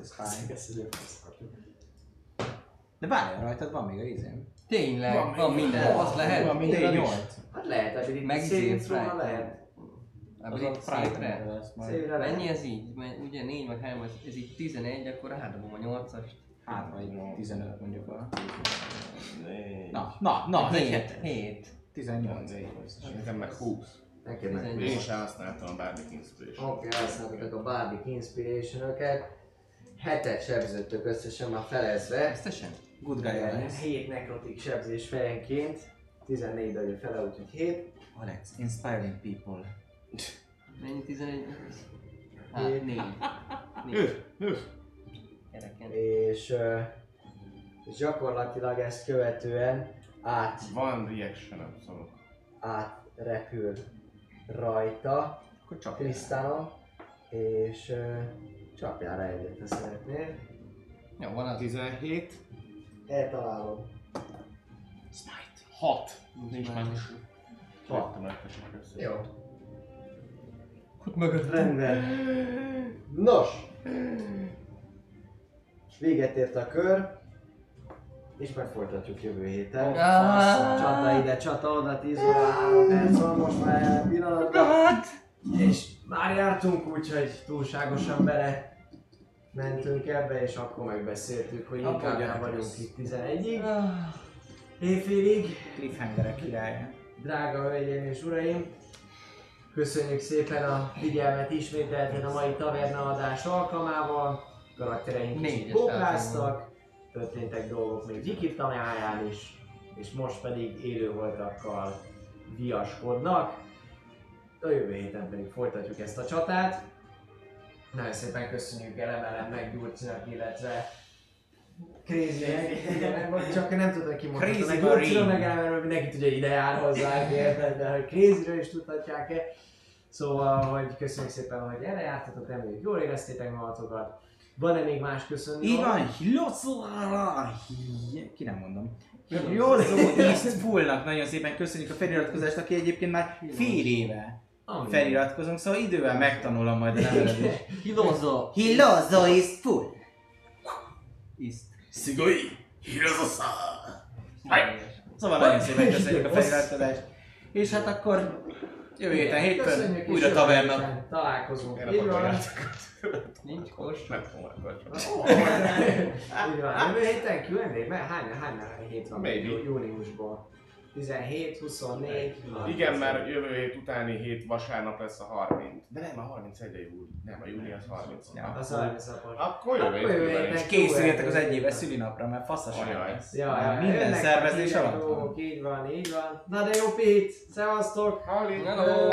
Ez hozhatom. De várjál, rajtad van még a izém. Tényleg, van, minden, az lehet. Van még D8. Hát lehet, ability Meg saving izé, throw-ra Fright. lehet. A a. Save-re lehet. Mennyi ez így? Mert ugye 4 meg 3, ez így 11, akkor átadom a 8-ast. Hát vagy 15 mondjuk a... Na, na, na, egy 7. hetes. 7. 18. Nekem meg 20. Neked meg. Én is használtam a Bardic Inspiration. Oké, okay, használtatok a Bardic Inspiration-öket. Hetet sebződtök összesen már felezve. Összesen? Good guy Alex. 7 nekrotik sebzés fejenként. 14 darabja fele, úgyhogy 7. Alex, inspiring people. Mennyi 11? Hát 4. Üff, üff. Kereken. És, ö, és gyakorlatilag ezt követően át, Van reaction szóval. átrepül rajta Akkor csak Krisztánon, és uh, csapjál rá egyet, ha szeretnél. Jó, van a 17. Eltalálom. Smite. 6. Nincs mágus. 6. Jó. Ott mögött. Rendben. Nos. És véget ért a kör. És majd folytatjuk jövő héten. Ah. Csata ide, csata oda, 10 óra, 3 perc van most már pillanatban. És már jártunk úgy, hogy túlságosan bele mentünk ebbe, és akkor megbeszéltük, hogy inkább gyerek vagyunk itt 11-ig, Ah. éjfélig. cliffhangerek királya. Drága hölgyeim és uraim, köszönjük szépen a figyelmet ismételten a mai taverna adás alkalmával. Karaktereink kicsit bókláztak, történtek dolgok még Gyiki tanáján is, és most pedig élőholtakkal viaskodnak. A jövő héten pedig folytatjuk ezt a csatát. Nagyon szépen köszönjük Elemelem meg Gyurcinak, illetve Crazy csak nem tudom ki mondta, Crazy meg. Gyurcinak meg Elemelem, mindenki tudja, ide jár hozzá, érted, de hogy Crazy-ről is tudhatják-e. Szóval, hogy köszönjük szépen, hogy erre jártatok, reméljük jól éreztétek magatokat, Van-e még más köszönni? Így van, Hilozo, ki nem mondom. Hilozo East Fullnak nagyon szépen köszönjük a feliratkozást, aki egyébként már fél éve Ami- feliratkozunk, szóval idővel megtanulom majd a nevelet is. <laughs> Hilozza! Hilozo East Full. East. Szigoi! Hirozosa! Szóval nagyon szépen köszönjük a feliratkozást. És hát akkor jövő héten hétfőn újra taverna. Találkozunk. Erre Így van. Nincs kos. Nem tudom, akkor. Így van. Jövő héten Q&A? Mert hány, hány hét van Maybe. júniusból? 17, 24, Igen, mert jövő hét utáni hét vasárnap lesz a 30. De nem, a 31 a júli. Nem, a júli az 30. Ja. Az 30 napos. Akkor Akkor jövő is. És készüljetek az egyéves szülinapra, mert faszas lesz. Ja, ja, Minden szervezés alatt van. Így van, így van. Na de jó Pete, szevasztok! Hello!